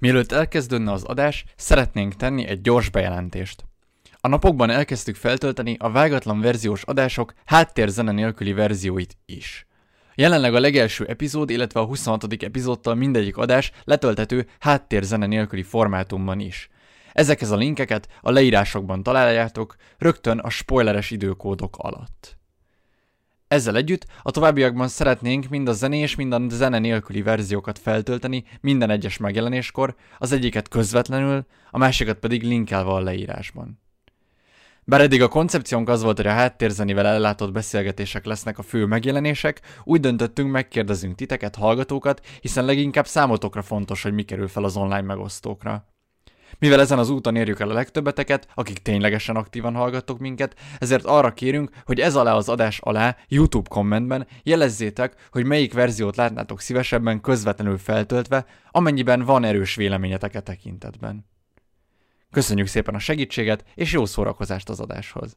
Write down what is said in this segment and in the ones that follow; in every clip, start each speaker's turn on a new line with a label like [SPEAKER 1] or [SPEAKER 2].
[SPEAKER 1] Mielőtt elkezdődne az adás, szeretnénk tenni egy gyors bejelentést. A napokban elkezdtük feltölteni a vágatlan verziós adások háttérzene nélküli verzióit is. Jelenleg a legelső epizód, illetve a 26. epizódtal mindegyik adás letöltető háttérzene nélküli formátumban is. Ezekhez a linkeket a leírásokban találjátok, rögtön a spoileres időkódok alatt. Ezzel együtt a továbbiakban szeretnénk mind a zenés, mind a zene nélküli verziókat feltölteni minden egyes megjelenéskor, az egyiket közvetlenül, a másikat pedig linkelve a leírásban. Bár eddig a koncepciónk az volt, hogy a háttérzenivel ellátott beszélgetések lesznek a fő megjelenések, úgy döntöttünk, megkérdezünk titeket, hallgatókat, hiszen leginkább számotokra fontos, hogy mi kerül fel az online megosztókra. Mivel ezen az úton érjük el a legtöbbeteket, akik ténylegesen aktívan hallgattok minket, ezért arra kérünk, hogy ez alá az adás alá, YouTube kommentben jelezzétek, hogy melyik verziót látnátok szívesebben közvetlenül feltöltve, amennyiben van erős véleményetek e tekintetben. Köszönjük szépen a segítséget, és jó szórakozást az adáshoz!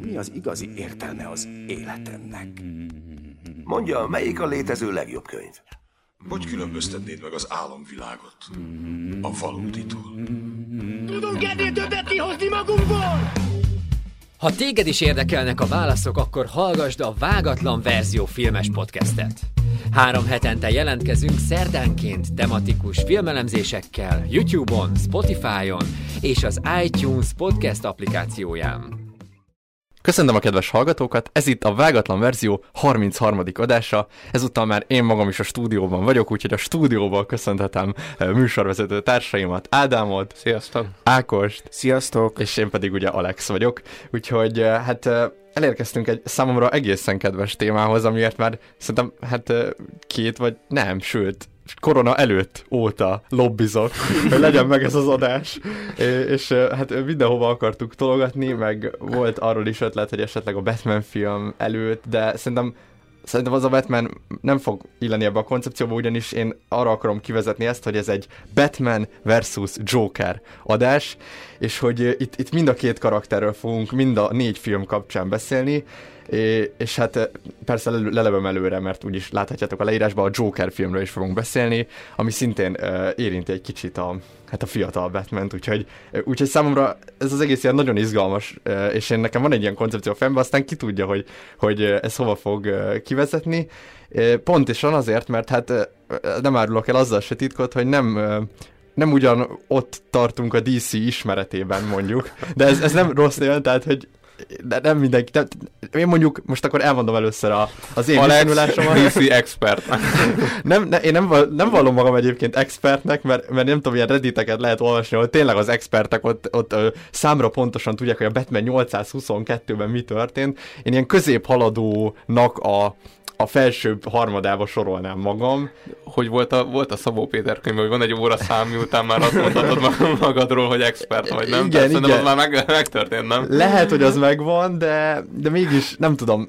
[SPEAKER 2] Mi az igazi értelme az életemnek? Mondja, melyik a létező legjobb könyv?
[SPEAKER 3] Hogy különböztetnéd meg az álomvilágot a valóditól?
[SPEAKER 4] Tudunk ennél többet kihozni magunkból!
[SPEAKER 5] Ha téged is érdekelnek a válaszok, akkor hallgassd a Vágatlan Verzió filmes podcastet. Három hetente jelentkezünk szerdánként tematikus filmelemzésekkel YouTube-on, Spotify-on és az iTunes podcast applikációján.
[SPEAKER 1] Köszönöm a kedves hallgatókat, ez itt a Vágatlan verzió 33. adása, ezúttal már én magam is a stúdióban vagyok, úgyhogy a stúdióban köszönhetem eh, műsorvezető társaimat, Ádámot,
[SPEAKER 6] Sziasztok!
[SPEAKER 1] Ákost,
[SPEAKER 6] Sziasztok!
[SPEAKER 1] és én pedig ugye Alex vagyok, úgyhogy eh, hát eh, elérkeztünk egy számomra egészen kedves témához, amiért már szerintem hát két vagy nem, sőt korona előtt óta lobbizok, hogy legyen meg ez az adás, és hát mindenhova akartuk tologatni, meg volt arról is ötlet, hogy esetleg a Batman film előtt, de szerintem Szerintem az a Batman nem fog illeni ebbe a koncepcióba, ugyanis én arra akarom kivezetni ezt, hogy ez egy Batman versus Joker adás, és hogy itt, itt mind a két karakterről fogunk mind a négy film kapcsán beszélni, és hát persze lelevem előre, mert úgyis láthatjátok a leírásban, a Joker filmről is fogunk beszélni, ami szintén érinti egy kicsit a, hát a fiatal batman úgyhogy, úgyhogy számomra ez az egész ilyen nagyon izgalmas, és én nekem van egy ilyen koncepció fennben, aztán ki tudja, hogy, hogy ez hova fog kivezetni. Pontosan azért, mert hát nem árulok el azzal se titkot, hogy nem nem ugyan ott tartunk a DC ismeretében mondjuk, de ez, ez nem rossz néven, tehát hogy de nem mindenki. Nem, én mondjuk most akkor elmondom először a, az én viszonyulásomat.
[SPEAKER 6] DC expert.
[SPEAKER 1] nem, ne, én nem, nem vallom magam egyébként expertnek, mert, mert nem tudom, ilyen redditeket lehet olvasni, hogy tényleg az expertek ott, ott ö, számra pontosan tudják, hogy a Batman 822-ben mi történt. Én ilyen középhaladónak a a felsőbb harmadába sorolnám magam.
[SPEAKER 6] Hogy volt a, volt a Szabó Péter könyv, hogy van egy óra szám, miután már azt mondhatod magadról, hogy expert vagy, nem?
[SPEAKER 1] Igen, Tehát igen.
[SPEAKER 6] az már meg, megtörtént, nem?
[SPEAKER 1] Lehet, hogy az megvan, de, de mégis nem tudom.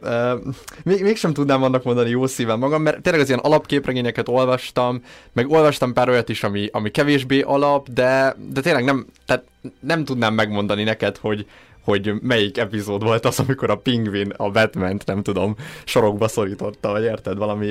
[SPEAKER 1] Még, mégsem tudnám annak mondani jó szívem magam, mert tényleg az ilyen alapképregényeket olvastam, meg olvastam pár olyat is, ami, ami kevésbé alap, de, de tényleg nem, tehát nem tudnám megmondani neked, hogy, hogy melyik epizód volt az, amikor a pingvin a batman nem tudom, sorokba szorította, vagy érted, valami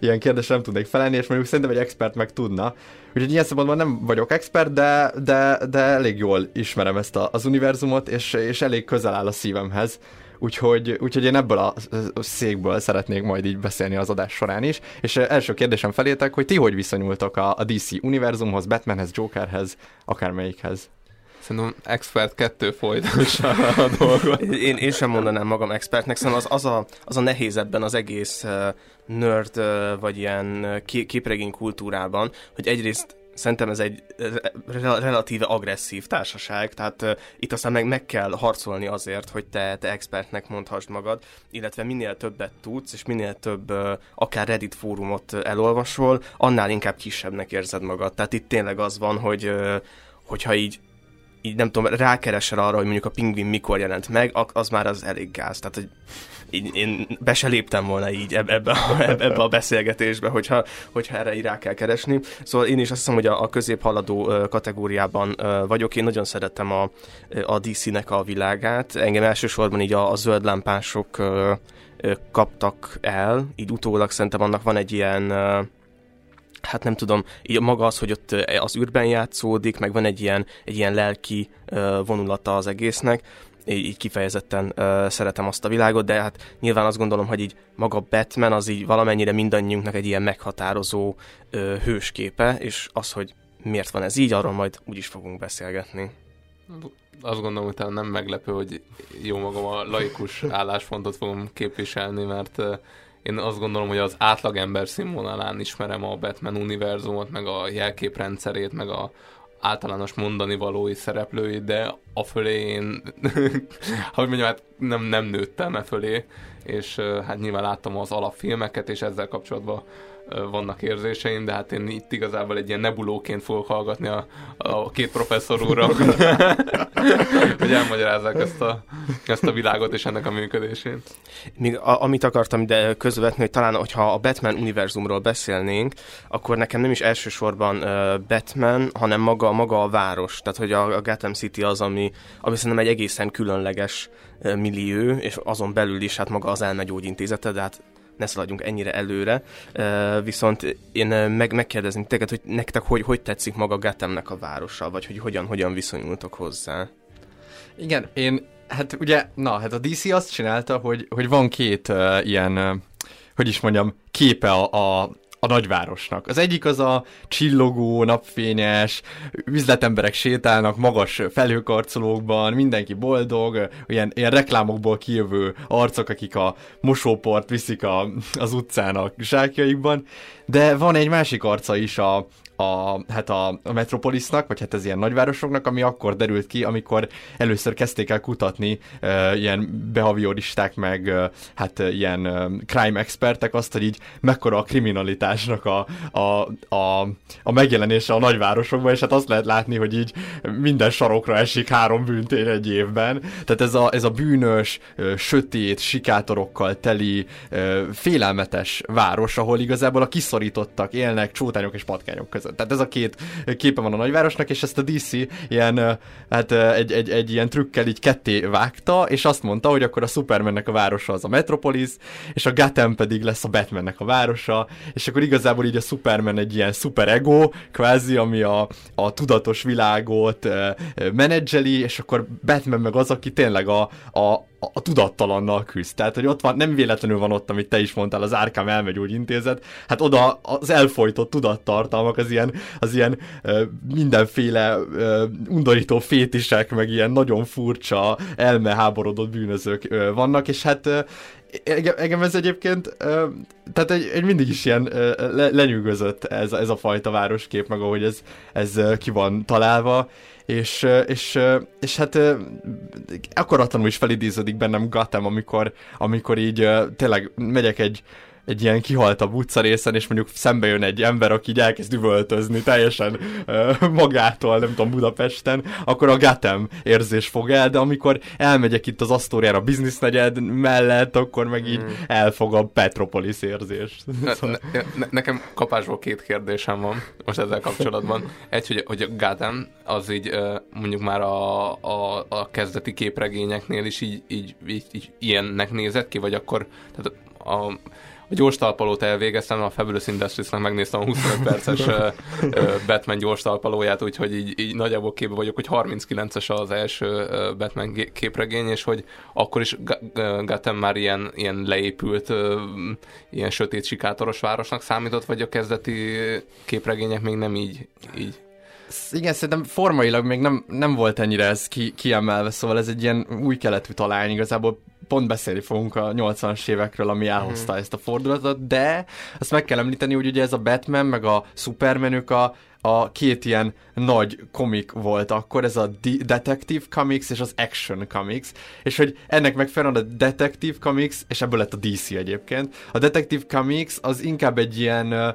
[SPEAKER 1] ilyen, kérdés nem tudnék felelni, és mondjuk szerintem egy expert meg tudna. Úgyhogy ilyen szempontból nem vagyok expert, de, de, de elég jól ismerem ezt a, az univerzumot, és, és elég közel áll a szívemhez. Úgyhogy, úgyhogy én ebből a székből szeretnék majd így beszélni az adás során is. És első kérdésem felétek, hogy ti hogy viszonyultok a, a DC univerzumhoz, Batmanhez, Jokerhez, akármelyikhez?
[SPEAKER 6] Szerintem expert kettő folytassa a dolgot.
[SPEAKER 7] Én, én sem mondanám magam expertnek, szerintem az, az, a, az a nehéz ebben az egész uh, nerd uh, vagy ilyen képregény kultúrában, hogy egyrészt szerintem ez egy relatíve agresszív társaság, tehát uh, itt aztán meg, meg kell harcolni azért, hogy te, te expertnek mondhassd magad, illetve minél többet tudsz, és minél több uh, akár Reddit fórumot elolvasol, annál inkább kisebbnek érzed magad. Tehát itt tényleg az van, hogy uh, hogyha így így nem tudom, rákeresel arra, hogy mondjuk a pingvin mikor jelent meg, az már az elég gáz. Tehát, hogy így, én be se léptem volna így ebbe a, ebbe a beszélgetésbe, hogyha, hogyha erre így rá kell keresni. Szóval én is azt hiszem, hogy a, a középhaladó kategóriában vagyok. Én nagyon szeretem a, a DC-nek a világát. Engem elsősorban így a, a zöld lámpások kaptak el, így utólag szerintem annak van egy ilyen hát nem tudom, így maga az, hogy ott az űrben játszódik, meg van egy ilyen, egy ilyen lelki vonulata az egésznek, így, így kifejezetten szeretem azt a világot, de hát nyilván azt gondolom, hogy így maga Batman az így valamennyire mindannyiunknak egy ilyen meghatározó hősképe, és az, hogy miért van ez így, arról majd úgyis fogunk beszélgetni.
[SPEAKER 6] Azt gondolom, hogy talán nem meglepő, hogy jó magam a laikus álláspontot fogom képviselni, mert én azt gondolom, hogy az átlagember színvonalán ismerem a Batman univerzumot, meg a jelképrendszerét, meg a általános mondani valói szereplői, de a fölé én, hogy mondjam, hát nem, nem nőttem e fölé, és hát nyilván láttam az alapfilmeket, és ezzel kapcsolatban vannak érzéseim, de hát én itt igazából egy ilyen nebulóként fogok hallgatni a, a két professzor úrra, hogy, elmagyarázzák ezt a, ezt a világot és ennek a működését.
[SPEAKER 7] Még a, amit akartam ide közvetni, hogy talán, hogyha a Batman univerzumról beszélnénk, akkor nekem nem is elsősorban uh, Batman, hanem maga, maga a város. Tehát, hogy a, a Gotham City az, ami, ami szerintem egy egészen különleges millió, és azon belül is hát maga az elmegyógyintézete, de hát ne szaladjunk ennyire előre. Viszont én meg, megkérdezni téged, hogy nektek hogy, hogy tetszik maga Gothamnek a városa, vagy hogy hogyan, hogyan viszonyultok hozzá?
[SPEAKER 1] Igen, én, hát ugye, na, hát a DC azt csinálta, hogy, hogy van két uh, ilyen, uh, hogy is mondjam, képe a, a, a nagyvárosnak. Az egyik az a csillogó, napfényes, üzletemberek sétálnak magas felhőkarcolókban, mindenki boldog, ilyen, ilyen reklámokból kijövő arcok, akik a mosóport viszik a, az utcán a zsákjaikban, de van egy másik arca is a, a, hát a, Metropolisnak, vagy hát ez ilyen nagyvárosoknak, ami akkor derült ki, amikor először kezdték el kutatni uh, ilyen behavioristák, meg uh, hát uh, ilyen uh, crime expertek azt, hogy így mekkora a kriminalitásnak a, a, a, a megjelenése a nagyvárosokban, és hát azt lehet látni, hogy így minden sarokra esik három bűntény egy évben. Tehát ez a, ez a bűnös, uh, sötét, sikátorokkal teli, uh, félelmetes város, ahol igazából a kiszorítottak élnek csótányok és patkányok között. Tehát ez a két képe van a nagyvárosnak, és ezt a DC ilyen, hát egy, egy, egy ilyen trükkel így ketté vágta, és azt mondta, hogy akkor a Supermannek a városa az a Metropolis, és a Gotham pedig lesz a Batmannek a városa, és akkor igazából így a Superman egy ilyen super ego, kvázi, ami a, a tudatos világot menedzseli, és akkor Batman meg az, aki tényleg a, a, a tudattalannal küzd. Tehát, hogy ott van, nem véletlenül van ott, amit te is mondtál, az Arkham elmegyógyintézet, hát oda az elfolytott tudattartalmak, az ilyen, az ilyen ö, mindenféle ö, undorító fétisek, meg ilyen nagyon furcsa, elmeháborodott bűnözők ö, vannak, és hát ö, engem, ez egyébként, tehát egy, egy mindig is ilyen le, lenyűgözött ez, ez a fajta városkép, meg ahogy ez, ez ki van találva, és, és, és hát akkoratlanul is felidéződik bennem Gotham, amikor, amikor így tényleg megyek egy, egy ilyen kihaltabb utcarészen, és mondjuk szembe jön egy ember, aki így elkezd üvöltözni teljesen uh, magától, nem tudom, Budapesten, akkor a Gotham érzés fog el, de amikor elmegyek itt az Asztóriára biznisznegyed mellett, akkor meg így mm. elfog a Petropolis érzés.
[SPEAKER 6] Ne, ne, ne, nekem kapásból két kérdésem van most ezzel kapcsolatban. Egy, hogy, hogy a Gotham az így mondjuk már a, a, a kezdeti képregényeknél is így, így, így, így ilyennek nézett ki, vagy akkor tehát a, a gyors talpalót elvégeztem, a Fabulous Industries-nek megnéztem a 25 perces Batman gyors talpalóját, úgyhogy így, így nagyjából képbe vagyok, hogy 39-es az első Batman képregény, és hogy akkor is Gotham már ilyen, ilyen leépült, ilyen sötét sikátoros városnak számított, vagy a kezdeti képregények még nem így, így?
[SPEAKER 1] Igen, szerintem formailag még nem, nem volt ennyire ez ki, kiemelve, szóval ez egy ilyen új keletű találmány, igazából pont beszélni fogunk a 80-as évekről, ami elhozta mm. ezt a fordulatot, de azt meg kell említeni, hogy ugye ez a Batman, meg a Superman, a, a két ilyen nagy komik volt akkor, ez a D- Detective Comics és az Action Comics, és hogy ennek megfelelően a Detective Comics, és ebből lett a DC egyébként. A Detective Comics az inkább egy ilyen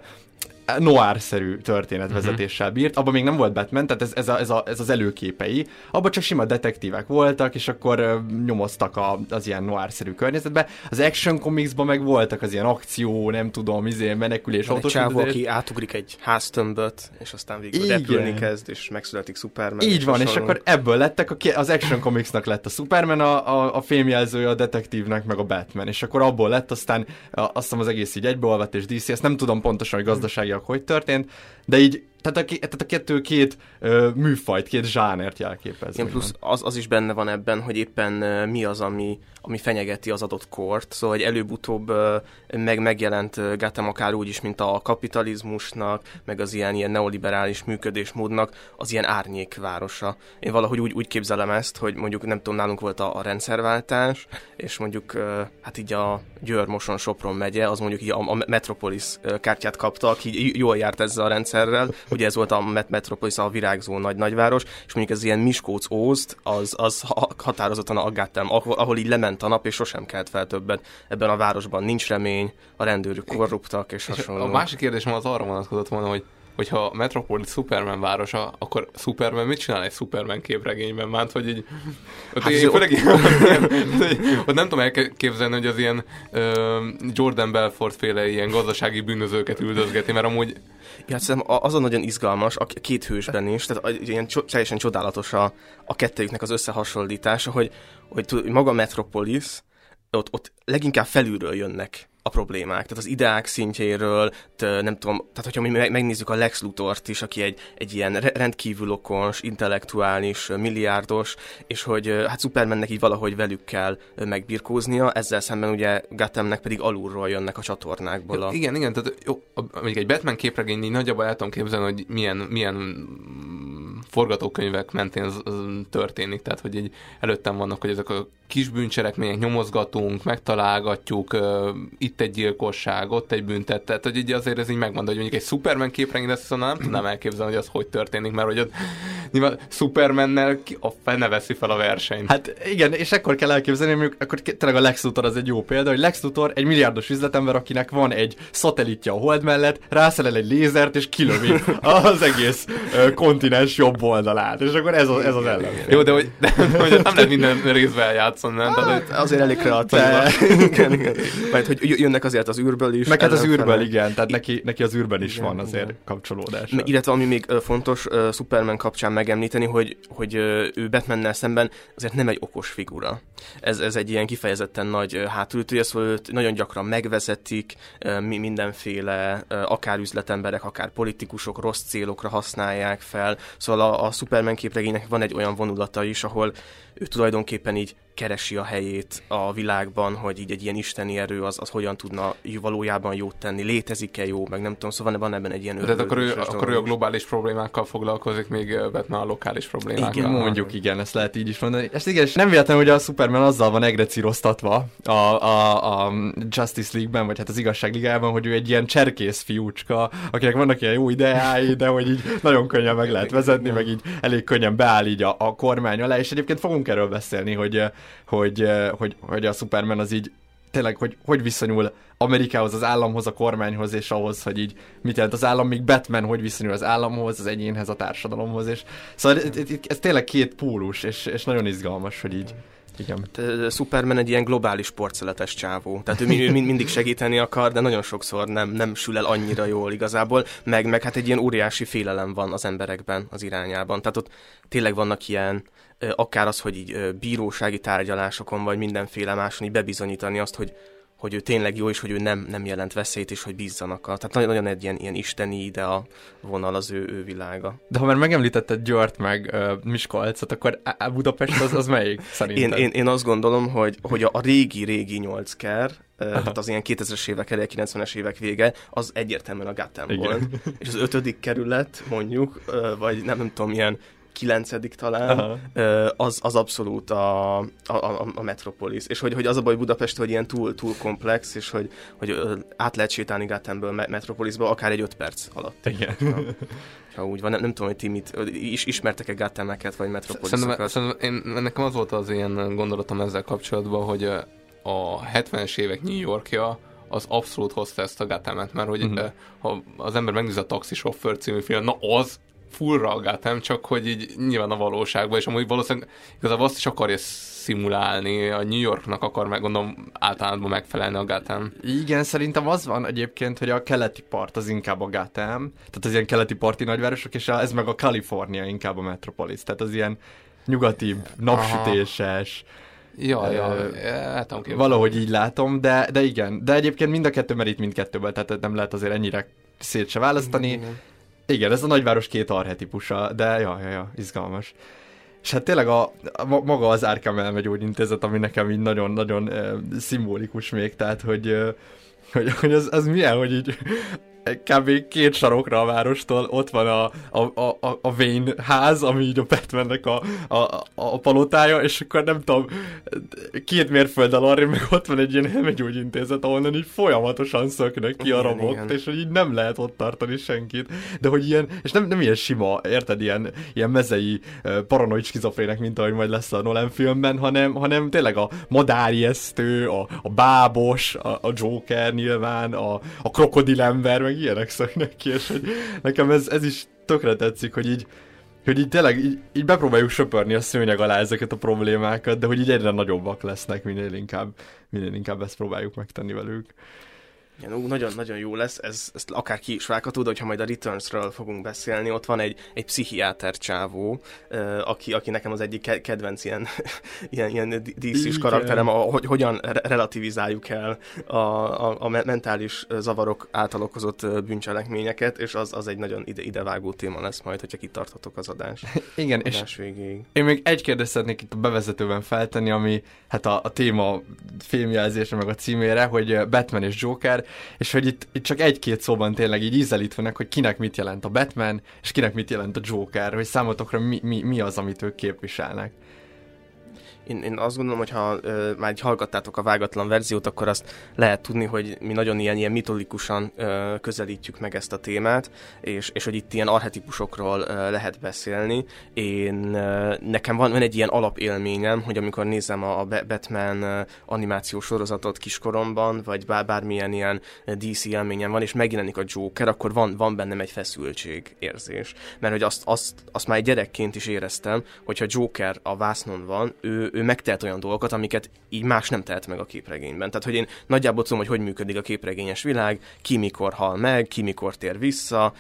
[SPEAKER 1] noir-szerű történetvezetéssel bírt. Abban még nem volt Batman, tehát ez, ez, a, ez, a, ez az előképei. Abban csak sima detektívek voltak, és akkor nyomoztak a, az ilyen noir-szerű környezetbe. Az Action Comicsban meg voltak az ilyen akció, nem tudom, izé, menekülés,
[SPEAKER 7] Van egy
[SPEAKER 1] autós
[SPEAKER 7] csávó,
[SPEAKER 1] üldözés.
[SPEAKER 7] aki átugrik egy háztömböt, és aztán végül
[SPEAKER 1] Igen.
[SPEAKER 7] repülni kezd, és megszületik Superman.
[SPEAKER 1] Így van, és
[SPEAKER 7] hasonlók.
[SPEAKER 1] akkor ebből lettek, a, az Action Comicsnak lett a Superman, a, a, a fémjelzője, a detektívnek, meg a Batman, és akkor abból lett aztán, azt hiszem az egész így egybeolvadt, és DC, ezt nem tudom pontosan, hogy gazdaságiak hogy történt, de így, tehát a, tehát a kettő két ö, műfajt, két zsánert jelképez.
[SPEAKER 7] Igen, plusz az, az is benne van ebben, hogy éppen ö, mi az, ami, ami fenyegeti az adott kort. Szóval, hogy előbb-utóbb ö, meg, megjelent ö, Gotham akár úgy is, mint a kapitalizmusnak, meg az ilyen, ilyen neoliberális működésmódnak az ilyen árnyékvárosa. Én valahogy úgy, úgy képzelem ezt, hogy mondjuk nem tudom, nálunk volt a, a rendszerváltás, és mondjuk ö, hát így a Győr Moson Sopron megye, az mondjuk így a, a Metropolis kártyát kapta, aki jól járt ezzel a rendszerrel. Ugye ez volt a Met- Metropolis, a virágzó nagy nagyváros, és mondjuk ez ilyen Miskolc Ózd, az, az ha- határozottan a Gotham, ahol, ahol így lement a nap, és sosem kelt fel többet. Ebben a városban nincs remény, a rendőrök korruptak, és
[SPEAKER 6] És
[SPEAKER 7] hasonló.
[SPEAKER 6] a másik kérdésem az arra vonatkozott volna, hogy hogyha Metropolis Superman városa, akkor Superman mit csinál egy Superman képregényben? Már hogy így... Ott,
[SPEAKER 7] Hát ez-
[SPEAKER 6] főleg, ott nem tudom elképzelni, hogy az ilyen ö, Jordan Belfort féle ilyen gazdasági bűnözőket üldözgeti, mert amúgy
[SPEAKER 7] Ja, szerintem a- azon nagyon izgalmas, a két hősben is, tehát ilyen teljesen csodálatos a, a kettőjüknek az összehasonlítása, hogy, hogy maga Metropolis, ott, ott leginkább felülről jönnek a problémák, tehát az ideák szintjéről, t, nem tudom, tehát hogyha mi meg- megnézzük a Lex Luthort is, aki egy, egy ilyen re- rendkívül okos, intellektuális, milliárdos, és hogy hát Supermannek így valahogy velük kell megbirkóznia, ezzel szemben ugye Gothamnek pedig alulról jönnek a csatornákból. A...
[SPEAKER 6] Igen, igen, tehát jó, mondjuk egy Batman képregény így nagyjából el tudom képzelni, hogy milyen, milyen forgatókönyvek mentén történik, tehát hogy így előttem vannak, hogy ezek a kis bűncselekmények nyomozgatunk, megtalálgatjuk, ö, itt egy gyilkosság, ott egy büntet, tehát hogy így azért ez így megmondja, hogy mondjuk egy Superman képregény lesz, szóval nem tudnám elképzelni, hogy az hogy történik, mert hogy ott nyilván Supermannel ki a fene veszi fel a versenyt.
[SPEAKER 1] Hát igen, és ekkor kell elképzelni, hogy mondjuk, akkor tényleg a Lex Luthor az egy jó példa, hogy Lex Luthor egy milliárdos üzletember, akinek van egy szatellitja a hold mellett, rászerel egy lézert, és kilövi az egész ö, kontinens jobb oldalát. És akkor ez, a, ez az ellen.
[SPEAKER 6] Jó, de hogy, de, hogy nem lehet minden részben eljátszani, nem? Tehát,
[SPEAKER 7] Hát, azért elég kreatív.
[SPEAKER 1] De-
[SPEAKER 7] igen, igen. Mert hogy jö- jönnek azért az űrből is.
[SPEAKER 1] Meg hát az űrből, igen, tehát neki, neki az űrben is
[SPEAKER 7] Igen,
[SPEAKER 1] van azért
[SPEAKER 7] igen.
[SPEAKER 1] kapcsolódás.
[SPEAKER 7] Illetve ami még fontos ö, Superman kapcsán megemlíteni, hogy, hogy ő Batmannel szemben azért nem egy okos figura. Ez, ez egy ilyen kifejezetten nagy ö, hátulütője, szóval őt nagyon gyakran megvezetik, mi- mindenféle, akár üzletemberek, akár politikusok rossz célokra használják fel. Szóval a, a Superman képregénynek van egy olyan vonulata is, ahol ő tulajdonképpen így keresi a helyét a világban, hogy így egy ilyen isteni erő az, az hogyan tudna valójában jót tenni, létezik-e jó, meg nem tudom, szóval van ebben egy ilyen
[SPEAKER 6] Tehát akkor ő, akkor ő a globális problémákkal foglalkozik, még Batman a lokális problémákkal.
[SPEAKER 7] Igen,
[SPEAKER 1] Mondjuk igen, ezt lehet így is mondani. És igen, és nem véletlen, hogy a Superman azzal van egrecíroztatva a, a, a Justice League-ben, vagy hát az Igazság Ligában, hogy ő egy ilyen cserkész fiúcska, akinek vannak ilyen jó ideái, de hogy így nagyon könnyen meg lehet vezetni, meg így elég könnyen beáll így a, a kormány alá, és egyébként fogunk erről beszélni, hogy, hogy, hogy, hogy a Superman az így tényleg, hogy hogy viszonyul Amerikához, az államhoz, a kormányhoz, és ahhoz, hogy így mit jelent az állam, míg Batman hogy viszonyul az államhoz, az egyénhez, a társadalomhoz, és szóval ez, ez, tényleg két pólus, és, és nagyon izgalmas, hogy így, igen.
[SPEAKER 7] Te- Superman egy ilyen globális porceletes csávó. Tehát ő mi- mi- mindig segíteni akar, de nagyon sokszor nem, nem sül el annyira jól igazából, meg, meg hát egy ilyen óriási félelem van az emberekben az irányában. Tehát ott tényleg vannak ilyen, akár az, hogy így bírósági tárgyalásokon, vagy mindenféle máson így bebizonyítani azt, hogy hogy ő tényleg jó, és hogy ő nem, nem jelent veszélyt, és hogy bízzanak. A, tehát nagyon, nagyon egy ilyen, ilyen isteni ide a vonal az ő, ő világa.
[SPEAKER 1] De ha már megemlítetted Győrt meg uh, Miskolcot, akkor Á- Budapest az, az melyik
[SPEAKER 7] Én,
[SPEAKER 1] szerinted?
[SPEAKER 7] én, én azt gondolom, hogy, hogy a, a régi-régi nyolcker, uh, tehát az ilyen 2000-es évek eleje, 90-es évek vége, az egyértelműen a Gotham volt. És az ötödik kerület, mondjuk, vagy nem, nem tudom, ilyen kilencedik talán,
[SPEAKER 1] Aha.
[SPEAKER 7] az, az abszolút a, a, a, a Metropolis. És hogy, hogy az a baj Budapest, hogy ilyen túl, túl komplex, és hogy, hogy át lehet sétálni Me- Metropolisba akár egy öt perc alatt.
[SPEAKER 1] Igen.
[SPEAKER 7] Ha, ha úgy van, nem, nem tudom, hogy ti mit, is, ismertek-e Gothameket, vagy Metropolisokat.
[SPEAKER 6] Szerintem, szerintem én, nekem az volt az ilyen gondolatom ezzel kapcsolatban, hogy a 70-es évek New Yorkja az abszolút hozta ezt a Gathamet, mert hogy uh-huh. ha az ember megnézi a Taxisofőr című film, na az fullra a Gotham, csak hogy így nyilván a valóságban, és amúgy valószínűleg igazából azt is akarja szimulálni, a New Yorknak akar meg gondolom általában megfelelni a Gotham.
[SPEAKER 1] Igen, szerintem az van egyébként, hogy a keleti part az inkább a Gotham, tehát az ilyen keleti parti nagyvárosok, és ez meg a Kalifornia inkább a Metropolis, tehát az ilyen nyugatibb, napsütéses,
[SPEAKER 6] Ja, ja,
[SPEAKER 1] Ö,
[SPEAKER 6] hát képzelni.
[SPEAKER 1] valahogy így látom, de, de igen, de egyébként mind a kettő merít mindkettőből, tehát nem lehet azért ennyire szét se választani.
[SPEAKER 7] Igen.
[SPEAKER 1] Igen, ez a nagyváros két arhetipusa, de ja, ja, ja, izgalmas. És hát tényleg a, a maga az Arkham elmegyógyintézet, ami nekem így nagyon-nagyon e, szimbolikus még, tehát hogy, e, hogy, hogy az, az milyen, hogy így kb. két sarokra a várostól ott van a, a, a, a- Wayne ház, ami így a Batmannek a, a, a, palotája, és akkor nem tudom, két mérfölddel arra meg ott van egy ilyen elmegyógyintézet, ahonnan így folyamatosan szöknek ki a
[SPEAKER 7] igen.
[SPEAKER 1] és hogy így nem lehet ott tartani senkit, de hogy ilyen, és nem, nem ilyen sima, érted, ilyen, ilyen mezei paranoid skizofrének, mint ahogy majd lesz a Nolan filmben, hanem, hanem tényleg a madárjesztő, a, a bábos, a, a Joker nyilván, a, a krokodilember, meg ilyenek szöknek ki, és hogy nekem ez, ez is tökre tetszik, hogy így hogy így tényleg így, így bepróbáljuk söpörni a szőnyeg alá ezeket a problémákat, de hogy így egyre nagyobbak lesznek, minél inkább, minél inkább ezt próbáljuk megtenni velük.
[SPEAKER 7] Igen, ú, nagyon, nagyon jó lesz, ez, ezt akár ki is vágható, de hogyha majd a Returns-ről fogunk beszélni, ott van egy, egy pszichiáter csávó, aki, aki nekem az egyik ke- kedvenc ilyen, ilyen, ilyen
[SPEAKER 1] Igen.
[SPEAKER 7] karakterem, a, hogy hogyan re- relativizáljuk el a, a, a me- mentális zavarok által okozott bűncselekményeket, és az, az egy nagyon ide, idevágó téma lesz majd, hogyha kitartotok az adás,
[SPEAKER 1] Igen, és
[SPEAKER 7] adás végéig.
[SPEAKER 1] Én még egy kérdést szeretnék itt a bevezetőben feltenni, ami hát a, a téma filmjelzése meg a címére, hogy Batman és Joker, és hogy itt, itt csak egy-két szóban tényleg így ízelítvenek, hogy kinek mit jelent a Batman, és kinek mit jelent a Joker, hogy számotokra mi, mi, mi az, amit ők képviselnek.
[SPEAKER 7] Én, én azt gondolom, hogy ha már így hallgattátok a vágatlan verziót, akkor azt lehet tudni, hogy mi nagyon ilyen, ilyen mitolikusan ö, közelítjük meg ezt a témát, és, és hogy itt ilyen arhetipusokról ö, lehet beszélni. Én, ö, nekem van, van egy ilyen alapélményem, hogy amikor nézem a, a Ba- Batman ö, animációs sorozatot kiskoromban, vagy bár, bármilyen ilyen DC élményem van, és megjelenik a Joker, akkor van, van bennem egy feszültség érzés. Mert hogy azt, azt, azt már egy gyerekként is éreztem, hogyha Joker a vásznon van, ő, ő megtehet olyan dolgokat, amiket így más nem tehet meg a képregényben. Tehát, hogy én nagyjából tudom, hogy hogy működik a képregényes világ, ki mikor hal meg, ki mikor tér vissza,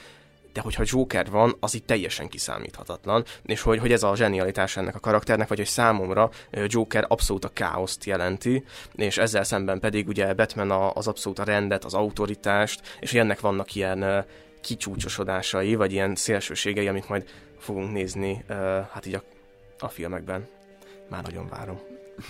[SPEAKER 7] de hogyha Joker van, az így teljesen kiszámíthatatlan, és hogy, hogy ez a zsenialitás ennek a karakternek, vagy hogy számomra Joker abszolút a káoszt jelenti, és ezzel szemben pedig ugye Batman az abszolút a rendet, az autoritást, és hogy ennek vannak ilyen kicsúcsosodásai, vagy ilyen szélsőségei, amit majd fogunk nézni, hát így a, a filmekben. Már nagyon várom.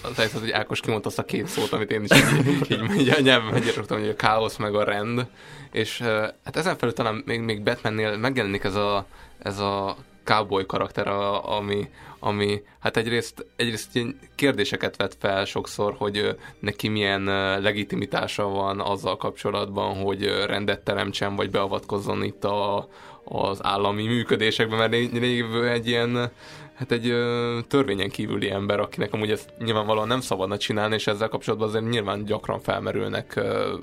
[SPEAKER 6] Az helyzet, hogy Ákos kimondta azt a két szót, amit én is így, így, így a nyelven megírtam, hogy a káosz meg a rend, és hát ezen felül talán még, még Batmannél megjelenik ez a, ez a cowboy karakter, ami, ami hát egyrészt, egyrészt ilyen kérdéseket vet fel sokszor, hogy neki milyen legitimitása van azzal kapcsolatban, hogy rendet teremtsen, vagy beavatkozzon itt a, az állami működésekbe, mert lévő egy ilyen hát egy ö, törvényen kívüli ember, akinek amúgy ezt nyilvánvalóan nem szabadna csinálni, és ezzel kapcsolatban azért nyilván gyakran felmerülnek ö,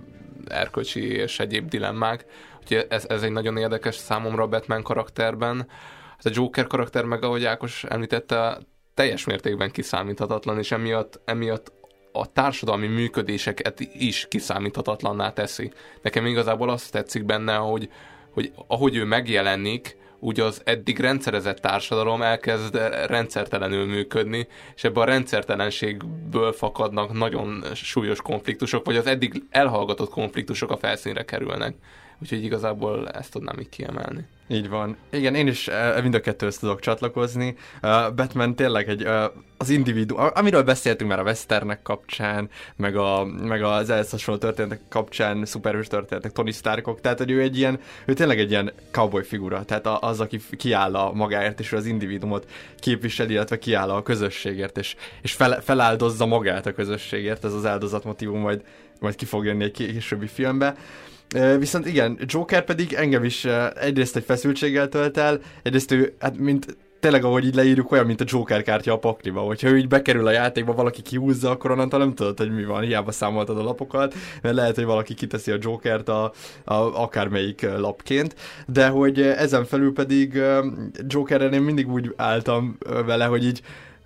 [SPEAKER 6] erkölcsi és egyéb dilemmák. Úgyhogy ez, ez egy nagyon érdekes számomra a Batman karakterben. Hát a Joker karakter meg, ahogy Ákos említette, teljes mértékben kiszámíthatatlan, és emiatt, emiatt a társadalmi működéseket is kiszámíthatatlanná teszi. Nekem igazából azt tetszik benne, hogy, hogy ahogy ő megjelenik, úgy az eddig rendszerezett társadalom elkezd rendszertelenül működni, és ebben a rendszertelenségből fakadnak nagyon súlyos konfliktusok, vagy az eddig elhallgatott konfliktusok a felszínre kerülnek. Úgyhogy igazából ezt tudnám így kiemelni.
[SPEAKER 1] Így van. Igen, én is uh, mind a kettőhöz tudok csatlakozni. Uh, Batman tényleg egy, uh, az individu, amiről beszéltünk már a westernek kapcsán, meg, a, meg az ehhez hasonló történetek kapcsán, szuperhős történetek, Tony Starkok, tehát hogy ő egy ilyen, ő tényleg egy ilyen cowboy figura, tehát az, aki kiáll a magáért, és az individumot képviseli, illetve kiáll a közösségért, és, és fel, feláldozza magát a közösségért, ez az áldozatmotivum majd, majd ki fog jönni egy későbbi filmbe. Viszont igen, Joker pedig engem is egyrészt egy feszültséggel tölt el, egyrészt ő, hát mint tényleg, ahogy így leírjuk, olyan, mint a Joker kártya a pakliba, hogyha ő így bekerül a játékba, valaki kihúzza, akkor onnantól nem tudod, hogy mi van, hiába számoltad a lapokat, mert lehet, hogy valaki kiteszi a Jokert a, a akármelyik lapként, de hogy ezen felül pedig Jokerrel én mindig úgy álltam vele, hogy így,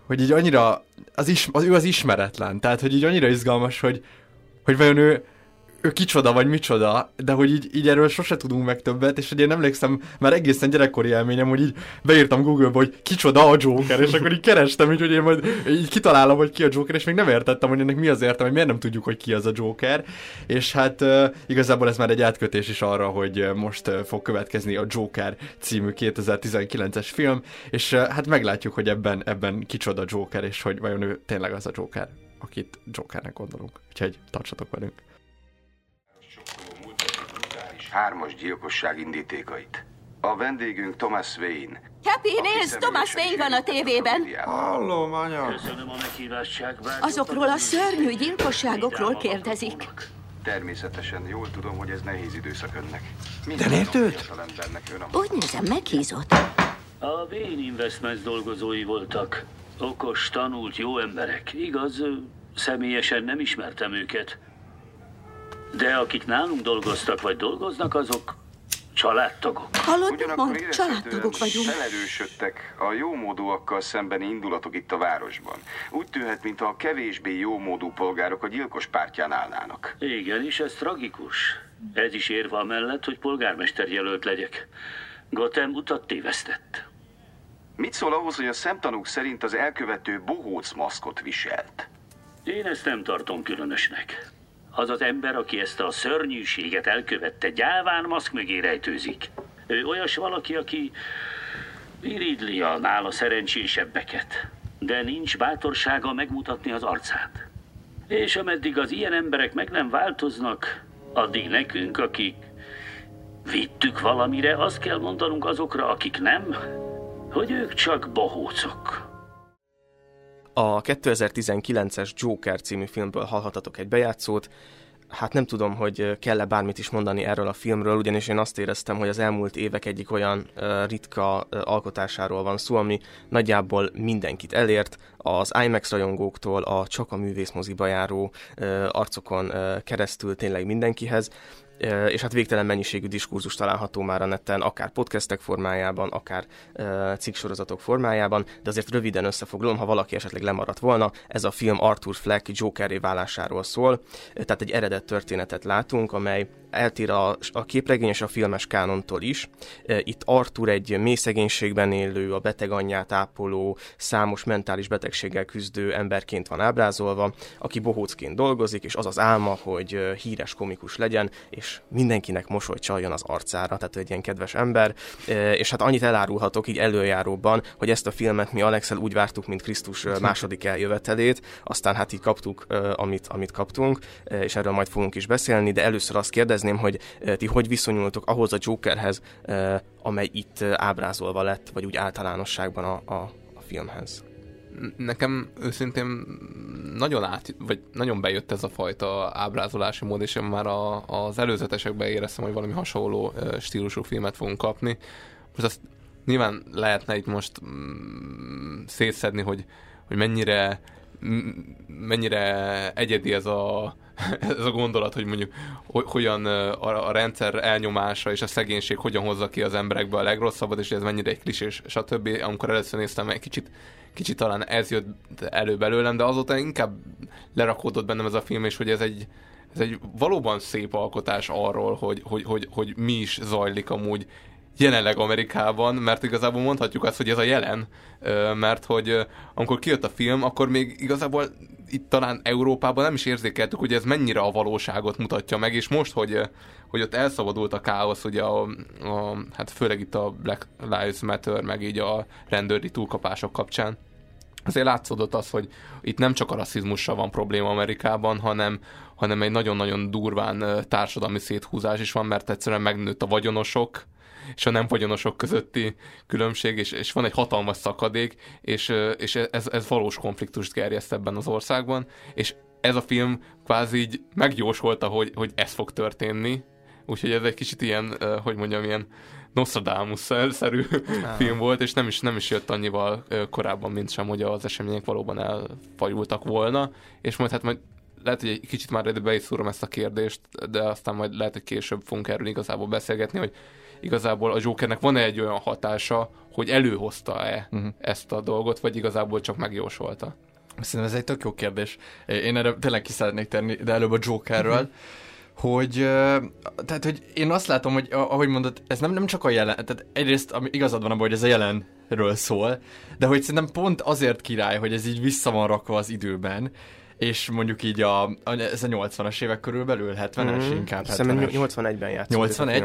[SPEAKER 1] hogy így annyira, az, is, az ő az ismeretlen, tehát hogy így annyira izgalmas, hogy, hogy vajon ő, ő kicsoda vagy micsoda, de hogy így, így erről sose tudunk meg többet, és hogy én emlékszem, már egészen gyerekkori élményem, hogy így beírtam Google-ba, hogy kicsoda a Joker, és akkor így kerestem, így, hogy én majd így kitalálom, hogy ki a Joker, és még nem értettem, hogy ennek mi az értelme, hogy miért nem tudjuk, hogy ki az a Joker, és hát uh, igazából ez már egy átkötés is arra, hogy most uh, fog következni a Joker című 2019-es film, és uh, hát meglátjuk, hogy ebben, ebben kicsoda Joker, és hogy vajon ő tényleg az a Joker, akit Jokernek gondolunk. Úgyhogy tartsatok velünk
[SPEAKER 2] hármas gyilkosság indítékait. A vendégünk Thomas Wayne.
[SPEAKER 8] Happy, nézd, Thomas Wayne van a tévében.
[SPEAKER 3] Hallom, anya.
[SPEAKER 9] Köszönöm a meghívást,
[SPEAKER 8] Azokról a szörnyű gyilkosságokról kérdezik.
[SPEAKER 2] Természetesen jól tudom, hogy ez nehéz időszak önnek.
[SPEAKER 3] De néltőt?
[SPEAKER 8] Úgy nézem, meghízott.
[SPEAKER 9] A Wayne Investments dolgozói voltak. Okos, tanult, jó emberek. Igaz, személyesen nem ismertem őket. De akik nálunk dolgoztak vagy dolgoznak, azok családtagok.
[SPEAKER 8] Hallod, mond, családtagok vagyunk.
[SPEAKER 2] Felerősödtek a jómódúakkal szembeni indulatok itt a városban. Úgy tűnhet, mintha a kevésbé jómódú polgárok a gyilkos pártján állnának.
[SPEAKER 9] Igen, és ez tragikus. Ez is érve mellett, hogy polgármester jelölt legyek. Gotham utat tévesztett.
[SPEAKER 2] Mit szól ahhoz, hogy a szemtanúk szerint az elkövető bohóc maszkot viselt?
[SPEAKER 9] Én ezt nem tartom különösnek. Az az ember, aki ezt a szörnyűséget elkövette, gyáván maszk mögé rejtőzik. Ő olyas valaki, aki iridli a nála szerencsésebbeket, de nincs bátorsága megmutatni az arcát. És ameddig az ilyen emberek meg nem változnak, addig nekünk, akik vittük valamire, azt kell mondanunk azokra, akik nem, hogy ők csak bohócok.
[SPEAKER 7] A 2019-es Joker című filmből hallhatatok egy bejátszót. Hát nem tudom, hogy kell-e bármit is mondani erről a filmről, ugyanis én azt éreztem, hogy az elmúlt évek egyik olyan ritka alkotásáról van szó, ami nagyjából mindenkit elért, az IMAX rajongóktól a csak a művészmoziba járó arcokon keresztül tényleg mindenkihez és hát végtelen mennyiségű diskurzus található már a neten, akár podcastek formájában, akár cikksorozatok formájában, de azért röviden összefoglalom, ha valaki esetleg lemaradt volna, ez a film Arthur Fleck Jokeré válásáról szól, tehát egy eredet történetet látunk, amely eltér a, a képregény és a filmes kánontól is. Itt Arthur egy mély szegénységben élő, a beteg anyját ápoló, számos mentális betegséggel küzdő emberként van ábrázolva, aki bohócként dolgozik, és az az álma, hogy híres komikus legyen, és mindenkinek mosoly csaljon az arcára, tehát egy ilyen kedves ember. És hát annyit elárulhatok így előjáróban, hogy ezt a filmet mi Alexel úgy vártuk, mint Krisztus második eljövetelét, aztán hát így kaptuk, amit, amit kaptunk, és erről majd fogunk is beszélni, de először azt kérdezni, kérdezném, hogy ti hogy viszonyultok ahhoz a Jokerhez, amely itt ábrázolva lett, vagy úgy általánosságban a, a, a filmhez?
[SPEAKER 6] Nekem őszintén nagyon át, vagy nagyon bejött ez a fajta ábrázolási mód, és én már a, az előzetesekben éreztem, hogy valami hasonló stílusú filmet fogunk kapni. Most azt nyilván lehetne itt most mm, szétszedni, hogy, hogy mennyire mennyire egyedi ez a, ez a gondolat, hogy mondjuk hogyan a, a rendszer elnyomása és a szegénység hogyan hozza ki az emberekbe a legrosszabbat, és ez mennyire egy klisés, stb. Amikor először néztem, egy kicsit, kicsit talán ez jött elő belőlem, de azóta inkább lerakódott bennem ez a film, és hogy ez egy, ez egy valóban szép alkotás arról, hogy, hogy, hogy, hogy mi is zajlik amúgy jelenleg Amerikában, mert igazából mondhatjuk azt, hogy ez a jelen, mert hogy amikor kijött a film, akkor még igazából itt talán Európában nem is érzékeltük, hogy ez mennyire a valóságot mutatja meg, és most, hogy, hogy ott elszabadult a káosz, ugye a, a, hát főleg itt a Black Lives Matter, meg így a rendőri túlkapások kapcsán, azért látszódott az, hogy itt nem csak a rasszizmussal van probléma Amerikában, hanem, hanem egy nagyon-nagyon durván társadalmi széthúzás is van, mert egyszerűen megnőtt a vagyonosok, és a nem vagyonosok közötti különbség, és, és van egy hatalmas szakadék, és, és ez, ez valós konfliktust gerjeszt ebben az országban, és ez a film kvázi így megjósolta, hogy, hogy ez fog történni, úgyhogy ez egy kicsit ilyen, hogy mondjam, ilyen Nostradamus-szerű film volt, és nem is, nem is jött annyival korábban, mint sem, hogy az események valóban elfajultak volna, és majd hát majd lehet, hogy egy kicsit már be is szúrom ezt a kérdést, de aztán majd lehet, hogy később fogunk erről igazából beszélgetni, hogy igazából a Jokernek van-e egy olyan hatása, hogy előhozta-e uh-huh. ezt a dolgot, vagy igazából csak megjósolta?
[SPEAKER 1] Szerintem ez egy tök jó kérdés. Én erre tényleg ki szeretnék tenni, de előbb a Jokerről. Uh-huh hogy, tehát, hogy én azt látom, hogy ahogy mondod, ez nem, nem csak a jelen, tehát egyrészt ami igazad van abban, hogy ez a jelenről szól, de hogy szerintem pont azért király, hogy ez így vissza van rakva az időben, és mondjuk így a, a ez a 80-as évek körülbelül, 70-es mm, inkább
[SPEAKER 7] 70-es. 81-ben játszott.
[SPEAKER 1] 81?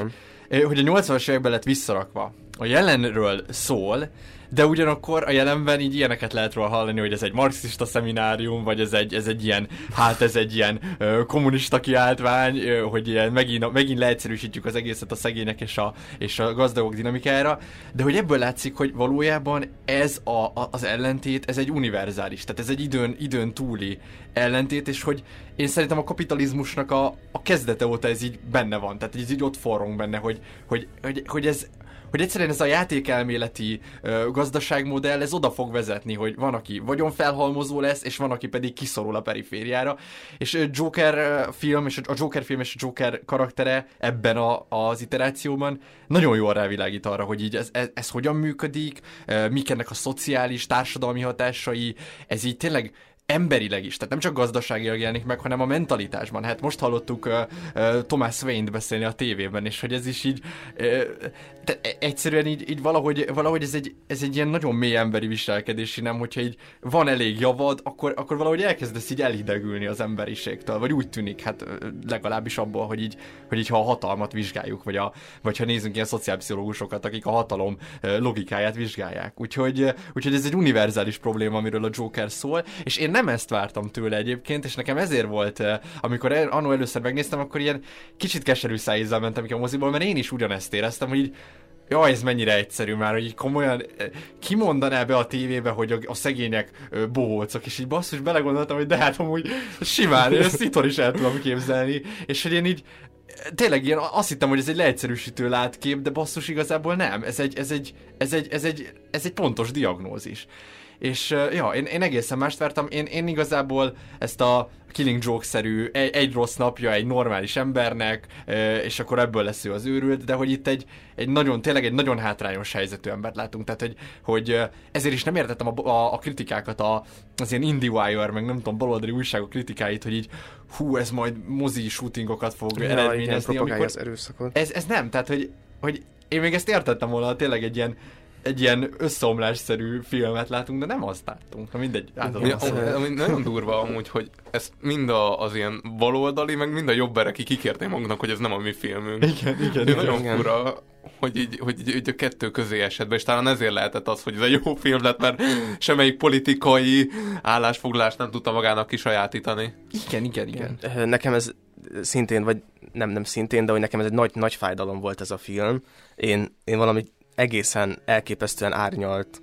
[SPEAKER 1] Hogy a 80-as években lett visszarakva. A jelenről szól, de ugyanakkor a jelenben így ilyeneket lehet róla hallani, hogy ez egy marxista szeminárium, vagy ez egy, ez egy ilyen, hát ez egy ilyen ö, kommunista kiáltvány, ö, hogy ilyen megint, megint leegyszerűsítjük az egészet a szegények és a, és a gazdagok dinamikájára, de hogy ebből látszik, hogy valójában ez a, a, az ellentét, ez egy univerzális, tehát ez egy időn, időn túli ellentét, és hogy én szerintem a kapitalizmusnak a, a kezdete óta ez így benne van, tehát ez így ott forrong benne, hogy, hogy, hogy, hogy ez hogy egyszerűen ez a játékelméleti gazdaságmodell, ez oda fog vezetni, hogy van, aki vagyonfelhalmozó lesz, és van, aki pedig kiszorul a perifériára. És Joker film, és a Joker film és a Joker karaktere ebben a, az iterációban nagyon jól rávilágít arra, hogy így ez, ez, ez hogyan működik, mik ennek a szociális, társadalmi hatásai, ez így tényleg emberileg is, tehát nem csak gazdaságilag jelenik meg, hanem a mentalitásban. Hát most hallottuk uh, uh, Thomas Wayne-t beszélni a tévében, és hogy ez is így, uh, de egyszerűen így, így valahogy, valahogy ez, egy, ez egy ilyen nagyon mély emberi viselkedési, nem, hogyha így van elég javad, akkor, akkor valahogy elkezdesz így elhidegülni az emberiségtől, vagy úgy tűnik, hát legalábbis abból, hogy így, hogy így ha a hatalmat vizsgáljuk, vagy, a, vagy ha nézzünk ilyen szociálpszichológusokat, akik a hatalom logikáját vizsgálják. Úgyhogy, úgyhogy ez egy univerzális probléma, amiről a Joker szól, és én nem nem ezt vártam tőle egyébként, és nekem ezért volt, eh, amikor el, annó először megnéztem, akkor ilyen kicsit keserű szájízzel mentem ki a moziból, mert én is ugyanezt éreztem, hogy így Jaj, ez mennyire egyszerű már, hogy így komolyan eh, kimondaná be a tévébe, hogy a, a szegények bohócok, és így basszus belegondoltam, hogy de hát amúgy simán, ezt itt is el tudom képzelni, és hogy én így tényleg ilyen, azt hittem, hogy ez egy leegyszerűsítő látkép, de basszus igazából nem, ez egy, ez egy, ez egy, ez egy, ez egy pontos diagnózis. És ja, én, én egészen mást vártam. Én, én igazából ezt a Killing Joke-szerű egy, egy rossz napja egy normális embernek, és akkor ebből lesz ő az őrült, de hogy itt egy, egy nagyon, tényleg egy nagyon hátrányos helyzetű embert látunk, tehát hogy, hogy ezért is nem értettem a, a, a kritikákat, a, az ilyen IndieWire, meg nem tudom, baloldali újságok kritikáit, hogy így hú, ez majd mozi shootingokat fog ja, eredményezni.
[SPEAKER 7] Igen, amikor, az erőszakot.
[SPEAKER 1] Ez, ez nem, tehát hogy, hogy én még ezt értettem volna, tényleg egy ilyen egy ilyen összeomlásszerű filmet látunk, de nem azt láttunk. Na mindegy,
[SPEAKER 6] átadom. Ami nagyon durva amúgy, hogy ezt mind a, az ilyen baloldali, meg mind a jobberek kikérték maguknak, hogy ez nem a mi filmünk.
[SPEAKER 1] Igen, igen.
[SPEAKER 6] igen nagyon igen. fura, hogy így, hogy így, így a kettő közé esetben, és talán ezért lehetett az, hogy ez egy jó film lett, mert semmelyik politikai állásfoglalást nem tudta magának kisajátítani.
[SPEAKER 1] Igen, igen, igen.
[SPEAKER 7] Nekem ez szintén, vagy nem, nem szintén, de hogy nekem ez egy nagy, nagy fájdalom volt ez a film. Én, én valami egészen elképesztően árnyalt,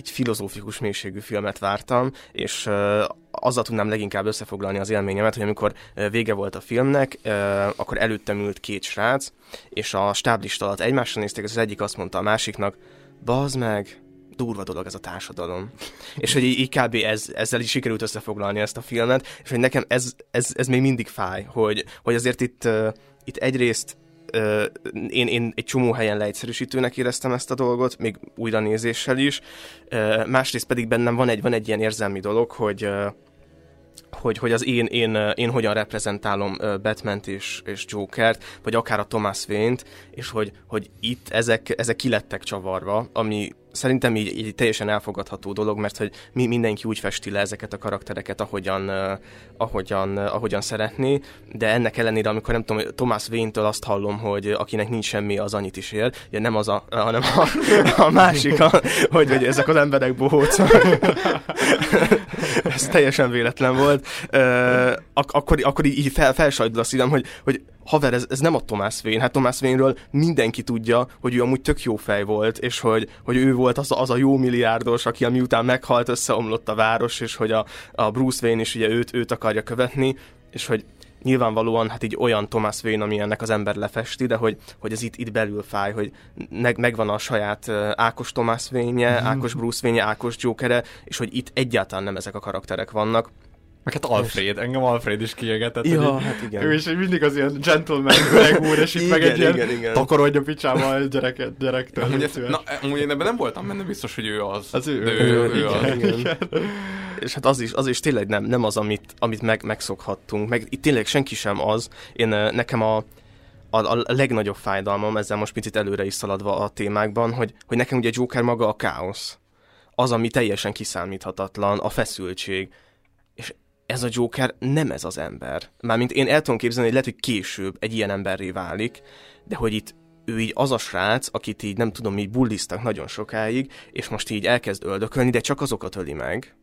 [SPEAKER 7] így filozófikus mélységű filmet vártam, és uh, azzal tudnám leginkább összefoglalni az élményemet, hogy amikor vége volt a filmnek, uh, akkor előttem ült két srác, és a stáblista alatt egymásra nézték, az egyik azt mondta a másiknak, bazd meg, durva dolog ez a társadalom. és hogy így kb. Ez, ezzel is sikerült összefoglalni ezt a filmet, és hogy nekem ez, ez, ez még mindig fáj, hogy, hogy azért itt, uh, itt egyrészt én, én egy csomó helyen leegyszerűsítőnek éreztem ezt a dolgot, még újra nézéssel is. Másrészt pedig bennem van egy, van egy ilyen érzelmi dolog, hogy hogy, hogy az én, én, én hogyan reprezentálom Batman-t és, és Jokert, vagy akár a Thomas Wayne-t, és hogy, hogy itt ezek, ezek kilettek csavarva, ami szerintem így, így teljesen elfogadható dolog, mert hogy mi, mindenki úgy festi le ezeket a karaktereket, ahogyan, ahogyan, ahogyan szeretné, de ennek ellenére, amikor nem tudom, Thomas Wayne-től azt hallom, hogy akinek nincs semmi, az annyit is él, ugye nem az a, hanem a, a másik, a, hogy, hogy ezek az emberek bohócok. Ez teljesen véletlen volt. Uh, ak- akkor, akkor így fel, felsajdul a szívem, hogy, hogy haver, ez, ez nem a Thomas Wayne. Hát Thomas Wayne-ről mindenki tudja, hogy ő amúgy tök jó fej volt, és hogy, hogy ő volt az a, az a jó milliárdos, aki miután meghalt, összeomlott a város, és hogy a, a Bruce Wayne is ugye őt, őt akarja követni, és hogy nyilvánvalóan hát így olyan Thomas Wayne, ami ennek az ember lefesti, de hogy, hogy ez itt, itt belül fáj, hogy meg, megvan a saját uh, Ákos Thomas Wayne-je,
[SPEAKER 1] Mhm.
[SPEAKER 7] Ákos Bruce Wayne-je, Ákos Jokere, és hogy itt egyáltalán nem ezek a karakterek vannak.
[SPEAKER 1] Meg hát Alfred, engem Alfred is kiégetett.
[SPEAKER 7] Ja,
[SPEAKER 1] hogy
[SPEAKER 7] hát igen.
[SPEAKER 1] Ő is mindig az ilyen gentleman öreg úr, és itt meg
[SPEAKER 7] Igen,
[SPEAKER 1] egy ilyen
[SPEAKER 7] igen, igen.
[SPEAKER 1] takarodja picsába a gyereket, gyerektől. Szüves.
[SPEAKER 6] na, amúgy én ebben nem voltam benne biztos, hogy ő az.
[SPEAKER 1] Az ő,
[SPEAKER 6] De
[SPEAKER 1] ő,
[SPEAKER 6] ő, ő,
[SPEAKER 1] igen,
[SPEAKER 6] az.
[SPEAKER 1] igen. igen.
[SPEAKER 7] És hát az is, az is tényleg nem, nem az, amit, amit meg, megszokhattunk. Meg itt tényleg senki sem az. Én nekem a, a, a legnagyobb fájdalmam, ezzel most picit előre is szaladva a témákban, hogy, hogy nekem ugye Joker maga a káosz. Az, ami teljesen kiszámíthatatlan, a feszültség. Ez a Joker nem ez az ember. Mármint én el tudom képzelni, hogy lehet, hogy később egy ilyen emberré válik, de hogy itt ő így az a srác, akit így nem tudom, így bulliztak nagyon sokáig, és most így elkezd öldökölni, de csak azokat öli meg,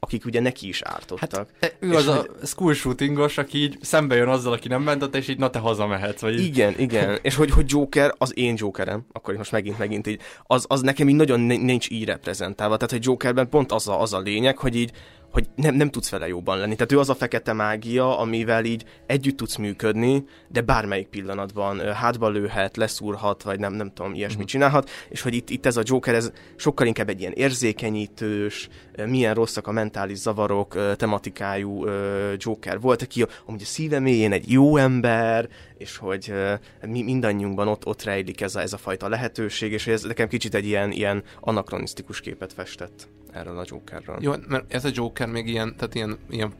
[SPEAKER 7] akik ugye neki is ártottak.
[SPEAKER 1] Hát, ő
[SPEAKER 7] És
[SPEAKER 1] az a
[SPEAKER 7] hogy-
[SPEAKER 1] school shootingos, aki így szembe jön azzal, aki nem mentett, és így na te hazamehetsz. Vagy így.
[SPEAKER 7] Igen, igen. És hogy, hogy Joker, az én Jokerem, akkor most megint, megint így, az, az nekem így nagyon ni- nincs így reprezentálva. Tehát, hogy Jokerben pont az a, az a lényeg, hogy így, hogy nem, nem tudsz vele jobban lenni. Tehát ő az a fekete mágia, amivel így együtt tudsz működni, de bármelyik pillanatban hátba lőhet, leszúrhat, vagy nem, nem tudom, ilyesmit
[SPEAKER 1] Mhm.
[SPEAKER 7] csinálhat, és hogy itt, itt ez a Joker, ez sokkal inkább egy ilyen érzékenyítős, milyen rosszak a mentális zavarok tematikájú Joker volt, aki amúgy a szíve mélyén egy jó ember, és hogy mi mindannyiunkban ott, ott rejlik ez a, ez a fajta lehetőség, és hogy ez nekem kicsit egy ilyen, ilyen anakronisztikus képet festett erről a Jokerről.
[SPEAKER 6] Jó, mert ez a Joker még ilyen, tehát ilyen, ilyen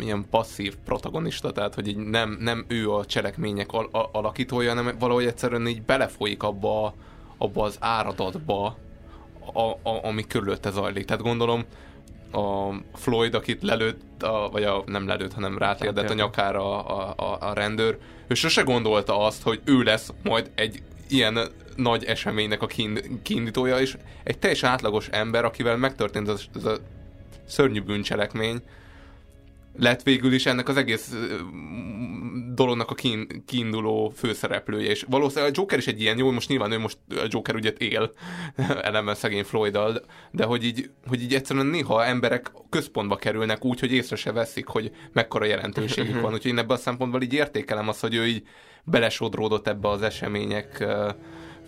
[SPEAKER 6] ilyen passzív protagonista, tehát hogy így nem, nem ő a cselekmények al- a- alakítója, hanem valahogy egyszerűen így belefolyik abba, abba az áradatba, a, a, ami körülötte zajlik. Tehát gondolom a Floyd, akit lelőtt, a, vagy a, nem lelőtt, hanem rátérdett a nyakára a, a, a rendőr, ő sose gondolta azt, hogy ő lesz majd egy ilyen nagy eseménynek a kiin- kiindítója, és egy teljesen átlagos ember, akivel megtörtént ez, ez a szörnyű bűncselekmény, lett végül is ennek az egész dolognak a kiin, kiinduló főszereplője, és valószínűleg a Joker is egy ilyen, jó, most nyilván ő most a Joker ügyet él, ellenben szegény floyd de hogy így, hogy így egyszerűen néha emberek központba kerülnek úgy, hogy észre se veszik, hogy mekkora jelentőségük van, úgyhogy én ebben a szempontból így értékelem azt, hogy ő így belesodródott ebbe az események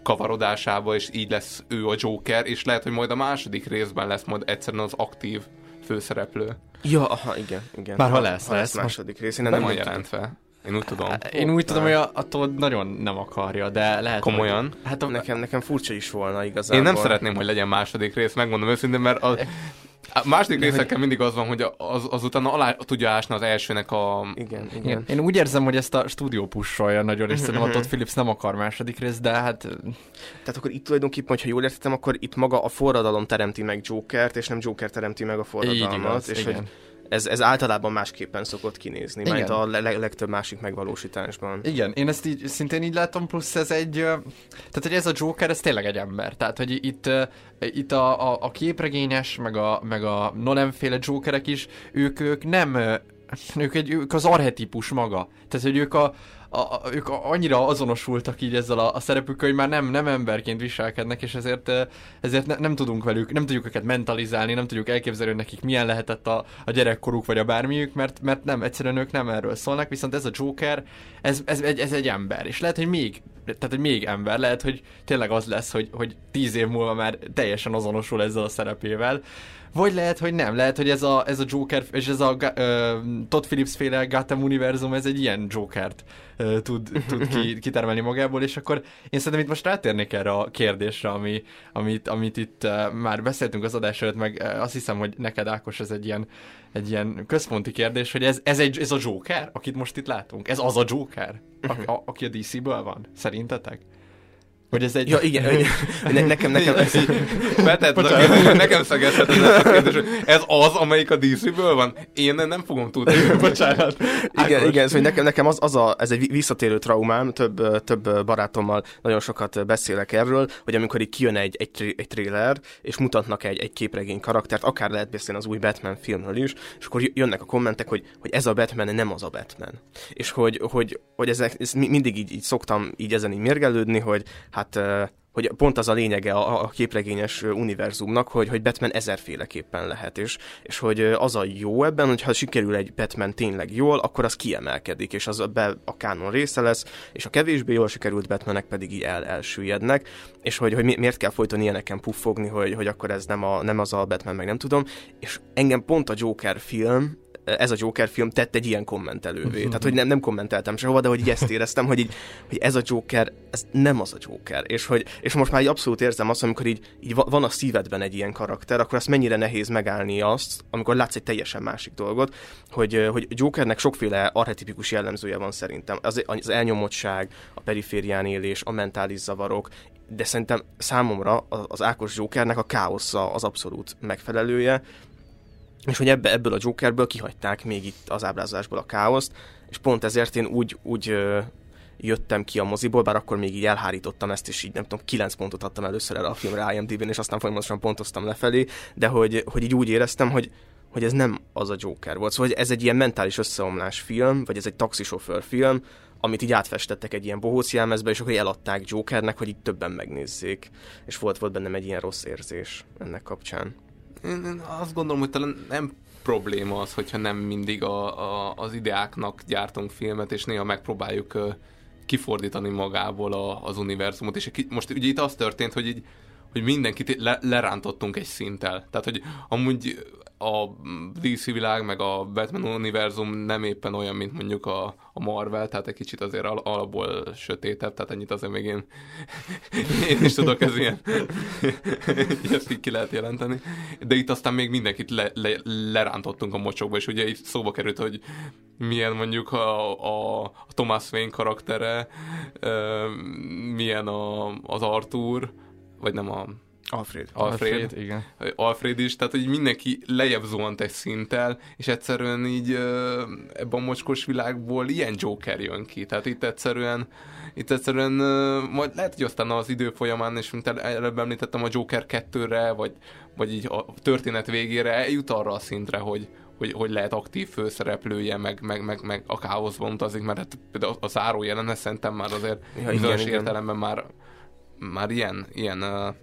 [SPEAKER 6] kavarodásába, és így lesz ő a Joker, és lehet, hogy majd a második részben lesz majd egyszerűen az aktív főszereplő.
[SPEAKER 7] Ja, aha, igen, igen.
[SPEAKER 1] Bár ha lesz,
[SPEAKER 7] ha
[SPEAKER 1] lesz.
[SPEAKER 7] lesz második rész, én
[SPEAKER 6] Nem,
[SPEAKER 7] nem,
[SPEAKER 6] nem
[SPEAKER 7] nem
[SPEAKER 6] jelent fel. Én úgy tudom.
[SPEAKER 1] Én úgy tudom, hogy a, a Todd nagyon nem akarja, de lehet,
[SPEAKER 6] Komolyan?
[SPEAKER 1] Hogy, hát a,
[SPEAKER 7] Nekem, nekem furcsa is volna igazából.
[SPEAKER 6] Én nem szeretném, hogy legyen második rész, megmondom őszintén, mert a, a második részekkel mindig az van, hogy az, azután alá tudja ásni az elsőnek a...
[SPEAKER 7] Igen, igen.
[SPEAKER 1] Igen. Én úgy érzem, hogy ezt a stúdió pusolja nagyon, és szerintem a Todd Phillips nem akar második rész, de hát
[SPEAKER 7] Tehát akkor itt tulajdonképpen, hogyha jól értettem, akkor itt maga a forradalom teremti meg Jokert, és nem Joker teremti meg a forradalmat.
[SPEAKER 1] igaz,
[SPEAKER 7] és
[SPEAKER 1] igen.
[SPEAKER 7] hogy ez, ez általában másképpen szokott kinézni,
[SPEAKER 1] Igen.
[SPEAKER 7] mert a le- legtöbb másik megvalósításban.
[SPEAKER 1] Igen, én ezt így szintén így látom, plusz ez egy, tehát hogy ez a Joker, ez tényleg egy ember, tehát hogy itt, itt a, a, a képregényes, meg a, meg a Nolan-féle Jokerek is, ők, ők nem, ők, egy, ők az arhetipus maga, tehát hogy ők a, a, ők annyira azonosultak így ezzel a, a szerepükkel, hogy már nem, nem emberként viselkednek, és ezért, ezért ne, nem tudunk velük, nem tudjuk őket mentalizálni, nem tudjuk elképzelni, hogy nekik milyen lehetett a, a gyerekkoruk, vagy a bármiük, mert, mert nem, egyszerűen ők nem erről szólnak, viszont ez a Joker, ez, ez, egy, ez egy ember, és lehet, hogy még, tehát hogy még ember, lehet, hogy tényleg az lesz, hogy, hogy tíz év múlva már teljesen azonosul ezzel a szerepével, vagy lehet, hogy nem, lehet, hogy ez a, ez a Joker, és ez a ö, Todd Phillips féle Gotham univerzum, ez egy ilyen Jokert ö, tud, tud ki, kitermelni magából, és akkor én szerintem itt most rátérnék erre a kérdésre, ami, amit, amit itt uh, már beszéltünk az adás előtt, meg uh, azt hiszem, hogy neked Ákos ez egy ilyen, egy ilyen központi kérdés, hogy ez, ez, egy, ez a Joker, akit most itt látunk? Ez az a Joker, a, a, aki a DC-ből van? Szerintetek? Vagy ez egy...
[SPEAKER 7] Ja, igen, igen. Ne, nekem, nekem, ez,
[SPEAKER 6] Betett a kérdés, nekem szegezheted ezt a kérdést, hogy ez az, amelyik a DC-ből van? Én nem fogom tudni.
[SPEAKER 1] Bocsánat.
[SPEAKER 7] igen,
[SPEAKER 1] Ákos.
[SPEAKER 7] igen, szóval nekem, nekem az, az a, ez egy visszatérő traumám, több, több barátommal nagyon sokat beszélek erről, hogy amikor így kijön egy, egy, egy trailer, és mutatnak egy, egy képregény karaktert, akár lehet beszélni az új Batman filmről is, és akkor jönnek a kommentek, hogy, hogy ez a Batman nem az a Batman. És hogy, hogy, hogy ezek, ezt mi- mindig így, így szoktam így ezen így mérgelődni, hogy hát ö, hogy pont az a lényege a, a képregényes univerzumnak, hogy, hogy Batman ezerféleképpen lehet, és, és hogy az a jó ebben, hogyha sikerül egy Batman tényleg jól, akkor az kiemelkedik, és az be a kánon része lesz, és a kevésbé jól sikerült Batmanek pedig így el, elsüllyednek, és hogy, hogy miért kell folyton ilyeneken puffogni, hogy, hogy akkor ez nem, a, nem az a Batman, meg nem tudom, és engem pont a Joker film ez a Joker film tett egy ilyen kommentelővé. Tehát, hogy nem, nem kommenteltem sehova, de hogy így ezt éreztem, hogy, így, hogy ez a Joker, ez nem az a Joker. És, hogy, és most már így abszolút érzem azt, amikor így, így van a szívedben egy ilyen karakter, akkor azt mennyire nehéz megállni azt, amikor látsz egy teljesen másik dolgot, hogy, hogy Jokernek sokféle archetipikus jellemzője van szerintem. Az, az elnyomottság, a periférián élés, a mentális zavarok, de szerintem számomra az Ákos Jokernek a káosza az abszolút megfelelője, és hogy ebbe, ebből a Jokerből kihagyták még itt az ábrázolásból a káoszt, és pont ezért én úgy, úgy ö, jöttem ki a moziból, bár akkor még így elhárítottam ezt, és így nem tudom, 9 pontot adtam először el a filmre IMDb-n, és aztán folyamatosan pontoztam lefelé, de hogy, hogy így úgy éreztem, hogy, hogy ez nem az a Joker volt. Szóval hogy ez egy ilyen mentális összeomlás film, vagy ez egy taxisofőr film, amit így átfestettek egy ilyen bohóc jelmezbe, és akkor eladták Jokernek, hogy így többen megnézzék. És volt, volt bennem egy ilyen rossz érzés ennek kapcsán
[SPEAKER 6] én, azt gondolom, hogy talán nem probléma az, hogyha nem mindig a, a, az ideáknak gyártunk filmet, és néha megpróbáljuk kifordítani magából a, az univerzumot. És most ugye itt az történt, hogy így hogy mindenkit le, lerántottunk egy szinttel. Tehát, hogy amúgy a DC világ, meg a Batman univerzum nem éppen olyan, mint mondjuk a, a Marvel, tehát egy kicsit azért al- alapból sötétebb, tehát ennyit azért még én, én is tudok ez ilyen, ezt így ki lehet jelenteni. De itt aztán még mindenkit le, le, lerántottunk a mocsokba, és ugye itt szóba került, hogy milyen mondjuk a, a, a Thomas Wayne karaktere, milyen a, az Arthur, vagy nem a
[SPEAKER 7] Alfred.
[SPEAKER 6] Alfred.
[SPEAKER 1] Alfred, igen.
[SPEAKER 6] Alfred is, tehát hogy mindenki lejjebb zuhant egy szinttel, és egyszerűen így ebben a mocskos világból ilyen Joker jön ki. Tehát itt egyszerűen itt egyszerűen majd lehet, hogy aztán az idő folyamán, és mint előbb említettem a Joker 2-re, vagy, vagy így a történet végére eljut arra a szintre, hogy, hogy, hogy lehet aktív főszereplője, meg, meg, meg, meg a káoszban utazik, mert hát például a záró jelenet szerintem már azért ja, bizonyos igen, értelemben igen. már, már ilyen, ilyen uh,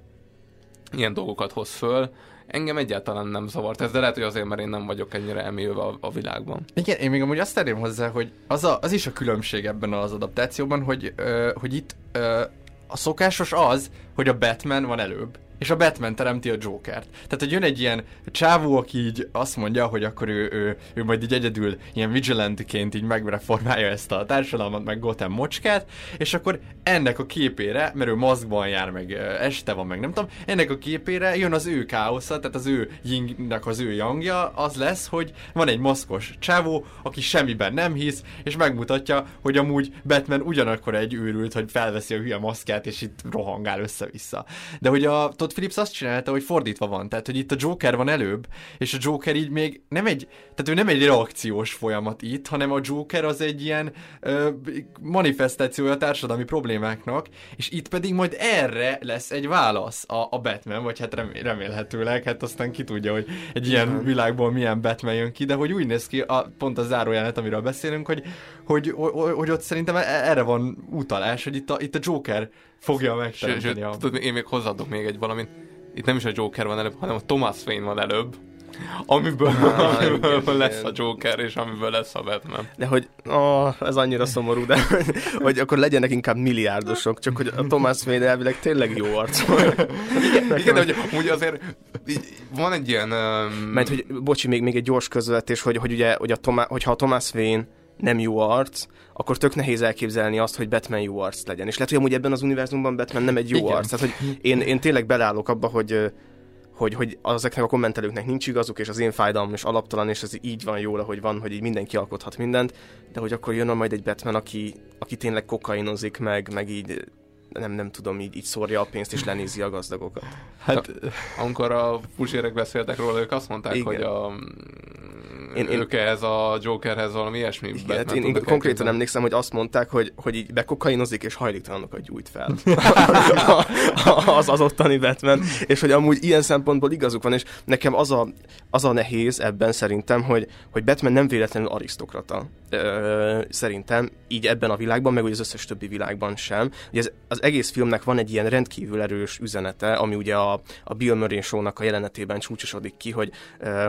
[SPEAKER 6] ilyen dolgokat hoz föl. Engem egyáltalán nem zavart ez, de lehet, hogy azért, mert én nem vagyok ennyire elmélyülve a, a világban.
[SPEAKER 1] Igen, én még amúgy azt tenném hozzá, hogy az, a, az is a különbség ebben az adaptációban, hogy, ö, hogy itt ö, a szokásos az, hogy a Batman van előbb, és a Batman teremti a Jokert. Tehát, hogy jön egy ilyen csávó, aki így azt mondja, hogy akkor ő, ő, ő majd így egyedül ilyen vigilantiként így megreformálja ezt a társadalmat, meg Gotham mocskát, és akkor ennek a képére, mert ő maszkban jár, meg este van, meg nem tudom, ennek a képére jön az ő káosza, tehát az ő yingnek az ő yangja, az lesz, hogy van egy maszkos csávó, aki semmiben nem hisz, és megmutatja, hogy amúgy Batman ugyanakkor egy őrült, hogy felveszi a hülye maszkát, és itt rohangál össze-vissza. De hogy a Todd Phillips azt csinálta, hogy fordítva van, tehát hogy itt a Joker van előbb, és a Joker így még nem egy, tehát ő nem egy reakciós folyamat itt, hanem a Joker az egy ilyen ö, manifestációja a társadalmi problémáknak, és itt pedig majd erre lesz egy válasz a, a Batman, vagy hát remél, remélhetőleg, hát aztán ki tudja, hogy egy ilyen világból milyen Batman jön ki, de hogy úgy néz ki, a, pont a zárójelet, amiről beszélünk, hogy, hogy, hogy, hogy ott szerintem e- erre van utalás, hogy itt a, itt a Joker fogja megteremteni.
[SPEAKER 6] A... Tudod, én még hozzáadok még egy valamit. Itt nem is a Joker van előbb, hanem a Thomas Wayne van előbb. Amiből, ah, amiből igen, lesz igen. a Joker, és amiből lesz a Batman.
[SPEAKER 7] De hogy, oh, ez annyira szomorú, de hogy akkor legyenek inkább milliárdosok, csak hogy a Thomas Wayne elvileg tényleg jó arc.
[SPEAKER 6] igen, igen, de hogy úgy azért így, van egy ilyen... Um...
[SPEAKER 7] Mert hogy, bocsi, még, még egy gyors közvetés, hogy, hogy ugye, hogy a Toma, hogyha a Thomas Wayne nem jó arc, akkor tök nehéz elképzelni azt, hogy Batman jó arc legyen. És lehet, hogy amúgy ebben az univerzumban Batman nem egy jó Igen. arc. Tehát, hogy én, én tényleg belállok abba, hogy hogy, hogy ezeknek a kommentelőknek nincs igazuk, és az én fájdalmam is alaptalan, és ez így van jól, ahogy van, hogy így mindenki alkothat mindent, de hogy akkor jön majd egy Batman, aki, aki tényleg kokainozik meg, meg így nem, nem tudom, így, így szórja a pénzt és lenézi a gazdagokat.
[SPEAKER 6] Hát, amikor a fusérek beszéltek róla, ők azt mondták, igen. hogy a, én, én, ők ez a Jokerhez valami ilyesmi.
[SPEAKER 7] Igen, hát én, én konkrétan emlékszem, hogy azt mondták, hogy, hogy így bekokainozik és hajléktalanokat gyújt fel. az az ottani Batman, és hogy amúgy ilyen szempontból igazuk van, és nekem az a, az a nehéz ebben szerintem, hogy, hogy Batman nem véletlenül arisztokrata. Ö, szerintem így ebben a világban, meg úgy az összes többi világban sem. Ugye ez, az egész filmnek van egy ilyen rendkívül erős üzenete, ami ugye a, a Bill Murray show-nak a jelenetében csúcsosodik ki, hogy ö,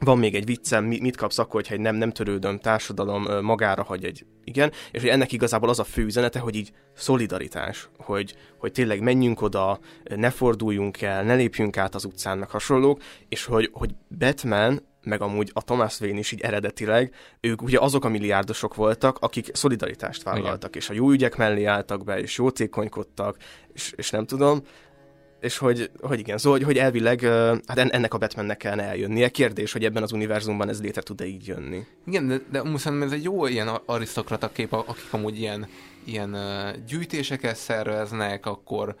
[SPEAKER 7] van még egy viccem, mit kapsz akkor, hogyha egy nem, nem törődöm társadalom magára hagy egy igen, és hogy ennek igazából az a fő üzenete, hogy így szolidaritás, hogy, hogy tényleg menjünk oda, ne forduljunk el, ne lépjünk át az utcán, meg hasonlók, és hogy, hogy Batman meg amúgy a Thomas Wayne is így eredetileg, ők ugye azok a milliárdosok voltak, akik szolidaritást vállaltak, Igen. és a jó ügyek mellé álltak be, és jótékonykodtak, és, és nem tudom, és hogy, hogy igen, szóval, hogy, hogy elvileg hát ennek a Batmannek kellene eljönnie. Kérdés, hogy ebben az univerzumban ez létre tud-e így jönni.
[SPEAKER 6] Igen, de, de szerintem ez egy jó ilyen arisztokrata kép, akik amúgy ilyen, ilyen gyűjtéseket szerveznek, akkor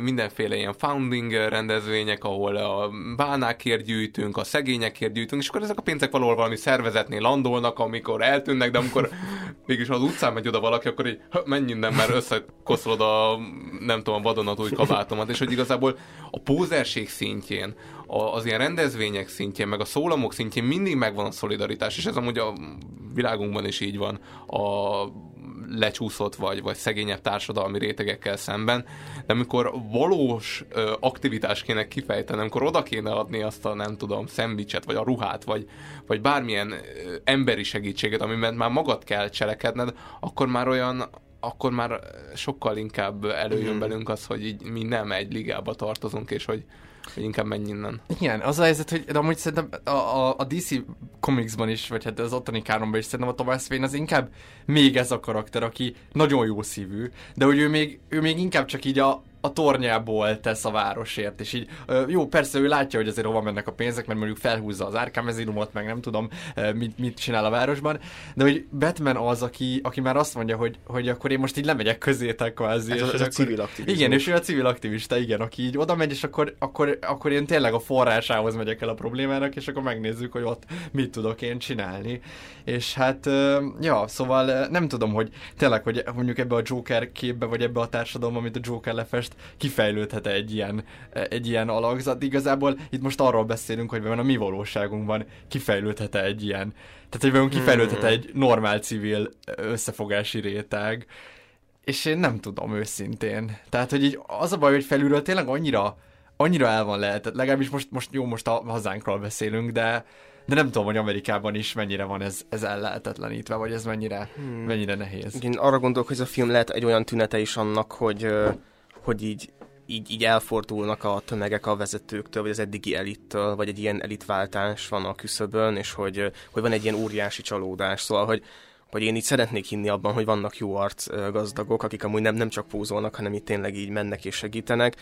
[SPEAKER 6] mindenféle ilyen founding rendezvények, ahol a bánákért gyűjtünk, a szegényekért gyűjtünk, és akkor ezek a pénzek valahol valami szervezetnél landolnak, amikor eltűnnek, de amikor mégis az utcán megy oda valaki, akkor így menj innen, mert összekoszolod a, nem tudom, a vadonatúj kabátomat, és hogy igazából a pózerség szintjén, az ilyen rendezvények szintjén, meg a szólamok szintjén mindig megvan a szolidaritás, és ez amúgy a világunkban is így van. A lecsúszott vagy, vagy szegényebb társadalmi rétegekkel szemben, de amikor valós ö, aktivitás kéne kifejteni, amikor oda kéne adni azt a nem tudom, szendvicset, vagy a ruhát, vagy, vagy bármilyen ö, emberi segítséget, amiben már magad kell cselekedned, akkor már olyan akkor már sokkal inkább előjön mm. belünk az, hogy így mi nem egy ligába tartozunk, és hogy hogy inkább menj innen.
[SPEAKER 1] Igen, az a helyzet, hogy de amúgy szerintem a, a, a DC Comicsban is, vagy hát az ottani káromban is szerintem a Thomas Wayne az inkább még ez a karakter, aki nagyon jó szívű, de hogy ő még, ő még inkább csak így a, a tornyából tesz a városért, és így jó, persze ő látja, hogy azért hova mennek a pénzek, mert mondjuk felhúzza az árkámezinumot, meg nem tudom, mit, mit csinál a városban, de hogy Batman az, aki, aki már azt mondja, hogy, hogy akkor én most így lemegyek közétek kvázi.
[SPEAKER 7] Ez,
[SPEAKER 1] és ez
[SPEAKER 7] a civil aktivizmus.
[SPEAKER 1] Igen, és ő a civil aktivista, igen, aki így oda megy, és akkor, akkor, akkor én tényleg a forrásához megyek el a problémának, és akkor megnézzük, hogy ott mit tudok én csinálni. És hát, ja, szóval nem tudom, hogy tényleg, hogy mondjuk ebbe a Joker képbe, vagy ebbe a társadalomba, amit a Joker lefest, kifejlődhet egy ilyen, egy ilyen alakzat. Igazából itt most arról beszélünk, hogy van a mi valóságunkban kifejlődhet egy ilyen, tehát hogy vajon kifejlődhet hmm. egy normál civil összefogási réteg, és én nem tudom őszintén. Tehát, hogy így az a baj, hogy felülről tényleg annyira, annyira el van lehetett, legalábbis most, most jó, most a hazánkról beszélünk, de, de nem tudom, hogy Amerikában is mennyire van ez, ez ellehetetlenítve, vagy ez mennyire, hmm. mennyire nehéz.
[SPEAKER 7] Én arra gondolok, hogy ez a film lehet egy olyan tünete is annak, hogy hogy így, így, így elfordulnak a tömegek a vezetőktől, vagy az eddigi elittől, vagy egy ilyen elitváltás van a küszöbön, és hogy, hogy van egy ilyen óriási csalódás. Szóval, hogy, hogy én így szeretnék hinni abban, hogy vannak jó arc gazdagok, akik amúgy nem, nem csak pózolnak, hanem itt tényleg így mennek és segítenek,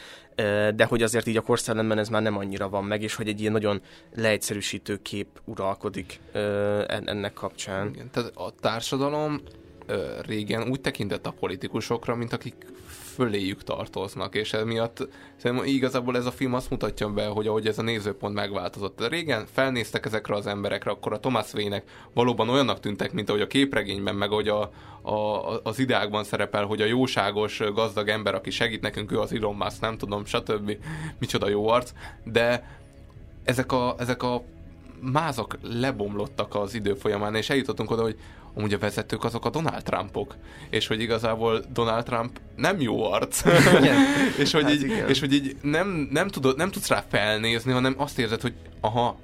[SPEAKER 7] de hogy azért így a korszellemben ez már nem annyira van meg, és hogy egy ilyen nagyon leegyszerűsítő kép uralkodik ennek kapcsán.
[SPEAKER 6] Igen, tehát a társadalom régen úgy tekintett a politikusokra, mint akik föléjük tartoznak, és emiatt szerintem igazából ez a film azt mutatja be, hogy ahogy ez a nézőpont megváltozott. Régen felnéztek ezekre az emberekre, akkor a Thomas Wayne-nek valóban olyannak tűntek, mint ahogy a képregényben, meg ahogy a, a, az ideákban szerepel, hogy a jóságos, gazdag ember, aki segít nekünk, ő az Elon Musk, nem tudom, stb. Micsoda jó arc, de ezek a, ezek a mázak lebomlottak az idő folyamán, és eljutottunk oda, hogy amúgy a vezetők azok a Donald Trumpok, és hogy igazából Donald Trump nem jó arc, és, hogy hát így, és hogy így nem, nem, tudod, nem tudsz rá felnézni, hanem azt érzed, hogy aha,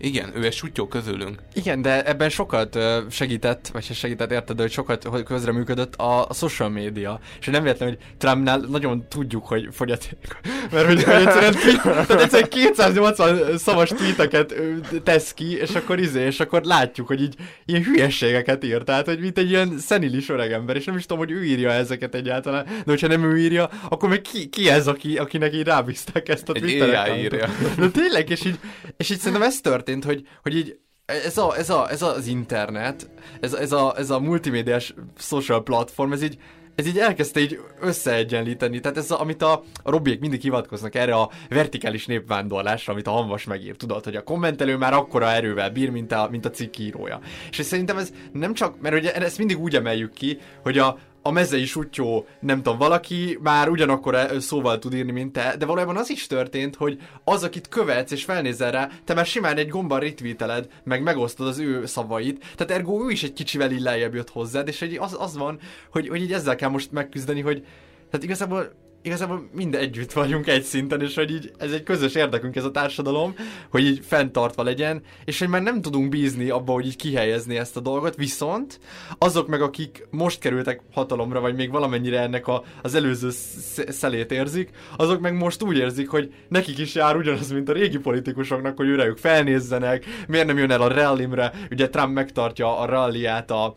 [SPEAKER 6] igen, ő egy sutyó közülünk.
[SPEAKER 1] Igen, de ebben sokat segített, vagy segített, érted, hogy sokat közreműködött a, a social media. És nem véletlen, hogy Trumpnál nagyon tudjuk, hogy fogyaték. Mert hogy, hogy egyszerűen, tehát egyszerűen 280 szavas tweeteket tesz ki, és akkor izé, és akkor látjuk, hogy így ilyen hülyességeket ír. Tehát, hogy mint egy ilyen szenilis öregember, és nem is tudom, hogy ő írja ezeket egyáltalán. De hogyha nem ő írja, akkor meg ki, ki ez, aki, akinek így rábízták ezt a
[SPEAKER 6] Twitter írja.
[SPEAKER 1] De tényleg, és így, és így szerintem ez történt történt, hogy, hogy így ez, a, ez, a, ez az internet, ez, ez, a, ez a multimédiás social platform, ez így, ez így elkezdte így összeegyenlíteni. Tehát ez, a, amit a, a Robiek mindig hivatkoznak erre a vertikális népvándorlásra, amit a Hanvas megír. Tudod, hogy a kommentelő már akkora erővel bír, mint a, mint a cikk írója. És szerintem ez nem csak, mert ugye ezt mindig úgy emeljük ki, hogy a, a mezei sutyó, nem tudom, valaki már ugyanakkor e- szóval tud írni, mint te, de valójában az is történt, hogy az, akit követsz és felnézel rá, te már simán egy gomban retweeteled, meg megosztod az ő szavait, tehát ergo ő is egy kicsivel így lejjebb jött hozzád, és hogy az, az van, hogy, hogy így ezzel kell most megküzdeni, hogy tehát igazából igazából mind együtt vagyunk egy szinten, és hogy így ez egy közös érdekünk ez a társadalom, hogy így fenntartva legyen, és hogy már nem tudunk bízni abba, hogy így kihelyezni ezt a dolgot, viszont azok meg, akik most kerültek hatalomra, vagy még valamennyire ennek a, az előző sz- szelét érzik, azok meg most úgy érzik, hogy nekik is jár ugyanaz, mint a régi politikusoknak, hogy őre ők felnézzenek, miért nem jön el a rallimre, ugye Trump megtartja a ralliát, a,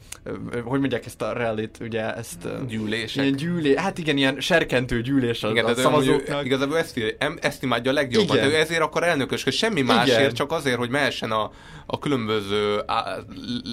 [SPEAKER 1] hogy mondják ezt a rallit, ugye ezt...
[SPEAKER 6] Gyűlések.
[SPEAKER 1] Ilyen gyűlé, hát igen, ilyen serkentő gyűlés a,
[SPEAKER 6] Igen,
[SPEAKER 1] a
[SPEAKER 6] de ő-
[SPEAKER 1] szavazóknak.
[SPEAKER 6] igazából ezt, ezt imádja a legjobban.
[SPEAKER 1] Igen.
[SPEAKER 6] Ő ezért akar elnökösködni, semmi másért,
[SPEAKER 1] Igen.
[SPEAKER 6] csak azért, hogy mehessen a, a különböző á,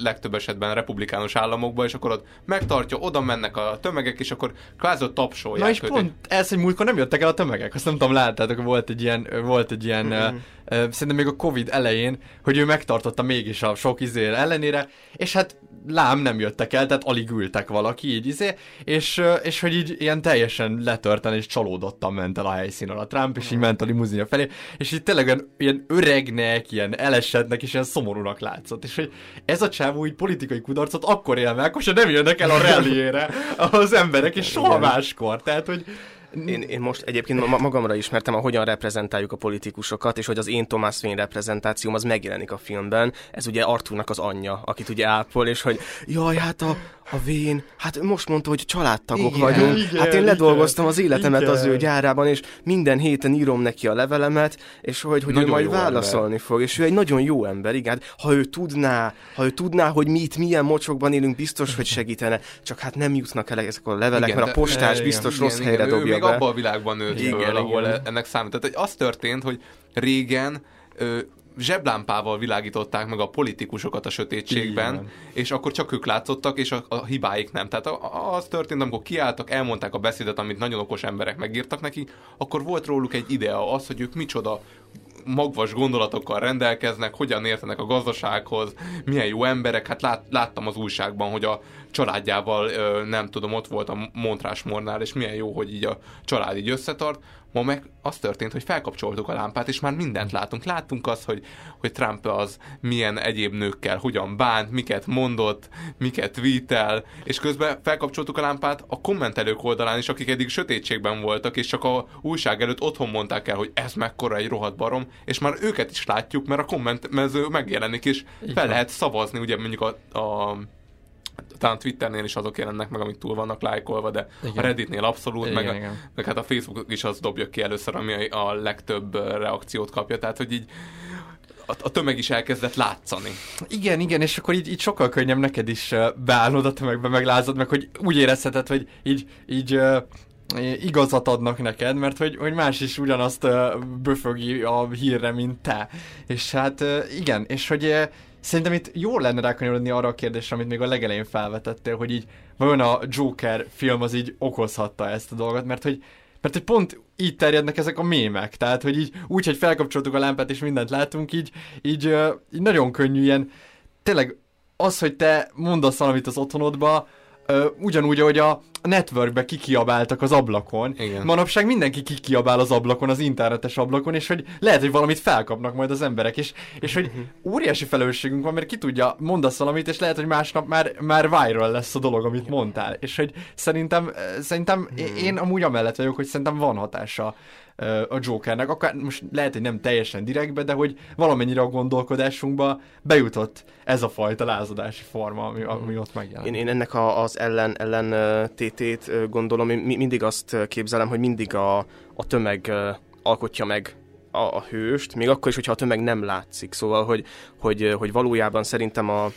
[SPEAKER 6] legtöbb esetben republikánus államokba, és akkor ott megtartja, oda mennek a tömegek, és akkor kvázi ott tapsolják
[SPEAKER 1] Na és
[SPEAKER 6] őt.
[SPEAKER 1] pont ez, hogy múltkor nem jöttek el a tömegek, azt nem tudom, láttátok, volt egy ilyen, volt egy ilyen,
[SPEAKER 7] Mhm.
[SPEAKER 1] mm-hmm. uh, szerintem még a Covid elején, hogy ő megtartotta mégis a sok izé ellenére, és hát lám nem jöttek el, tehát alig ültek valaki így izé, és, és hogy így ilyen teljesen letörten és csalódottan ment el a helyszínen a Trump, és így ment a limuzinja felé, és így tényleg olyan, ilyen öregnek, ilyen elesetnek, és ilyen szomorúnak látszott, és hogy ez a csávó így politikai kudarcot akkor él meg, hogyha nem jönnek el a rallyére az emberek, és soha máskor, tehát hogy
[SPEAKER 7] Én, én most egyébként ma- magamra ismertem, ahogyan reprezentáljuk a politikusokat, és hogy az én Thomas Wayne reprezentációm az megjelenik a filmben. Ez ugye Arthurnak az anyja, akit ugye ápol, és hogy jaj, hát a, a Wayne, hát most mondta, hogy családtagok
[SPEAKER 1] Igen,
[SPEAKER 7] vagyunk.
[SPEAKER 1] igen,
[SPEAKER 7] hát én ledolgoztam az életemet
[SPEAKER 1] igen.
[SPEAKER 7] az ő gyárában, és minden héten írom neki a levelemet, és hogy, hogy ő majd válaszolni fog. És ő egy nagyon jó ember, igen. Hát, Ha ő tudná, ha ő tudná, hogy mi itt milyen mocsokban élünk, biztos, hogy segítene. Csak hát nem jutnak el ezek a levelek,
[SPEAKER 6] Igen,
[SPEAKER 7] mert a
[SPEAKER 6] de-
[SPEAKER 7] postás
[SPEAKER 1] igen,
[SPEAKER 7] biztos
[SPEAKER 6] Igen,
[SPEAKER 7] rossz
[SPEAKER 6] igen,
[SPEAKER 7] helyre
[SPEAKER 6] ő
[SPEAKER 7] dobja.
[SPEAKER 6] Abban a világban nőtt
[SPEAKER 7] Igen,
[SPEAKER 6] föl, ahol
[SPEAKER 7] igen.
[SPEAKER 6] ennek számít. Tehát hogy az történt, hogy régen ö, zseblámpával világították meg a politikusokat a sötétségben,
[SPEAKER 1] Igen.
[SPEAKER 6] és akkor csak ők látszottak, és a, a hibáik nem. Tehát a, az történt, amikor kiálltak, elmondták a beszédet, amit nagyon okos emberek megírtak nekik, akkor volt róluk egy idea az, hogy ők micsoda magvas gondolatokkal rendelkeznek, hogyan értenek a gazdasághoz, milyen jó emberek. Hát lát, láttam az újságban, hogy a családjával, nem tudom, ott volt a Montrásmornál, és milyen jó, hogy így a család így összetart. Ma meg az történt, hogy felkapcsoltuk a lámpát, és már mindent látunk. Láttunk azt, hogy, hogy Trump az milyen egyéb nőkkel hogyan bánt, miket mondott, miket tweetel, és közben felkapcsoltuk a lámpát a kommentelők oldalán is, akik eddig sötétségben voltak, és csak a újság előtt otthon mondták el, hogy ez mekkora egy rohadt barom, és már őket is látjuk, mert a kommentmező megjelenik, és fel lehet szavazni, ugye mondjuk a, a talán Twitternél is azok jelennek meg, amik túl vannak lájkolva, de
[SPEAKER 1] Igen.
[SPEAKER 6] a Redditnél abszolút,
[SPEAKER 1] Igen,
[SPEAKER 6] meg, a,
[SPEAKER 1] igen.
[SPEAKER 6] meg hát a Facebook is az dobja ki először, ami a, legtöbb reakciót kapja, tehát hogy így a, a tömeg is elkezdett látszani.
[SPEAKER 1] Igen, igen, és akkor így, így sokkal könnyebb neked is beállnod a tömegbe, meglázad, meg hogy úgy érezheted, hogy így, így igazat adnak neked, mert hogy, hogy más is ugyanazt böfögi a hírre, mint te. És hát igen, és hogy szerintem itt jó lenne rákanyarodni arra a kérdésre, amit még a legelején felvetettél, hogy így vajon a Joker film az így okozhatta ezt a dolgot, mert hogy mert hogy pont így terjednek ezek a mémek, tehát hogy így úgy, hogy felkapcsoltuk a lámpát és mindent látunk, így, így, így nagyon könnyű ilyen, tényleg az, hogy te mondasz valamit az otthonodba, ö, ugyanúgy, ahogy a networkbe kikiabáltak az ablakon.
[SPEAKER 6] Igen.
[SPEAKER 1] Manapság mindenki kikiabál az ablakon, az internetes ablakon, és hogy lehet, hogy valamit felkapnak majd az emberek, és, és hogy óriási felelősségünk van, mert ki tudja, mondasz valamit, és lehet, hogy másnap már, már viral lesz a dolog, amit mondtál. És hogy szerintem, szerintem én- én amúgy amellett vagyok, hogy szerintem van hatása a Jokernek, akár most lehet, hogy nem teljesen direktbe, de hogy valamennyire a gondolkodásunkba bejutott ez a fajta lázadási forma, ami, ami ott megjelent.
[SPEAKER 7] Én, én ennek a, az ellen, ellen tétét gondolom, én mi- mindig azt képzelem, hogy mindig a, a tömeg alkotja meg a, a hőst, még akkor is, hogyha a tömeg nem látszik. Szóval, hogy, hogy, hogy valójában szerintem a,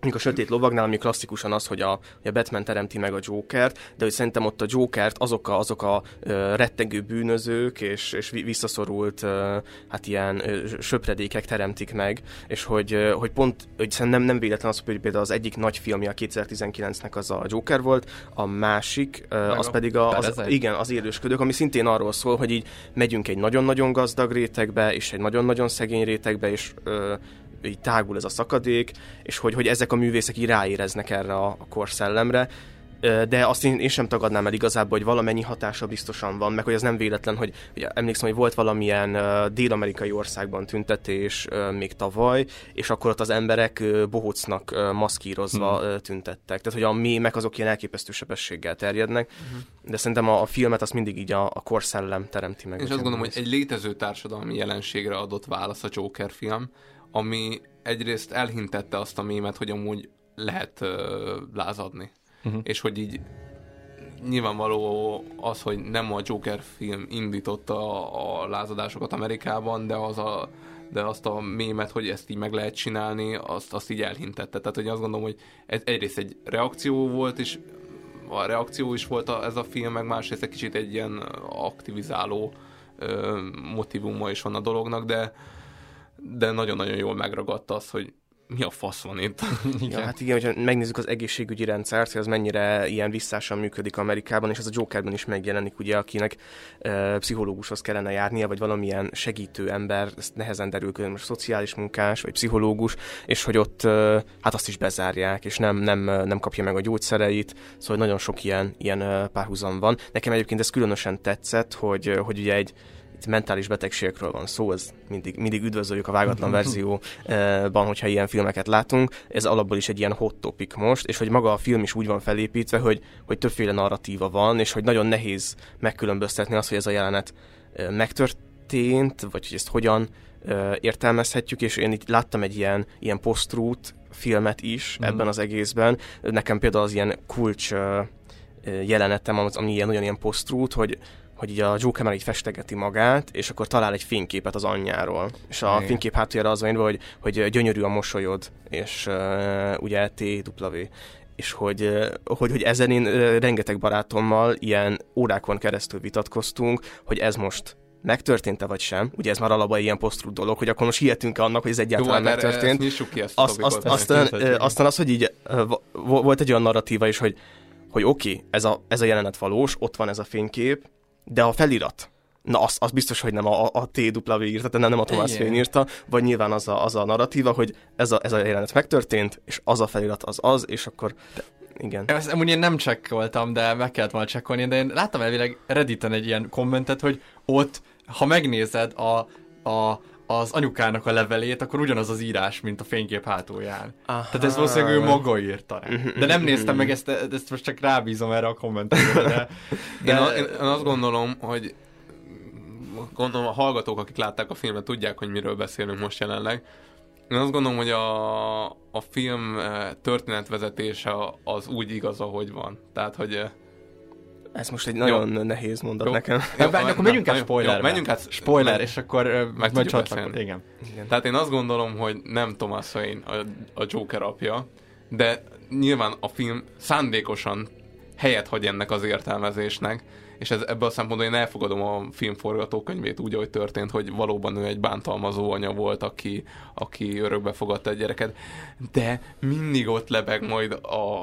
[SPEAKER 7] Mondjuk a Sötét Lovagnál, ami klasszikusan az, hogy a, hogy a Batman teremti meg a Jokert, de hogy szerintem ott a Jokert azok a, azok a ö, rettegő bűnözők és, és vi- visszaszorult ö, hát ilyen ö, söpredékek teremtik meg, és hogy, ö, hogy pont, hogy szerintem nem, nem véletlen az, hogy például az egyik nagy filmje a 2019-nek az a Joker volt, a másik, ö, az
[SPEAKER 1] a
[SPEAKER 7] pedig a, az, igen, az élősködők, ami szintén arról szól, hogy így megyünk egy nagyon-nagyon gazdag rétegbe, és egy nagyon-nagyon szegény rétegbe, és ö, így tágul ez a szakadék, és hogy, hogy ezek a művészek így ráéreznek erre a, a korszellemre. De azt én, én sem tagadnám el igazából, hogy valamennyi hatása biztosan van, meg hogy az nem véletlen, hogy, hogy emlékszem, hogy volt valamilyen uh, dél-amerikai országban tüntetés uh, még tavaly, és akkor ott az emberek uh, bohócnak uh, maszkírozva uh, tüntettek. Tehát, hogy a mémek azok ilyen elképesztő sebességgel terjednek, de szerintem a, a filmet azt mindig így a, a korszellem teremti meg.
[SPEAKER 6] És azt gondolom, hogy egy létező társadalmi jelenségre adott válasz a Joker film, ami egyrészt elhintette azt a mémet, hogy amúgy lehet uh, lázadni. Uh-huh. És hogy így nyilvánvaló az, hogy nem a Joker film indította a, a lázadásokat Amerikában, de az a de azt a mémet, hogy ezt így meg lehet csinálni, azt, azt így elhintette. Tehát, hogy azt gondolom, hogy ez egyrészt egy reakció volt, és a reakció is volt a, ez a film, meg másrészt egy kicsit egy ilyen aktivizáló ö, motivuma is van a dolognak, de de nagyon-nagyon jól megragadta az, hogy mi a fasz van itt.
[SPEAKER 7] Ja, hát igen, hogyha megnézzük az egészségügyi rendszert, hogy az mennyire ilyen visszásan működik Amerikában, és ez a Jokerben is megjelenik, ugye, akinek e, pszichológushoz kellene járnia, vagy valamilyen segítő ember, ezt nehezen derül ki, most szociális munkás, vagy pszichológus, és hogy ott e, hát azt is bezárják, és nem, nem, nem kapja meg a gyógyszereit, szóval nagyon sok ilyen, ilyen párhuzam van. Nekem egyébként ez különösen tetszett, hogy, hogy ugye egy itt mentális betegségekről van szó, ez mindig, mindig üdvözöljük a vágatlan verzióban, hogyha ilyen filmeket látunk. Ez alapból is egy ilyen hot topic most, és hogy maga a film is úgy van felépítve, hogy, hogy többféle narratíva van, és hogy nagyon nehéz megkülönböztetni azt, hogy ez a jelenet megtörtént, vagy hogy ezt hogyan értelmezhetjük, és én itt láttam egy ilyen, ilyen post filmet is
[SPEAKER 1] Mhm.
[SPEAKER 7] ebben az egészben. Nekem például az ilyen kulcs jelenetem, ami ilyen, olyan ilyen post hogy hogy így a Joker már így festegeti magát, és akkor talál egy fényképet az anyjáról. És a
[SPEAKER 1] Igen.
[SPEAKER 7] fénykép hátuljára az van írva, hogy, hogy gyönyörű a mosolyod, és uh, ugye TW. És hogy, hogy, hogy ezen én rengeteg barátommal ilyen órákon keresztül vitatkoztunk, hogy ez most megtörtént-e vagy sem. Ugye ez már alapban ilyen posztrút dolog, hogy akkor most hihetünk annak, hogy ez egyáltalán
[SPEAKER 6] hát erre-
[SPEAKER 7] megtörtént.
[SPEAKER 6] ezt ki ezt
[SPEAKER 7] azt, azt, aztán, aztán az, hogy így volt egy olyan narratíva is, hogy, hogy oké, okay, ez, a, ez a jelenet valós, ott van ez a fénykép, de a felirat, na az, az biztos, hogy nem a, a TW írta, tehát nem a Thomas. Wayne írta, vagy nyilván az a, az a narratíva, hogy ez a, ez a jelenet megtörtént, és az a felirat az az, és akkor igen.
[SPEAKER 1] Ezt amúgy én nem csekkoltam, de meg kellett volna csekkolni, de én láttam elvileg Redditen egy ilyen kommentet, hogy ott, ha megnézed a, a, az anyukának a levelét, akkor ugyanaz az írás, mint a fénykép hátulján.
[SPEAKER 7] Aha.
[SPEAKER 1] Tehát ez valószínűleg ő maga írta rá. De nem néztem meg ezt, ezt most csak rábízom erre a kommentekre, de...
[SPEAKER 6] Én, a, én, én azt gondolom, hogy gondolom a hallgatók, akik látták a filmet, tudják, hogy miről beszélünk most jelenleg. Én azt gondolom, hogy a, a film eh, történetvezetése az úgy igaz, ahogy van. Tehát, hogy...
[SPEAKER 7] Ez most egy nagyon jó. nehéz mondat
[SPEAKER 6] Jó.
[SPEAKER 7] nekem.
[SPEAKER 1] Jó,
[SPEAKER 6] Jó,
[SPEAKER 1] akkor
[SPEAKER 6] na,
[SPEAKER 1] menjünk át
[SPEAKER 6] jó,
[SPEAKER 1] spoilerbe.
[SPEAKER 6] jó, menjünk át-
[SPEAKER 1] Spoiler,
[SPEAKER 6] meg-
[SPEAKER 1] és akkor ö, majd csatlakod.
[SPEAKER 6] beszélni.
[SPEAKER 1] Igen.
[SPEAKER 6] Tehát én azt gondolom, hogy nem Thomas Wayne a, a Joker apja, de nyilván a film szándékosan helyet hagy ennek az értelmezésnek, és ez, ebből a szempontból én elfogadom a film forgatókönyvét úgy, ahogy történt, hogy valóban ő egy bántalmazó anya volt, aki, aki örökbe fogadta egy gyereket, de mindig ott lebeg majd a,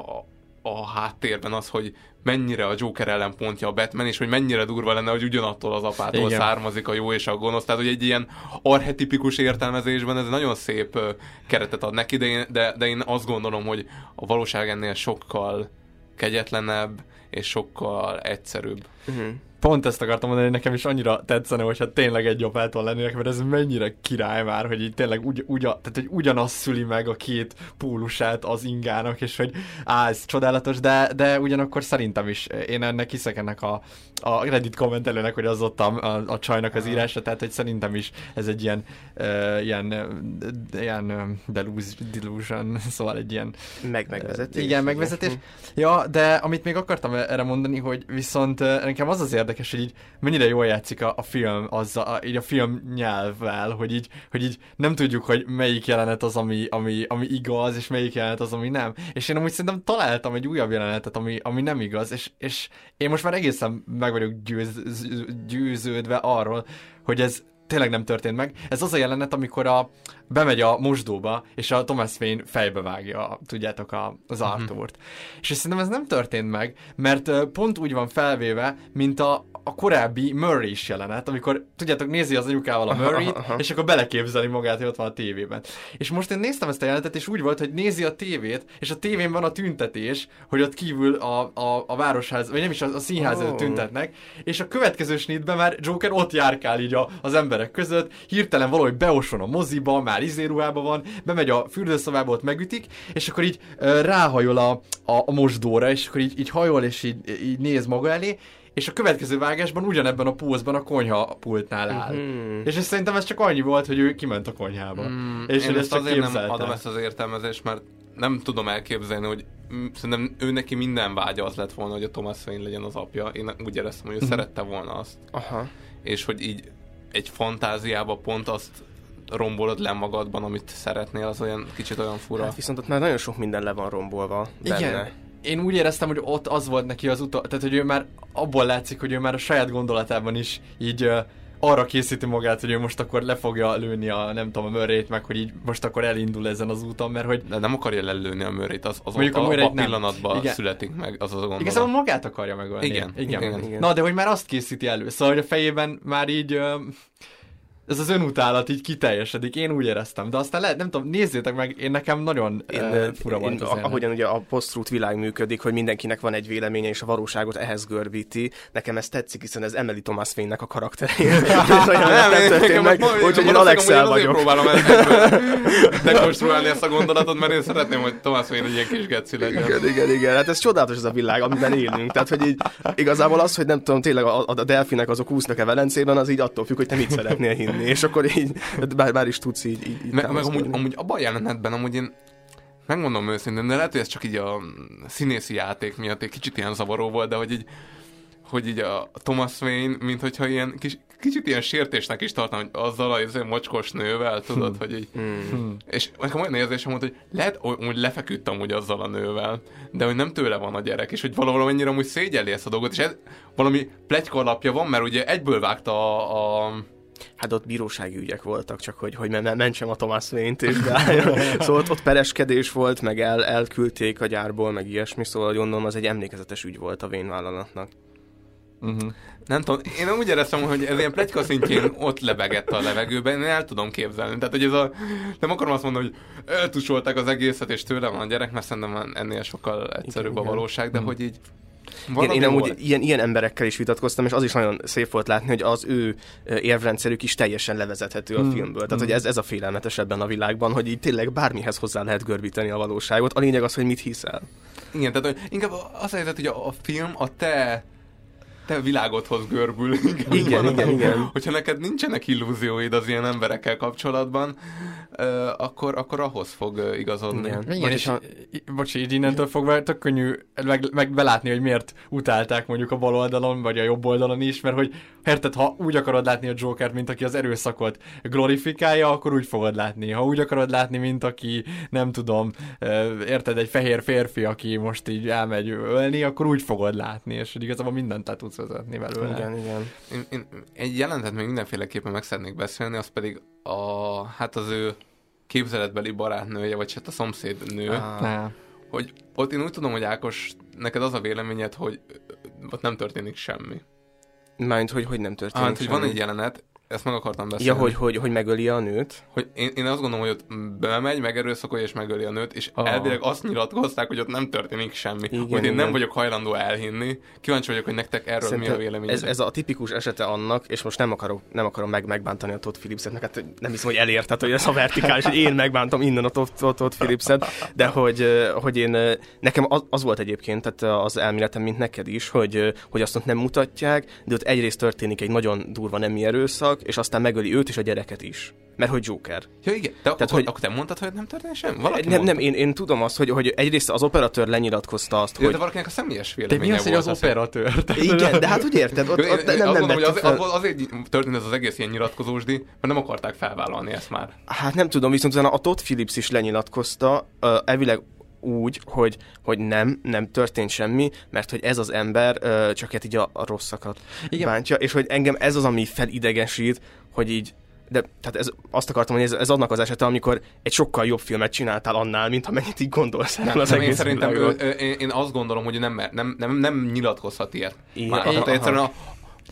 [SPEAKER 6] a háttérben az, hogy mennyire a Joker ellenpontja a Batman, és hogy mennyire durva lenne, hogy ugyanattól az apától
[SPEAKER 1] Igen.
[SPEAKER 6] származik a jó és a gonosz. Tehát, hogy egy ilyen archetipikus értelmezésben ez nagyon szép keretet ad neki, de én, de, de én azt gondolom, hogy a valóság ennél sokkal kegyetlenebb és sokkal egyszerűbb.
[SPEAKER 7] Uh-huh.
[SPEAKER 1] Pont ezt akartam mondani, hogy nekem is annyira tetszene, hogyha tényleg egy jobbától lennének, mert ez mennyire király már, hogy így tényleg ugy, ugyan, tehát, hogy ugyanaz szüli meg a két pólusát az ingának, és hogy á, ez csodálatos, de, de ugyanakkor szerintem is, én ennek hiszek ennek a, a Reddit kommentelőnek, hogy az ott a, a, a csajnak az írása, tehát hogy szerintem is ez egy ilyen, uh, ilyen, uh, ilyen uh, delus- delusion, szóval egy ilyen
[SPEAKER 7] Meg megvezetés.
[SPEAKER 1] igen, megvezetés. Ja, de amit még akartam erre mondani, hogy viszont eh, nekem az az érdekes, hogy így mennyire jól játszik a, a film azzal, a, így a film nyelvvel, hogy így, hogy így nem tudjuk, hogy melyik jelenet az, ami, ami, ami igaz, és melyik jelenet az, ami nem. És én amúgy szerintem találtam egy újabb jelenetet, ami, ami nem igaz, és, és én most már egészen meg vagyok győz, győződve arról, hogy ez tényleg nem történt meg. Ez az a jelenet, amikor a, bemegy a mosdóba, és a Thomas Wayne fejbe vágja, tudjátok, a, az Arthurt. És szerintem ez nem történt meg, mert pont úgy van felvéve, mint a, a korábbi Murray is jelenet, amikor, tudjátok, nézi az anyukával a Murray-t,
[SPEAKER 7] aha.
[SPEAKER 1] és akkor beleképzeli magát, hogy ott van a tévében. És most én néztem ezt a jelenetet, és úgy volt, hogy nézi a tévét, és a tévén van a tüntetés, hogy ott kívül a, a, a városház, vagy nem is a, a színház előtt
[SPEAKER 7] Ó.
[SPEAKER 1] tüntetnek, és a következő snitben már Joker ott járkál így a, az emberek között, hirtelen valahogy beoson a moziba, már izéruhában van, bemegy a fürdőszobába, ott megütik, és akkor így ráhajol a, a, a mosdóra, és akkor így, így hajol, és így, így néz maga elé, és a következő vágásban ugyanebben a pózban a konyha pultnál áll.
[SPEAKER 7] Mhm.
[SPEAKER 1] És ez szerintem ez csak annyi volt, hogy ő kiment a konyhába.
[SPEAKER 6] Mm,
[SPEAKER 1] és
[SPEAKER 6] én ezt
[SPEAKER 1] csak
[SPEAKER 6] azért nem adom ezt az értelmezést, mert nem tudom elképzelni, hogy mm, szerintem ő neki minden vágya az lett volna, hogy a Thomas Wayne legyen az apja. Én úgy éreztem, hogy ő
[SPEAKER 1] Mhm.
[SPEAKER 6] szerette volna azt.
[SPEAKER 7] Aha.
[SPEAKER 6] És hogy így egy fantáziába pont azt rombolod le magadban, amit szeretnél, az olyan kicsit olyan fura.
[SPEAKER 7] Hát viszont ott már nagyon sok minden le van rombolva benne.
[SPEAKER 1] Igen. Én úgy éreztem, hogy ott az volt neki az utol, tehát hogy ő már abból látszik, hogy ő már a saját gondolatában is így uh, arra készíti magát, hogy ő most akkor le fogja lőni a, nem tudom, a mörrét, meg hogy így most akkor elindul ezen az úton, mert hogy
[SPEAKER 6] De nem akarja lelőni a mőrét, az, az
[SPEAKER 1] Mondjuk a
[SPEAKER 6] a, a pillanatban
[SPEAKER 1] Igen.
[SPEAKER 6] születik meg, az az a gondolat.
[SPEAKER 1] igazából magát akarja megölni.
[SPEAKER 6] Igen,
[SPEAKER 1] igen.
[SPEAKER 6] igen,
[SPEAKER 7] igen.
[SPEAKER 1] Na, de hogy már azt készíti elő, szóval hogy a fejében már így uh, ez az önutálat így kiteljesedik, én úgy éreztem, de aztán lehet, nem tudom, nézzétek meg, én nekem nagyon
[SPEAKER 7] Én,
[SPEAKER 1] uh, fura volt
[SPEAKER 7] én,
[SPEAKER 1] az jelenet.
[SPEAKER 7] ahogyan ugye a post világ működik, hogy mindenkinek van egy véleménye, és a valóságot ehhez görbíti. Nekem ez tetszik, hiszen ez Emily Thomas Wayne-nek a karaktere. Ez olyan nem, nem történt meg, úgyhogy én Alexel vagyok.
[SPEAKER 6] próbálom ezt dekonstruálni ezt a gondolatot, mert én szeretném, hogy Thomas Wayne egy ilyen kis geci legyen.
[SPEAKER 7] Igen, igen, igen. Hát ez csodálatos ez a világ, amiben élünk. Tehát, hogy így igazából az, hogy nem tudom, tényleg a, a delfinek azok úsznak-e Velencében, az így attól függ, hogy te mit szeretnél hinni. És akkor így, bár, bár is tudsz így, így,
[SPEAKER 6] Meg, meg amúgy, amúgy abban a jelenetben amúgy én megmondom őszintén, de lehet, hogy ez csak így a színészi játék miatt egy kicsit ilyen zavaró volt, de hogy így hogy így a Thomas Wayne, mint hogyha ilyen kis, kicsit ilyen sértésnek is tartom, hogy azzal a izé mocskos nővel, tudod, hogy így...
[SPEAKER 7] Hmm.
[SPEAKER 6] És nekem olyan érzésem volt, hogy lehet, hogy lefeküdt amúgy azzal a nővel, de hogy nem tőle van a gyerek, és hogy valahol annyira amúgy szégyelli ezt a dolgot, és ez valami pletyka alapja van, mert ugye egyből vágta a, a
[SPEAKER 7] Hát ott bírósági ügyek voltak, csak hogy, hogy men- mentsem a Thomas Wayne-t, és. Szóval ott, ott pereskedés volt, meg el, elküldték a gyárból, meg ilyesmi, szóval gondolom az egy emlékezetes ügy volt a Wayne vállalatnak.
[SPEAKER 1] Uh-huh.
[SPEAKER 6] Nem tudom, én úgy éreztem, hogy ez ilyen pletyka szintjén ott lebegett a levegőben, én el tudom képzelni. Tehát, hogy ez a... Nem akarom azt mondani, hogy eltusolták az egészet, és tőle van a gyerek, mert szerintem ennél sokkal egyszerűbb
[SPEAKER 7] Igen,
[SPEAKER 6] a
[SPEAKER 7] igen.
[SPEAKER 6] valóság, de
[SPEAKER 1] Mm.
[SPEAKER 6] hogy így...
[SPEAKER 7] Én,
[SPEAKER 6] valami
[SPEAKER 7] én amúgy
[SPEAKER 6] volt.
[SPEAKER 7] ilyen, ilyen emberekkel is vitatkoztam, és az is nagyon szép volt látni, hogy az ő érvrendszerük is teljesen levezethető a
[SPEAKER 1] Mm,
[SPEAKER 7] filmből. Tehát,
[SPEAKER 1] mm.
[SPEAKER 7] hogy ez, ez a félelmetes ebben a világban, hogy így tényleg bármihez hozzá lehet görbíteni a valóságot. A lényeg az, hogy mit hiszel.
[SPEAKER 6] Igen, tehát hogy inkább az a helyzet, hogy a, a film a te te világodhoz görbül.
[SPEAKER 7] Igen,
[SPEAKER 6] van,
[SPEAKER 7] igen, igen.
[SPEAKER 6] Hogyha neked nincsenek illúzióid az ilyen emberekkel kapcsolatban, akkor, akkor ahhoz fog igazodni.
[SPEAKER 7] Igen.
[SPEAKER 1] Igen, és, i- bocs, így innentől fogva tök könnyű meg, meg belátni, hogy miért utálták mondjuk a bal oldalon, vagy a jobb oldalon is, mert hogy érted, ha úgy akarod látni a Jokert, mint aki az erőszakot glorifikálja, akkor úgy fogod látni. Ha úgy akarod látni, mint aki, nem tudom, érted, egy fehér férfi, aki most így elmegy ölni, akkor úgy fogod látni, és hogy igazából mindent le tudsz vezetni belőle.
[SPEAKER 7] Igen, igen.
[SPEAKER 6] Én, én, egy jelentet még mindenféleképpen meg szeretnék beszélni, az pedig a, hát az ő képzeletbeli barátnője, vagy hát a szomszédnő,
[SPEAKER 7] Ah.
[SPEAKER 6] Hogy ott én úgy tudom, hogy Ákos, neked az a véleményed, hogy ott nem történik semmi.
[SPEAKER 7] Mármint, hogy hogy nem történik
[SPEAKER 6] Hát, hogy van egy jelenet, ezt meg akartam beszélni.
[SPEAKER 7] Ja, hogy, hogy, hogy megöli a nőt.
[SPEAKER 6] hogy én, én azt gondolom, hogy ott bemegy, megerőszakolja és megöli a nőt, és
[SPEAKER 1] Ah.
[SPEAKER 6] elvileg azt nyilatkozták, hogy ott nem történik semmi.
[SPEAKER 7] Igen,
[SPEAKER 6] hogy én
[SPEAKER 7] igen.
[SPEAKER 6] nem vagyok hajlandó elhinni. Kíváncsi vagyok, hogy nektek erről mi a
[SPEAKER 7] Szerintem
[SPEAKER 6] véleményed.
[SPEAKER 7] ez, ez a tipikus esete annak, és most nem akarok, nem akarom meg, megbántani a Todd Phillipset, meg hát nem hiszem, hogy elért, tehát, hogy ez a vertikális, hogy én megbántam innen a Todd, Todd, Phillipset, de hogy, ö, hogy én, ö, nekem az, az, volt egyébként, tehát az elméletem, mint neked is, hogy, hogy azt nem mutatják, de ott egyrészt történik egy nagyon durva nemi erőszak, és aztán megöli őt és a gyereket is. Mert hogy Joker.
[SPEAKER 6] Ja, igen. De akkor,
[SPEAKER 7] hogy-
[SPEAKER 6] akkor te mondtad, hogy nem történik semmi? Valaki
[SPEAKER 7] nem,
[SPEAKER 6] mondta.
[SPEAKER 7] nem, én, én tudom azt, hogy, hogy egyrészt az operatőr lenyilatkozta azt,
[SPEAKER 6] Hogy...
[SPEAKER 7] hogy...
[SPEAKER 6] De valakinek a személyes
[SPEAKER 1] De
[SPEAKER 6] véleménye
[SPEAKER 1] mi az, hogy az
[SPEAKER 6] ezt.
[SPEAKER 1] operatőr? Tehát-
[SPEAKER 7] Igen, de hát úgy érted, ott, ott
[SPEAKER 6] én
[SPEAKER 7] nem, nem,
[SPEAKER 6] gondolom, hogy az,
[SPEAKER 7] fel.
[SPEAKER 6] az, azért történt ez az egész ilyen nyilatkozósdi, mert nem akarták felvállalni ezt már.
[SPEAKER 7] Hát nem tudom, viszont a Todd Phillips is lenyilatkozta, uh, elvileg úgy, hogy, hogy nem, nem történt semmi, mert hogy ez az ember ö, csak hát így a, a rosszakat
[SPEAKER 1] Igen.
[SPEAKER 7] bántja, és hogy engem ez az, ami felidegesít, hogy így de tehát ez, azt akartam, hogy ez, ez annak az esete, amikor egy sokkal jobb filmet csináltál annál, mint amennyit így gondolsz erről az
[SPEAKER 6] Nem, én
[SPEAKER 7] egész
[SPEAKER 6] szerintem ő, én, én azt gondolom, hogy nem, nem, nem, nem nyilatkozhat ilyet.
[SPEAKER 7] Igen,
[SPEAKER 6] Már,
[SPEAKER 7] aha,
[SPEAKER 6] tehát
[SPEAKER 7] aha.
[SPEAKER 6] egyszerűen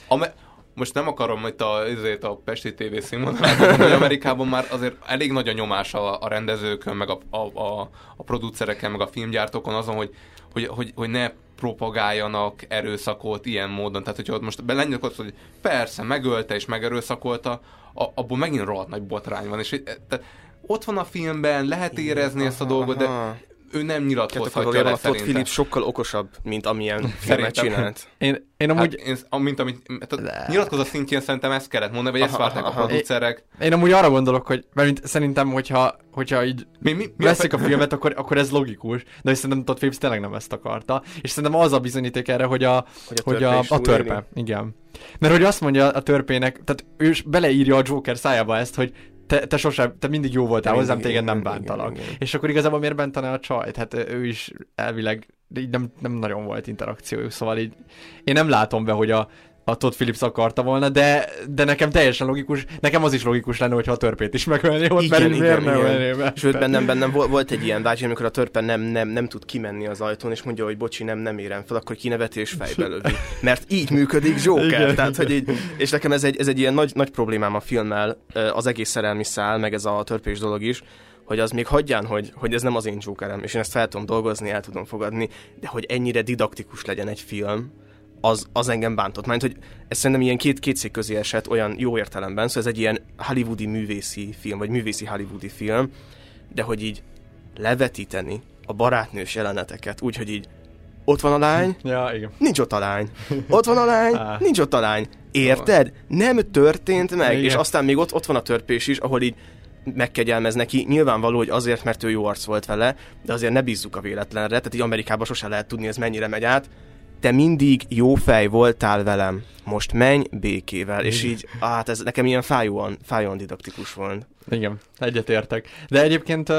[SPEAKER 6] a, a, most nem akarom itt a, ezért a Pesti TV színvonalát, hogy Amerikában már azért elég nagy a nyomás a, a rendezőkön, meg a, a, a, a producereken, meg a filmgyártókon azon, hogy, hogy, hogy, hogy ne propagáljanak erőszakot ilyen módon. Tehát, hogyha ott most lenyilatkoztat, hogy persze, megölte és megerőszakolta, a, abból megint rohadt nagy botrány van. És e, tehát ott van a filmben, lehet érezni ezt a dolgot, de
[SPEAKER 7] Aha.
[SPEAKER 6] Ő nem nyilatkozhatja
[SPEAKER 7] valójában
[SPEAKER 6] le
[SPEAKER 7] a. Phillips sokkal okosabb, mint amilyen filmet csinált.
[SPEAKER 1] Én, én
[SPEAKER 6] Hát,
[SPEAKER 1] amúgy,
[SPEAKER 6] én, mint amit, tehát nyilatkozat szintjén szerintem ezt kellett mondani, vagy ezt várták a producerek.
[SPEAKER 1] én amúgy arra gondolok, hogy mert szerintem, hogyha, hogyha így
[SPEAKER 6] Mi, mi, mi
[SPEAKER 1] veszik a filmet, akkor, akkor ez logikus, de hogy szerintem Todd Phillips tényleg nem ezt akarta. És szerintem az a bizonyíték erre, hogy a,
[SPEAKER 7] Hogy a
[SPEAKER 1] hogy a, a törpe. Igen. Mert hogy azt mondja a törpének, tehát ő is beleírja a Joker szájába ezt, hogy te, te sosem, te mindig jó voltál hozzám, téged nem
[SPEAKER 7] igen,
[SPEAKER 1] bántalak.
[SPEAKER 7] igen, igen.
[SPEAKER 1] És akkor igazából miért bántaná a csajt? Hát ő is elvileg így nem, nem nagyon volt interakciójuk, szóval így én nem látom be, hogy a, a Todd Phillips akarta volna, de, de nekem teljesen logikus, nekem az is logikus lenne, hogyha a törpét is megölné ott, mert így miért ne ölné meg?
[SPEAKER 7] Sőt, bennem, bennem vol- volt egy ilyen vágy, amikor a törpe nem, nem, nem tud kimenni az ajtón, és mondja, hogy bocsi, nem, nem érem fel, akkor kineveti és fejbe lövi. Mert így működik Joker.
[SPEAKER 1] Igen.
[SPEAKER 7] Tehát, hogy így, és nekem ez egy, ez egy ilyen nagy, nagy problémám a filmmel, az egész szerelmi szál, meg ez a törpés dolog is, hogy az még hagyján, hogy, hogy ez nem az én Jokerem, és én ezt fel tudom dolgozni, el tudom fogadni, de hogy ennyire didaktikus legyen egy film, az, az engem bántott. Mert hogy ez szerintem ilyen két, két szék közé esett olyan jó értelemben, szóval ez egy ilyen hollywoodi művészi film, vagy művészi hollywoodi film, de hogy így levetíteni a barátnős jeleneteket, úgyhogy így ott van a lány,
[SPEAKER 1] Ja, igen.
[SPEAKER 7] nincs ott a lány. Ott van a lány,
[SPEAKER 1] Á.
[SPEAKER 7] nincs ott a lány. Érted? Nem történt meg.
[SPEAKER 1] Igen.
[SPEAKER 7] És aztán még ott, ott van a törpés is, ahol így megkegyelmez neki. Nyilvánvaló, hogy azért, mert ő jó arc volt vele, de azért ne bízzuk a véletlenre. Tehát így Amerikában sose lehet tudni, ez mennyire megy át. Te mindig jó fej voltál velem. Most menj békével. És így, hát ez nekem ilyen fájóan, fájóan didaktikus volt.
[SPEAKER 1] Igen, egyetértek. De egyébként uh,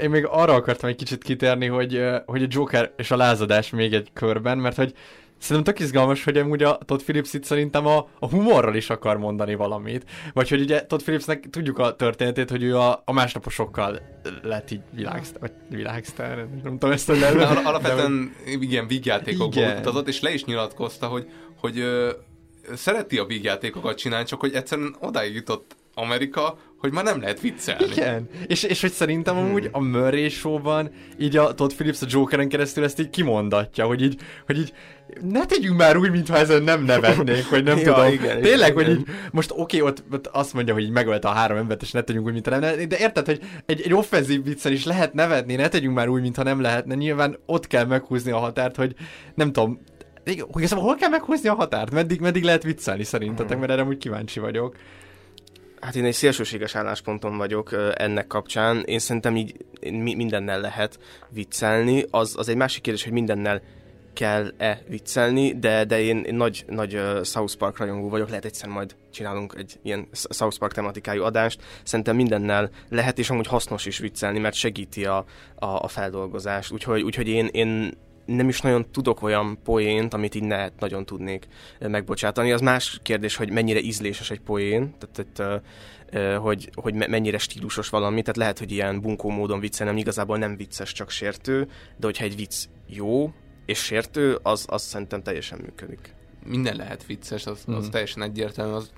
[SPEAKER 1] én még arra akartam egy kicsit kitérni, hogy, uh, hogy a Joker és a lázadás még egy körben, mert hogy szerintem tök izgalmas, hogy amúgy a Todd Phillips itt szerintem a, a humorral is akar mondani valamit. Vagy hogy ugye Todd Phillipsnek tudjuk a történetét, hogy ő a, a másnaposokkal lett így világsztár, vagy világsztár, nem tudom ezt, hogy
[SPEAKER 6] De
[SPEAKER 1] lehet.
[SPEAKER 6] al- alapvetően igen, vígjátékokból
[SPEAKER 1] Igen.
[SPEAKER 6] utazott, és le is nyilatkozta, hogy, hogy ö, szereti a vígjátékokat csinálni, csak hogy egyszerűen odáig jutott Amerika, hogy már nem lehet viccelni.
[SPEAKER 1] Igen, és, és hogy szerintem amúgy a Murray show-ban így a Todd Phillips a Jokeren keresztül ezt így kimondatja, hogy így, hogy így ne tegyünk már úgy, mintha ezen nem nevetnék, vagy nem
[SPEAKER 7] Ja,
[SPEAKER 1] tudom.
[SPEAKER 7] igen,
[SPEAKER 1] Tényleg,
[SPEAKER 7] igen,
[SPEAKER 1] hogy így, most oké, ott, ott azt mondja, hogy megölte a három embert, és ne tegyünk úgy, mintha nem lehetne, de érted, hogy egy, egy offenzív viccel is lehet nevetni, ne tegyünk már úgy, mintha nem lehetne. Nyilván ott kell meghúzni a határt, hogy nem tudom, Igazából hol kell meghúzni a határt? Meddig, meddig lehet viccelni szerintetek? Mert erre úgy kíváncsi vagyok.
[SPEAKER 7] Hát én egy szélsőséges állásponton vagyok ennek kapcsán. Én szerintem így mi- mindennel lehet viccelni. Az, az egy másik kérdés, hogy mindennel kell-e viccelni, de, de én, én nagy, nagy South Park rajongó vagyok, lehet egyszer majd csinálunk egy ilyen South Park tematikájú adást. Szerintem mindennel lehet, és amúgy hasznos is viccelni, mert segíti a, a, a feldolgozást. Úgyhogy, úgyhogy én, én nem is nagyon tudok olyan poént, amit így ne nagyon tudnék megbocsátani. Az más kérdés, hogy mennyire ízléses egy poén, tehát, tehát hogy, hogy me- mennyire stílusos valami, tehát lehet, hogy ilyen bunkó módon viccelnem, igazából nem vicces, csak sértő, de hogyha egy vicc jó és sértő, az, az szerintem teljesen működik.
[SPEAKER 6] Minden lehet vicces, az, az
[SPEAKER 1] Mhm.
[SPEAKER 6] teljesen egyértelmű, az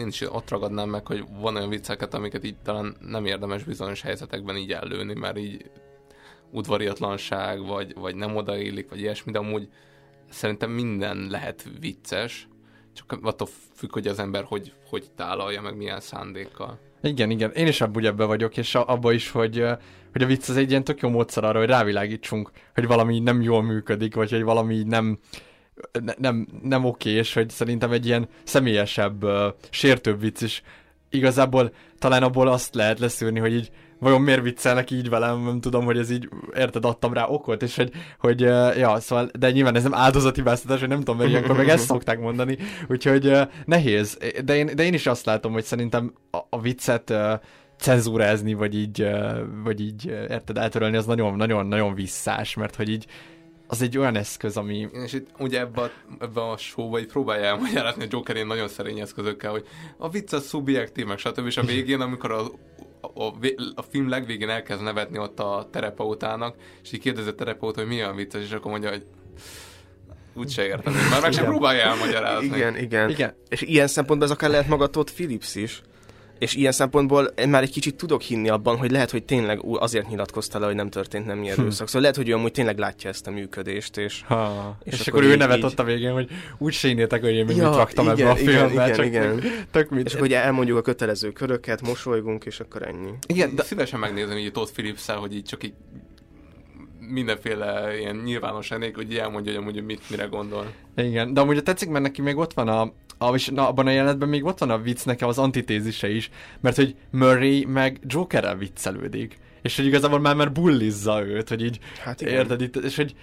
[SPEAKER 6] én is ott ragadnám meg, hogy van olyan vicceket, amiket így talán nem érdemes bizonyos helyzetekben így ellőni, mert így udvariatlanság, vagy, vagy nem odaillik, vagy ilyesmi, de amúgy szerintem minden lehet vicces, csak attól függ, hogy az ember hogy, hogy tálalja, meg milyen szándékkal.
[SPEAKER 1] Igen, igen. Én is abban ebbe vagyok, és abba is, hogy, hogy a vicc az egy ilyen tök jó módszer arra, hogy rávilágítsunk, hogy valami nem jól működik, vagy hogy valami nem, ne, nem, nem oké, és hogy szerintem egy ilyen személyesebb, sértőbb vicc is igazából talán abból azt lehet leszűrni, hogy így vajon miért viccelnek így velem, nem tudom, hogy ez így, érted, adtam rá okot, és hogy, hogy ja, szóval, de nyilván ez nem áldozathibáztatás, hogy nem tudom, mert ilyenkor meg ezt szokták mondani, úgyhogy nehéz, de én, de én is azt látom, hogy szerintem a, a viccet cenzúrázni, vagy így, vagy így érted, eltörölni, az nagyon-nagyon-nagyon visszás, mert hogy így az egy olyan eszköz, ami...
[SPEAKER 6] És itt ugye ebbe a, ebbe a showba így próbálja elmagyarázni a Joker nagyon szerény eszközökkel, hogy a vicc az szubjektív, meg stb. És a végén, amikor a, a, a, film legvégén elkezd nevetni ott a terapeutának, és így kérdezi a terapeuta, hogy mi a vicces, és akkor mondja, hogy úgyse értem, már meg sem próbálja elmagyarázni.
[SPEAKER 7] Igen, igen,
[SPEAKER 1] Igen.
[SPEAKER 7] És ilyen szempontból ez akár lehet maga Todd Phillips is. És ilyen szempontból én már egy kicsit tudok hinni abban, hogy lehet, hogy tényleg ú- azért nyilatkozta le, hogy nem történt nem ilyen erőszak. Szóval lehet, hogy ő amúgy tényleg látja ezt a működést, és...
[SPEAKER 1] Ha. És,
[SPEAKER 7] És
[SPEAKER 1] és
[SPEAKER 7] akkor
[SPEAKER 1] akkor ő nevet
[SPEAKER 7] így-
[SPEAKER 1] ott a végén, hogy úgy se hinnétek, hogy én még
[SPEAKER 7] Ja,
[SPEAKER 1] mit raktam ebbe
[SPEAKER 7] igen,
[SPEAKER 1] a
[SPEAKER 7] igen,
[SPEAKER 1] filmbe,
[SPEAKER 7] igen,
[SPEAKER 1] csak
[SPEAKER 7] igen.
[SPEAKER 1] tök mit.
[SPEAKER 7] És akkor ugye elmondjuk a kötelező köröket, mosolygunk, és akkor ennyi.
[SPEAKER 6] Igen, de szívesen megnézem így Todd phillips hogy így csak így mindenféle ilyen nyilvános ennék, hogy elmondja, hogy amúgy mit, mire gondol.
[SPEAKER 1] Igen, de amúgy tetszik, mert neki még ott van a, a és na, abban a jelenetben még ott van a vicc nekem az antitézise is, mert hogy Murray meg Jokerrel viccelődik. És hogy igazából már már bullizza őt, hogy így,
[SPEAKER 7] Hát igen.
[SPEAKER 1] érted itt, és hogy,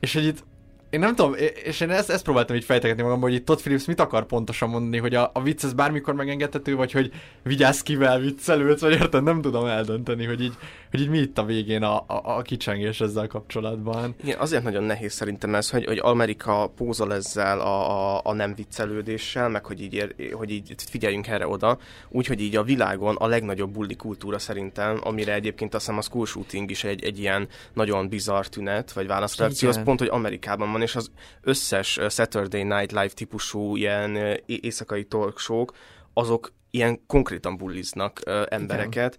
[SPEAKER 1] és hogy itt én nem tudom, és én ezt, ezt próbáltam így fejtegetni magamban, hogy itt Todd Phillips mit akar pontosan mondani, hogy a, a vicc ez bármikor megengedhető, vagy hogy vigyázz kivel viccelődsz, vagy érted, nem tudom eldönteni, hogy így, hogy így mi itt a végén a, a, a kicsengés ezzel kapcsolatban.
[SPEAKER 7] Igen, azért nagyon nehéz szerintem ez, hogy, hogy Amerika pózol ezzel a, a, a nem viccelődéssel, meg hogy így, hogy így figyeljünk erre oda, úgyhogy így a világon a legnagyobb bulli kultúra szerintem, amire egyébként azt hiszem a school shooting is egy, egy ilyen nagyon bizarr tünet, vagy válaszreakció, az
[SPEAKER 1] Igen.
[SPEAKER 7] pont, hogy Amerikában van, és az összes uh, Saturday Night Live típusú ilyen uh, éjszakai talk azok ilyen konkrétan bulliznak uh, embereket,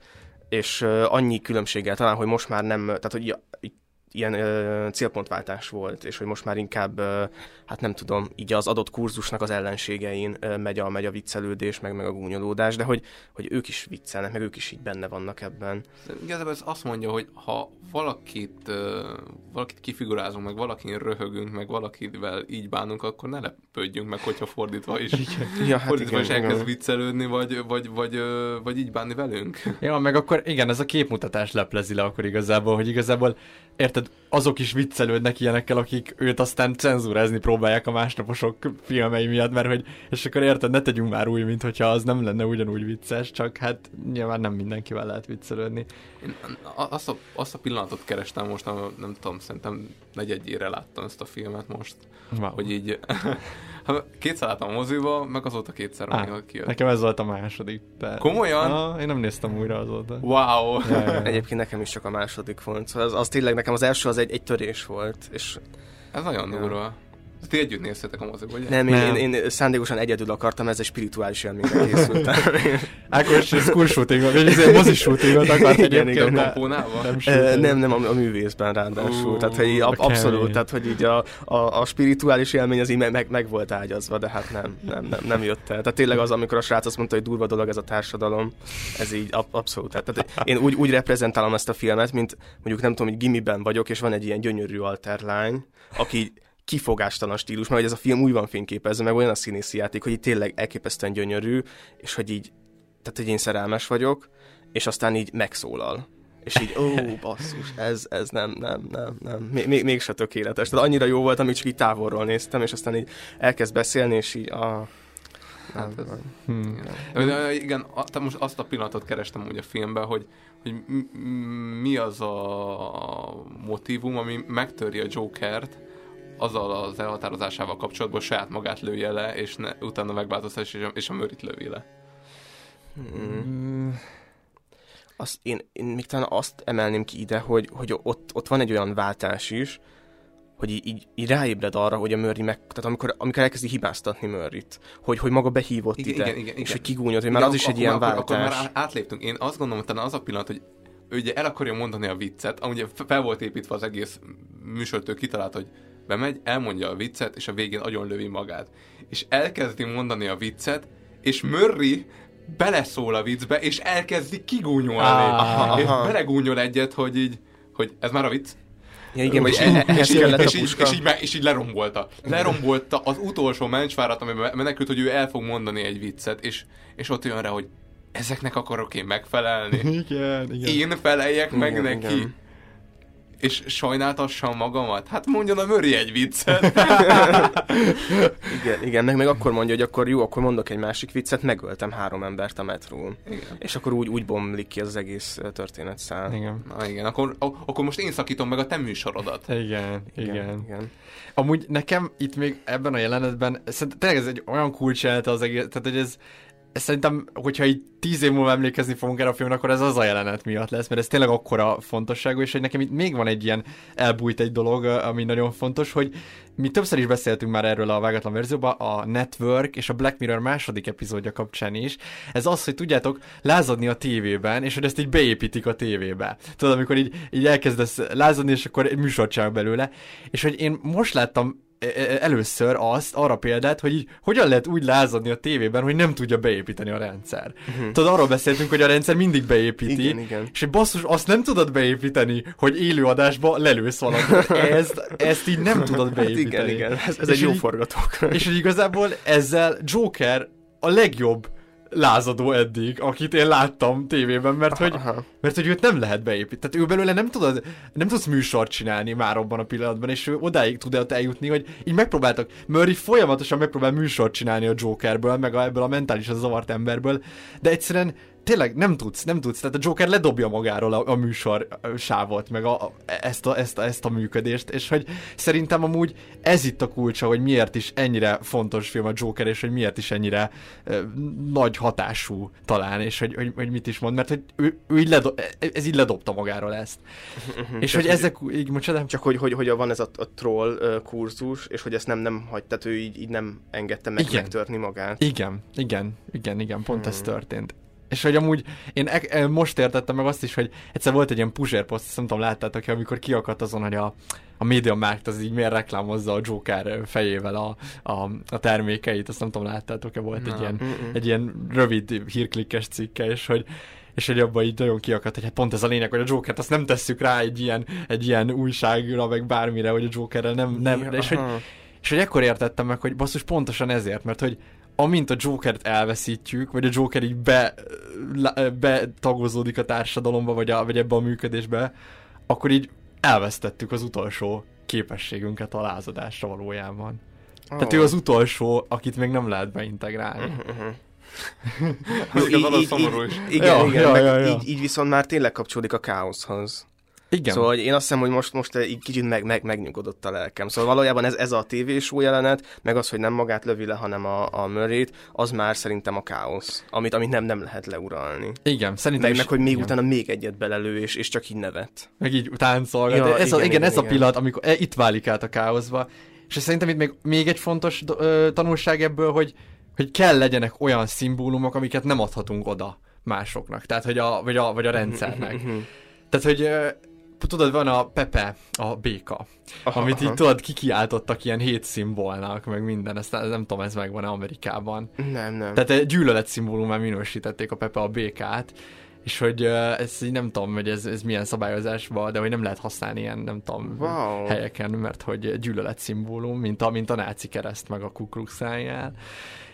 [SPEAKER 7] és annyi különbséggel talán, hogy most már nem, tehát hogy így ilyen ö, célpontváltás volt, és hogy most már inkább, ö, hát nem tudom, így az adott kurzusnak az ellenségein ö, megy, a, megy a viccelődés, meg, meg a gúnyolódás, de hogy, hogy ők is viccelnek, meg ők is így benne vannak ebben.
[SPEAKER 6] De Igazából ez azt mondja, hogy ha valakit, uh, valakit kifigurázunk, meg valakin röhögünk, meg valakivel így bánunk, akkor ne lepődjünk meg, hogyha fordítva is,
[SPEAKER 7] Ja, hát
[SPEAKER 6] fordítva
[SPEAKER 7] igen,
[SPEAKER 6] is elkezd
[SPEAKER 7] igen.
[SPEAKER 6] viccelődni, vagy, vagy, vagy, ö, vagy így bánni velünk.
[SPEAKER 1] Ja, meg akkor igen, ez a képmutatás leplezi le akkor igazából, hogy igazából érted, azok is viccelődnek ilyenekkel, akik őt aztán cenzúrázni próbálják a másnaposok filmei miatt, mert hogy, és akkor érted, ne tegyünk már új, mint hogyha az nem lenne ugyanúgy vicces, csak hát nyilván nem mindenkivel lehet viccelődni.
[SPEAKER 6] Én azt a, azt a pillanatot kerestem most, a, nem tudom, szerintem negyedjére láttam ezt a filmet most,
[SPEAKER 1] Wow.
[SPEAKER 6] hogy így ha kétszer láttam a moziba, meg azóta kétszer,
[SPEAKER 1] Á,
[SPEAKER 6] amikor kijött.
[SPEAKER 1] nekem ez volt a második. De...
[SPEAKER 6] Komolyan?
[SPEAKER 1] Ah, én nem néztem újra azóta.
[SPEAKER 6] Wow!
[SPEAKER 1] Ja, ja, ja.
[SPEAKER 7] Egyébként nekem is csak a második volt, szóval az, az tényleg nekem az első az egy, egy törés volt, és
[SPEAKER 6] Ez nagyon
[SPEAKER 7] Ja.
[SPEAKER 6] durva. Ti együtt néztétek a moziba, ugye?
[SPEAKER 7] nem, én,
[SPEAKER 1] Nem.
[SPEAKER 7] én, én szándékosan egyedül akartam, ez egy spirituális élményre készültem.
[SPEAKER 1] Ákos school shootingot, vagy izé, mozi shootingot akart
[SPEAKER 7] Igen, igen.
[SPEAKER 1] de
[SPEAKER 6] Kampónával?
[SPEAKER 1] nem shooting.
[SPEAKER 7] nem, nem, a, a művészben ráadásul.
[SPEAKER 6] Ú,
[SPEAKER 7] tehát, hogy így ab,
[SPEAKER 1] a
[SPEAKER 7] abszolút, tehát, hogy így a, a, a spirituális élmény az így meg, meg, meg volt ágyazva, de hát nem, nem, nem, nem jött el. Tehát tényleg az, amikor a srác azt mondta, hogy durva dolog ez a társadalom, ez így ab, abszolút. Tehát én úgy, úgy reprezentálom ezt a filmet, mint mondjuk nem tudom, hogy gimiben vagyok, és van egy ilyen gyönyörű alterlány, aki kifogástalan stílus, mert hogy ez a film úgy van fényképezve, meg olyan a színészi játék, hogy így tényleg elképesztően gyönyörű, és hogy így, tehát hogy én szerelmes vagyok, és aztán így megszólal. És így, ó, basszus, ez, ez nem, nem, nem, nem, még, még, mégse tökéletes. Tehát annyira jó volt, amit csak így távolról néztem, és aztán így elkezd beszélni, és így, ah,
[SPEAKER 6] Hát ez-
[SPEAKER 1] Hmm.
[SPEAKER 6] Igen, De, igen a- most azt a pillanatot kerestem úgy a filmben, hogy, hogy mi az a motivum, ami megtöri a Jokert azzal az elhatározásával kapcsolatban, saját magát lője le, és ne, utána megváltoztat, és és a Murrayt lövi le.
[SPEAKER 7] Mm. Azt, én, én még talán azt emelném ki ide, hogy, hogy ott, ott van egy olyan váltás is, hogy így, így, így ráébred arra, hogy a Murray meg, tehát amikor, amikor elkezdi hibáztatni Murrayt, hogy, hogy maga behívott
[SPEAKER 6] Igen,
[SPEAKER 7] ide,
[SPEAKER 6] igen, igen,
[SPEAKER 7] és
[SPEAKER 6] igen.
[SPEAKER 7] hogy kigúnyolt, hogy már
[SPEAKER 6] Igen,
[SPEAKER 7] az is egy ilyen
[SPEAKER 6] akkor,
[SPEAKER 7] váltás.
[SPEAKER 6] Akkor, akkor már átléptünk. Én azt gondolom, hogy talán az a pillanat, hogy ő ugye el akarja mondani a viccet, amúgy fel volt építve az egész műsortől kitalált, hogy bemegy, elmondja a viccet, és a végén agyon lövi magát. És elkezdi mondani a viccet, és Murray beleszól a viccbe, és elkezdi kigúnyolni.
[SPEAKER 1] Aha,
[SPEAKER 6] és belegúnyol egyet, hogy így, hogy ez már a vicc.
[SPEAKER 7] Ja, igen, vagy
[SPEAKER 6] és,
[SPEAKER 7] ehhez
[SPEAKER 6] és,
[SPEAKER 7] a
[SPEAKER 6] és, így, és, így, és így lerombolta. Lerombolta az utolsó mencsvárat, amiben menekült, hogy ő el fog mondani egy viccet, és, és ott jön rá, hogy ezeknek akarok én megfelelni.
[SPEAKER 1] Igen, igen.
[SPEAKER 6] Én feleljek meg
[SPEAKER 7] Igen,
[SPEAKER 6] neki.
[SPEAKER 7] igen.
[SPEAKER 6] És sajnáltassam magamat? Hát mondjon a Möri egy viccet.
[SPEAKER 7] Igen, igen, meg, meg akkor mondja, hogy akkor jó, akkor mondok egy másik viccet, megöltem három embert a metrón.
[SPEAKER 6] Igen.
[SPEAKER 7] És akkor úgy, úgy bomlik ki az, egész történetszál.
[SPEAKER 1] Igen.
[SPEAKER 6] Na igen, akkor, a- akkor most én szakítom meg a te műsorodat.
[SPEAKER 1] Igen, igen. igen.
[SPEAKER 7] igen.
[SPEAKER 1] Amúgy nekem itt még ebben a jelenetben, szerintem tényleg ez egy olyan kulcs jelenete az egész, tehát hogy ez szerintem, hogyha így tíz év múlva emlékezni fogunk erre a filmre, akkor ez az a jelenet miatt lesz, mert ez tényleg akkora fontosságú, és hogy nekem itt még van egy ilyen elbújt egy dolog, ami nagyon fontos, hogy mi többször is beszéltünk már erről a vágatlan verzióban, a Network és a Black Mirror második epizódja kapcsán is. Ez az, hogy tudjátok lázadni a tévében, és hogy ezt így beépítik a tévébe. Tudod, amikor így, így elkezdesz lázadni, és akkor egy műsort belőle. És hogy én most láttam először azt, arra példát, hogy így, hogyan lehet úgy lázadni a tévében, hogy nem tudja beépíteni a rendszer. Uh-huh. Tudod, arról beszéltünk, hogy a rendszer mindig beépíti,
[SPEAKER 7] Igen, igen.
[SPEAKER 1] és basszus, azt nem tudod beépíteni, hogy élőadásba lelősz valamit. Ezt, ezt így nem tudod
[SPEAKER 7] Hát
[SPEAKER 1] beépíteni.
[SPEAKER 7] igen, igen, ez, ez
[SPEAKER 1] És
[SPEAKER 7] egy jó
[SPEAKER 1] így-
[SPEAKER 7] forgatók.
[SPEAKER 1] És hogy igazából ezzel Joker a legjobb lázadó eddig, akit én láttam tévében, mert hogy,
[SPEAKER 7] Aha.
[SPEAKER 1] mert hogy őt nem lehet beépíteni. Tehát ő belőle nem tudod, nem tudsz műsort csinálni már abban a pillanatban, és ő odáig tud el eljutni, hogy így megpróbáltak. Murray folyamatosan megpróbál műsort csinálni a Jokerből, meg a, ebből a mentálisan zavart emberből, de egyszerűen tényleg nem tudsz, nem tudsz. Tehát a Joker ledobja magáról a, a műsor sávot, meg a, a, ezt, a, ezt, a, ezt a működést, és hogy szerintem amúgy ez itt a kulcsa, hogy miért is ennyire fontos film a Joker, és hogy miért is ennyire ö, nagy hatású talán, és hogy, hogy, hogy mit is mond, mert hogy ő, ő így ledo- ez így ledobta magáról ezt. és hogy ezek, így mocsodám,
[SPEAKER 7] Csak hogy, hogy, hogy van ez a, a troll kurzus, és hogy ezt nem, nem hagy, tehát ő így, így nem engedte meg
[SPEAKER 1] Igen.
[SPEAKER 7] megtörni magát.
[SPEAKER 1] Igen, igen, igen, igen, pont ez történt. És hogy amúgy én e- most értettem meg azt is, hogy egyszer volt egy ilyen pusher poszt, azt nem tudom, láttátok amikor kiakadt azon, hogy a, a Media Markt az így miért reklámozza a Joker fejével a, a, a termékeit, azt nem tudom, láttátok-e, volt egy
[SPEAKER 6] Nem.
[SPEAKER 1] ilyen, egy ilyen rövid hírklikkes cikke, és hogy és hogy abban így nagyon kiakadt, hogy hát pont ez a lényeg, hogy a Jokert azt nem tesszük rá egy ilyen, egy ilyen újságra, meg bármire, hogy a Jokerrel nem, nem
[SPEAKER 7] Ja,
[SPEAKER 1] és hogy, és hogy ekkor értettem meg, hogy basszus pontosan ezért, mert hogy amint a Jokert elveszítjük, vagy a Joker így be, betagozódik a társadalomba, vagy, a, vagy ebbe a működésbe, akkor így elvesztettük az utolsó képességünket a lázadásra valójában. Oh. Tehát ő az utolsó, akit még nem lehet beintegrálni.
[SPEAKER 6] Ez
[SPEAKER 7] Így-
[SPEAKER 6] valahol
[SPEAKER 7] így-
[SPEAKER 6] szomorú is.
[SPEAKER 7] így- Igen,
[SPEAKER 1] Ja,
[SPEAKER 7] igen,
[SPEAKER 1] ja, ja, ja.
[SPEAKER 7] Így, így viszont már tényleg kapcsolódik a káoszhoz.
[SPEAKER 1] Igen.
[SPEAKER 7] Szóval hogy én azt hiszem, hogy most, most így kicsit meg, meg, megnyugodott a lelkem. Szóval valójában ez, ez a tévésó jelenet, meg az, hogy nem magát lövi le, hanem a, a Murray-t, az már szerintem a káosz, amit, amit nem, nem lehet leuralni.
[SPEAKER 1] Igen, szerintem
[SPEAKER 7] Meg,
[SPEAKER 1] is,
[SPEAKER 7] meg hogy még
[SPEAKER 1] igen.
[SPEAKER 7] utána még egyet belelő, és, és csak így nevet.
[SPEAKER 1] meg így táncolgat.
[SPEAKER 7] Ja,
[SPEAKER 1] ez igen, a,
[SPEAKER 7] igen,
[SPEAKER 1] igen,
[SPEAKER 7] igen,
[SPEAKER 1] ez a pillanat, amikor e, itt válik át a káoszba. És szerintem itt még, még egy fontos ö, tanulság ebből, hogy, hogy kell legyenek olyan szimbólumok, amiket nem adhatunk oda másoknak. Tehát, hogy a, vagy, a, vagy a rendszernek. Tehát, hogy tudod, van a Pepe, a béka,
[SPEAKER 7] Aha,
[SPEAKER 1] amit így
[SPEAKER 7] aha.
[SPEAKER 1] tudod, kikiáltottak ilyen hét szimbolnak, meg minden, ezt nem tudom, ez megvan-e Amerikában.
[SPEAKER 7] Nem, nem.
[SPEAKER 1] Tehát egy gyűlölet szimbólumán minősítették a Pepe a békát, és hogy ez így nem tudom, hogy ez, ez milyen szabályozásban, de hogy nem lehet használni ilyen, nem tudom,
[SPEAKER 7] Wow.
[SPEAKER 1] helyeken, mert hogy gyűlölet szimbólum, mint a, mint a náci kereszt, meg a Ku Klux Klan-jel.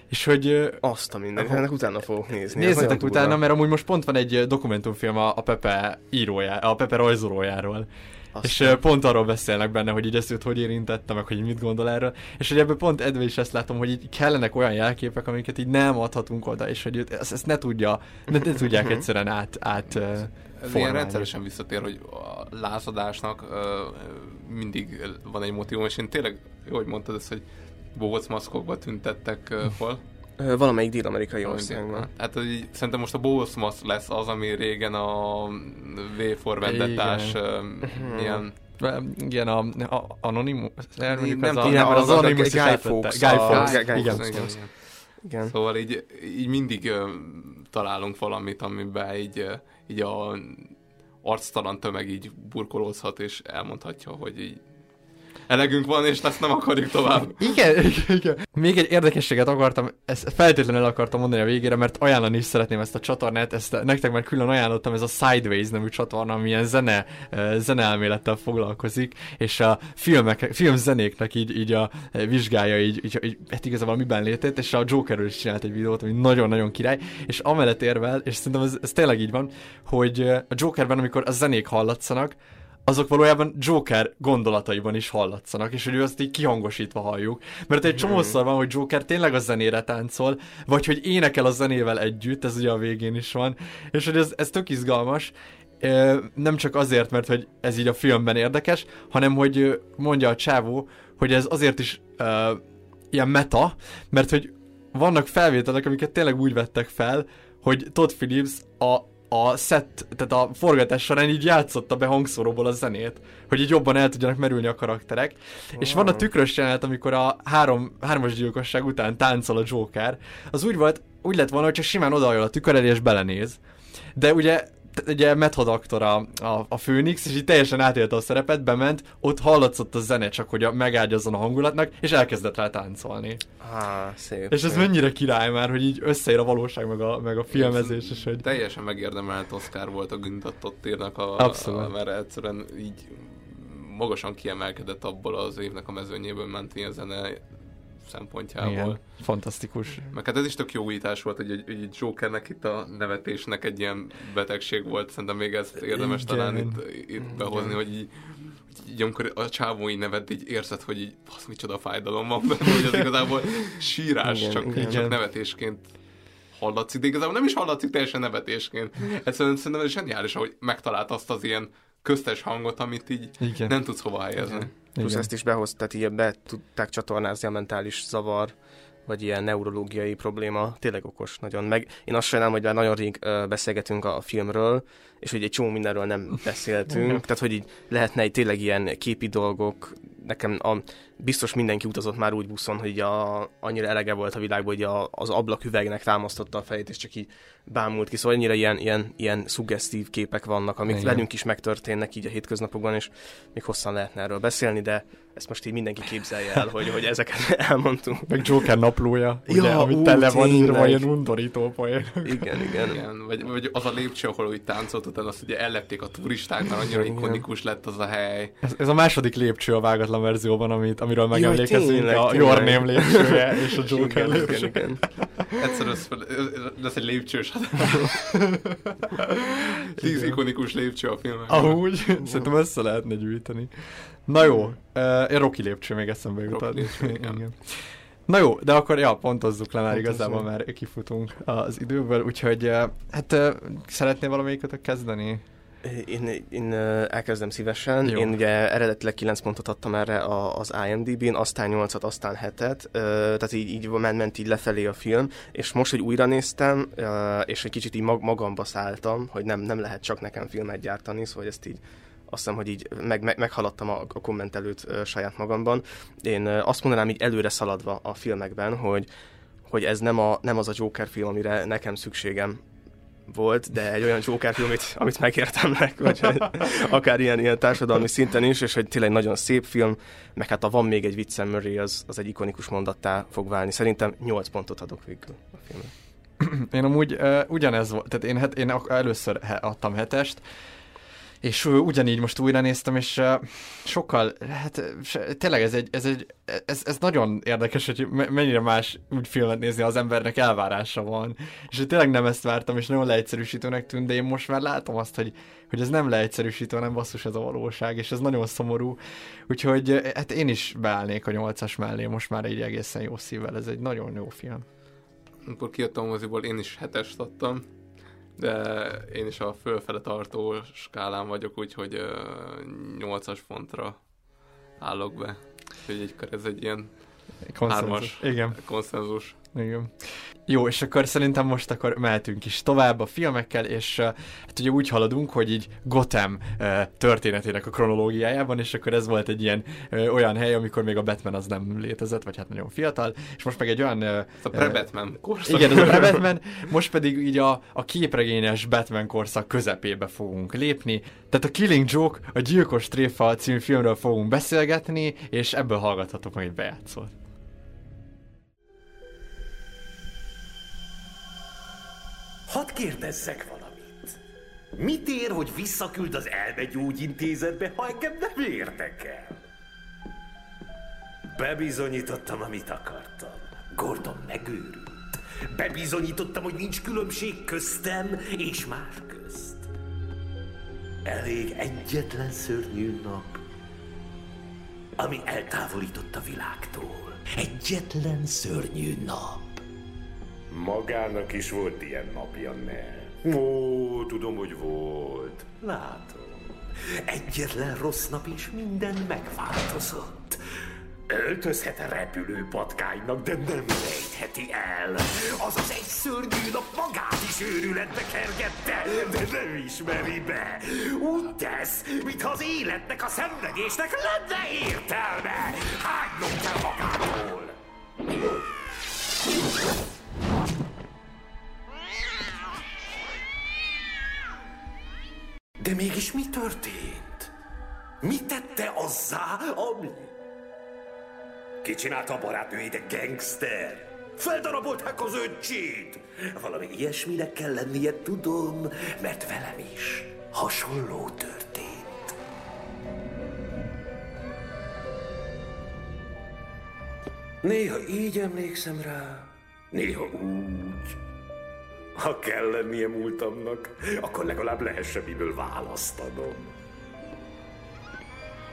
[SPEAKER 1] És hogy
[SPEAKER 7] Azt a mindenit, ennek utána fogok nézni.
[SPEAKER 1] nézzetek utána, mert amúgy most pont van egy dokumentumfilm a, a Pepe írójá, a Pepe rajzolójáról.
[SPEAKER 7] Azt
[SPEAKER 1] És pont arról beszélnek benne, hogy így ezt őt hogy érintette, meg hogy mit gondol erről. És hogy ebből pont Edve is ezt látom, hogy így kellenek olyan jelképek, amiket így nem adhatunk oda, és hogy őt, ezt, ezt ne tudja, ne, ne tudják egyszerűen át, át
[SPEAKER 6] Ez ilyen rendszeresen visszatér, hogy a lázadásnak ö, mindig van egy motivum, és én tényleg, hogy mondtad ezt, hogy bohóc maszkokba tüntettek ö, hol?
[SPEAKER 7] Valamelyik dél-amerikai országban.
[SPEAKER 6] Hát hogy így, szerintem most a bohóc maszk lesz az, ami régen a V for Vendettás
[SPEAKER 1] Igen.
[SPEAKER 6] ö, ilyen
[SPEAKER 1] Igen, a, a Anonymous,
[SPEAKER 6] Nem
[SPEAKER 1] az,
[SPEAKER 6] tudom,
[SPEAKER 1] az
[SPEAKER 7] az a
[SPEAKER 1] Anonymous is
[SPEAKER 7] Guy. Fawkes,
[SPEAKER 1] Guy Fawkes, igen.
[SPEAKER 6] Igen, igen.
[SPEAKER 7] Igen.
[SPEAKER 6] Szóval így, így mindig ö, találunk valamit, amiben így, így a arctalan tömeg így burkolózhat, és elmondhatja, hogy így elegünk van, és ezt nem akarjuk tovább.
[SPEAKER 1] Igen, igen, igen. Még egy érdekességet akartam, ezt feltétlenül el akartam mondani a végére, mert ajánlani is szeretném ezt a csatornát, ezt nektek már külön ajánlottam, ez a Sideways nevű csatorna, ami ilyen zene, eh, zeneelmélettel foglalkozik, és a filmek, filmzenéknek így, így a vizsgálja így, így, így hát igazából miben létét, és a Jokerről is csinált egy videót, ami nagyon-nagyon király, és amellett érvel, és szerintem ez, ez tényleg így van, hogy eh, a Jokerben, amikor a zenék hallatszanak, azok valójában Joker gondolataiban is hallatszanak, és hogy ő azt így kihangosítva halljuk. Mert egy csomószor van, hogy Joker tényleg a zenére táncol, vagy hogy énekel a zenével együtt, ez ugye a végén is van, és hogy ez, ez tök izgalmas, nem csak azért, mert hogy ez így a filmben érdekes, hanem hogy mondja a csávó, hogy ez azért is uh, ilyen meta, mert hogy vannak felvételek, amiket tényleg úgy vettek fel, hogy Todd Phillips a, a set, tehát a forgatás során így játszotta be hangszóróból a zenét, hogy így jobban el tudjanak merülni a karakterek. Wow. És van a tükrös jelenet, amikor a három, hármas gyilkosság után táncol a Joker, az úgy volt, úgy lett volna, hogyha simán odaajol a tükör elé és belenéz. De ugye ugye Method aktor a, a, a Főnix, és így teljesen átélte a szerepet, bement, ott hallatszott a zene csak, hogy a, megágyazzon a hangulatnak, és elkezdett rá táncolni.
[SPEAKER 7] Ah, szép.
[SPEAKER 1] És ez
[SPEAKER 7] szép.
[SPEAKER 1] mennyire király már, hogy így összeér a valóság, meg a, meg a filmezés, és hogy...
[SPEAKER 6] Teljesen megérdemelt Oscar volt a Güntattott írnak, a,
[SPEAKER 1] Abszolút.
[SPEAKER 6] a, mert egyszerűen így magasan kiemelkedett abból az évnek a mezőnyéből ment ilyen zene szempontjából.
[SPEAKER 1] Igen, fantasztikus.
[SPEAKER 6] Meg hát ez is tök jó újítás volt, hogy, egy Jokernek itt a nevetésnek egy ilyen betegség volt, szerintem még ezt érdemes
[SPEAKER 1] Igen.
[SPEAKER 6] talán itt, itt behozni, hogy így, így amikor a csávó így nevet, így érzed, hogy így, az micsoda fájdalom van benne, hogy az igazából sírás,
[SPEAKER 7] Igen,
[SPEAKER 6] csak,
[SPEAKER 7] igen.
[SPEAKER 6] csak nevetésként hallatszik, de igazából nem is hallatszik teljesen nevetésként. Egyszerűen szerintem ez zseniális, ahogy megtalált azt az ilyen köztes hangot, amit így
[SPEAKER 1] Igen.
[SPEAKER 6] nem tudsz hova helyezni.
[SPEAKER 7] Plusz
[SPEAKER 1] Igen.
[SPEAKER 7] ezt is behoz, tehát így be tudták csatornázni a mentális zavar, vagy ilyen neurológiai probléma. Tényleg okos nagyon. Meg én azt sajnálom, hogy már nagyon rég beszélgetünk a, a filmről, és hogy egy csomó mindenről nem beszéltünk. tehát, hogy így lehetne egy tényleg ilyen képi dolgok. Nekem a, biztos mindenki utazott már úgy buszon, hogy a, annyira elege volt a világból, hogy a, az ablaküvegnek támasztotta a fejét, és csak így bámult ki. Szóval annyira ilyen, ilyen, ilyen szuggesztív képek vannak, amik
[SPEAKER 1] Igen.
[SPEAKER 7] velünk is megtörténnek így a hétköznapokban, és még hosszan lehetne erről beszélni, de ezt most így mindenki képzelje el, hogy, hogy ezeket elmondtunk.
[SPEAKER 1] Meg Joker naplója, ugye,
[SPEAKER 7] Ja,
[SPEAKER 1] amit
[SPEAKER 7] ú,
[SPEAKER 1] tele van írva ilyen undorító poén.
[SPEAKER 7] Igen, igen.
[SPEAKER 6] Igen, vagy, vagy az a lépcső, ahol úgy táncolt, utána azt ugye ellepték a turisták, mert annyira ikonikus lett az a hely.
[SPEAKER 1] Ez, ez a második lépcső a vágatlan verzióban, amit, amiről
[SPEAKER 7] Jaj,
[SPEAKER 1] megemlékezünk,
[SPEAKER 7] tényleg,
[SPEAKER 1] a. Your Name lépcsője és a Joker
[SPEAKER 7] Igen, igen,
[SPEAKER 1] lépcső.
[SPEAKER 7] igen.
[SPEAKER 6] Egyszer ez fel- lesz egy lépcsős. Tíz ikonikus lépcső a filmben.
[SPEAKER 1] Amúgy, szerintem össze lehetne gyűjteni. Na jó, uh, Rocky lépcső még eszembe jutott.
[SPEAKER 6] Lépcső, igen.
[SPEAKER 1] Igen. Na jó, de akkor ja, pontozzuk le már
[SPEAKER 7] Pontozzuk.
[SPEAKER 1] igazából, már kifutunk az időből, úgyhogy hát szeretnél valamelyikötök kezdeni?
[SPEAKER 7] Én, én elkezdem szívesen.
[SPEAKER 1] Jó.
[SPEAKER 7] Én ugye eredetileg 9 pontot adtam erre az IMDb-n, aztán 8-at, aztán 7-et, ö, tehát így, így ment, ment így lefelé a film, és most, hogy újra néztem, és egy kicsit így mag, magamba szálltam, hogy nem, nem lehet csak nekem filmet gyártani, szóval ezt így azt hiszem, hogy így meg, meg, meghaladtam a, a kommentelőt saját magamban. Én azt mondanám így előre szaladva a filmekben, hogy hogy ez nem, a, nem az a Joker film, amire nekem szükségem volt, de egy olyan Joker film, amit, amit megértemnek, vagy hogy akár ilyen, ilyen társadalmi szinten is, és hogy tényleg nagyon szép film, meg hát a van még egy viccem Murray, az, az egy ikonikus mondattá fog válni. Szerintem 8 pontot adok végül a filmre.
[SPEAKER 1] Én amúgy uh, ugyanez volt, tehát én, het, én először adtam hetest, és ugyanígy most újra néztem, és sokkal, hát tényleg ez egy, ez egy, ez, ez nagyon érdekes, hogy me- mennyire más úgy filmet nézni, az embernek elvárása van. És hogy tényleg nem ezt vártam, és nagyon leegyszerűsítőnek tűnt, de én most már látom azt, hogy, hogy ez nem leegyszerűsítő, hanem basszus ez a valóság, és ez nagyon szomorú. Úgyhogy hát én is beállnék a nyolcas mellé, most már egy egészen jó szívvel, ez egy nagyon jó film.
[SPEAKER 6] Amikor kijöttem a moziból, én is hetest adtam, de én is a fölfele tartó skálán vagyok, úgyhogy ö, 8-as pontra állok be. Úgyhogy egy, ez egy ilyen
[SPEAKER 1] Konszenzus.
[SPEAKER 6] hármas
[SPEAKER 1] Igen.
[SPEAKER 6] konszenzus.
[SPEAKER 1] Igen. Jó, és akkor szerintem most akkor mehetünk is tovább a filmekkel, és hát ugye úgy haladunk, hogy így Gotham történetének a kronológiájában, és akkor ez volt egy ilyen olyan hely, amikor még a Batman az nem létezett, vagy hát nagyon fiatal, és most meg egy olyan...
[SPEAKER 6] Ez a pre-Batman korszak.
[SPEAKER 1] igen, ez a pre-Batman, most pedig így a, a képregényes Batman korszak közepébe fogunk lépni. Tehát a Killing Joke, a Gyilkos Tréfa című filmről fogunk beszélgetni, és ebből hallgathatok meg egy bejátszót.
[SPEAKER 10] Hadd kérdezzek valamit. Mit ér, hogy visszaküld az elmegyógyintézetbe, ha engem nem érdekel? Bebizonyítottam, amit akartam. Gordon megőrült. Bebizonyítottam, hogy nincs különbség köztem és más közt. Elég egyetlen szörnyű nap, ami eltávolított a világtól. Egyetlen szörnyű nap. Magának is volt ilyen napja, ne? Ó, tudom, hogy volt. Látom. Egyetlen rossz nap is minden megváltozott. Öltözhet a repülő patkánynak, de nem rejtheti el. Azaz egy szörnyű nap magát is őrületbe kergette, de nem ismeri be. Úgy tesz, mintha az életnek, a szenvedésnek lenne értelme. Hánynom kell magától. De mégis mi történt? Mi tette azzá, ami... Ki csinálta a barátnőjét egy gangster? Feldarabolták az öccsét! Valami ilyesminek kell lennie, tudom, mert velem is hasonló történt. Néha így emlékszem rá, néha úgy. Ha kell lennie múltamnak, akkor legalább lehessen miből választanom.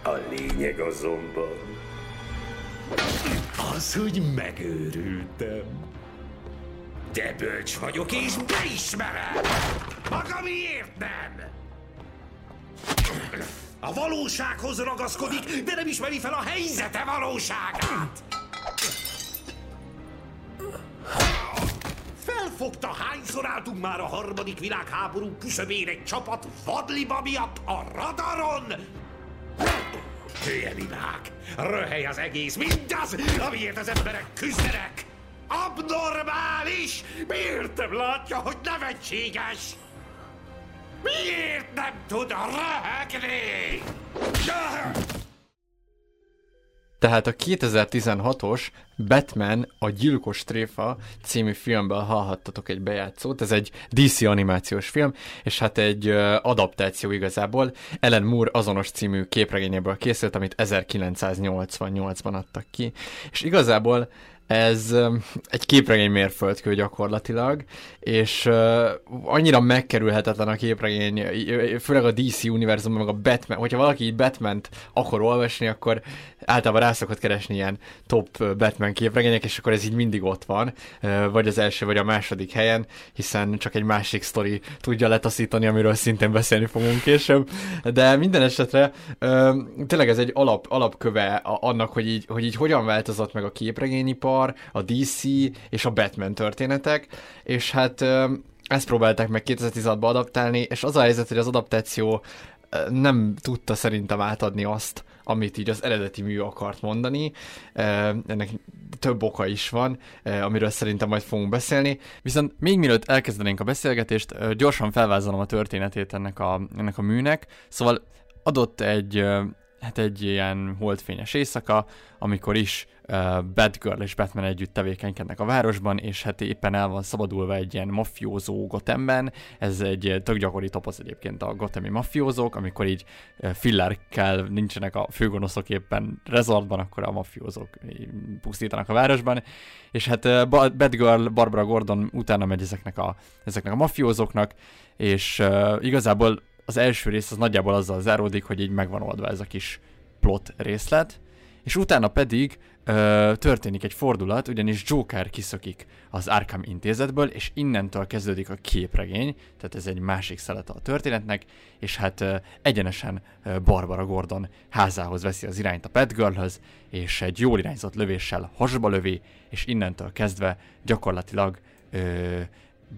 [SPEAKER 10] A lényeg azonban az, hogy megőrültem. De bölcs vagyok, és beismerem! Maga miért nem? A valósághoz ragaszkodik, de nem ismeri fel a helyzete valóságát! Felfogta, hányszor álltunk már a harmadik világháború küszöbén egy csapat vadliba miatt a radaron? Hülye világ! Röhely az egész, mindaz, amiért az emberek küzdenek! Abnormális! Miért nem látja, hogy nevetséges? Miért nem tud röhögni?
[SPEAKER 1] Tehát a 2016-os Batman a gyilkos tréfa című filmből hallhattatok egy bejátszót, ez egy DC animációs film, és hát egy adaptáció igazából. Ellen Moore azonos című képregényéből készült, amit 1988-ban adtak ki. És igazából ez egy képregény mérföldkő gyakorlatilag, és annyira megkerülhetetlen a képregény, főleg a DC univerzumban, meg a Batman, hogyha valaki így Batman-t akar olvasni, akkor általában rá szokott keresni ilyen top Batman képregények, és akkor ez így mindig ott van, vagy az első, vagy a második helyen, hiszen csak egy másik sztori tudja letaszítani, amiről szintén beszélni fogunk később, de minden esetre tényleg ez egy alap, alapköve annak, hogy így, hogy így hogyan változott meg a képregényipar, ipar, a DC és a Batman történetek, és hát ezt próbálták meg 2016-ban adaptálni, és az a helyzet, hogy az adaptáció nem tudta szerintem átadni azt, amit így az eredeti mű akart mondani. Ennek több oka is van, amiről szerintem majd fogunk beszélni. Viszont még mielőtt elkezdenénk a beszélgetést, gyorsan felvázolom a történetét ennek a, ennek a műnek. Szóval adott egy, hát egy ilyen holdfényes éjszaka, amikor is uh, Batgirl és Batman együtt tevékenykednek a városban, és hát éppen el van szabadulva egy ilyen mafiózó Gothamben, ez egy tök gyakori topoz egyébként a Gothami mafiózók, amikor így uh, fillerkel nincsenek a főgonoszok éppen rezortban, akkor a mafiózók pusztítanak a városban, és hát uh, Batgirl, Barbara Gordon utána megy ezeknek a, ezeknek a mafiózóknak, és uh, igazából az első rész az nagyjából azzal záródik, hogy így megvan oldva ez a kis plot részlet, és utána pedig ö, történik egy fordulat, ugyanis Joker kiszökik az Arkham intézetből, és innentől kezdődik a képregény, tehát ez egy másik szelete a történetnek, és hát ö, egyenesen ö, Barbara Gordon házához veszi az irányt a Batgirlhöz, és egy jól irányzott lövéssel hasba lövi, és innentől kezdve gyakorlatilag ö,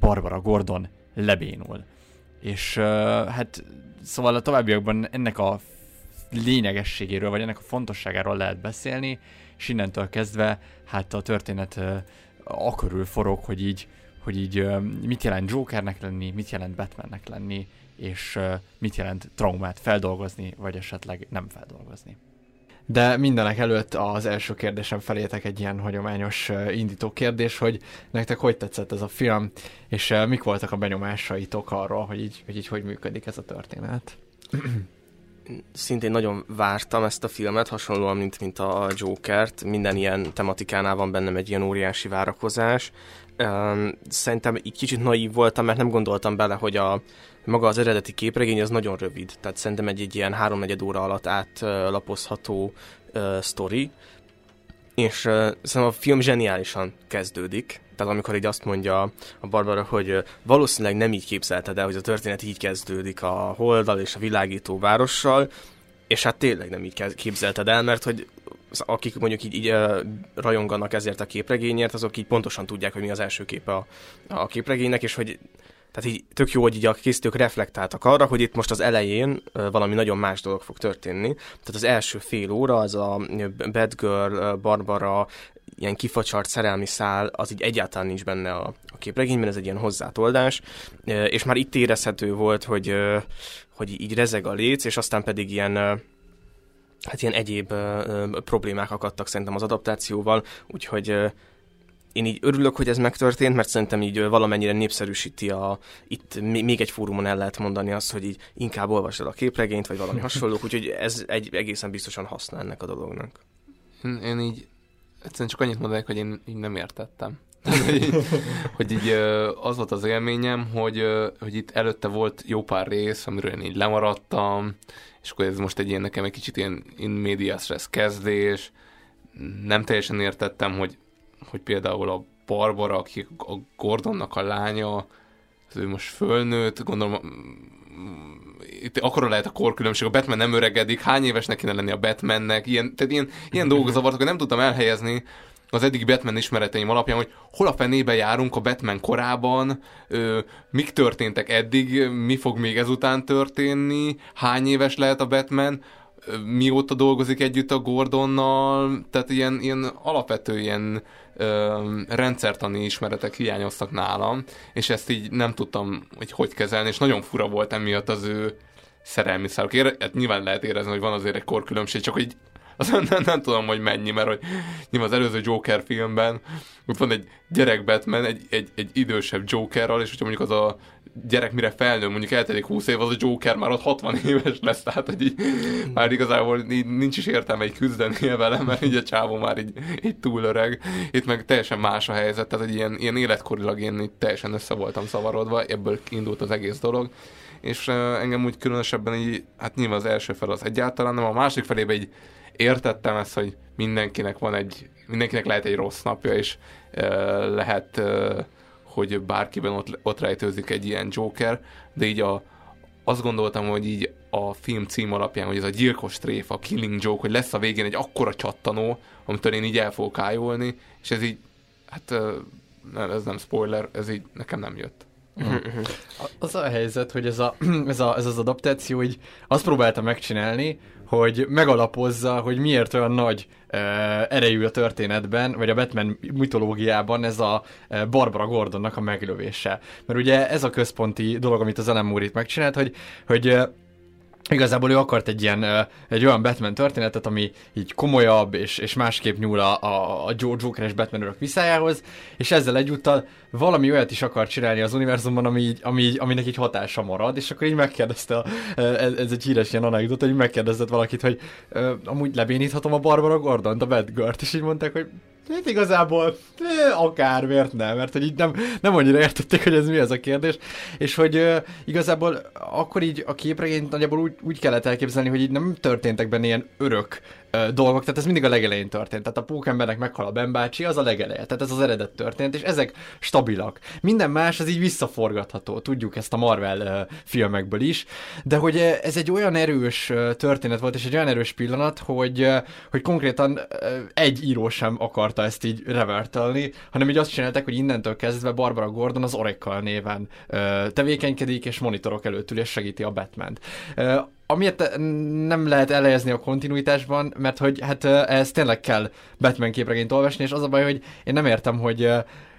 [SPEAKER 1] Barbara Gordon lebénul. És hát szóval a továbbiakban ennek a lényegességéről, vagy ennek a fontosságáról lehet beszélni, és innentől kezdve hát a történet uh, akörül forog, hogy így, hogy így mit jelent Jokernek lenni, mit jelent Batmannek lenni, és mit jelent traumát feldolgozni, vagy esetleg nem feldolgozni. De mindenek előtt az első kérdésem felétek egy ilyen hagyományos indító kérdés, hogy nektek hogy tetszett ez a film, és mik voltak a benyomásaitok arról, hogy így hogy, így, hogy működik ez a történet?
[SPEAKER 7] szintén nagyon vártam ezt a filmet, hasonlóan, mint, mint a Jokert. Minden ilyen tematikánál van bennem egy ilyen óriási várakozás. Szerintem így kicsit naív voltam, mert nem gondoltam bele, hogy a, maga az eredeti képregény az nagyon rövid. Tehát szerintem egy, egy ilyen háromnegyed óra alatt átlapozható uh, sztori. És uh, szerintem a film zseniálisan kezdődik. Tehát amikor így azt mondja a Barbara, hogy valószínűleg nem így képzelted el, hogy a történet így kezdődik a Holdal és a világító várossal, és hát tényleg nem így képzelted el, mert hogy akik mondjuk így, így rajonganak ezért a képregényért, azok így pontosan tudják, hogy mi az első képe a, a képregénynek, és hogy tehát így tök jó, hogy így a készítők reflektáltak arra, hogy itt most az elején valami nagyon más dolog fog történni. Tehát az első fél óra, az a Bad Girl, Barbara, ilyen kifacsart szerelmi szál, az így egyáltalán nincs benne a, a képregényben, ez egy ilyen hozzátoldás, és már itt érezhető volt, hogy, hogy így rezeg a léc, és aztán pedig ilyen hát ilyen egyéb problémák akadtak szerintem az adaptációval, úgyhogy én így örülök, hogy ez megtörtént, mert szerintem így valamennyire népszerűsíti a, itt még egy fórumon el lehet mondani azt, hogy így inkább olvasd el a képregényt, vagy valami hasonló, úgyhogy ez egy egészen biztosan haszna ennek a dolognak.
[SPEAKER 6] Én, én így egyszerűen csak annyit mondanék, hogy én így nem értettem. Hogy, hogy így az volt az élményem, hogy, hogy itt előtte volt jó pár rész, amiről én így lemaradtam, és akkor ez most egy ilyen nekem egy kicsit ilyen in media stress kezdés, nem teljesen értettem, hogy, hogy például a Barbara, aki a Gordonnak a lánya, az ő most fölnőtt, gondolom itt akkor lehet a korkülönbség, a Batman nem öregedik, hány évesnek kéne lenni a Batmannek, ilyen, tehát ilyen, ilyen dolgok zavartak, hogy nem tudtam elhelyezni az eddigi Batman ismereteim alapján, hogy hol a fenébe járunk a Batman korában, ö, mik történtek eddig, mi fog még ezután történni, hány éves lehet a Batman, mióta dolgozik együtt a Gordonnal, tehát ilyen, ilyen alapvető ilyen ö, rendszertani ismeretek hiányoztak nálam, és ezt így nem tudtam, hogy hogy kezelni, és nagyon fura volt emiatt az ő szerelmi szárok. Ére, hát nyilván lehet érezni, hogy van azért egy korkülönbség, csak hogy az nem, nem, tudom, hogy mennyi, mert hogy nyilván az előző Joker filmben ott van egy gyerek Batman, egy, egy, egy idősebb Jokerral, és hogyha mondjuk az a gyerek mire felnő, mondjuk eltelik 20 év, az a Joker már ott 60 éves lesz, tehát hogy így már igazából így nincs is értelme egy küzdenie vele, mert így a csávó már így, így túl öreg. Itt meg teljesen más a helyzet, tehát egy ilyen, ilyen életkorilag én így teljesen össze voltam szavarodva, ebből indult az egész dolog és engem úgy különösebben így, hát nyilván az első fel az egyáltalán, nem a másik felében így értettem ezt, hogy mindenkinek van egy, mindenkinek lehet egy rossz napja, és lehet hogy bárkiben ott, ott rejtőzik egy ilyen Joker, de így a, azt gondoltam, hogy így a film cím alapján, hogy ez a gyilkos tréfa, a Killing Joke, hogy lesz a végén egy akkora csattanó, amitől én így el fogok ájulni, és ez így, hát ez nem spoiler, ez így nekem nem jött.
[SPEAKER 1] Az a helyzet, hogy ez, a, ez, a, ez az adaptáció így azt próbálta megcsinálni, hogy megalapozza, hogy miért olyan nagy uh, erejű a történetben, vagy a Batman mitológiában ez a uh, Barbara Gordonnak a meglövése. Mert ugye ez a központi dolog, amit az Alan Moore itt megcsinált, hogy, hogy uh, Igazából ő akart egy ilyen, egy olyan Batman történetet, ami így komolyabb, és, és másképp nyúl a, a, a Joe Joker és Batman örök viszájához, és ezzel egyúttal valami olyat is akar csinálni az univerzumban, ami, így, ami, így, aminek így hatása marad, és akkor így megkérdezte, ez, ez egy híres ilyen anekdota, hogy megkérdezett valakit, hogy amúgy lebéníthatom a Barbara Gordon, a Batgirl-t, és így mondták, hogy Hát igazából akár, miért nem, mert hogy így nem, nem annyira értették, hogy ez mi ez a kérdés, és hogy uh, igazából akkor így a képregényt nagyjából úgy, úgy kellett elképzelni, hogy így nem történtek benne ilyen örök dolgok, tehát ez mindig a legelején történt. Tehát a pókembernek meghal a Ben bácsi, az a legeleje, tehát ez az eredet történt, és ezek stabilak. Minden más az így visszaforgatható, tudjuk ezt a Marvel uh, filmekből is, de hogy ez egy olyan erős uh, történet volt, és egy olyan erős pillanat, hogy, uh, hogy konkrétan uh, egy író sem akarta ezt így revertelni, hanem így azt csinálták, hogy innentől kezdve Barbara Gordon az Oracle néven uh, tevékenykedik, és monitorok előtt ül, és segíti a Batman-t. Uh, amiért nem lehet elhelyezni a kontinuitásban, mert hogy hát ez tényleg kell Batman képregényt olvasni, és az a baj, hogy én nem értem, hogy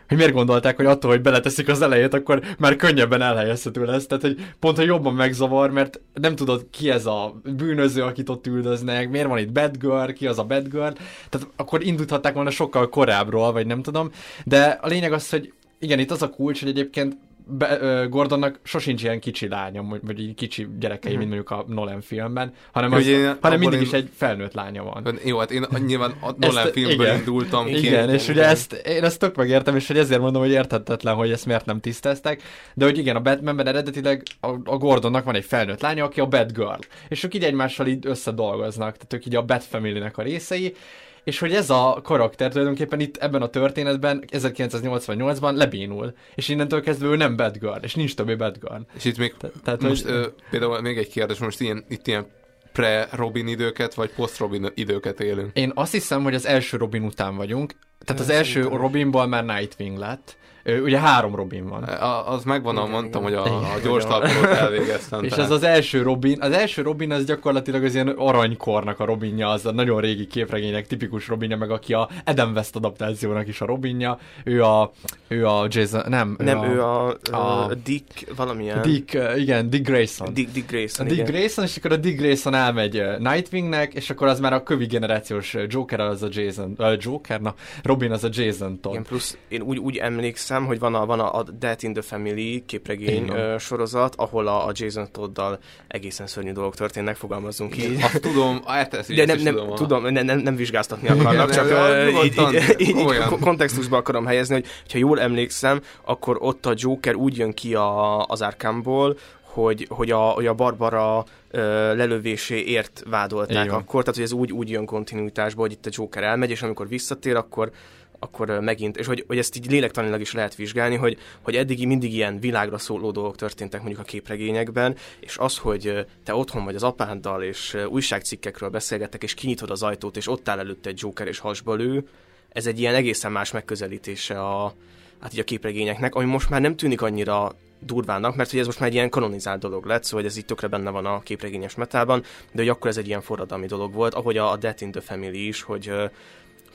[SPEAKER 1] hogy miért gondolták, hogy attól, hogy beleteszik az elejét, akkor már könnyebben elhelyezhető lesz. Tehát, hogy pont, hogy jobban megzavar, mert nem tudod, ki ez a bűnöző, akit ott üldöznek, miért van itt Batgirl, ki az a Batgirl. Tehát akkor indulhatták volna sokkal korábbról, vagy nem tudom. De a lényeg az, hogy igen, itt az a kulcs, hogy egyébként Be, ö, Gordonnak sosincs ilyen kicsi lánya, vagy- így kicsi gyerekei,
[SPEAKER 6] Mhm.
[SPEAKER 1] mint mondjuk a Nolan filmben, hanem, az,
[SPEAKER 6] én
[SPEAKER 1] hanem mindig
[SPEAKER 6] én-
[SPEAKER 1] is egy felnőtt lánya van.
[SPEAKER 6] Jó, hát én nyilván a Nolan
[SPEAKER 1] Ezt-
[SPEAKER 6] filmből
[SPEAKER 1] igen.
[SPEAKER 6] indultam ki.
[SPEAKER 1] Igen, és ugye ezt, én ezt tök megértem, és hogy ezért mondom, hogy érthetetlen, hogy ezt miért nem tisztázták, de hogy igen, a Batmanben eredetileg a, a Gordonnak van egy felnőtt lánya, aki a Batgirl, és ők így egymással így összedolgoznak, tehát ők így a Bat Family-nek a részei, és hogy ez a karakter tulajdonképpen itt ebben a történetben 1988-ban lebénul, és innentől kezdve ő nem Batgirl, és nincs többé Batgirl.
[SPEAKER 6] És itt még,
[SPEAKER 1] tehát,
[SPEAKER 6] most
[SPEAKER 1] hogy-
[SPEAKER 6] ö, például még egy kérdés, most ilyen, itt ilyen pre-Robin időket, vagy post-Robin időket élünk.
[SPEAKER 1] Én azt hiszem, hogy az első Robin után vagyunk, tehát az első Robinból már Nightwing lett. Ugye három Robin van.
[SPEAKER 6] A, az megvan, ahol mondtam, hogy a, a
[SPEAKER 1] Igen.
[SPEAKER 6] gyors talpalót elvégeztem.
[SPEAKER 1] És
[SPEAKER 6] tehát-
[SPEAKER 1] ez az első Robin, az első Robin az gyakorlatilag az ilyen aranykornak a Robinja, az a nagyon régi képregények tipikus Robinja, meg aki a Adam West adaptációnak is a Robinja, ő a, ő a Jason, nem,
[SPEAKER 7] Nem, ő a,
[SPEAKER 1] a
[SPEAKER 7] a Dick valamilyen.
[SPEAKER 1] Dick, igen, Dick Grayson.
[SPEAKER 7] Dick, Dick
[SPEAKER 1] A
[SPEAKER 7] Grayson,
[SPEAKER 1] Dick
[SPEAKER 7] igen.
[SPEAKER 1] Grayson, és akkor a Dick Grayson elmegy Nightwingnek, és akkor az már a kövi generációs Joker az a Jason, uh, Joker, na, Robin az a Jason Todd.
[SPEAKER 7] Igen, plusz én úgy, úgy emlékszem, hogy van a, van a, a Death in the Family képregény
[SPEAKER 1] Igen.
[SPEAKER 7] ö, sorozat, ahol a, a Jason Toddal egészen szörnyű dolgok történnek, fogalmazzunk így.
[SPEAKER 6] Azt tudom, ezt,
[SPEAKER 7] De nem,
[SPEAKER 6] is
[SPEAKER 7] nem,
[SPEAKER 6] tudom. a-
[SPEAKER 7] tudom, nem, nem, nem vizsgáztatni akarnak,
[SPEAKER 6] Igen,
[SPEAKER 7] csak így, így, így, kontextusba akarom helyezni, hogy ha jól emlékszem, akkor ott a Joker úgy jön ki a, az Arkhamból, hogy, hogy, a, hogy a Barbara ö, lelövéséért vádolták
[SPEAKER 1] van.
[SPEAKER 7] akkor, tehát hogy ez úgy, úgy jön kontinuitásba, hogy itt a Joker elmegy, és amikor visszatér, akkor akkor megint, és hogy, hogy ezt így lélektanilag is lehet vizsgálni, hogy, hogy eddig mindig ilyen világra szóló dolgok történtek mondjuk a képregényekben, és az, hogy te otthon vagy az apáddal, és újságcikkekről beszélgettek, és kinyitod az ajtót, és ott áll előtte egy Joker, és hasba lő, ez egy ilyen egészen más megközelítése a, hát így a képregényeknek, ami most már nem tűnik annyira durvának, mert hogy ez most már egy ilyen kanonizált dolog lett, szóval ez így tökre benne van a képregényes metában, de hogy akkor ez egy ilyen forradalmi dolog volt, ahogy a, Death in the Family is, hogy,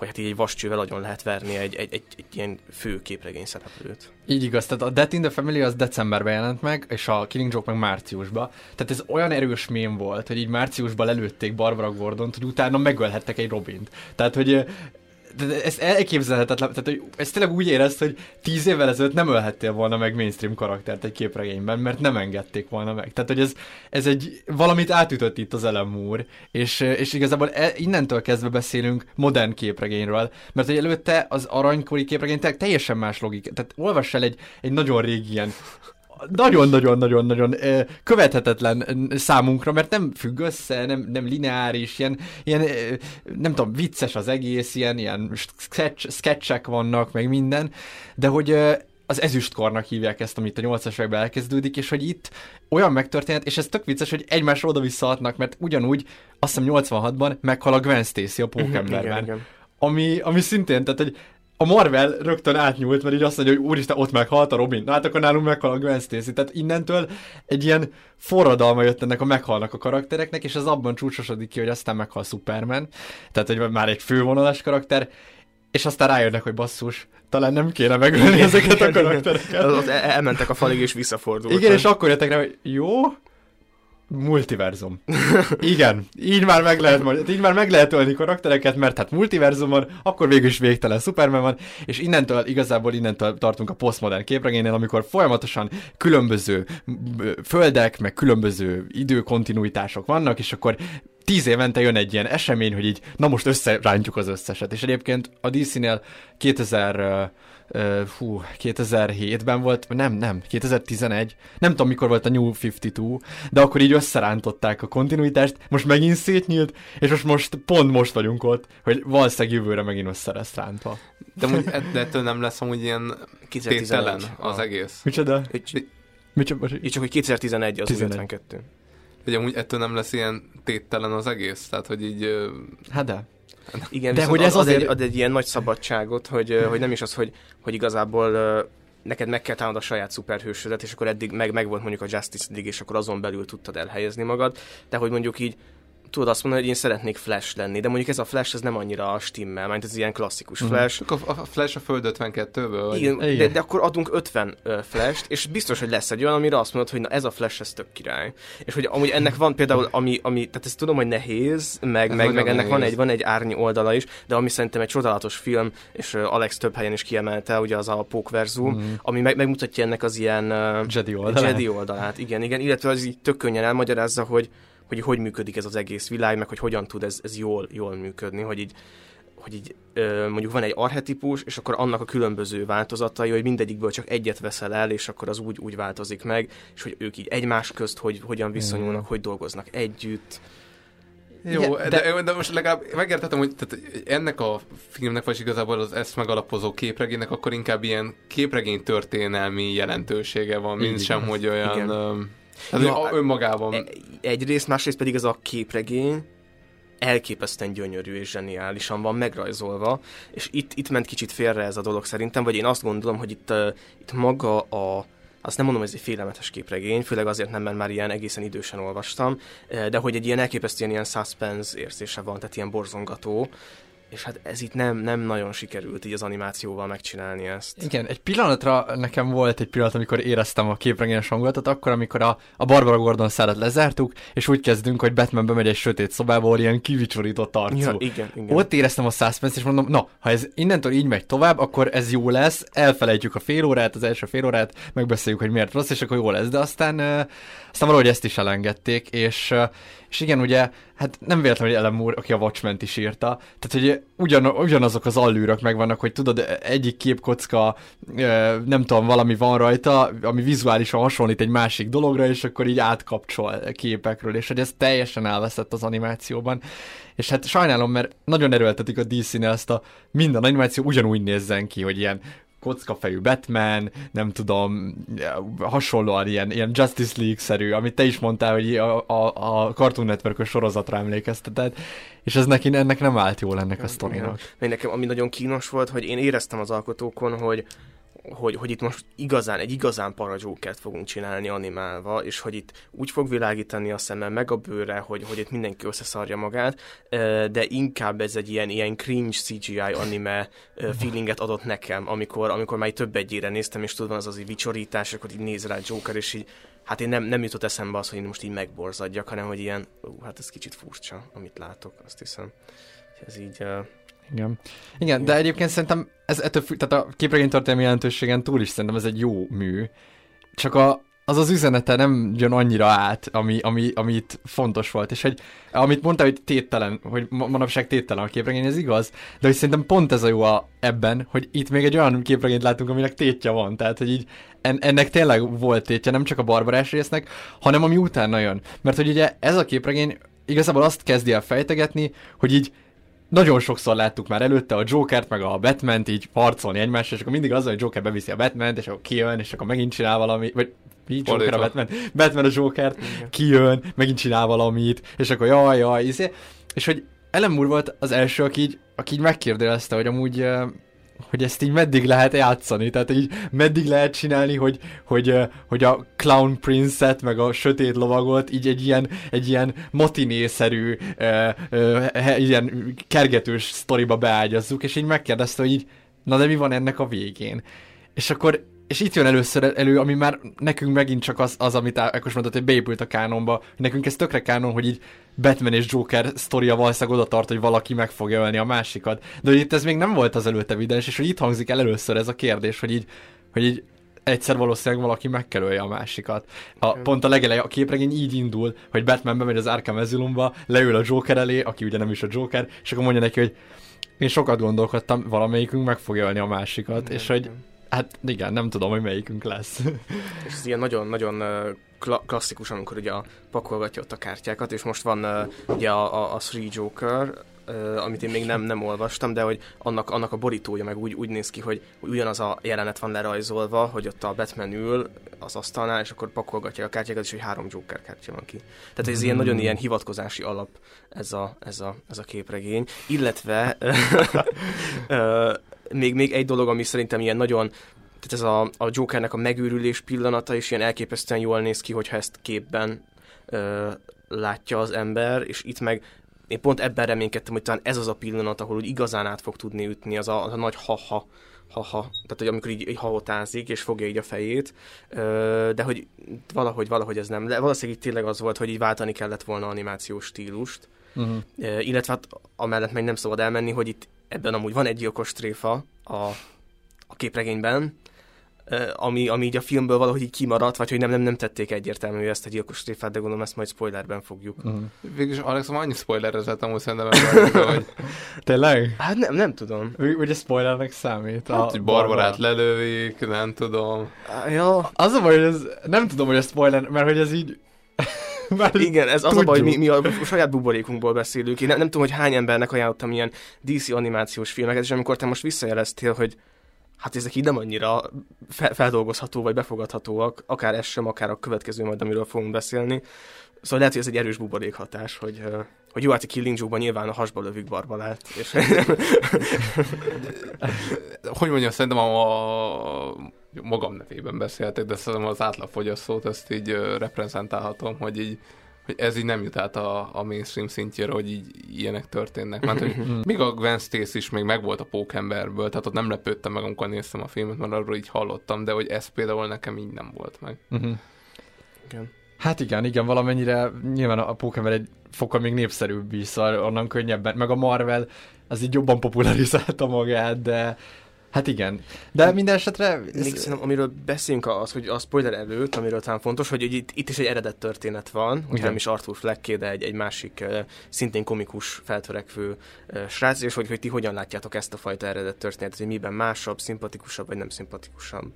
[SPEAKER 7] hogy hát így egy vascsővel nagyon lehet verni egy, egy, egy, egy ilyen fő képregény szereplőt.
[SPEAKER 1] Így igaz, tehát a Death in the Family az decemberben jelent meg, és a Killing Joke meg márciusban. Tehát ez olyan erős mém volt, hogy így márciusban lelőtték Barbara Gordont, hogy utána megölhettek egy Robint. Tehát, hogy de ez elképzelhetetlen, tehát hogy ez tényleg úgy érezt, hogy tíz évvel ezelőtt nem ölhettél volna meg mainstream karaktert egy képregényben, mert nem engedték volna meg. Tehát, hogy ez, ez egy, valamit átütött itt az Ellen Moore, és, és igazából e, innentől kezdve beszélünk modern képregényről, mert hogy előtte az aranykori képregény teljesen más logika. Tehát olvass el egy, egy nagyon régi ilyen nagyon-nagyon-nagyon-nagyon követhetetlen számunkra, mert nem függ össze, nem, nem lineáris, ilyen, ilyen nem tudom, vicces az egész, ilyen, ilyen sketch, sketchek vannak, meg minden, de hogy az ezüstkornak hívják ezt, amit a 80-as években elkezdődik, és hogy itt olyan megtörtént, és ez tök vicces, hogy egymásra oda-vissza mert ugyanúgy, azt hiszem 86-ban meghal a Gwen Stacy a
[SPEAKER 7] Igen,
[SPEAKER 1] Pókemberben.
[SPEAKER 7] igen.
[SPEAKER 1] Ami, ami szintén, tehát hogy a Marvel rögtön átnyúlt, mert így azt mondja, hogy úristen, ott meghalt a Robin, na hát akkor nálunk meghal a Gwen Stacy. Tehát innentől egy ilyen forradalma jött ennek a meghalnak a karaktereknek, és ez abban csúcsosodik ki, hogy aztán meghal Superman, tehát hogy már egy fővonalas karakter, és aztán rájönnek, hogy basszus, talán nem kéne megölni ezeket a karaktereket.
[SPEAKER 7] Az, az el- elmentek a falig és visszafordultak.
[SPEAKER 1] Igen, és akkor jöttek rá, hogy jó, multiverzum. Igen, így már meg lehet, így már meg lehet ölni karaktereket, mert hát multiverzum van, akkor végül is végtelen Superman van, és innentől, igazából innentől tartunk a postmodern képregénynél, amikor folyamatosan különböző földek, meg különböző időkontinuitások vannak, és akkor tíz évente jön egy ilyen esemény, hogy így, na most összerántjuk az összeset. És egyébként a DC-nél 2000, uh, hú, 2007-ben volt, nem, nem, 2011, nem tudom mikor volt a New 52, de akkor így összerántották a kontinuitást, most megint szétnyílt, és most, most pont most vagyunk ott, hogy valószínűleg jövőre megint össze lesz rántva.
[SPEAKER 6] De, amúgy, de ettől nem lesz amúgy ilyen
[SPEAKER 7] 2011.
[SPEAKER 6] tételen az
[SPEAKER 7] Ah.
[SPEAKER 6] egész.
[SPEAKER 1] Micsoda?
[SPEAKER 7] Így,
[SPEAKER 1] Micsoda?
[SPEAKER 7] így csak, hogy 2011 az
[SPEAKER 1] 11.
[SPEAKER 7] 52.
[SPEAKER 6] Hogy amúgy ettől nem lesz ilyen téttelen az egész? Tehát, hogy így...
[SPEAKER 1] Hát de.
[SPEAKER 7] Igen,
[SPEAKER 1] De hogy ez
[SPEAKER 7] ad,
[SPEAKER 1] azért-
[SPEAKER 7] egy, ad egy ilyen nagy szabadságot, hogy, hogy nem is az, hogy, hogy igazából neked meg kell támadni a saját szuperhősödet, és akkor eddig meg, meg volt mondjuk a Justice League, és akkor azon belül tudtad elhelyezni magad, de hogy mondjuk így tudod azt mondani, hogy én szeretnék Flash lenni, de mondjuk ez a Flash ez nem annyira stimmel, mert ez ilyen klasszikus
[SPEAKER 1] Mhm.
[SPEAKER 7] Flash.
[SPEAKER 6] Csak a, a Flash a Föld 52-ből? Vagy?
[SPEAKER 7] Igen, de, de akkor adunk 50 uh, flash és biztos, hogy lesz egy olyan, amire azt mondod, hogy na ez a flash, ez tök király. És hogy amúgy ennek van például, ami, ami tehát ezt tudom, hogy nehéz, meg,
[SPEAKER 6] Ez
[SPEAKER 7] meg, meg ennek van
[SPEAKER 6] nehéz.
[SPEAKER 7] egy, van egy árnyi oldala is, de ami szerintem egy csodálatos film, és Alex több helyen is kiemelte, ugye az a Pókverzum,
[SPEAKER 1] Mhm.
[SPEAKER 7] ami meg, megmutatja ennek az ilyen
[SPEAKER 1] Jedi oldalát.
[SPEAKER 7] Jedi oldalát, igen, igen, illetve az így tök könnyen elmagyarázza, hogy hogy hogy működik ez az egész világ, meg hogy hogyan tud ez, ez jól, jól működni, hogy így hogy így ö, mondjuk van egy arhetipus, és akkor annak a különböző változatai, hogy mindegyikből csak egyet veszel el, és akkor az úgy, úgy változik meg, és hogy ők így egymás közt hogy, hogyan viszonyulnak,
[SPEAKER 1] Mm.
[SPEAKER 7] hogy dolgoznak együtt.
[SPEAKER 6] Jó,
[SPEAKER 1] Igen,
[SPEAKER 6] de, de, de most legalább megértettem, hogy tehát ennek a filmnek, vagy igazából az ezt megalapozó képregénynek akkor inkább ilyen képregény történelmi jelentősége van, mint
[SPEAKER 7] Így
[SPEAKER 6] sem, hogy olyan...
[SPEAKER 7] Igen.
[SPEAKER 6] Hát,
[SPEAKER 7] Ja,
[SPEAKER 6] önmagában.
[SPEAKER 7] E- Egyrészt, másrészt pedig ez a képregény elképesztően gyönyörű és zseniálisan van megrajzolva, és itt, itt ment kicsit félre ez a dolog szerintem, vagy én azt gondolom, hogy itt, uh, itt maga a azt nem mondom, hogy ez egy félelmetes képregény, főleg azért nem, mert már ilyen egészen idősen olvastam, de hogy egy ilyen elképesztően ilyen suspense érzése van, tehát ilyen borzongató, és hát ez itt nem, nem nagyon sikerült így az animációval megcsinálni ezt.
[SPEAKER 1] Igen, egy pillanatra nekem volt egy pillanat, amikor éreztem a képregényes hangulatot, akkor, amikor a, a Barbara Gordon szárat lezártuk, és úgy kezdünk, hogy Batman bemegy egy sötét szobába, ahol ilyen kivicsorított arcú.
[SPEAKER 7] Ja, igen, igen.
[SPEAKER 1] Ott éreztem a suspense és mondom, na, ha ez innentől így megy tovább, akkor ez jó lesz, elfelejtjük a fél órát, az első fél órát, megbeszéljük, hogy miért rossz, és akkor jó lesz, de aztán, aztán valahogy ezt is elengedték, és, és igen, ugye, hát nem véletlen, hogy Ellen Moore, aki a watchmen is írta, tehát, hogy ugyan, ugyanazok az allűrök megvannak, hogy tudod, egyik képkocka, nem tudom, valami van rajta, ami vizuálisan hasonlít egy másik dologra, és akkor így átkapcsol képekről, és hogy ez teljesen elveszett az animációban. És hát sajnálom, mert nagyon erőltetik a DC-nél ezt a minden animáció ugyanúgy nézzen ki, hogy ilyen kockafejű Batman, nem tudom, hasonlóan ilyen, ilyen Justice League-szerű, amit te is mondtál, hogy a, a, a Cartoon network sorozatra emlékeztetett, és ez neki, ennek nem állt jól ennek a sztorinak.
[SPEAKER 7] Még nekem, ami nagyon kínos volt, hogy én éreztem az alkotókon, hogy hogy, hogy itt most igazán, egy igazán para Jokert fogunk csinálni animálva, és hogy itt úgy fog világítani a szeme, meg a bőre, hogy, hogy itt mindenki összeszarja magát, de inkább ez egy ilyen, ilyen cringe CGI anime feelinget adott nekem, amikor, amikor már több egyére néztem, és tudod, az az így vicsorítás, akkor így néz rá Joker, és így, hát én nem, nem jutott eszembe az, hogy én most így megborzadjak, hanem hogy ilyen, ú, hát ez kicsit furcsa, amit látok, azt hiszem. Ez így... Uh,
[SPEAKER 1] igen. Igen, de egyébként szerintem ez ettől függ, tehát a képregény történelmi jelentőségen túl is szerintem ez egy jó mű. Csak a, az az üzenete nem jön annyira át, ami, ami, ami itt fontos volt, és hogy amit mondta, hogy téttelen, hogy ma- manapság téttelen a képregény, ez igaz, de hogy szerintem pont ez a jó a, ebben, hogy itt még egy olyan képregényt látunk, aminek tétje van, tehát hogy így en, ennek tényleg volt tétje, nem csak a barbarás résznek, hanem ami utána jön. Mert hogy ugye ez a képregény igazából azt kezdi el fejtegetni, hogy így nagyon sokszor láttuk már előtte a Jokert, meg a Batman-t így harcolni egymással, és akkor mindig az, hogy Joker beviszi a Batman-t, és akkor kijön, és akkor megint csinál valami, vagy mi? Joker a. Batman, Batman a Jokert, kijön, megint csinál valamit, és akkor jaj, jaj, izé. És hogy Ellen Moore volt az első, aki így, aki így megkérdezte, hogy amúgy hogy ezt így meddig lehet játszani, tehát így meddig lehet csinálni, hogy, hogy, hogy a Clown Prince-et, meg a Sötét Lovagot így egy ilyen, egy ilyen matinészerű, eh, eh, ilyen kergetős sztoriba beágyazzuk, és így megkérdezte, hogy így, na de mi van ennek a végén? És akkor és itt jön először elő, ami már nekünk megint csak az, az amit Ákos mondott, hogy beépült a kánonba, nekünk ez tökre kánon, hogy így Batman és Joker sztoria valószínűleg oda tart, hogy valaki meg fogja ölni a másikat. De hogy itt ez még nem volt az előtt evidens, és hogy itt hangzik el először ez a kérdés, hogy így, hogy így egyszer valószínűleg valaki meg kell ölje a másikat. A, pont a legeleje, a képregény így indul, hogy Batman bemegy az Arkham Asylumba, leül a Joker elé, aki ugye nem is a Joker, és akkor mondja neki, hogy én sokat gondolkodtam, valamelyikünk meg fogja ölni a másikat, és hogy hát igen, nem tudom, hogy melyikünk lesz.
[SPEAKER 7] És ez ilyen nagyon-nagyon kla- klasszikus, amikor ugye a pakolgatja ott a kártyákat, és most van ö, ugye a, a, a Three Joker, amit én még nem, nem olvastam, de hogy annak, annak a borítója meg úgy, úgy néz ki, hogy ugyanaz a jelenet van lerajzolva, hogy ott a Batman ül az asztalnál, és akkor pakolgatja a kártyákat, és hogy három Joker kártya van ki. Tehát ez ilyen
[SPEAKER 1] Hmm.
[SPEAKER 7] nagyon ilyen hivatkozási alap ez a, ez a, ez a képregény. Illetve még, még egy dolog, ami szerintem ilyen nagyon tehát ez a, a Jokernek a megőrülés pillanata is ilyen elképesztően jól néz ki, hogyha ezt képben ö, látja az ember, és itt meg én pont ebben reménykedtem, hogy talán ez az a pillanat, ahol úgy igazán át fog tudni ütni, az a, az a nagy ha-ha, ha-ha, tehát hogy amikor így, így hahotázik, és fogja így a fejét, ö, de hogy valahogy, valahogy ez nem, de valószínűleg így tényleg az volt, hogy így váltani kellett volna animációs stílust,
[SPEAKER 1] Uh-huh.
[SPEAKER 7] Illetve hát amellett meg nem szabad elmenni, hogy itt ebben amúgy van egy gyilkos tréfa a, a képregényben, ami, ami így a filmből valahogy így kimaradt, vagy hogy nem, nem, nem tették egyértelmű ezt a gyilkos tréfát, de gondolom ezt majd spoilerben fogjuk.
[SPEAKER 1] Uh-huh.
[SPEAKER 6] Végülis Alex, már annyi spoilerezett amúgy szerintem ebben, hogy
[SPEAKER 1] Tényleg?
[SPEAKER 7] Hát nem, nem tudom.
[SPEAKER 1] Ugye spoilernek számít?
[SPEAKER 6] hát, hogy Barbarát lelőik, nem tudom.
[SPEAKER 7] Ja,
[SPEAKER 1] Az a baj, hogy ez, nem tudom, hogy ez spoiler, mert hogy ez így... Már
[SPEAKER 7] Igen, ez az a baj, hogy mi,
[SPEAKER 1] tudjuk.
[SPEAKER 7] mi a saját buborékunkból beszélünk. Én nem, nem tudom, hogy hány embernek ajánlottam ilyen DC animációs filmeket, és amikor te most visszajeleztél, hogy hát ezek így nem annyira fe- feldolgozható vagy befogadhatóak, akár ez sem, akár a következő majd, amiről fogunk beszélni. Szóval lehet, hogy ez egy erős buborékhatás, hogy, hogy jó, hát a Killing Joke-ban nyilván a hasba lövik barbalát. És
[SPEAKER 6] Hogy mondjam, szerintem a magam nevében beszéltek, de szerintem az átlagfogyasztót ezt így reprezentálhatom, hogy így hogy ez így nem jut át a, a mainstream szintjére, hogy így ilyenek történnek. Mert hogy még a Gwen Stacy is még megvolt a pókemberből, tehát ott nem lepődtem meg, amikor néztem a filmet, mert arról így hallottam, de hogy ez például nekem így nem volt meg.
[SPEAKER 1] Uh-huh.
[SPEAKER 7] Igen.
[SPEAKER 1] Hát igen, igen, valamennyire nyilván a Pokémon egy fokkal még népszerűbb is, szóval onnan könnyebben, meg a Marvel az így jobban popularizálta magát, de hát igen. De minden esetre...
[SPEAKER 7] Még szerintem, amiről beszélünk az, hogy a spoiler előtt, amiről talán fontos, hogy, itt, itt is egy eredet történet van, hogy nem is Arthur Flecké, de egy, egy másik szintén komikus, feltörekvő srác, és hogy, hogy ti hogyan látjátok ezt a fajta eredet történetet, hogy miben másabb, szimpatikusabb, vagy nem szimpatikusabb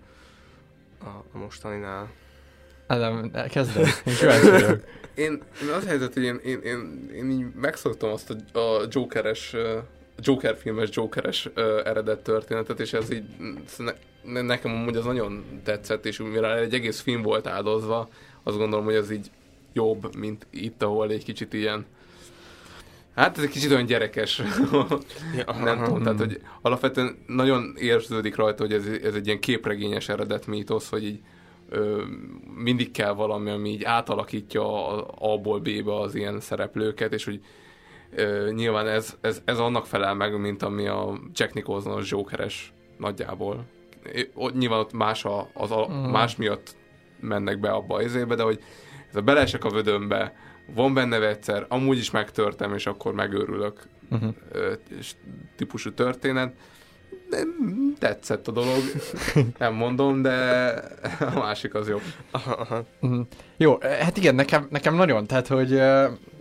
[SPEAKER 7] a, a mostaninál.
[SPEAKER 1] Adam, kezded. Én.
[SPEAKER 6] Én, én az helyzet, hogy én, én, én, én így megszoktam azt a, a Jokeres, Joker filmes, Jokeres ö, eredet történetet, és ez így ne, ne- nekem amúgy az nagyon tetszett, és mivel egy egész film volt áldozva, azt gondolom, hogy ez így jobb, mint itt, ahol egy kicsit ilyen Hát ez egy kicsit olyan gyerekes,
[SPEAKER 7] Ja,
[SPEAKER 6] nem tudom, tehát hogy alapvetően nagyon érződik rajta, hogy ez, ez egy ilyen képregényes eredet mítosz, hogy így ö, mindig kell valami, ami így átalakítja a- A-ból B-be az ilyen szereplőket, és hogy ö, nyilván ez, ez, ez annak felel meg, mint ami a Jack Nicholson-os Jokeres nagyjából. É, Ott, nyilván ott más, a, az a,
[SPEAKER 1] Mm.
[SPEAKER 6] más miatt mennek be abba az izébe, de hogy ez a beleesek a vödönbe, van benne egyszer, amúgy is megtörtem, és akkor megőrülök
[SPEAKER 1] Uh-huh.
[SPEAKER 6] ö, és típusú történet. De tetszett a dolog, nem mondom, de a másik az jobb.
[SPEAKER 7] Aha, aha.
[SPEAKER 1] Mhm. Jó, hát igen, nekem, nekem nagyon, tehát hogy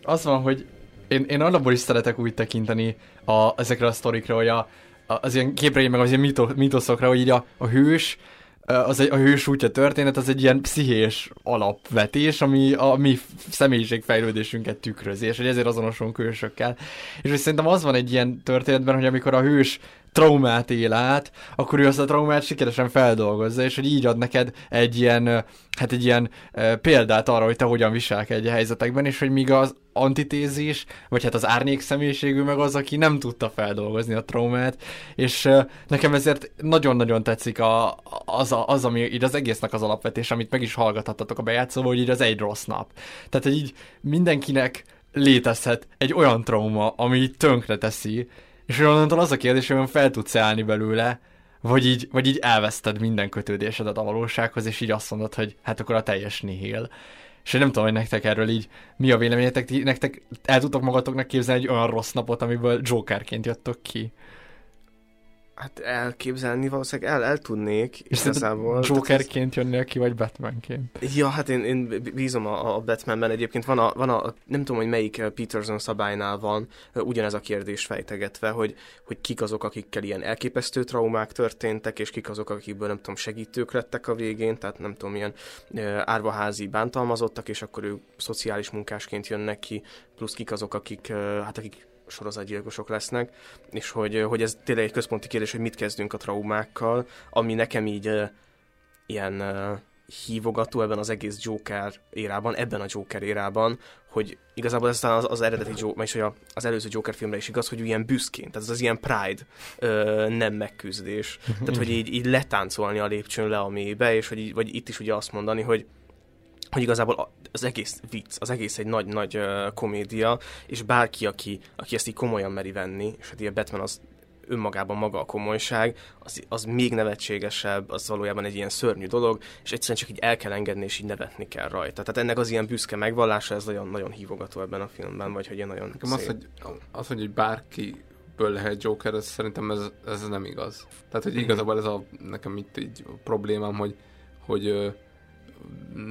[SPEAKER 1] az van, hogy én, én alapból is szeretek úgy tekinteni a, ezekre a sztorikra, hogy a, az ilyen képregény, meg az ilyen mito, mitoszokra, hogy így a, a hős, az egy, a hős útja történet, az egy ilyen pszichés alapvetés, ami a mi személyiségfejlődésünket tükrözi, és hogy ezért azonosulunk hősökkel. És hogy szerintem az van egy ilyen történetben, hogy amikor a hős traumát él át, akkor ő azt a traumát sikeresen feldolgozza, és hogy így ad neked egy ilyen, hát egy ilyen példát arra, hogy te hogyan viselkedj a helyzetekben, és hogy míg az antitézis, vagy hát az árnyék személyiségű meg az, aki nem tudta feldolgozni a traumát, és nekem ezért nagyon-nagyon tetszik a, az, a, az, ami így az egésznek az alapvetés, amit meg is hallgathattatok a bejátszóval, hogy így az egy rossz nap. Tehát, hogy így mindenkinek létezhet egy olyan trauma, ami tönkre teszi, és onnantól az a kérdés, hogy fel tudsz állni belőle, vagy így, vagy így elveszted minden kötődésedet a valósághoz, és így azt mondod, hogy hát akkor a teljes nihil. És én nem tudom, hogy nektek erről így mi a véleményetek, nektek el tudtok magatoknak képzelni egy olyan rossz napot, amiből Jokerként jöttök ki.
[SPEAKER 7] Hát elképzelni valószínűleg el, el tudnék
[SPEAKER 1] És
[SPEAKER 7] igazából.
[SPEAKER 1] Jokerként jönnél ki, vagy Batmanként?
[SPEAKER 7] Ja, hát én, én bízom a, a Batmanben egyébként. Van a, van a, nem tudom, hogy melyik eh, Peterson szabálynál van eh, ugyanez a kérdés fejtegetve, hogy, hogy kik azok, akikkel ilyen elképesztő traumák történtek, és kik azok, akikből nem tudom, segítők lettek a végén, tehát nem tudom, ilyen eh, árvaházi bántalmazottak, és akkor ők szociális munkásként jönnek ki, plusz kik azok, akik, hát akik sorozatgyilkosok lesznek, és hogy, hogy ez tényleg egy központi kérdés, hogy mit kezdünk a traumákkal, ami nekem így ilyen uh, hívogató ebben az egész Joker érában, ebben a Joker érában, hogy igazából ez az, az eredeti Joker, vagyis hogy a, az előző Joker filmre is igaz, hogy ilyen büszkén, tehát ez az ilyen pride ö, nem megküzdés. Tehát, hogy így, így letáncolni a lépcsőn le a mélybe, és hogy így, vagy itt is ugye azt mondani, hogy hogy igazából az egész vicc, az egész egy nagy-nagy komédia, és bárki, aki, aki ezt így komolyan meri venni, és hát ilyen Batman az önmagában maga a komolyság, az, az még nevetségesebb, az valójában egy ilyen szörnyű dolog, és egyszerűen csak így el kell engedni, és így nevetni kell rajta. Tehát ennek az ilyen büszke megvallása, ez nagyon, nagyon hívogató ebben a filmben, vagy hogy ilyen nagyon
[SPEAKER 6] Nekem az, hogy, az, hogy bárki ből lehet Joker, ez szerintem ez, ez nem igaz. Tehát, hogy igazából ez a, nekem itt így a problémám, hogy, hogy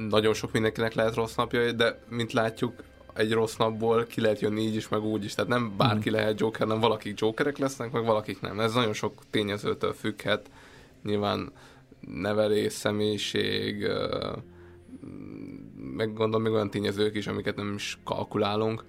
[SPEAKER 6] nagyon sok mindenkinek lehet rossz napja, de mint látjuk, egy rossz napból ki lehet jönni így is, meg úgy is. Tehát nem bárki hmm. lehet Joker, nem valakik Jokerek lesznek, meg valakik nem. Ez nagyon sok tényezőtől függhet. Nyilván nevelés, személyiség, meg gondolom még olyan tényezők is, amiket nem is kalkulálunk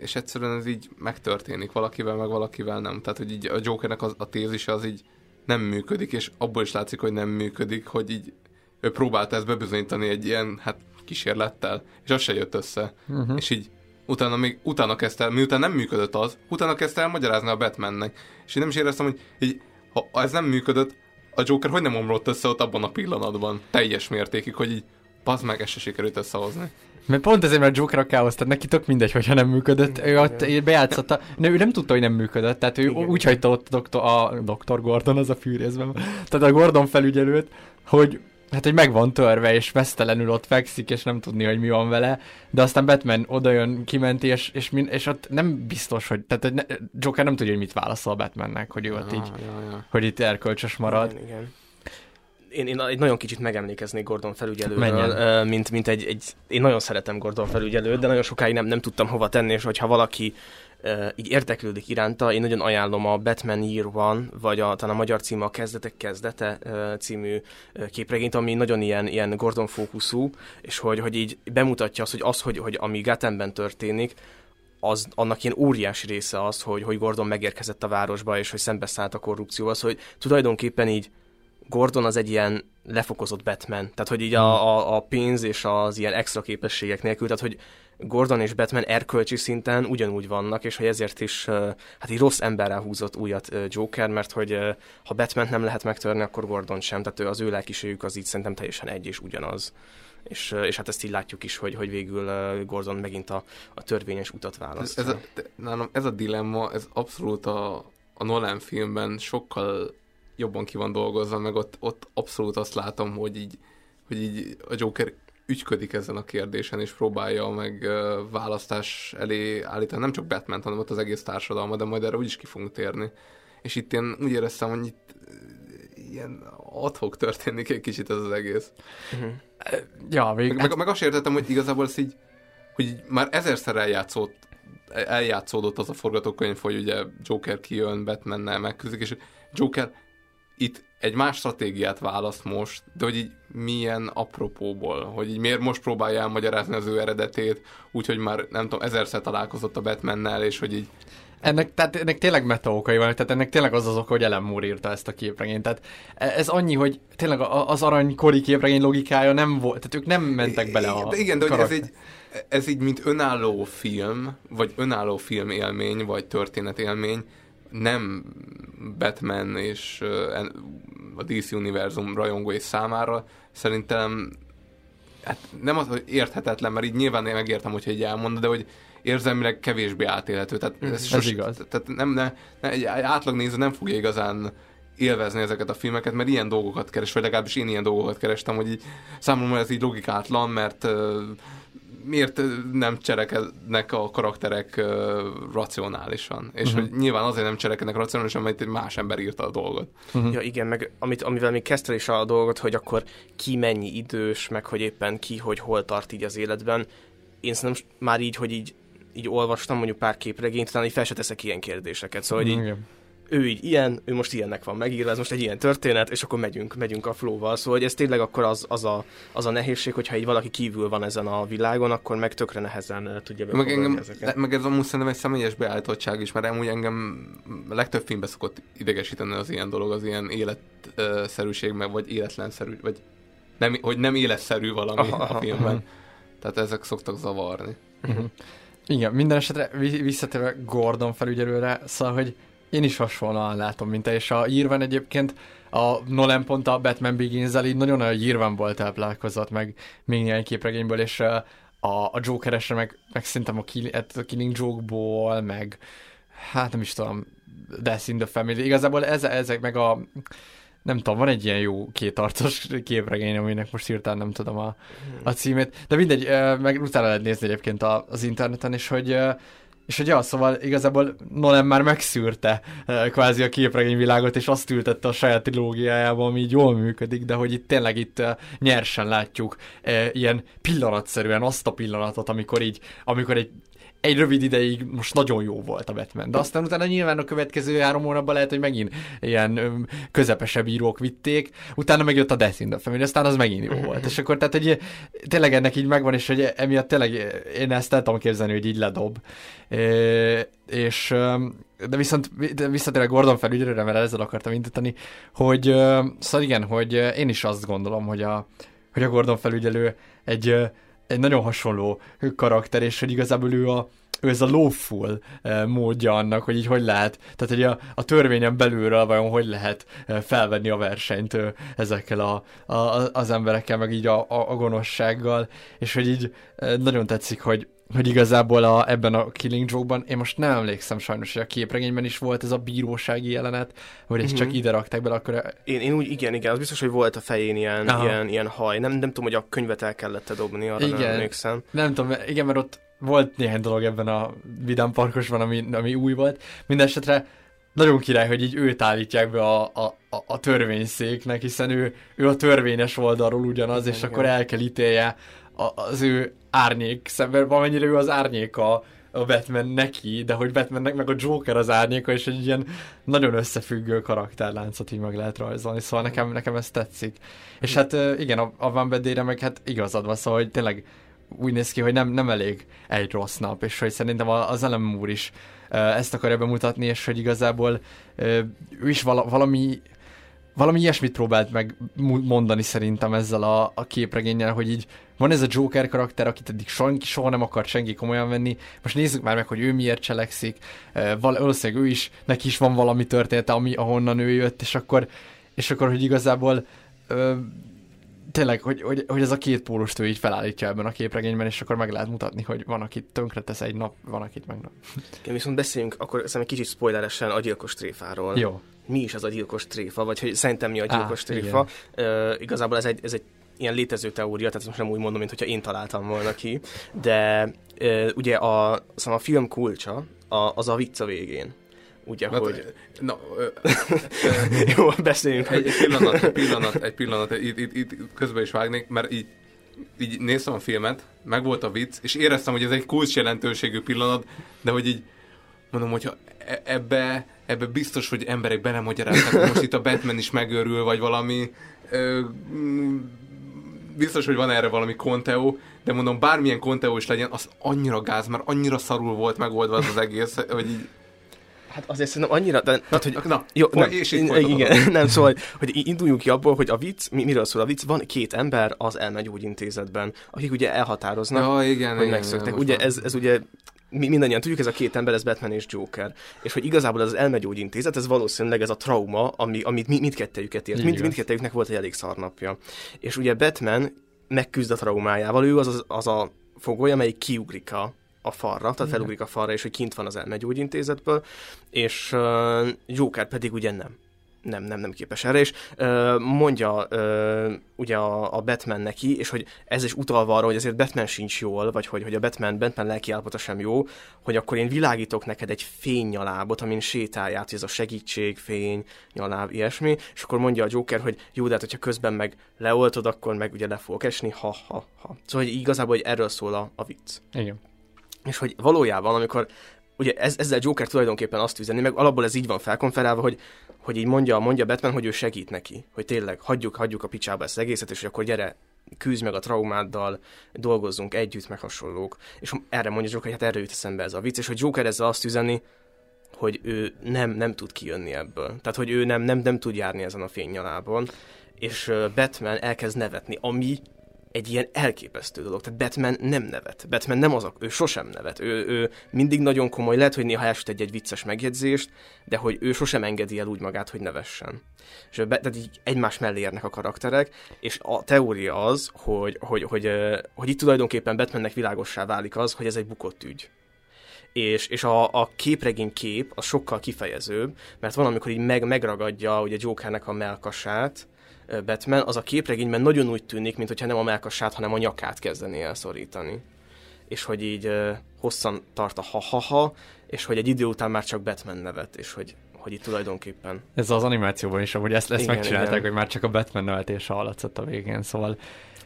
[SPEAKER 6] és egyszerűen ez így megtörténik valakivel, meg valakivel nem. Tehát, hogy így a Jokernek az, a tézise az így nem működik, és abból is látszik, hogy nem működik, hogy így ő próbálta ezt bebizonyítani egy ilyen, hát kísérlettel, és az se jött össze. Uh-huh. És így utána még utána kezdte el, miután nem működött az, utána kezdte el magyarázni a Batmannek. És én nem is éreztem, hogy így, ha ez nem működött, a Joker hogy nem omlott össze ott abban a pillanatban, teljes mértékig, hogy így, pazd meg, ezt se sikerült összehozni.
[SPEAKER 1] Mert pont ezért, mert a Joker a káosz, tehát neki tök mindegy, hogyha nem működött. Ő ott bejátszotta, ne, ő nem tudta, hogy nem működött, tehát ő Igen. úgy hagyta ott a doktor, a doktor Gordon, az a fűrészben, tehát a Gordon felügyelőt, hogy hát, hogy meg van törve, és vesztelenül ott fekszik, és nem tudni, hogy mi van vele, de aztán Batman odajön, kimenti, és, és, min, és ott nem biztos, hogy, tehát ne, Joker nem tudja, hogy mit válaszol Batmannek, hogy ő ott ja, így, ja, ja. hogy itt erkölcsös marad.
[SPEAKER 7] Igen, igen én, én egy nagyon kicsit megemlékeznék Gordon felügyelőről, mint, mint egy, egy, én nagyon szeretem Gordon felügyelőt, de nagyon sokáig nem, nem tudtam hova tenni, és hogyha valaki így érdeklődik iránta, én nagyon ajánlom a Batman Year One, vagy a, talán a magyar címe a Kezdetek Kezdete című képregényt, ami nagyon ilyen, ilyen Gordon fókuszú, és hogy, hogy így bemutatja azt, hogy az, hogy, hogy ami Gothamben történik, az, annak ilyen óriási része az, hogy, hogy Gordon megérkezett a városba, és hogy szembeszállt a korrupcióval, az, hogy tulajdonképpen így Gordon az egy ilyen lefokozott Batman, tehát hogy így a, hmm. a, a pénz és az ilyen extra képességek nélkül, tehát hogy Gordon és Batman erkölcsi szinten ugyanúgy vannak, és hogy ezért is hát egy rossz emberrel húzott újat Joker, mert hogy ha Batman nem lehet megtörni, akkor Gordon sem, tehát ő, az ő lelkiségük az így szerintem teljesen egy és ugyanaz. És, és hát ezt így látjuk is, hogy, hogy végül Gordon megint a, a törvényes utat választ.
[SPEAKER 6] Ez a, nálam ez a dilemma, ez abszolút a, a Nolan filmben sokkal jobban ki van dolgozva, meg ott, ott abszolút azt látom, hogy így, hogy így a Joker ügyködik ezen a kérdésen, és próbálja meg választás elé állítani nem csak Batman, hanem ott az egész társadalma, de majd erre úgyis ki fogunk térni. És itt én úgy éreztem, hogy itt ilyen adhok történik egy kicsit ez az egész. Uh-huh.
[SPEAKER 1] Ja,
[SPEAKER 6] még... Meg, meg, meg azt értettem, hogy igazából ez így, hogy már ezerszer eljátszott, eljátszódott az a forgatókönyv, hogy ugye Joker kijön, Batmannel megküzdik, és Joker itt egy más stratégiát választ most, de hogy így milyen apropóból, hogy így miért most próbálja elmagyarázni az ő eredetét, úgyhogy már nem tudom, ezerszer találkozott a Batmannel, és hogy így
[SPEAKER 1] ennek, tehát ennek tényleg meta okai van, tehát ennek tényleg az az oka, hogy Ellen Moore írta ezt a képregényt. Tehát ez annyi, hogy tényleg az aranykori képregény logikája nem volt, tehát ők nem mentek bele a
[SPEAKER 6] Igen, de hogy ez így, ez így mint önálló film, vagy önálló film élmény, vagy történetélmény, nem Batman és a DC univerzum rajongói számára szerintem hát nem az, hogy érthetetlen, mert így nyilván én megértem, hogyha így elmondod, de hogy érzelmileg kevésbé átélhető. Tehát
[SPEAKER 1] ez, ez sos, igaz.
[SPEAKER 6] Tehát nem, ne, ne, egy átlag néző nem fogja igazán élvezni ezeket a filmeket, mert ilyen dolgokat keres, vagy legalábbis én ilyen dolgokat kerestem, hogy így számomra ez így logikátlan, mert miért nem cserekednek a karakterek uh, racionálisan. És uh-huh. hogy nyilván azért nem cserekednek racionálisan, mert egy más ember írta a dolgot.
[SPEAKER 7] Uh-huh. Ja igen, meg amit, amivel még kezdte is a dolgot, hogy akkor ki mennyi idős, meg hogy éppen ki, hogy hol tart így az életben. Én szerintem már így, hogy így így olvastam mondjuk pár képregényt, talán így fel se teszek ilyen kérdéseket. Szóval, hogy így, ő így ilyen, ő most ilyennek van megírva, ez most egy ilyen történet, és akkor megyünk, megyünk a flóval. Szóval, hogy ez tényleg akkor az, az, a, az a nehézség, hogyha így valaki kívül van ezen a világon, akkor meg tökre nehezen eh, tudja
[SPEAKER 6] meg engem, ezeket. Meg ez amúgy szerintem egy személyes beállítottság is, mert amúgy engem legtöbb filmben szokott idegesíteni az ilyen dolog, az ilyen életszerűség, meg vagy életlenszerű, vagy nem, hogy nem életszerű valami aha, a filmben. Aha. Tehát ezek szoktak zavarni.
[SPEAKER 1] Uh-huh. Igen, minden esetre visszatérve Gordon felügyelőre, szóval, hogy én is hasonlóan látom, mint te, és a írven egyébként a Nolan pont a Batman begins így nagyon a írven volt elplálkozott, meg még néhány képregényből, és a, a Jokeresre, meg, meg szerintem a, kill, a Killing Joke-ból, meg hát nem is tudom, Death in the Family. Igazából ez, ezek meg a nem tudom, van egy ilyen jó kétarcos képregény, aminek most hirtelen nem tudom a, a címét, de mindegy, meg utána lehet nézni egyébként az interneten, és hogy és hogy ja, szóval igazából Nolan már megszűrte kvázi a képregényvilágot, és azt ültette a saját trilógiájába, ami így jól működik, de hogy itt tényleg itt nyersen látjuk ilyen pillanatszerűen azt a pillanatot, amikor így, amikor egy egy rövid ideig most nagyon jó volt a Batman, de aztán utána nyilván a következő három hónapban lehet, hogy megint ilyen öm, közepesebb írók vitték, utána megjött a Death in the Family, aztán az megint jó volt, és akkor tehát, hogy tényleg ennek így megvan, és hogy emiatt tényleg én ezt el tudom képzelni, hogy így ledob. És de viszont, de visszatérek Gordon felügyelőre, mert ezzel akartam indítani, hogy szóval igen, hogy én is azt gondolom, hogy a, hogy a Gordon felügyelő egy egy nagyon hasonló karakter, és hogy igazából ő a, ő ez a lawful eh, módja annak, hogy így hogy lehet, tehát hogy a, a törvényen belülről vajon hogy lehet eh, felvenni a versenyt eh, ezekkel a, a, az emberekkel, meg így a, a, a gonoszsággal, és hogy így nagyon tetszik, hogy, hogy igazából a, ebben a Killing Joke-ban, én most nem emlékszem sajnos, hogy a képregényben is volt ez a bírósági jelenet, vagy ezt uh-huh. csak ide rakták bele, akkor...
[SPEAKER 7] Én, én úgy, igen, igen, az biztos, hogy volt a fején ilyen, ilyen, ilyen haj. Nem, nem tudom, hogy a könyvet el kellett dobni, arra igen. nem emlékszem.
[SPEAKER 1] Nem tudom, igen, mert ott volt néhány dolog ebben a Vidám Parkosban, ami, ami új volt. Mindenesetre nagyon király, hogy így őt állítják be a, a, a törvényszéknek, hiszen ő, ő a törvényes oldalról ugyanaz, és Igen. akkor el kell ítélje az ő árnyék szemben, valamennyire ő az árnyéka a Batman neki, de hogy Batmannek meg a Joker az árnyéka, és egy ilyen nagyon összefüggő karakterláncot így meg lehet rajzolni, szóval nekem, nekem ez tetszik. És hát igen, a, a Van Bedére meg hát igazad van, szóval hogy tényleg úgy néz ki, hogy nem, nem elég egy rossz nap, és hogy szerintem az Ellen úr is ezt akarja bemutatni, és hogy igazából ő is vala, valami valami ilyesmit próbált meg mondani szerintem ezzel a, a képregényel, hogy így van ez a Joker karakter, akit eddig soha, soha nem akart senki komolyan venni. Most nézzük már meg, hogy ő miért cselekszik. Valószínűleg ő is, neki is van valami története, ami ahonnan ő jött, és akkor, és akkor hogy igazából ö, tényleg, hogy, hogy, hogy ez a két pólust ő így felállítja ebben a képregényben, és akkor meg lehet mutatni, hogy van, akit tönkre tesz egy nap, van, akit meg nem.
[SPEAKER 7] Igen, viszont beszéljünk akkor szerintem egy kicsit spoileresen a gyilkos tréfáról.
[SPEAKER 1] Jó.
[SPEAKER 7] Mi is az a gyilkos tréfa, vagy hogy szerintem mi a gyilkos Á, tréfa. Uh, igazából ez egy, ez egy ilyen létező teória, tehát most nem úgy mondom, mint hogyha én találtam volna ki, de uh, ugye a, szóval a film kulcsa a, az a vicc a végén ugye, hát, hogy... Na, ö, ö, Jó, beszéljünk.
[SPEAKER 6] Egy, egy pillanat, egy pillanat, egy pillanat, itt, itt, itt közben is vágnék, mert így, így néztem a filmet, meg volt a vicc, és éreztem, hogy ez egy kulcs jelentőségű pillanat, de hogy így mondom, hogyha e, ebbe, ebbe biztos, hogy emberek belemagyarázták, hogy most itt a Batman is megőrül, vagy valami ö, biztos, hogy van erre valami konteó, de mondom, bármilyen konteó is legyen, az annyira gáz, mert annyira szarul volt megoldva az, az egész, hogy így
[SPEAKER 7] Hát azért szerintem annyira, de, tehát, hogy, na, jó, nem, és igen, nem, szóval, hogy induljunk ki abból, hogy a vicc, mi, miről szól a vicc, van két ember az elmegyógyintézetben, akik ugye elhatároznak,
[SPEAKER 6] ja, igen,
[SPEAKER 7] hogy
[SPEAKER 6] igen,
[SPEAKER 7] megszöktek. Igen, ugye ez, ez ugye mi mindannyian tudjuk, ez a két ember, ez Batman és Joker. És hogy igazából ez az elmegyógyintézet, ez valószínűleg ez a trauma, ami, amit mi, mindkettejüket ért. Mind, mindkettejüknek volt egy elég szarnapja. És ugye Batman megküzd a traumájával, ő az, az, az a fogoly, amelyik kiugrik a a falra, tehát felugrik a falra, és hogy kint van az elmegyógyintézetből, és uh, Joker pedig ugye nem nem, nem, nem képes erre, és uh, mondja uh, ugye a, a Batman neki, és hogy ez is utalva arra, hogy azért Batman sincs jól, vagy hogy, hogy a Batman, Batman lelki állapota sem jó, hogy akkor én világítok neked egy fénynyalábot, amin sétálját, hogy ez a segítség, fény, nyaláb, ilyesmi, és akkor mondja a Joker, hogy jó, de hát, hogyha közben meg leoltod, akkor meg ugye le fogok esni, ha, ha, ha. Szóval hogy igazából hogy erről szól a, a vicc.
[SPEAKER 1] Igen
[SPEAKER 7] és hogy valójában, amikor ugye ez, ezzel Joker tulajdonképpen azt üzeni, meg alapból ez így van felkonferálva, hogy, hogy így mondja, mondja Batman, hogy ő segít neki, hogy tényleg hagyjuk, hagyjuk a picsába ezt egészet, és hogy akkor gyere, küzd meg a traumáddal, dolgozzunk együtt, meg hasonlók. És erre mondja Joker, hogy hát erre jut eszembe ez a vicc, és hogy Joker ezzel azt üzeni, hogy ő nem, nem tud kijönni ebből. Tehát, hogy ő nem, nem, nem tud járni ezen a fénynyalábon, és Batman elkezd nevetni, ami egy ilyen elképesztő dolog. Tehát Batman nem nevet. Batman nem az a, ő sosem nevet. Ő, ő mindig nagyon komoly, lehet, hogy néha elsüt egy, egy vicces megjegyzést, de hogy ő sosem engedi el úgy magát, hogy nevessen. És be, tehát így egymás mellé érnek a karakterek, és a teória az, hogy, hogy, hogy, hogy, hogy itt tulajdonképpen Batmannek világossá válik az, hogy ez egy bukott ügy és, és a, a képregény kép az sokkal kifejezőbb, mert van, amikor így meg, megragadja ugye Jokernek a melkasát, Batman, az a képregényben nagyon úgy tűnik, mintha nem a melkasát, hanem a nyakát kezdené elszorítani. És hogy így hosszan tart a ha-ha-ha, és hogy egy idő után már csak Batman nevet, és hogy, hogy itt tulajdonképpen...
[SPEAKER 1] Ez az animációban is, hogy ezt, ezt
[SPEAKER 7] Igen,
[SPEAKER 1] megcsinálták,
[SPEAKER 7] igen.
[SPEAKER 1] hogy már csak a Batman nevetése hallatszott a végén, szóval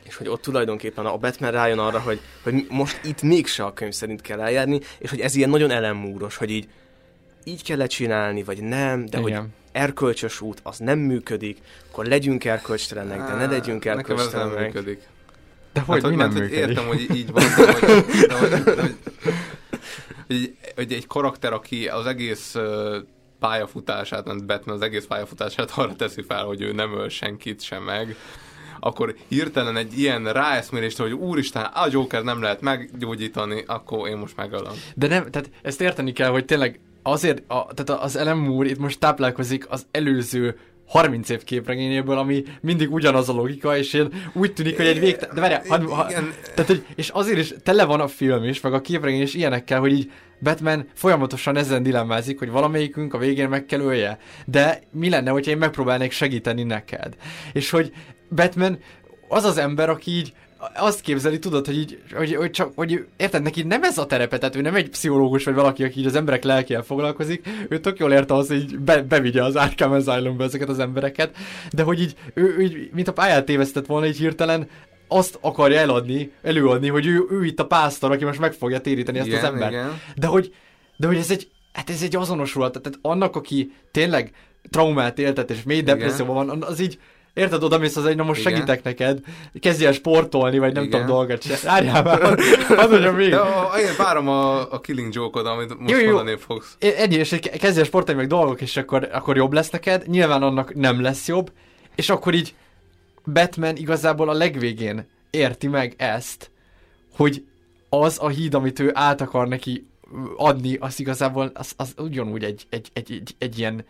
[SPEAKER 7] és hogy ott tulajdonképpen a Batman rájön arra, hogy, hogy most itt mégse a könyv szerint kell eljárni, és hogy ez ilyen nagyon elemmúros, hogy így így kell csinálni, vagy nem, de hogy
[SPEAKER 1] Igen.
[SPEAKER 7] Erkölcsös út az nem működik, akkor legyünk erkölcstelenek, de ne legyünk
[SPEAKER 6] Nekem ez nem
[SPEAKER 7] erkölcstelenek.
[SPEAKER 6] működik.
[SPEAKER 1] De hogy,
[SPEAKER 6] hát,
[SPEAKER 1] mi nem
[SPEAKER 6] mert, hogy
[SPEAKER 1] működik?
[SPEAKER 6] Értem, hogy így van, de hogy, de hogy, de hogy, hogy, hogy egy karakter, aki az egész pályafutását, mert Batman az egész pályafutását arra teszi fel, hogy ő nem öl senkit sem meg, akkor hirtelen egy ilyen ráeszmélést, hogy úristen, a Joker nem lehet meggyógyítani, akkor én most megölöm.
[SPEAKER 1] De nem, tehát ezt érteni kell, hogy tényleg azért, a, tehát az Ellen Moore itt most táplálkozik az előző 30 év képregényéből, ami mindig ugyanaz a logika, és én úgy tűnik, hogy egy végtelen... De várjál, ha, ha, tehát, hogy, és azért is tele van a film is, meg a képregény is ilyenekkel, hogy így Batman folyamatosan ezen dilemmázik, hogy valamelyikünk a végén meg kell ölje. De mi lenne, hogyha én megpróbálnék segíteni neked? És hogy Batman az az ember, aki így azt képzeli, tudod, hogy így, hogy, hogy csak, hogy érted, neki nem ez a terepe, tehát ő nem egy pszichológus, vagy valaki, aki így az emberek lelkével foglalkozik, ő tök jól érte az, hogy így be, bevigye az Arkham Asylumba ezeket az embereket, de hogy így, ő, ő így, mint a pályát tévesztett volna, így hirtelen azt akarja eladni, előadni, hogy ő, ő itt a pásztor, aki most meg fogja téríteni ezt az
[SPEAKER 6] Igen,
[SPEAKER 1] embert.
[SPEAKER 6] igen.
[SPEAKER 1] De hogy, de hogy ez egy, hát ez egy azonosulat, tehát annak, aki tényleg traumát éltet és mély depresszióban van, az így, Érted, oda mész az egy, na most
[SPEAKER 6] Igen.
[SPEAKER 1] segítek neked, kezdj el sportolni, vagy nem
[SPEAKER 6] Igen.
[SPEAKER 1] tudom dolgot se. Várjál már, hadd mondjam még.
[SPEAKER 6] De a, én várom a, a Killing Joke-od, amit most
[SPEAKER 1] Jó, jó.
[SPEAKER 6] mondani fogsz.
[SPEAKER 1] Ennyi, és egy kezdj el sportolni meg dolgok, és akkor, akkor jobb lesz neked. Nyilván annak nem lesz jobb. És akkor így Batman igazából a legvégén érti meg ezt, hogy az a híd, amit ő át akar neki adni, az igazából az, az ugyanúgy egy, egy, egy, egy, egy ilyen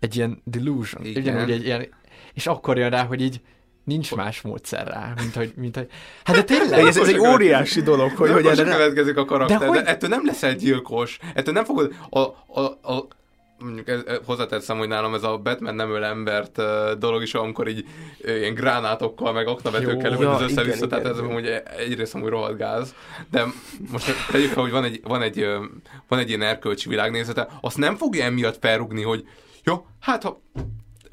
[SPEAKER 1] egy ilyen delusion,
[SPEAKER 6] Igen.
[SPEAKER 1] ugyanúgy egy ilyen, és akkor jön rá, hogy így nincs más módszer rá, mint hogy, mint hogy hát de tényleg,
[SPEAKER 7] De ez, ez egy óriási dolog, hogy, hogy erre
[SPEAKER 6] következik a karakter,
[SPEAKER 1] De hogy-
[SPEAKER 6] de ettől nem leszel gyilkos. Ettől nem fogod a, a, a mondjuk ez, hozzáteszem, hogy nálam ez a Batman nem öl embert dolog is, amikor így ilyen gránátokkal, meg aknavetőkkel
[SPEAKER 1] Jó.
[SPEAKER 7] Ja,
[SPEAKER 6] az össze-vissza,
[SPEAKER 7] igen,
[SPEAKER 6] tehát
[SPEAKER 7] igen,
[SPEAKER 6] ez
[SPEAKER 7] igen.
[SPEAKER 6] amúgy egyrészt amúgy rohadt gáz, de most tegyük fel, hogy van egy, van egy, van egy ilyen erkölcsi világnézete, azt nem fogja emiatt felrugni, hogy jó, hát ha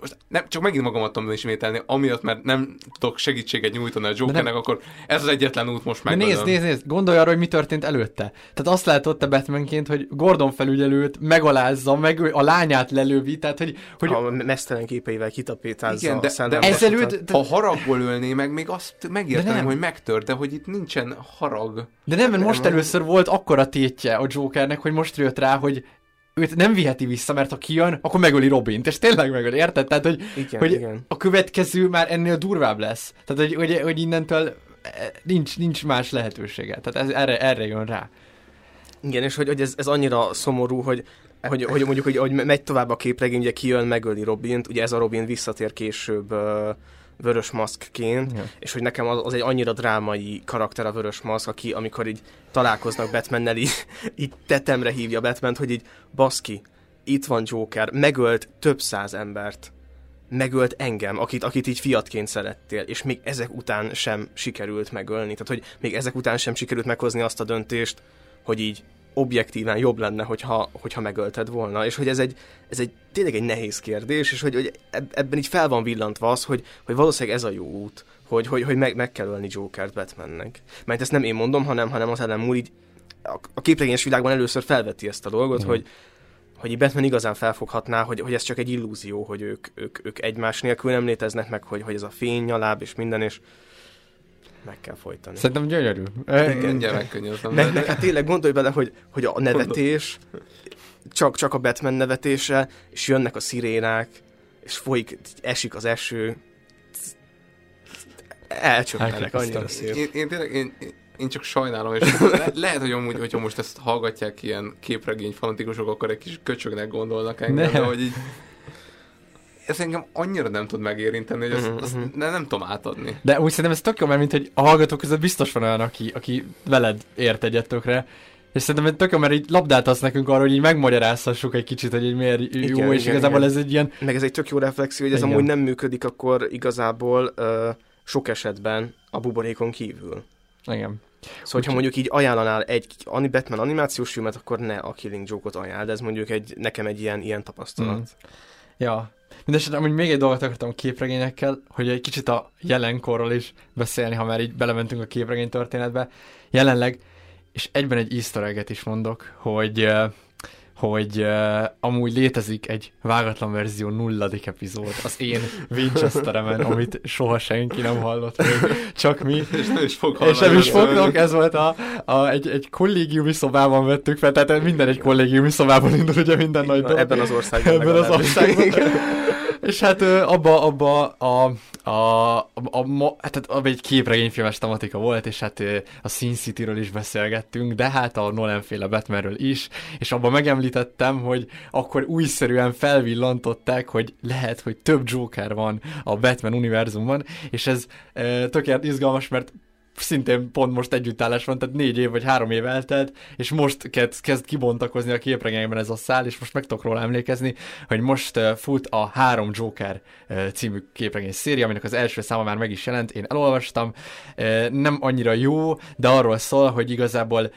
[SPEAKER 6] most nem, csak megint magamat tudom ismételni, amiatt, mert nem tudok segítséget nyújtani a Jokernek, akkor ez az egyetlen út most
[SPEAKER 1] De
[SPEAKER 6] meg.
[SPEAKER 1] nézd, nézd, nézd, gondolj arra, hogy mi történt előtte. Tehát azt látod te Batmanként, hogy Gordon felügyelőt megalázza, meg a lányát lelövi, tehát hogy, hogy
[SPEAKER 7] A mesztelen képeivel kitapétázza
[SPEAKER 6] Igen, de-
[SPEAKER 7] a
[SPEAKER 6] de-
[SPEAKER 1] ezelőtt,
[SPEAKER 7] után.
[SPEAKER 6] Ha haragból ölné meg, még azt
[SPEAKER 1] De
[SPEAKER 6] megérteném, hogy megtör, de hogy itt nincsen harag.
[SPEAKER 1] De nem, mert most először volt akkora tétje a Jokernek, hogy most jött rá, hogy őt nem viheti vissza, mert ha kijön, akkor megöli Robint, és tényleg megöli, érted? Tehát, hogy,
[SPEAKER 7] Igen,
[SPEAKER 1] hogy
[SPEAKER 7] igen.
[SPEAKER 1] a következő már ennél durvább lesz. Tehát, hogy, hogy, hogy innentől eh, nincs, nincs más lehetősége. Tehát ez, erre, erre jön rá.
[SPEAKER 7] Igen, és hogy, hogy ez, ez annyira szomorú, hogy, hogy, hogy mondjuk, hogy, hogy megy tovább a képregény, ugye kijön, megöli Robint, ugye ez a Robin visszatér később uh, vörös maszkként,
[SPEAKER 1] Ja.
[SPEAKER 7] és hogy nekem az, az egy annyira drámai karakter a vörös maszk, aki amikor így találkoznak Batmannel, így, így tetemre hívja Batman, hogy így baszki, itt van Joker, megölt több száz embert, megölt engem, akit, akit így fiatként szerettél, és még ezek után sem sikerült megölni. Tehát, hogy még ezek után sem sikerült meghozni azt a döntést, hogy így objektíven jobb lenne, hogyha, hogyha megölted volna, és hogy ez egy, ez egy tényleg egy nehéz kérdés, és hogy, hogy eb- ebben így fel van villantva az, hogy, hogy valószínűleg ez a jó út, hogy, hogy, hogy meg, meg kell ölni Jokert Batmannek. Mert ezt nem én mondom, hanem, hanem az Ellen Moore így a, a képregényes világban először felveti ezt a dolgot,
[SPEAKER 1] Mhm.
[SPEAKER 7] hogy, hogy Batman igazán felfoghatná, hogy, hogy ez csak egy illúzió, hogy ők, ők, ők egymás nélkül nem léteznek meg, hogy, hogy ez a fény, nyaláb és minden, és meg kell folytani.
[SPEAKER 1] Szerintem gyönyörű.
[SPEAKER 6] Mindjárt megkönnyöztem.
[SPEAKER 7] Meg, meg hát tényleg gondolj bele, hogy, hogy a nevetés, csak, csak a Batman nevetése, és jönnek a szirénák, és folyik, esik az eső. Elcsöppenek, annyira szép.
[SPEAKER 6] Én, én tényleg, én, én- én csak sajnálom, és le, lehet, hogy amúgy, hogyha most ezt hallgatják ilyen képregény fanatikusok, akkor egy kis köcsögnek gondolnak engem,
[SPEAKER 1] Ne.
[SPEAKER 6] de hogy így ez engem annyira nem tud megérinteni, hogy azt,
[SPEAKER 7] Mhm,
[SPEAKER 6] azt ne, nem tudom átadni.
[SPEAKER 1] De úgy szerintem ez tök jó, mert mint hogy a hallgatók között biztos van olyan, aki, aki veled ért egyet tökre, és szerintem ez tök jó, mert így labdáltatsz nekünk arra, hogy így megmagyarázhassuk egy kicsit, hogy így miért jó,
[SPEAKER 7] Igen,
[SPEAKER 1] és
[SPEAKER 7] igen,
[SPEAKER 1] igazából
[SPEAKER 7] igen.
[SPEAKER 1] ez egy ilyen...
[SPEAKER 7] Meg ez egy tök jó reflexió, hogy ez
[SPEAKER 1] Igen.
[SPEAKER 7] amúgy nem működik, akkor igazából ö, sok esetben a buborékon kívül.
[SPEAKER 1] Igen.
[SPEAKER 7] Szóval, hogyha mondjuk így ajánlanál egy Batman animációs filmet, akkor ne a Killing Joke-ot ajánl, de ez mondjuk egy, nekem egy ilyen, ilyen tapasztalat.
[SPEAKER 1] Mm. Ja. Mindenesetre amúgy még egy dolgot akartam a képregényekkel, hogy egy kicsit a jelenkorról is beszélni, ha már így belementünk a képregény történetbe. Jelenleg, és egyben egy easter egget is mondok, hogy hogy uh, amúgy létezik egy vágatlan verzió nulladik epizód az én Winchesteremen, amit soha senki nem hallott még, csak mi.
[SPEAKER 6] És nem is fog
[SPEAKER 1] És nem is fognak,
[SPEAKER 6] először.
[SPEAKER 1] ez volt a, a egy, egy kollégiumi szobában vettük fel, tehát minden egy kollégiumi szobában indul, ugye minden nagy dolog.
[SPEAKER 7] Ebben az országban
[SPEAKER 1] Ebben az országban. És hát abba, abba a, a, a, a, ma- hát abba egy képregényfilmes tematika volt, és hát a Sin City-ről is beszélgettünk, de hát a Nolan féle Batmanről is, és abban megemlítettem, hogy akkor újszerűen felvillantották, hogy lehet, hogy több Joker van a Batman univerzumban, és ez ö, tökélet izgalmas, mert szintén pont most együttállás van, tehát négy év vagy három év eltelt, és most kezd, kezd kibontakozni a képregényben ez a szál, és most meg tudok róla emlékezni, hogy most fut a Három Joker című képregény széria, aminek az első száma már meg is jelent, én elolvastam, nem annyira jó, de arról szól, hogy igazából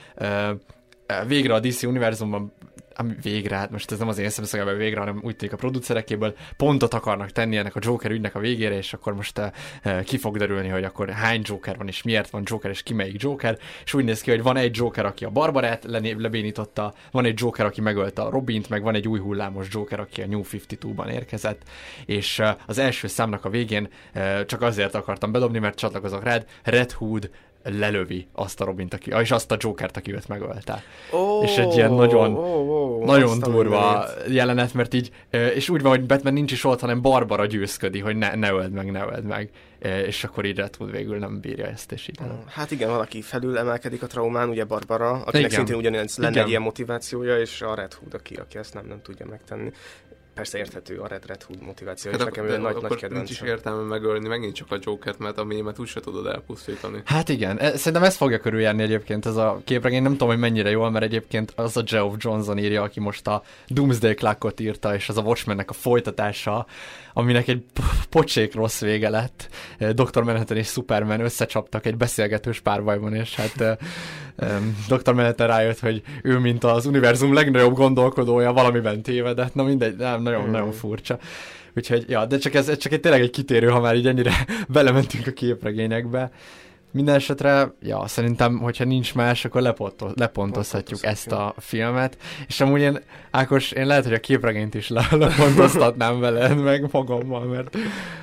[SPEAKER 1] végre a DC univerzumban ami végre, hát most ez nem az én szemszögemben végre, hanem úgy tűnik a producerekéből pontot akarnak tenni ennek a Joker ügynek a végére, és akkor most uh, ki fog derülni, hogy akkor hány Joker van, és miért van Joker, és ki melyik Joker, és úgy néz ki, hogy van egy Joker, aki a Barbarát lebénította, van egy Joker, aki megölte a Robint, meg van egy új hullámos Joker, aki a New 52-ban érkezett, és uh, az első számnak a végén uh, csak azért akartam bedobni, mert csatlakozok rád, Red Hood lelövi azt a Robint, aki, és azt a Jokert, aki őt megölte.
[SPEAKER 7] Ó,
[SPEAKER 1] és egy ilyen nagyon,
[SPEAKER 7] ó, ó,
[SPEAKER 1] nagyon durva jelenet, mert így, és úgy van, hogy Batman nincs is ott, hanem Barbara győzködi, hogy ne, ne öld meg, ne öld meg, és akkor így Red Hood végül nem bírja ezt, és így.
[SPEAKER 7] Hát igen, valaki felül emelkedik a traumán, ugye Barbara, akinek
[SPEAKER 1] Igen.
[SPEAKER 7] szintén ugyanez lenne
[SPEAKER 1] Igen.
[SPEAKER 7] ilyen motivációja, és a Red Hood, aki, aki ezt nem, nem tudja megtenni. Persze érthető a Red, Red Hood motiváció, és
[SPEAKER 6] Hát
[SPEAKER 7] nekem
[SPEAKER 6] akkor,
[SPEAKER 7] ő nagy,
[SPEAKER 6] akkor
[SPEAKER 7] nagy
[SPEAKER 6] nincs is
[SPEAKER 7] kedvencem.
[SPEAKER 6] értelme megölni megint csak a Jokert, mert a mémet úgyse tudod elpusztítani.
[SPEAKER 1] Hát igen, e- szerintem ez fogja körüljárni egyébként ez a képregény, nem tudom, hogy mennyire jól, mert egyébként az a Geoff Johnson írja, aki most a Doomsday Clockot írta, és az a Watchmennek a folytatása, aminek egy pocsék rossz vége lett. Eh, Dr. Manhattan és Superman összecsaptak egy beszélgetős párbajban, és hát em, Dr. Manhattan rájött, hogy ő, mint az univerzum legnagyobb gondolkodója, valamiben tévedett, na mindegy, nem, nagyon,
[SPEAKER 7] Mhm.
[SPEAKER 1] nagyon furcsa. Úgyhogy, ja, de csak ez, ez csak egy tényleg egy kitérő, ha már így ennyire belementünk a képregényekbe. Minden esetre, ja, szerintem, hogyha nincs más, akkor leponto- lepontozhatjuk ezt a filmet. És amúgy én, Ákos, én lehet, hogy a képregényt is le- lepontoztatnám veled, meg magammal, mert,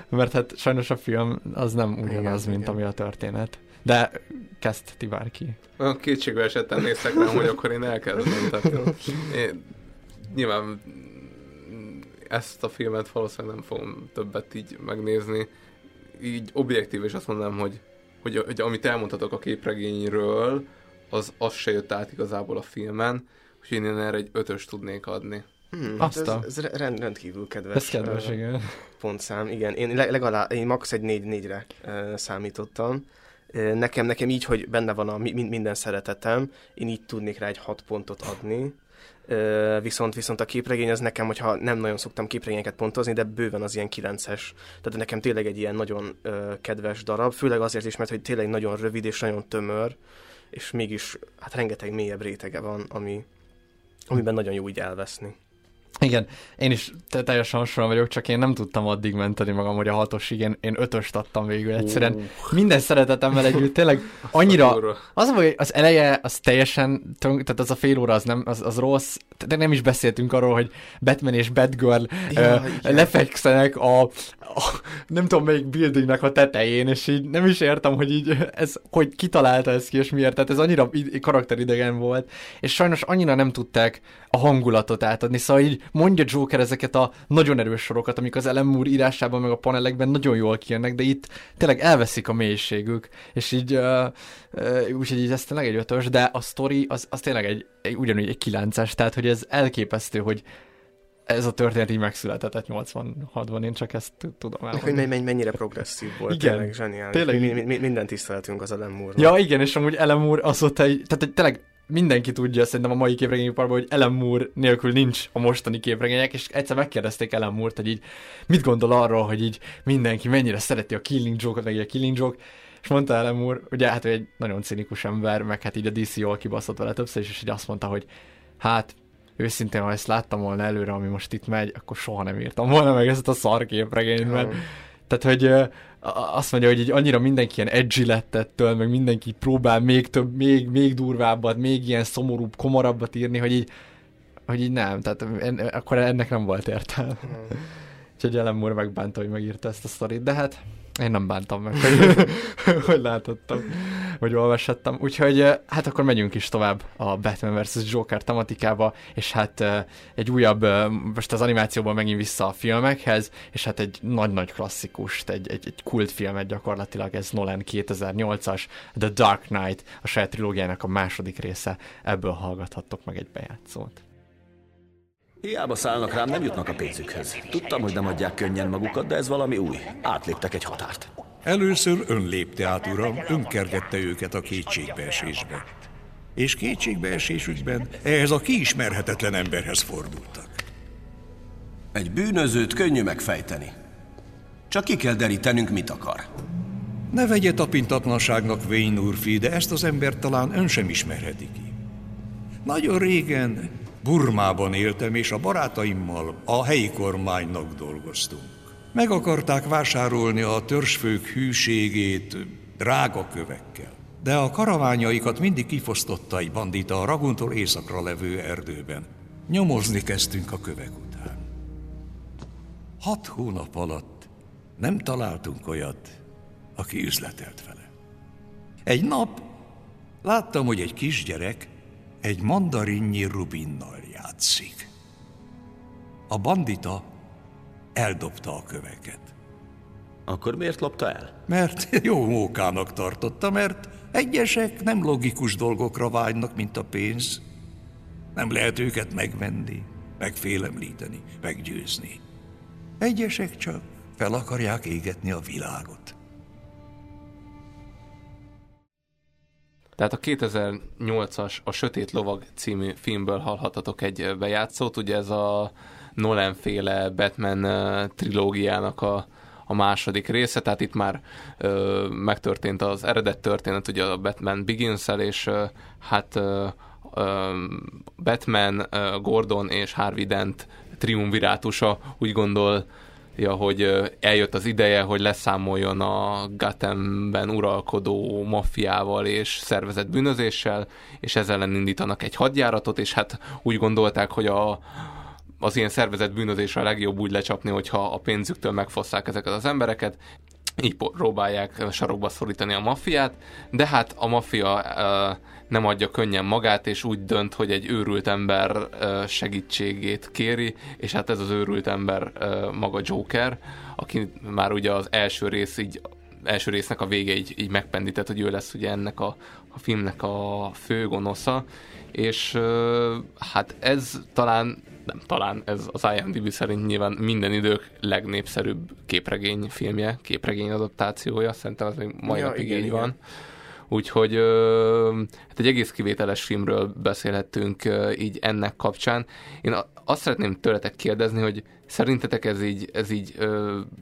[SPEAKER 1] mert hát sajnos a film az nem ugyanaz,
[SPEAKER 7] Igen,
[SPEAKER 1] mint
[SPEAKER 7] igen.
[SPEAKER 1] ami a történet. De kezd ti bárki.
[SPEAKER 6] Kétségbe esetten néztek rám, hogy akkor én elkezdem. Tehát én, nyilván ezt a filmet valószínűleg nem fogom többet így megnézni. Így objektív, és azt mondanám, hogy, hogy, hogy amit elmondhatok a képregényről, az, az se jött át igazából a filmen, úgyhogy én erre egy ötös tudnék adni.
[SPEAKER 7] Hmm,
[SPEAKER 1] Azt
[SPEAKER 7] ez,
[SPEAKER 1] a-
[SPEAKER 7] ez rend, rendkívül kedves.
[SPEAKER 1] Ez kedves,
[SPEAKER 7] ö,
[SPEAKER 1] igen.
[SPEAKER 7] Pontszám, igen. Én le, legalább, én max. egy négy négyre uh, számítottam. Nekem, nekem így, hogy benne van a mi- mi- minden szeretetem, én így tudnék rá egy hat pontot adni. Viszont, viszont a képregény az nekem, hogyha nem nagyon szoktam képregényeket pontozni, de bőven az ilyen 9-es. Tehát nekem tényleg egy ilyen nagyon kedves darab, főleg azért is, mert hogy tényleg nagyon rövid és nagyon tömör, és mégis hát rengeteg mélyebb rétege van, ami, amiben nagyon jó így elveszni.
[SPEAKER 1] Igen, én is te- teljesen hasonló vagyok, csak én nem tudtam addig menteni magam, hogy a hatosig, én, én ötöst adtam végül egyszerűen. Minden szeretetemmel együtt, tényleg annyira, az, hogy az eleje, az teljesen, tönk, tehát az a fél óra, az, nem, az, az rossz, de nem is beszéltünk arról, hogy Batman és Batgirl
[SPEAKER 7] Ja, igen.
[SPEAKER 1] lefekszenek a, a, nem tudom melyik buildingnek a tetején, és így nem is értem, hogy így ez, hogy kitalálta ezt ki, és miért, tehát ez annyira id- karakteridegen volt, és sajnos annyira nem tudták a hangulatot átadni, szóval így mondja Joker ezeket a nagyon erős sorokat, amik az Ellen Moore írásában, meg a panelekben nagyon jól kijönnek, de itt tényleg elveszik a mélységük, és így, uh, uh, úgyhogy így ez tényleg egy ötös, de a story az, az tényleg egy, egy ugyanúgy egy kilences, tehát hogy ez elképesztő, hogy ez a történet így megszületett 86-ban, én csak ezt tudom
[SPEAKER 7] elmondani. Hogy mennyire progresszív volt,
[SPEAKER 1] igen,
[SPEAKER 7] tényleg zseniális. Tényleg. Mi, mi, minden tiszteletünk az Ellen moore
[SPEAKER 1] Ja, igen, és amúgy Ellen Moore azóta egy, tehát tényleg mindenki tudja szerintem a mai képregényiparban, hogy Ellen Moore nélkül nincs a mostani képregények, és egyszer megkérdezték Ellen Moore-t, hogy így mit gondol arról, hogy így mindenki mennyire szereti a Killing Joke-ot, meg a Killing Joke, és mondta Ellen Moore, ugye hát ő egy nagyon cinikus ember, meg hát így a DC jól kibaszott vele többször, és így azt mondta, hogy hát őszintén, ha ezt láttam volna előre, ami most itt megy, akkor soha nem írtam volna meg ezt a szarképregényt, mert tehát, hogy azt mondja, hogy így annyira mindenki ilyen edgy lett ettől, meg mindenki próbál még több, még, még durvábbat, még ilyen szomorúbb, komorabbat írni, hogy így, hogy így nem, tehát en, akkor ennek nem volt értelme. Mm. Úgyhogy Ellen Moore megbánta, hogy megírta ezt a sztorit, de hát én nem bántam meg, hogy, hogy látottam, hogy olvashattam. Úgyhogy hát akkor megyünk is tovább a Batman vs. Joker tematikába, és hát egy újabb, most az animációból megint vissza a filmekhez, és hát egy nagy-nagy klasszikust, egy, egy, egy kultfilmet gyakorlatilag, ez Nolan 2008-as The Dark Knight, a saját trilógiának a második része, ebből hallgathattok meg egy bejátszót.
[SPEAKER 11] Hiába szállnak rám, nem jutnak a pénzükhez. Tudtam, hogy nem adják könnyen magukat, de ez valami új. Átléptek egy határt.
[SPEAKER 3] Először ön lépte át, uram, ön kergette őket a kétségbeesésbe. És kétségbeesésükben ehhez a kiismerhetetlen emberhez fordultak.
[SPEAKER 11] Egy bűnözőt könnyű megfejteni. Csak ki kell derítenünk, mit akar.
[SPEAKER 3] Ne vegye tapintatlanságnak, Wayne úrfi, de ezt az embert talán ön sem ismerheti ki. Nagyon régen Burmában éltem, és a barátaimmal a helyi kormánynak dolgoztunk. Meg akarták vásárolni a törzsfők hűségét drága kövekkel. De a karaványaikat mindig kifosztotta egy bandita a Raguntól északra levő erdőben. Nyomozni kezdtünk a kövek után. Hat hónap alatt nem találtunk olyat, aki üzletelt vele. Egy nap láttam, hogy egy kisgyerek egy mandarinnyi rubinnal játszik. A bandita eldobta a köveket.
[SPEAKER 11] Akkor miért lopta el?
[SPEAKER 3] Mert jó mókának tartotta, mert egyesek nem logikus dolgokra vágynak, mint a pénz. Nem lehet őket megvenni, megfélemlíteni, meggyőzni. Egyesek csak fel akarják égetni a világot.
[SPEAKER 6] Tehát a 2008-as A Sötét Lovag című filmből hallhatatok egy bejátszót, ugye ez a Nolan féle Batman trilógiának a, a második része, tehát itt már ö, megtörtént az eredet történet, ugye a Batman begins és ö, hát ö, ö, Batman, ö, Gordon és Harvey Dent triumvirátusa úgy gondol ja, hogy eljött az ideje, hogy leszámoljon a Gothamben uralkodó maffiával és szervezett bűnözéssel, és ezzel ellen indítanak egy hadjáratot, és hát úgy gondolták, hogy a, az ilyen szervezett bűnözésre a legjobb úgy lecsapni, hogyha a pénzüktől megfosszák ezeket az embereket, így próbálják sarokba szorítani a maffiát, de hát a maffia uh, nem adja könnyen magát, és úgy dönt, hogy egy őrült ember segítségét kéri, és hát ez az őrült ember maga Joker, aki már ugye az első rész így első résznek a vége így, így megpendített, hogy ő lesz ugye ennek a, a filmnek a fő gonosza, és hát ez talán nem talán ez az IMDb szerint nyilván minden idők legnépszerűbb képregény filmje, képregény adaptációja, szerintem az még mai ja, napig igen, így igen. van. Úgyhogy hát egy egész kivételes filmről beszélhettünk így ennek kapcsán. Én azt szeretném tőletek kérdezni, hogy szerintetek ez így, ez így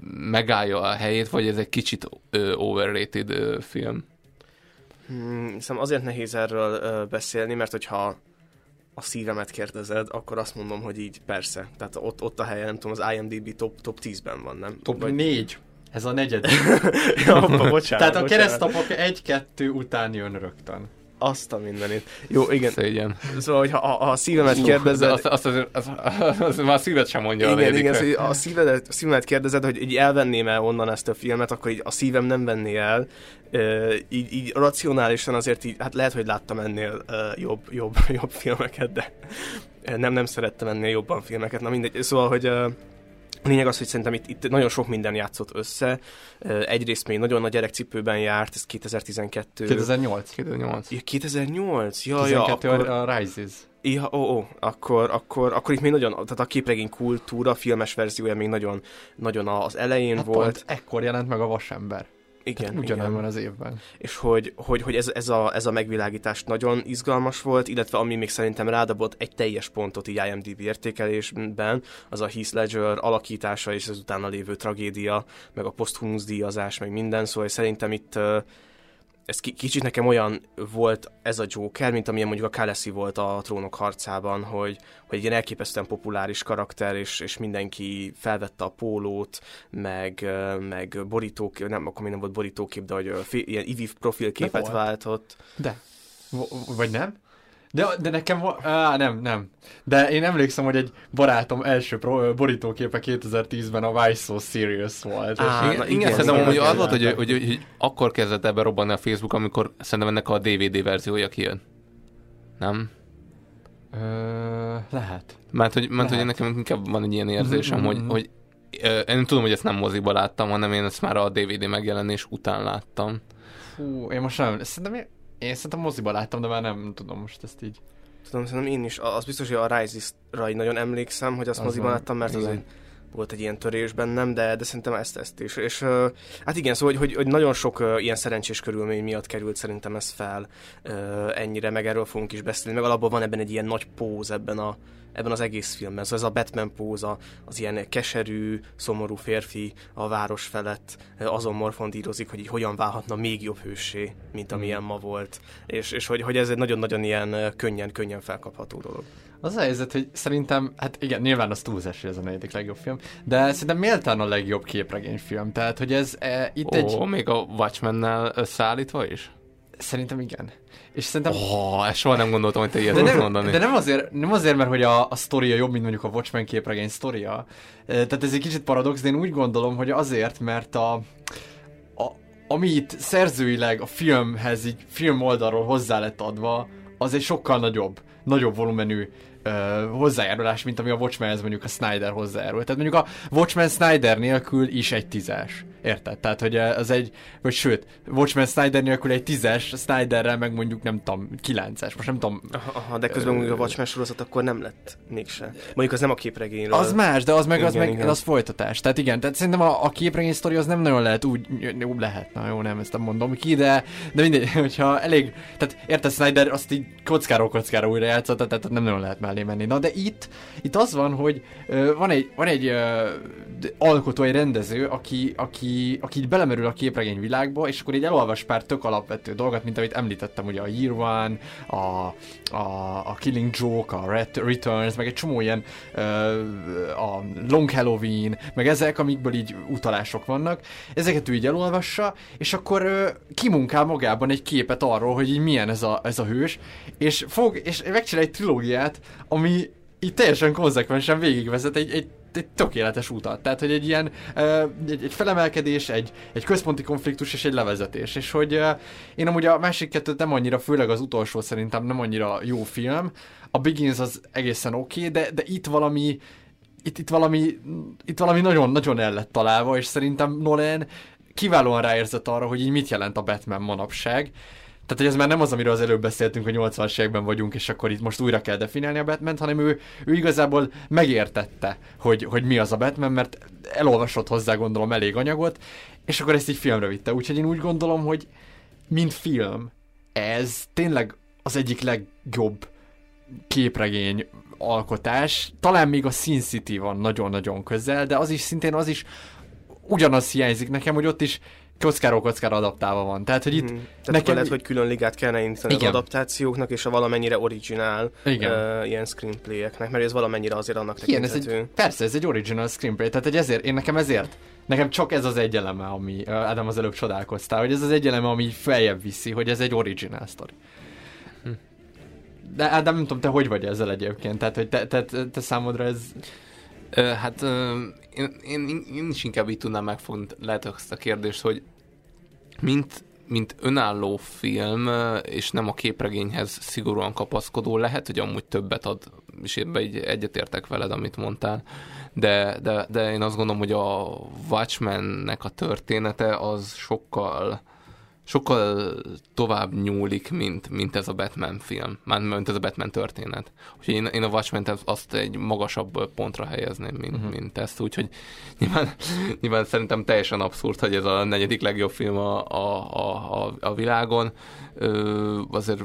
[SPEAKER 6] megállja a helyét, vagy ez egy kicsit overrated film?
[SPEAKER 7] Hmm, hiszem azért nehéz erről beszélni, mert hogyha a szívemet kérdezed, akkor azt mondom, hogy így persze. Tehát ott, ott a helye, nem tudom, az IMDb top, top 10-ben van, nem?
[SPEAKER 1] Top Vagy... 4. Ez a negyedik.
[SPEAKER 7] ja, bocsánat,
[SPEAKER 1] Tehát a keresztapok egy-kettő után jön rögtön
[SPEAKER 7] azt a mindenit. Jó, igen.
[SPEAKER 6] Szégyen.
[SPEAKER 7] Szóval, hogy ha, ha a szívemet kérdezed...
[SPEAKER 6] Azt, azt, az, az, az, az, már a szíved sem mondja
[SPEAKER 7] igen, a igen, szóval a szívedet, a szívemet kérdezed, hogy így elvenném el onnan ezt a filmet, akkor így a szívem nem venné el. Uh, így, így racionálisan azért így, hát lehet, hogy láttam ennél uh, jobb, jobb, jobb filmeket, de nem, nem szerettem ennél jobban filmeket, na mindegy. Szóval, hogy a lényeg az, hogy szerintem itt, itt nagyon sok minden játszott össze. Egyrészt még nagyon nagy gyerekcipőben járt, ez 2012.
[SPEAKER 1] 2008.
[SPEAKER 6] 2008.
[SPEAKER 7] Ja, 2008? Ja,
[SPEAKER 1] 12
[SPEAKER 7] ja, akkor...
[SPEAKER 1] a Rises.
[SPEAKER 7] Ja, ó, ó, akkor, akkor, akkor itt még nagyon, tehát a képregény kultúra, a filmes verziója még nagyon, nagyon az elején
[SPEAKER 1] hát
[SPEAKER 7] volt.
[SPEAKER 1] Pont ekkor jelent meg a Vasember.
[SPEAKER 7] Igen,
[SPEAKER 1] ugyanebben az évben.
[SPEAKER 7] És hogy, hogy, hogy ez, ez, a, ez a megvilágítás nagyon izgalmas volt, illetve ami még szerintem rádabott egy teljes pontot így IMDb értékelésben, az a Heath Ledger alakítása és az utána lévő tragédia, meg a posthumusz díjazás, meg minden, szóval szerintem itt ez kicsit nekem olyan volt ez a Joker, mint amilyen mondjuk a Kalesi volt a trónok harcában, hogy, hogy egy ilyen elképesztően populáris karakter, és, és mindenki felvette a pólót, meg, meg borítókép, nem, akkor még nem volt borítókép, de hogy fél, ilyen IVIV profilképet váltott.
[SPEAKER 1] De. V- vagy nem? De, de nekem, á, nem, nem. De én emlékszem, hogy egy barátom első pro, borítóképe 2010-ben a Why So Serious volt.
[SPEAKER 6] Á, és na, igen, igen, szerintem, hogy az volt, hogy, hogy, hogy, hogy, akkor kezdett ebbe robbanni a Facebook, amikor szerintem ennek a DVD verziója kijön. Nem?
[SPEAKER 1] Ö, lehet.
[SPEAKER 6] Mert hogy, mert, hogy nekem inkább van egy ilyen érzésem, mm-hmm. hogy, hogy én tudom, hogy ezt nem moziba láttam, hanem én ezt már a DVD megjelenés után láttam.
[SPEAKER 1] Fú, én most nem, szerintem én szerintem moziba láttam, de már nem tudom most ezt így.
[SPEAKER 7] Tudom, szerintem én is. Az biztos, hogy a Rises-ra nagyon emlékszem, hogy azt az moziban láttam, mert igen. az egy, volt egy ilyen törés bennem, de, de szerintem ezt, ezt is. És uh, hát igen, szóval, hogy, hogy, hogy nagyon sok uh, ilyen szerencsés körülmény miatt került szerintem ez fel uh, ennyire, meg erről fogunk is beszélni, meg alapból van ebben egy ilyen nagy póz ebben a, ebben az egész filmben. Szóval ez a Batman póza, az ilyen keserű, szomorú férfi a város felett azon morfondírozik, hogy így hogyan válhatna még jobb hősé, mint amilyen mm. ma volt. És, és hogy, hogy ez egy nagyon-nagyon ilyen könnyen-könnyen felkapható dolog.
[SPEAKER 1] Az a helyzet, hogy szerintem, hát igen, nyilván az túlzás, hogy ez a negyedik legjobb film, de szerintem méltán a legjobb képregényfilm, tehát hogy ez e, itt
[SPEAKER 6] Ó,
[SPEAKER 1] egy...
[SPEAKER 6] még a Watchmen-nel összeállítva is?
[SPEAKER 1] Szerintem igen. És szerintem...
[SPEAKER 6] Oh, ezt soha nem gondoltam, hogy te ilyet de nem, mondani.
[SPEAKER 1] De nem azért, nem azért, mert hogy a, a sztoria jobb, mint mondjuk a Watchmen képregény sztoria. Tehát ez egy kicsit paradox, de én úgy gondolom, hogy azért, mert a, a ami itt szerzőileg a filmhez, így film oldalról hozzá lett adva, az egy sokkal nagyobb, nagyobb volumenű uh, hozzájárulás, mint ami a Watchmenhez mondjuk a Snyder hozzájárul. Tehát mondjuk a Watchmen Snyder nélkül is egy tízes. Érted? Tehát, hogy az egy, vagy sőt, Watchmen Snyder nélkül egy tízes, Snyderrel meg mondjuk nem tudom, kilences, most nem tudom.
[SPEAKER 7] Aha, aha de közben mondjuk a Watchmen sorozat akkor nem lett mégse. Mondjuk az nem a képregényről.
[SPEAKER 1] Az más, de az meg, igen, az, meg igen. az folytatás. Tehát igen, tehát szerintem a, a képregény sztori az nem nagyon lehet úgy, jó lehet, na jó, nem ezt nem mondom ki, de, de mindegy, hogyha elég, tehát érted, Snyder azt így kockáról kockára újra játszott, tehát nem nagyon lehet mellé menni. Na de itt, itt az van, hogy uh, van egy, van egy uh, alkotó, egy rendező, aki, aki, aki így belemerül a képregény világba, és akkor így elolvas pár tök alapvető dolgot, mint amit említettem, ugye a Year One, a, a, a Killing Joke, a Red Returns, meg egy csomó ilyen a Long Halloween, meg ezek, amikből így utalások vannak. Ezeket ő így elolvassa, és akkor kimunkál magában egy képet arról, hogy így milyen ez a, ez a hős, és fog, és megcsinál egy trilógiát, ami így teljesen konzekvensen végigvezet egy, egy egy tökéletes utat. Tehát, hogy egy ilyen egy, egy felemelkedés, egy, egy központi konfliktus és egy levezetés. És hogy én amúgy a másik kettőt nem annyira, főleg az utolsó szerintem nem annyira jó film. A Begins az egészen oké, okay, de, de itt valami itt, itt valami itt valami nagyon-nagyon el lett találva, és szerintem Nolan kiválóan ráérzett arra, hogy így mit jelent a Batman manapság, tehát, hogy ez már nem az, amiről az előbb beszéltünk, hogy 80-as években vagyunk, és akkor itt most újra kell definiálni a batman hanem ő, ő igazából megértette, hogy, hogy mi az a Batman, mert elolvasott hozzá, gondolom, elég anyagot, és akkor ezt így filmre vitte. Úgyhogy én úgy gondolom, hogy mint film, ez tényleg az egyik legjobb képregény alkotás. Talán még a Sin City van nagyon-nagyon közel, de az is szintén az is ugyanaz hiányzik nekem, hogy ott is kockáról kockára adaptálva van. Tehát, hogy itt... Hmm.
[SPEAKER 7] Tehát nekem... lehet, hogy külön ligát kellene indítani Igen. az adaptációknak, és a valamennyire originál Igen. Uh, ilyen screenplayeknek, mert ez valamennyire azért annak Igen,
[SPEAKER 1] ez egy, persze, ez egy original screenplay, tehát egy ezért, én nekem ezért Nekem csak ez az egy eleme, ami Ádám az előbb csodálkoztál, hogy ez az egy eleme, ami feljebb viszi, hogy ez egy original story. Hm. De Ádám, nem tudom, te hogy vagy ezzel egyébként? Tehát, hogy te, te, te, te számodra ez...
[SPEAKER 6] Hát én, én, én is inkább így tudnám megfogni lehet ezt a kérdést, hogy mint mint önálló film, és nem a képregényhez szigorúan kapaszkodó, lehet, hogy amúgy többet ad, és ebbe így egyetértek veled, amit mondtál, de, de, de én azt gondolom, hogy a Watchmennek a története az sokkal sokkal tovább nyúlik, mint, mint ez a Batman film, mint ez a Batman történet. Úgyhogy én, én a watchmen azt egy magasabb pontra helyezném, mint, uh-huh. mint ezt, úgyhogy nyilván, nyilván szerintem teljesen abszurd, hogy ez a negyedik legjobb film a, a, a, a világon. Ö, azért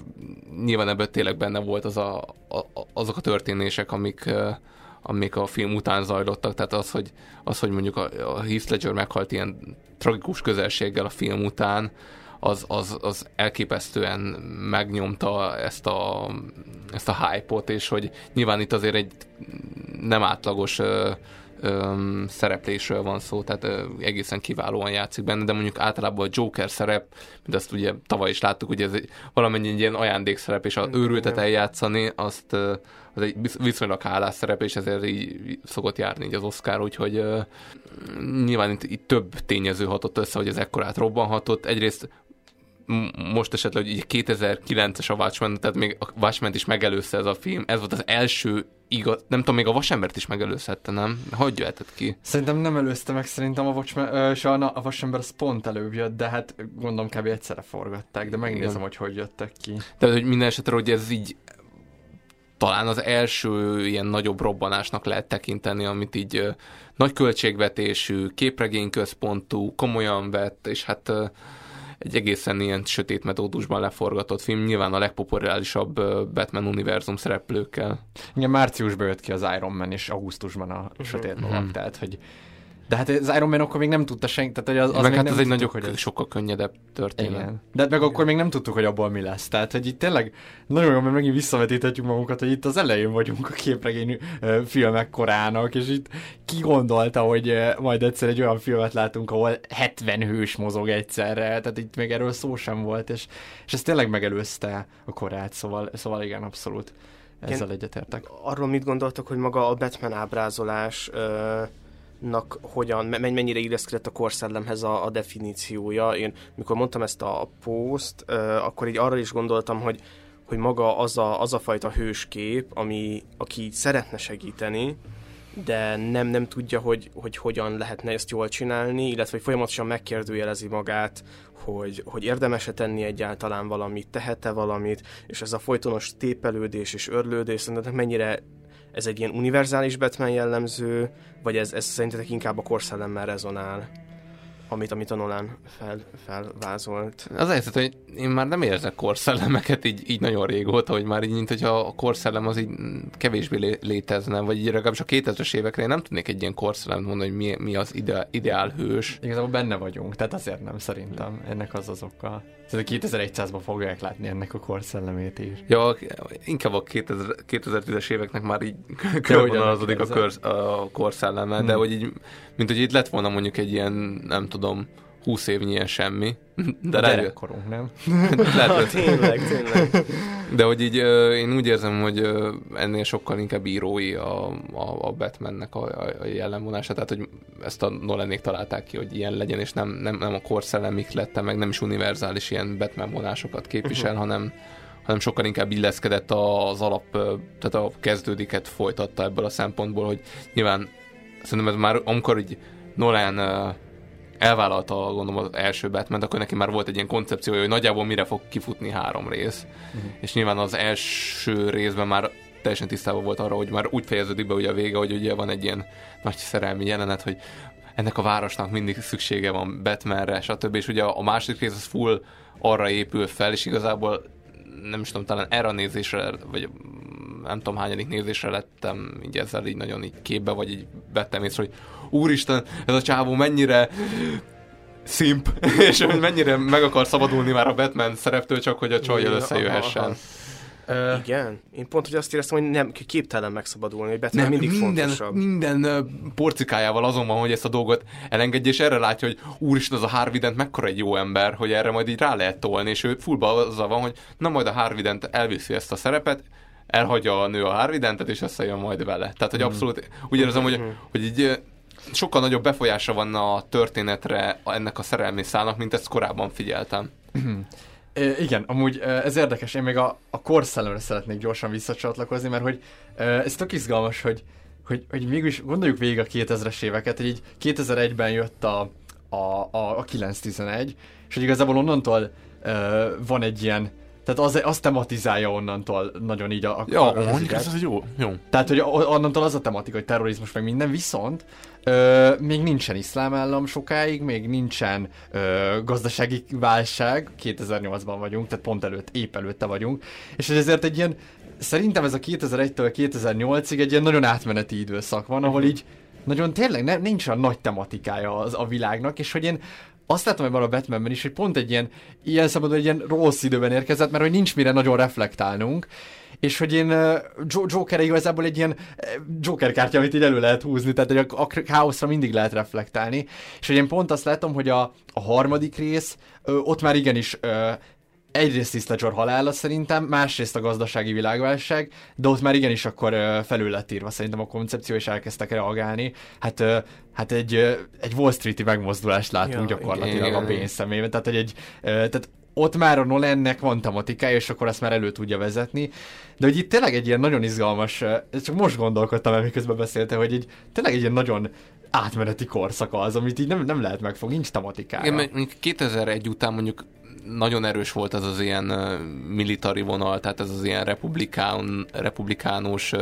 [SPEAKER 6] nyilván ebből tényleg benne volt az a, a, azok a történések, amik amik a film után zajlottak, tehát az, hogy, az, hogy mondjuk a, a Heath Ledger meghalt ilyen tragikus közelséggel a film után, az, az, az elképesztően megnyomta ezt a, ezt a hype-ot, és hogy nyilván itt azért egy nem átlagos ö, ö, szereplésről van szó, tehát ö, egészen kiválóan játszik benne, de mondjuk általában a Joker szerep, mint azt ugye tavaly is láttuk, hogy ez egy, valamennyi egy ilyen ajándékszerep, és az őrültet eljátszani, azt ö, az egy viszonylag hálás szerep, és ezért így szokott járni így az Oscar, úgyhogy ö, nyilván itt, itt több tényező hatott össze, hogy ez ekkorát robbanhatott. Egyrészt most esetleg, hogy 2009-es a Watchmen, tehát még a Watchmen is megelőzte ez a film. Ez volt az első igaz, nem tudom, még a Vasembert is megelőzhette, nem? Hogy jöhetett ki?
[SPEAKER 1] Szerintem nem előzte meg, szerintem a, Watchmen, ö, a, a Vasember az pont előbb jött, de hát gondolom kb. egyszerre forgatták, de megnézem, Igen. hogy hogy jöttek ki.
[SPEAKER 6] Tehát, hogy minden esetre, hogy ez így talán az első ilyen nagyobb robbanásnak lehet tekinteni, amit így ö, nagy költségvetésű, képregényközpontú, komolyan vett, és hát ö, egy egészen ilyen sötét metódusban leforgatott film, nyilván a legpopulárisabb Batman univerzum szereplőkkel.
[SPEAKER 1] Igen, márciusban jött ki az Iron Man, és augusztusban a uh-huh. sötét lovak, uh-huh. tehát hogy de hát az Iron Man akkor még nem tudta senki, tehát hogy az, az
[SPEAKER 6] meg hát
[SPEAKER 1] ez
[SPEAKER 6] egy nagyon hogy ez... sokkal könnyedebb történet. Igen.
[SPEAKER 1] De hát meg akkor még nem tudtuk, hogy abból mi lesz. Tehát, hogy itt tényleg nagyon jó, mert megint visszavetíthetjük magunkat, hogy itt az elején vagyunk a képregény filmek korának, és itt ki gondolta, hogy majd egyszer egy olyan filmet látunk, ahol 70 hős mozog egyszerre, tehát itt még erről szó sem volt, és, és ez tényleg megelőzte a korát, szóval, szóval igen, abszolút ezzel egyetértek.
[SPEAKER 7] Arról mit gondoltak, hogy maga a Batman ábrázolás ö- nak hogyan, mennyire illeszkedett a korszellemhez a, a definíciója. Én, mikor mondtam ezt a post, akkor így arra is gondoltam, hogy, hogy maga az a, az a fajta hőskép, ami, aki szeretne segíteni, de nem, nem tudja, hogy, hogy hogyan lehetne ezt jól csinálni, illetve hogy folyamatosan megkérdőjelezi magát, hogy, hogy érdemes-e tenni egyáltalán valamit, tehet-e valamit, és ez a folytonos tépelődés és örlődés, szerintem mennyire ez egy ilyen univerzális Batman jellemző, vagy ez, ez szerintetek inkább a korszellemmel rezonál? amit, amit a Nolan fel, felvázolt.
[SPEAKER 6] Az helyzet, hogy én már nem érzek korszellemeket így, így nagyon régóta, hogy már így, mint hogyha a korszellem az így kevésbé létezne, vagy így legalábbis a 2000-es évekre én nem tudnék egy ilyen korszellemet mondani, hogy mi, mi az ide, ideál hős.
[SPEAKER 1] Igazából benne vagyunk, tehát azért nem szerintem. Ennek az az oka. Tehát 2100-ban fogják látni ennek a korszellemét is.
[SPEAKER 6] Ja, inkább a 2000, 2010-es éveknek már így körvonalazodik a, kör, a korszelleme, hmm. de hogy így, mint hogy itt lett volna mondjuk egy ilyen, nem tudom, 20 évnyi ilyen semmi.
[SPEAKER 1] De lehet, korunk, nem?
[SPEAKER 7] lehet, hogy... tényleg, tényleg.
[SPEAKER 6] De hogy így én úgy érzem, hogy ennél sokkal inkább írói a, a, a Batmannek a, a jellemvonása, tehát hogy ezt a Nolanék találták ki, hogy ilyen legyen, és nem, nem, nem a korszellemik lette, meg nem is univerzális ilyen Batman vonásokat képvisel, uh-huh. hanem hanem sokkal inkább illeszkedett az alap, tehát a kezdődiket folytatta ebből a szempontból, hogy nyilván szerintem ez már amikor így Nolan elvállalta gondolom az első batman akkor neki már volt egy ilyen koncepciója, hogy nagyjából mire fog kifutni három rész. Uh-huh. És nyilván az első részben már teljesen tisztában volt arra, hogy már úgy fejeződik be ugye a vége, hogy ugye van egy ilyen nagy szerelmi jelenet, hogy ennek a városnak mindig szüksége van Batmanre, stb. És ugye a második rész az full arra épül fel, és igazából nem is tudom, talán erre a nézésre, vagy nem tudom hányadik nézésre lettem így ezzel így nagyon így képbe, vagy így vettem észre, hogy úristen, ez a csávó mennyire szimp, és hogy mennyire meg akar szabadulni már a Batman szereptől, csak hogy a csajjal összejöhessen.
[SPEAKER 7] Uh, Igen, én pont hogy azt éreztem, hogy nem képtelen megszabadulni, hogy Batman nem, mindig
[SPEAKER 6] minden,
[SPEAKER 7] fontosabb.
[SPEAKER 6] Minden porcikájával azon van, hogy ezt a dolgot elengedje, és erre látja, hogy úristen, az a Harvident mekkora egy jó ember, hogy erre majd így rá lehet tolni, és ő fullba azzal van, hogy na majd a Harvident elviszi ezt a szerepet, elhagyja a nő a Harvidentet, és összejön majd vele. Tehát, hogy mhm. abszolút úgy érzem, hogy, mhm. hogy így sokkal nagyobb befolyása van a történetre ennek a szerelmi szának, mint ezt korábban figyeltem.
[SPEAKER 1] É, igen, amúgy ez érdekes, én még a, a korszellemre szeretnék gyorsan visszacsatlakozni, mert hogy ez tök izgalmas, hogy, hogy, hogy mégis gondoljuk végig a 2000-es éveket, hogy így 2001-ben jött a, a, a, a 911, és hogy igazából onnantól uh, van egy ilyen tehát az, az tematizálja onnantól nagyon így a... a
[SPEAKER 6] ja, a, mondjuk ez, ez jó, jó.
[SPEAKER 1] Tehát, hogy onnantól az a tematika, hogy terrorizmus meg minden, viszont ö, még nincsen iszlám állam sokáig, még nincsen ö, gazdasági válság, 2008-ban vagyunk, tehát pont előtt, épp előtte vagyunk, és ezért egy ilyen, szerintem ez a 2001-től 2008-ig egy ilyen nagyon átmeneti időszak van, ahol így nagyon tényleg ne, nincs a nagy tematikája az, a világnak, és hogy én azt látom ebben a Batmanben is, hogy pont egy ilyen, ilyen szabadon egy ilyen rossz időben érkezett, mert hogy nincs mire nagyon reflektálnunk, és hogy én Joker igazából egy ilyen Joker kártya, amit így elő lehet húzni, tehát hogy a, a káoszra mindig lehet reflektálni, és hogy én pont azt látom, hogy a, a harmadik rész, ott már igenis egyrészt Heath Ledger halála szerintem, másrészt a gazdasági világválság, de ott már igenis akkor felül lett írva szerintem a koncepció, és elkezdtek reagálni. Hát, hát egy, egy Wall Street-i megmozdulást látunk ja, gyakorlatilag igen, a pénz szemében, tehát, egy, tehát ott már a Nolannek van tematikája, és akkor azt már elő tudja vezetni. De hogy itt tényleg egy ilyen nagyon izgalmas, csak most gondolkodtam el, miközben beszélte, hogy egy, tényleg egy ilyen nagyon átmeneti korszaka az, amit így nem, nem lehet megfogni, nincs tematikája.
[SPEAKER 6] Igen, 2001 után mondjuk nagyon erős volt az az ilyen militari vonal, tehát ez az ilyen republikán, republikánus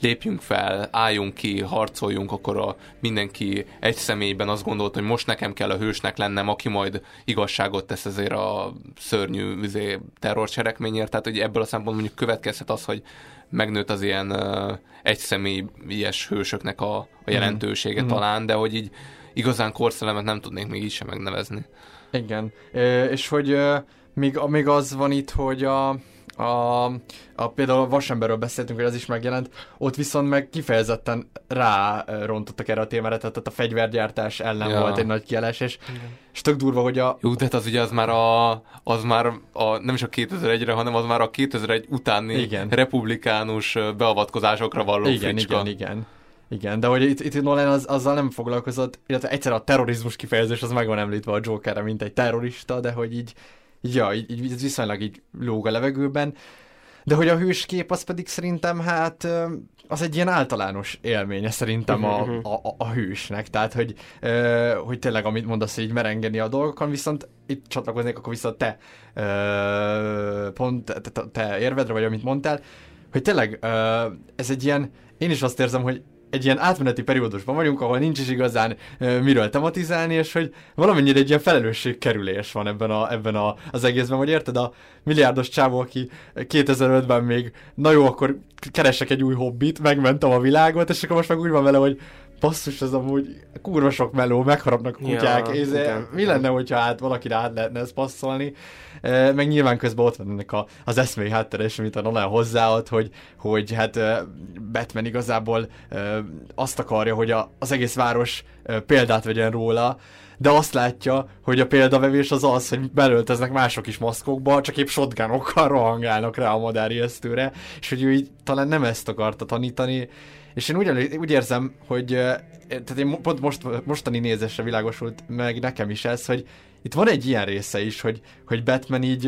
[SPEAKER 6] lépjünk fel, álljunk ki, harcoljunk, akkor a mindenki egy személyben azt gondolt, hogy most nekem kell a hősnek lennem, aki majd igazságot tesz ezért a szörnyű üzé, terrorcselekményért. Tehát hogy ebből a szempontból mondjuk következhet az, hogy megnőtt az ilyen uh, egyszemélyes hősöknek a, a jelentősége mm. talán, de hogy így igazán korszelemet nem tudnék még így sem megnevezni.
[SPEAKER 1] Igen, é, és hogy még, még az van itt, hogy a, a, a például a Vasemberről beszéltünk, hogy az is megjelent, ott viszont meg kifejezetten rá rontottak erre a témára, tehát a fegyvergyártás ellen ja. volt egy nagy kiállás, és, és tök durva, hogy a...
[SPEAKER 6] Jó, tehát az ugye az már a, az már a, nem is a 2001-re, hanem az már a 2001 utáni igen. republikánus beavatkozásokra való
[SPEAKER 1] Igen, fricska. igen, igen. Igen, de hogy itt, itt Nolan az, azzal nem foglalkozott, illetve egyszer a terrorizmus kifejezés az meg van említve a Jokerre, mint egy terrorista, de hogy így, ja, így, így viszonylag így lóg a levegőben. De hogy a hőskép az pedig szerintem hát az egy ilyen általános élménye szerintem a, mhm, mhm. a, a, hősnek, tehát hogy, hogy tényleg amit mondasz, így merengeni a dolgokon, viszont itt csatlakoznék akkor vissza te pont te, te, te érvedre, vagy amit mondtál, hogy tényleg ez egy ilyen, én is azt érzem, hogy egy ilyen átmeneti periódusban vagyunk, ahol nincs is igazán uh, miről tematizálni, és hogy valamennyire egy ilyen felelősségkerülés van ebben, a, ebben a, az egészben, hogy érted, a milliárdos csávó, aki 2005-ben még, na jó, akkor keresek egy új hobbit, megmentem a világot, és akkor most meg úgy van vele, hogy basszus, ez amúgy kurva sok meló, megharapnak a kutyák, ja, ez, igen, mi lenne, hogyha hát valakire át lehetne ezt passzolni, e, meg nyilván közben ott van ennek a, az eszmei háttere, és amit a Nolan hozzáad, hogy, hogy hát Batman igazából azt akarja, hogy a, az egész város példát vegyen róla, de azt látja, hogy a példavevés az az, hogy belölteznek mások is maszkokba, csak épp shotgunokkal rohangálnak rá a madárjesztőre, és hogy ő így talán nem ezt akarta tanítani, és én úgy, úgy érzem, hogy tehát én pont most, mostani nézésre világosult meg nekem is ez, hogy itt van egy ilyen része is, hogy, hogy Batman így,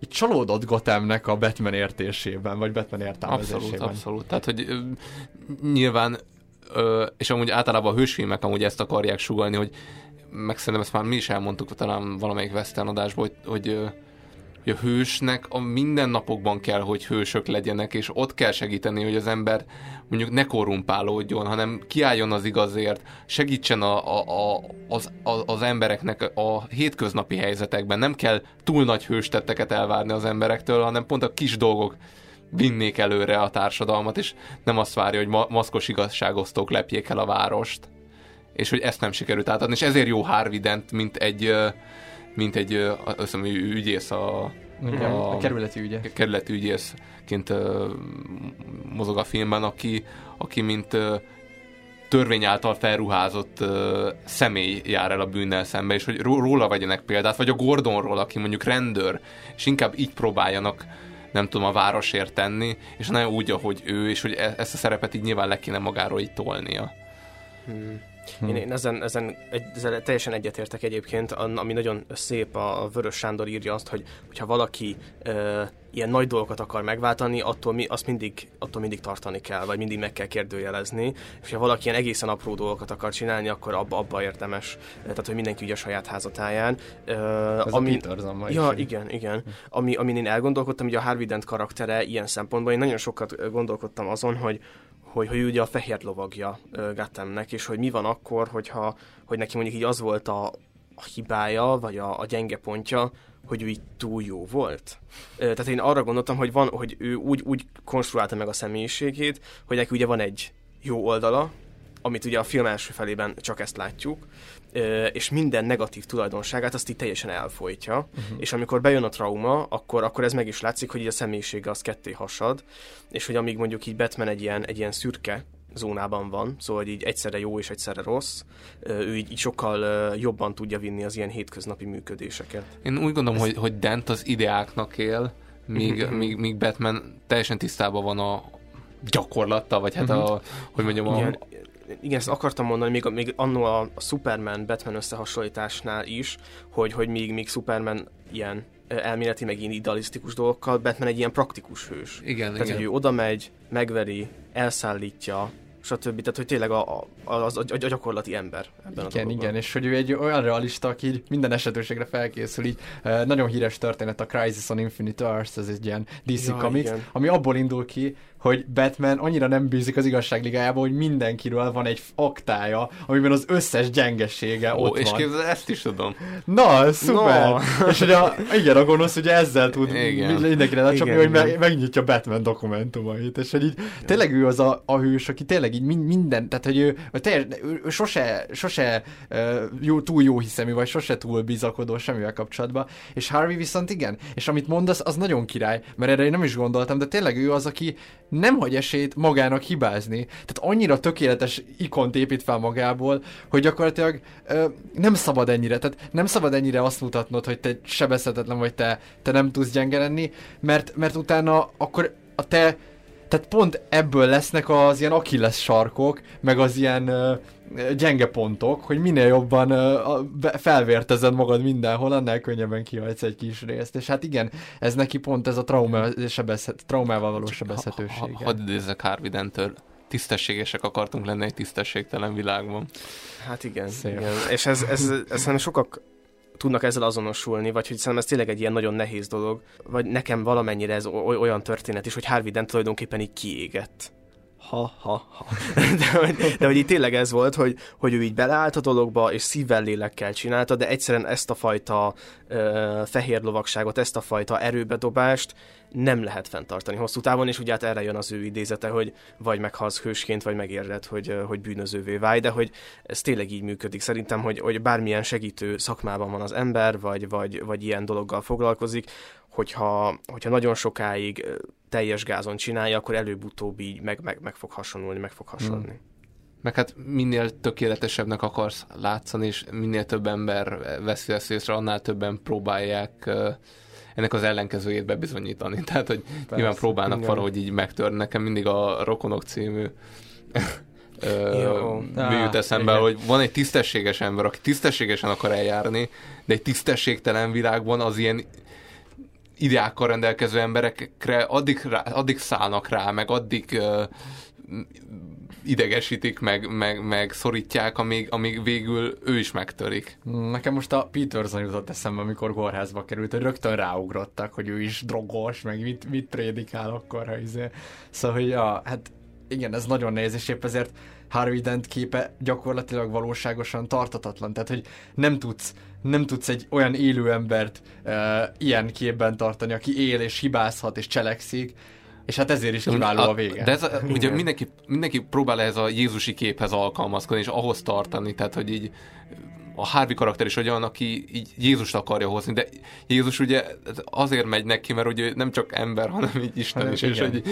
[SPEAKER 1] így csalódott Gothamnek a Batman értésében, vagy Batman értelmezésében.
[SPEAKER 6] Abszolút, abszolút. Tehát, hogy nyilván, és amúgy általában a hősfilmek amúgy ezt akarják sugalni, hogy meg szerintem ezt már mi is elmondtuk talán valamelyik Western adásban, hogy, hogy hogy a hősnek a mindennapokban kell, hogy hősök legyenek, és ott kell segíteni, hogy az ember mondjuk ne korrumpálódjon, hanem kiálljon az igazért, segítsen a, a, a, az, a, az embereknek a hétköznapi helyzetekben. Nem kell túl nagy hőstetteket elvárni az emberektől, hanem pont a kis dolgok vinnék előre a társadalmat, és nem azt várja, hogy ma- maszkos igazságosztók lepjék el a várost. És hogy ezt nem sikerült átadni, és ezért jó Harvey mint egy mint egy azt hiszem, ügyész a,
[SPEAKER 1] Igen, a, a kerületi ügye.
[SPEAKER 6] Kerületi ügyészként uh, mozog a filmben, aki, aki mint uh, törvény által felruházott uh, személy jár el a bűnnel szembe, és hogy róla vegyenek példát, vagy a Gordonról, aki mondjuk rendőr, és inkább így próbáljanak nem tudom, a városért tenni, és nem úgy, ahogy ő, és hogy e-, ezt a szerepet így nyilván le kéne magáról így tolnia.
[SPEAKER 7] Hmm. Hm. Én, én ezen, ezen, egy, ezen teljesen egyetértek egyébként, ami nagyon szép, a Vörös Sándor írja azt, hogy hogyha valaki ö, ilyen nagy dolgokat akar megváltani, attól, mi, azt mindig, attól mindig tartani kell, vagy mindig meg kell kérdőjelezni. És ha valaki ilyen egészen apró dolgokat akar csinálni, akkor abba, abba érdemes. Tehát, hogy mindenki ugye a saját házatáján.
[SPEAKER 1] Ez ami, a
[SPEAKER 7] Ja, is. igen, igen. Ami, amin én elgondolkodtam, hogy a Harvey Dent karaktere ilyen szempontból, én nagyon sokat gondolkodtam azon, hogy, hogy, hogy ugye a fehér lovagja Gattemnek, és hogy mi van akkor, hogyha, hogy neki mondjuk így az volt a, a hibája, vagy a, a gyenge pontja, hogy ő így túl jó volt. Tehát én arra gondoltam, hogy, van, hogy ő úgy, úgy konstruálta meg a személyiségét, hogy neki ugye van egy jó oldala, amit ugye a film első felében csak ezt látjuk, és minden negatív tulajdonságát azt így teljesen elfolytja, uh-huh. és amikor bejön a trauma, akkor, akkor ez meg is látszik, hogy így a személyisége az ketté hasad, és hogy amíg mondjuk így Batman egy ilyen, egy ilyen szürke zónában van, szóval hogy így egyszerre jó és egyszerre rossz, ő így, így sokkal jobban tudja vinni az ilyen hétköznapi működéseket.
[SPEAKER 6] Én úgy gondolom, hogy, hogy Dent az ideáknak él, míg, mhm. míg, míg Batman teljesen tisztában van a gyakorlattal, vagy hát a, hogy mondjam, a,
[SPEAKER 7] Igen, ezt akartam mondani, még, még annó a, a Superman-Batman összehasonlításnál is, hogy, hogy még, még Superman ilyen elméleti, meg ilyen idealisztikus dolgokkal, Batman egy ilyen praktikus hős.
[SPEAKER 6] Igen,
[SPEAKER 7] Tehát,
[SPEAKER 6] igen.
[SPEAKER 7] hogy ő oda megy, megveri, elszállítja, stb. Tehát, hogy tényleg a, a, a, a gyakorlati ember ebben
[SPEAKER 1] igen,
[SPEAKER 7] a
[SPEAKER 1] Igen, és hogy ő egy olyan realista, aki így minden esetőségre felkészül, így nagyon híres történet a Crisis on Infinite Earths, ez egy ilyen DC ja, Comics, igen. ami abból indul ki, hogy Batman annyira nem bízik az igazságligájába, hogy mindenkiről van egy aktája, amiben az összes gyengesége Ó, ott
[SPEAKER 6] és
[SPEAKER 1] van.
[SPEAKER 6] És ezt is tudom.
[SPEAKER 1] Na, szuper! No. és hogy a, igen, a gonosz ugye ezzel tud
[SPEAKER 6] igen.
[SPEAKER 1] mindenkire lecsapni, hogy meg, megnyitja Batman dokumentumait, és hogy így igen. tényleg ő az a, a hős, aki tényleg így minden, tehát hogy ő, teljes, ő, ő sose, sose jó, túl jó hiszemű, vagy sose túl bizakodó semmivel kapcsolatban, és Harvey viszont igen, és amit mondasz, az nagyon király, mert erre én nem is gondoltam, de tényleg ő az, aki nem hagy esélyt magának hibázni. Tehát annyira tökéletes ikont épít fel magából, hogy gyakorlatilag ö, nem szabad ennyire, tehát nem szabad ennyire azt mutatnod, hogy te sebezhetetlen vagy te, te nem tudsz gyenge lenni, mert, mert utána akkor a te tehát pont ebből lesznek az ilyen akilles sarkok, meg az ilyen uh, gyenge pontok, hogy minél jobban felvértezed magad mindenhol, annál könnyebben kihagysz egy kis részt. És hát igen, ez neki pont ez a trauma, sebezhet, traumával való sebezhetőség. Ha,
[SPEAKER 6] ha, hadd idézzek Harvey Dentől, tisztességesek akartunk lenni egy tisztességtelen világban.
[SPEAKER 7] Hát igen, igen. és ez, ez, ez, ez nem sokak tudnak ezzel azonosulni, vagy hogy szerintem ez tényleg egy ilyen nagyon nehéz dolog, vagy nekem valamennyire ez olyan történet is, hogy Harvey Dent tulajdonképpen így kiégett ha, ha, ha. De, hogy, de hogy így tényleg ez volt, hogy, hogy ő így beleállt a dologba, és szívvel, lélekkel csinálta, de egyszerűen ezt a fajta ö, fehér lovagságot, ezt a fajta erőbedobást nem lehet fenntartani hosszú távon, és ugye hát erre jön az ő idézete, hogy vagy meghalsz hősként, vagy megérded, hogy, hogy bűnözővé válj, de hogy ez tényleg így működik. Szerintem, hogy, hogy bármilyen segítő szakmában van az ember, vagy, vagy, vagy ilyen dologgal foglalkozik, hogyha, hogyha nagyon sokáig teljes gázon csinálja, akkor előbb-utóbb így meg, meg, meg fog hasonlulni, meg fog hasonlni. Hmm.
[SPEAKER 6] Meg hát minél tökéletesebbnek akarsz látszani, és minél több ember veszi ezt észre, annál többen próbálják ennek az ellenkezőjét bebizonyítani. Tehát, hogy Persze, nyilván próbálnak igen. valahogy így megtörni. Nekem mindig a Rokonok című jut eszembe, igen. hogy van egy tisztességes ember, aki tisztességesen akar eljárni, de egy tisztességtelen világban az ilyen ideákkal rendelkező emberekre addig, rá, addig szállnak rá, meg addig uh, idegesítik, meg, meg, meg szorítják, amíg, amíg végül ő is megtörik.
[SPEAKER 1] Nekem most a Peterson jutott eszembe, amikor kórházba került, hogy rögtön ráugrottak, hogy ő is drogos, meg mit, mit prédikál akkor, ha izé. Szóval, hogy ja, hát igen, ez nagyon nehéz, és épp ezért Harvey Dent képe gyakorlatilag valóságosan tartatatlan. Tehát, hogy nem tudsz, nem tudsz egy olyan élő embert uh, ilyen képben tartani, aki él és hibázhat és cselekszik, és hát ezért is kiváló a, a vége.
[SPEAKER 6] De ez, a, ugye mindenki, mindenki próbál ez a Jézusi képhez alkalmazkodni, és ahhoz tartani, tehát hogy így a Harvey karakter is olyan, aki így Jézust akarja hozni, de Jézus ugye azért megy neki, mert ugye nem csak ember, hanem így Isten is, és hogy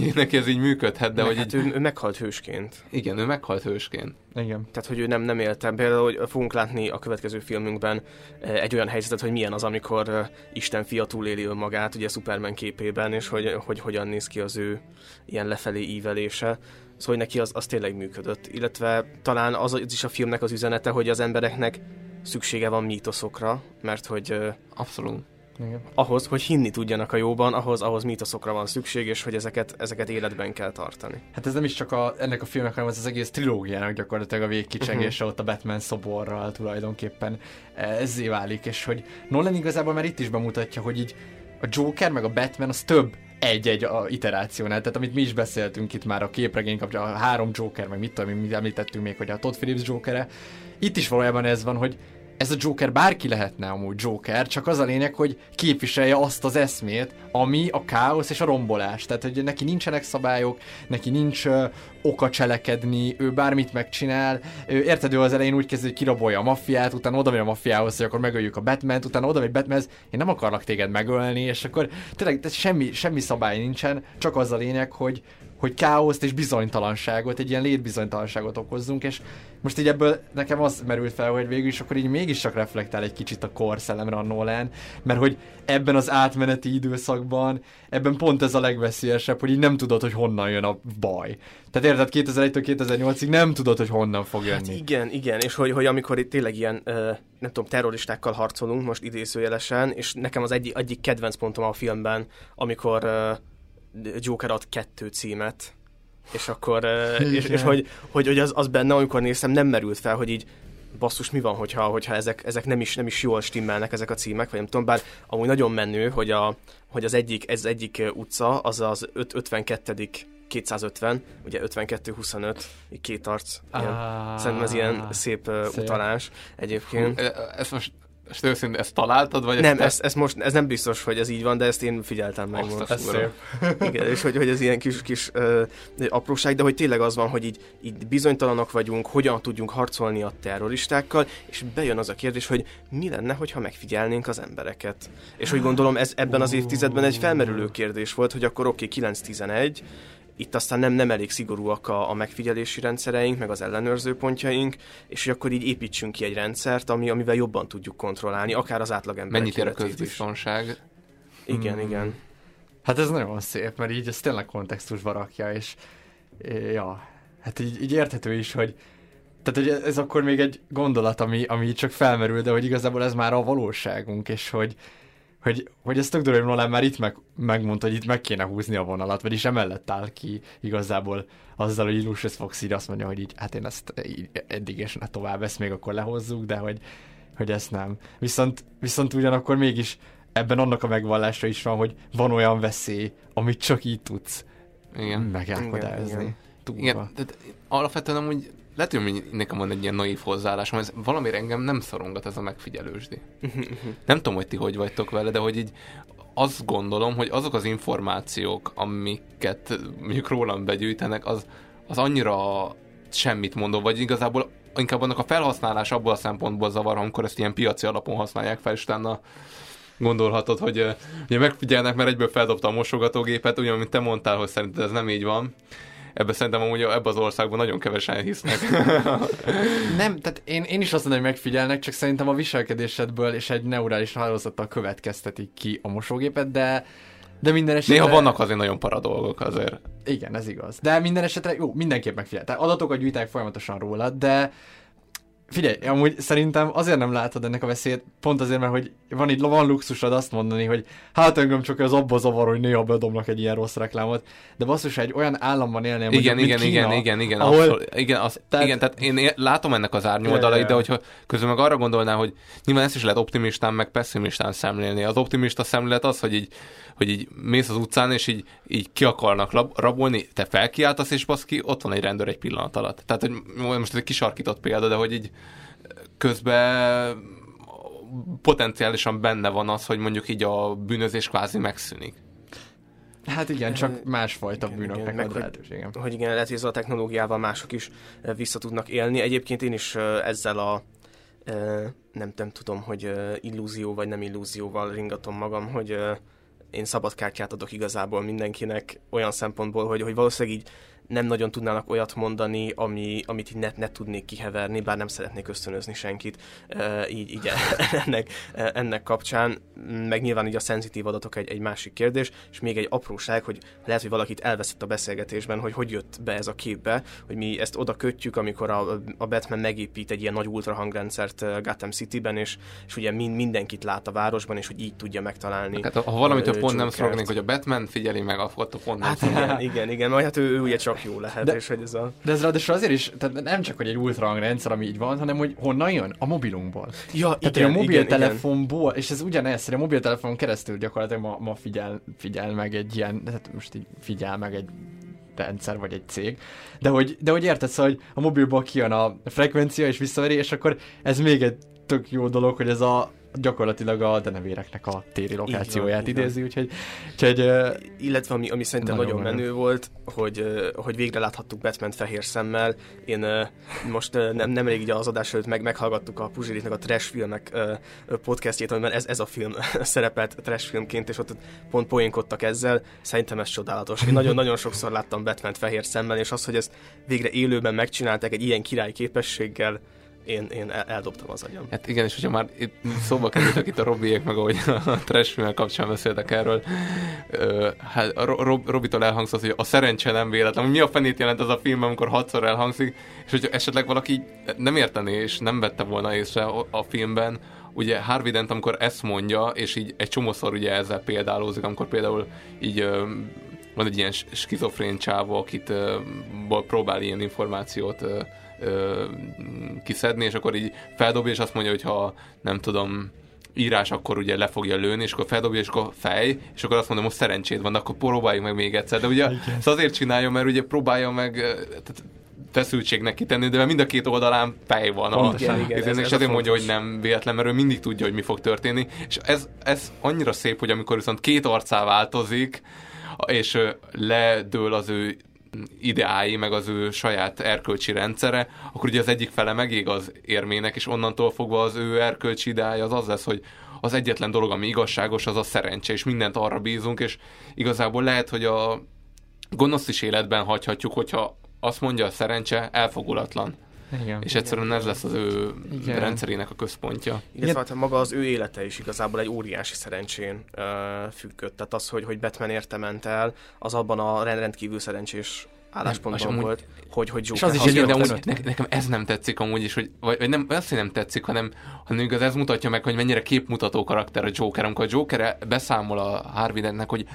[SPEAKER 6] így, neki ez így működhet, de
[SPEAKER 7] Meg,
[SPEAKER 6] hogy
[SPEAKER 7] hát
[SPEAKER 6] így...
[SPEAKER 7] ő, ő meghalt hősként.
[SPEAKER 6] Igen, ő meghalt hősként.
[SPEAKER 1] Igen.
[SPEAKER 7] Tehát, hogy ő nem, nem élte. Például, hogy fogunk látni a következő filmünkben eh, egy olyan helyzetet, hogy milyen az, amikor eh, Isten fia túléli önmagát, ugye Superman képében, és hogy, hogy hogyan néz ki az ő ilyen lefelé ívelése. Szóval neki az, az tényleg működött. Illetve talán az, az is a filmnek az üzenete, hogy az embereknek szüksége van mítoszokra, mert hogy...
[SPEAKER 6] Abszolút.
[SPEAKER 7] Igen. Ahhoz, hogy hinni tudjanak a jóban, ahhoz, ahhoz mítoszokra van szükség, és hogy ezeket, ezeket életben kell tartani.
[SPEAKER 1] Hát ez nem is csak a, ennek a filmnek, hanem az, az egész trilógiának gyakorlatilag a végkicsengése uh-huh. ott a Batman szoborral tulajdonképpen ezzé válik, és hogy Nolan igazából már itt is bemutatja, hogy így a Joker meg a Batman az több egy-egy a iterációnál, tehát amit mi is beszéltünk itt már a képregény kapcsán, a három Joker, meg mit tudom, mi említettünk még, hogy a Todd Phillips Jokere, itt is valójában ez van, hogy ez a Joker bárki lehetne amúgy Joker, csak az a lényeg, hogy képviselje azt az eszmét, ami a káosz és a rombolás. Tehát, hogy neki nincsenek szabályok, neki nincs uh, oka cselekedni, ő bármit megcsinál. Ő, érted, ő az elején úgy kezdő, hogy kirabolja a maffiát, utána oda megy a maffiához, hogy akkor megöljük a batman utána oda megy Batmanhez, én nem akarlak téged megölni, és akkor tényleg semmi, semmi szabály nincsen, csak az a lényeg, hogy, hogy káoszt és bizonytalanságot, egy ilyen létbizonytalanságot okozzunk, és most így ebből nekem az merült fel, hogy végül is akkor így mégis csak reflektál egy kicsit a korszellemre a Nolan, mert hogy ebben az átmeneti időszakban, ebben pont ez a legveszélyesebb, hogy így nem tudod, hogy honnan jön a baj. Tehát érted, 2001-től 2008-ig nem tudod, hogy honnan fog jönni. Hát
[SPEAKER 7] igen, igen, és hogy, hogy amikor itt tényleg ilyen, uh, nem tudom, terroristákkal harcolunk, most idézőjelesen, és nekem az egyik, egyik kedvenc pontom a filmben, amikor uh, Joker ad kettő címet, és akkor, és, és hogy, hogy, hogy az, az benne, amikor néztem, nem merült fel, hogy így basszus, mi van, hogyha, hogyha ezek, ezek nem, is, nem is jól stimmelnek ezek a címek, vagy nem tudom, bár amúgy nagyon menő, hogy, a, hogy az egyik, ez egyik utca, az az 52 250, ugye 52-25, két arc. Ilyen. Ah, Szerintem ez ilyen szép, szép. utalás egyébként.
[SPEAKER 6] Ezt most és őszintén ezt találtad? Vagy
[SPEAKER 7] nem, ezt, ezt, most, ez nem biztos, hogy ez így van, de ezt én figyeltem meg
[SPEAKER 6] most. Ez szép.
[SPEAKER 7] Igen, és hogy, hogy ez ilyen kis, kis uh, apróság, de hogy tényleg az van, hogy így, így bizonytalanok vagyunk, hogyan tudjunk harcolni a terroristákkal, és bejön az a kérdés, hogy mi lenne, hogyha megfigyelnénk az embereket. És hogy gondolom ez ebben az évtizedben egy felmerülő kérdés volt, hogy akkor oké, okay, 9-11, itt aztán nem, nem elég szigorúak a, a megfigyelési rendszereink, meg az ellenőrző pontjaink, és hogy akkor így építsünk ki egy rendszert, ami, amivel jobban tudjuk kontrollálni, akár az átlagember.
[SPEAKER 6] Mennyit ér a közbiztonság?
[SPEAKER 7] Igen, hmm. igen.
[SPEAKER 1] Hát ez nagyon szép, mert így ez tényleg kontextusba rakja, és ja, hát így, így érthető is, hogy tehát hogy ez akkor még egy gondolat, ami, ami csak felmerül, de hogy igazából ez már a valóságunk, és hogy, hogy, hogy ez tök durva, Nolan már itt meg, megmondta, hogy itt meg kéne húzni a vonalat, vagyis emellett áll ki igazából azzal, hogy Lucius Fox így azt mondja, hogy így, hát én ezt így, eddig és ne tovább, ezt még akkor lehozzuk, de hogy, hogy ezt nem. Viszont, viszont ugyanakkor mégis ebben annak a megvallása is van, hogy van olyan veszély, amit csak így tudsz igen. megálkodázni. Igen,
[SPEAKER 6] igen. igen tehát alapvetően amúgy lehet, hogy nekem van egy ilyen naív hozzáállásom, ez valamire engem nem szorongat ez a megfigyelősdi. nem tudom, hogy ti hogy vagytok vele, de hogy így azt gondolom, hogy azok az információk, amiket mondjuk rólam begyűjtenek, az, az annyira semmit mondó, vagy igazából inkább annak a felhasználás abból a szempontból zavar, amikor ezt ilyen piaci alapon használják fel, és utána gondolhatod, hogy ugye megfigyelnek, mert egyből feldobta a mosogatógépet, ugyan, mint te mondtál, hogy szerinted ez nem így van ebbe szerintem amúgy ebbe az országban nagyon kevesen hisznek.
[SPEAKER 1] nem, tehát én, én is azt mondom, hogy megfigyelnek, csak szerintem a viselkedésedből és egy neurális hálózattal következtetik ki a mosógépet, de de minden esetre...
[SPEAKER 6] Néha vannak azért nagyon para dolgok azért.
[SPEAKER 1] Igen, ez igaz. De minden esetre jó, mindenképp megfigyel. Tehát adatokat gyűjtek folyamatosan róla, de Figyelj, amúgy szerintem azért nem látod ennek a veszélyt, pont azért, mert hogy van itt van luxusod azt mondani, hogy hát engem csak az abba zavar, hogy néha bedobnak egy ilyen rossz reklámot, de basszus, egy olyan államban élnél,
[SPEAKER 6] igen, mondjuk, igen, Kína, igen, igen, igen, ahol... abszol, igen, az, tehát... igen, tehát én látom ennek az árnyoldalait, de hogyha közben meg arra gondolná, hogy nyilván ezt is lehet optimistán, meg pessimistán szemlélni. Az optimista szemlélet az, hogy így hogy így mész az utcán, és így, így ki akarnak rabolni, te felkiáltasz, és baszki, ott van egy rendőr egy pillanat alatt. Tehát, hogy most ez egy kisarkított példa, de hogy így közben potenciálisan benne van az, hogy mondjuk így a bűnözés kvázi megszűnik.
[SPEAKER 1] Hát igen, csak másfajta igen, bűnöknek igen, ad lehetőségem.
[SPEAKER 7] Hogy, hogy igen, lehet, hogy ezzel a technológiával mások is vissza tudnak élni. Egyébként én is ezzel a nem, nem tudom, hogy illúzió vagy nem illúzióval ringatom magam, hogy én szabad kártyát adok igazából mindenkinek olyan szempontból, hogy, hogy valószínűleg így nem nagyon tudnának olyat mondani, ami, amit így ne, ne tudnék kiheverni, bár nem szeretnék ösztönözni senkit így, így ennek, ennek kapcsán, meg nyilván így a szenzitív adatok egy, egy másik kérdés, és még egy apróság, hogy lehet, hogy valakit elveszett a beszélgetésben, hogy hogy jött be ez a képbe, hogy mi ezt oda kötjük, amikor a, a Batman megépít egy ilyen nagy ultrahangrendszert Gotham City-ben, és, és ugye mind, mindenkit lát a városban, és hogy így tudja megtalálni.
[SPEAKER 6] Hát, ha valamitől pont nem szorognék, hogy a Batman figyeli meg, akkor pont nem
[SPEAKER 7] hát, igen, igen, igen, majd hát ő, ő ugye csak jó lehet, de, és hogy ez a...
[SPEAKER 1] De ez ráadásul azért is, tehát nem csak, hogy egy ultrahangrendszer, ami így van, hanem hogy honnan jön? A mobilunkból.
[SPEAKER 7] Ja,
[SPEAKER 1] tehát, igen, a mobiltelefonból, és ez ugyanez, hogy a mobiltelefonon keresztül gyakorlatilag ma, ma figyel, figyel meg egy ilyen, hát most így figyel meg egy rendszer, vagy egy cég, de hogy, de hogy érted, szóval, hogy a mobilból kijön a frekvencia, és visszaveri, és akkor ez még egy tök jó dolog, hogy ez a gyakorlatilag a denevéreknek a téri lokációját van, idézi, úgyhogy, úgyhogy
[SPEAKER 7] illetve ami, ami szerintem nagyon, nagyon menő volt, hogy, hogy végre láthattuk Batman fehér szemmel. Én most nem, nem elég az adás előtt meg, meghallgattuk a Puzsiritnek a trash filmek podcastjét, amiben ez, ez a film szerepelt trash filmként, és ott pont poénkodtak ezzel. Szerintem ez csodálatos. Én nagyon-nagyon sokszor láttam Batman fehér szemmel, és az, hogy ezt végre élőben megcsinálták egy ilyen király képességgel, én, én eldobtam az agyam.
[SPEAKER 6] Hát igen, és hogyha már itt szóba kerültek itt a Robiék, meg ahogy a trash kapcsán beszéltek erről, ö, hát a Rob, Robitól elhangzott, hogy a szerencse nem véletlen. Mi a fenét jelent ez a film, amikor hatszor elhangzik, és hogyha esetleg valaki nem értené, és nem vette volna észre a filmben, ugye Harvey Dent, amikor ezt mondja, és így egy csomószor ugye ezzel példálózik, amikor például így ö, van egy ilyen skizofrén csávó, akit ö, próbál ilyen információt ö, ö, kiszedni, és akkor így feldobja, és azt mondja, hogy ha nem tudom, írás, akkor ugye le fogja lőni, és akkor feldobja, és akkor fej, és akkor azt mondom, hogy szerencséd van, akkor próbáljuk meg még egyszer. De ugye ezt azért csinálja, mert ugye próbálja meg tehát feszültségnek kitenni, de mind a két oldalán fej van. A, igen, igen, ez, ez, és ezért mondja, hogy nem véletlen, mert ő mindig tudja, hogy mi fog történni. És ez, ez annyira szép, hogy amikor viszont két arcá változik, és ledől az ő ideái, meg az ő saját erkölcsi rendszere, akkor ugye az egyik fele megég az érmének, és onnantól fogva az ő erkölcsi ideája az az lesz, hogy az egyetlen dolog, ami igazságos, az a szerencse, és mindent arra bízunk, és igazából lehet, hogy a gonosz is életben hagyhatjuk, hogyha azt mondja a szerencse, elfogulatlan. Igen, és egyszerűen igen, ez lesz az ő igen. rendszerének a központja.
[SPEAKER 7] Illetve hát maga az ő élete is igazából egy óriási szerencsén uh, függött. Tehát az, hogy, hogy Batman érte ment el, az abban a rendkívül szerencsés álláspontban amúgy, volt, hogy, hogy
[SPEAKER 6] Joker És az is egy, de amúgy ne, nekem ez nem tetszik amúgy is, hogy, vagy, vagy nem, azt, hogy nem tetszik, hanem, hanem igaz, ez mutatja meg, hogy mennyire képmutató karakter a Joker, amikor a Joker beszámol a Harvey hogy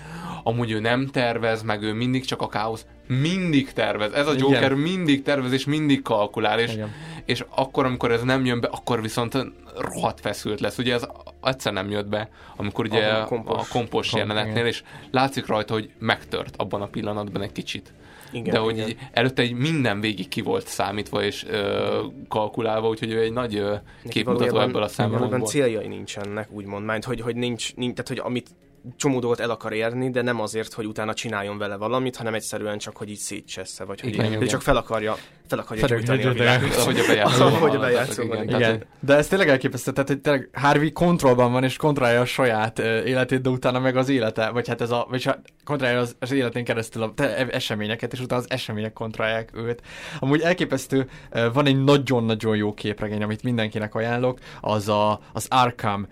[SPEAKER 6] amúgy ő nem tervez, meg ő mindig csak a káosz, mindig tervez. Ez a Joker Igen. mindig tervez, és mindig kalkulál, és, és akkor, amikor ez nem jön be, akkor viszont rohadt feszült lesz. Ugye ez egyszer nem jött be, amikor ugye a kompos, a kompos jelenetnél, és látszik rajta, hogy megtört abban a pillanatban egy kicsit. Igen, de hogy igen. előtte egy minden végig ki volt számítva és ö, kalkulálva, úgyhogy ő egy nagy ö, képmutató ebből a szempontból.
[SPEAKER 7] céljai nincsenek, úgymond, mert hogy, hogy nincs, nincs, tehát hogy amit csomó dolgot el akar érni, de nem azért, hogy utána csináljon vele valamit, hanem egyszerűen csak, hogy így szétcsessze, vagy hogy igen, így, csak fel akarja, fel akarja gyújtani a világot.
[SPEAKER 6] Ahogy a bejátszó.
[SPEAKER 7] Ahogy a bejátszó igen.
[SPEAKER 1] igen. De ez tényleg elképesztő, tehát hogy tényleg Harvey kontrollban van, és kontrollálja a saját életét, de utána meg az élete, vagy hát ez a, vagy hát kontrollálja az, az életén keresztül a te, eseményeket, és utána az események kontrollálják őt. Amúgy elképesztő, van egy nagyon-nagyon jó képregény, amit mindenkinek ajánlok, az a, az Arkham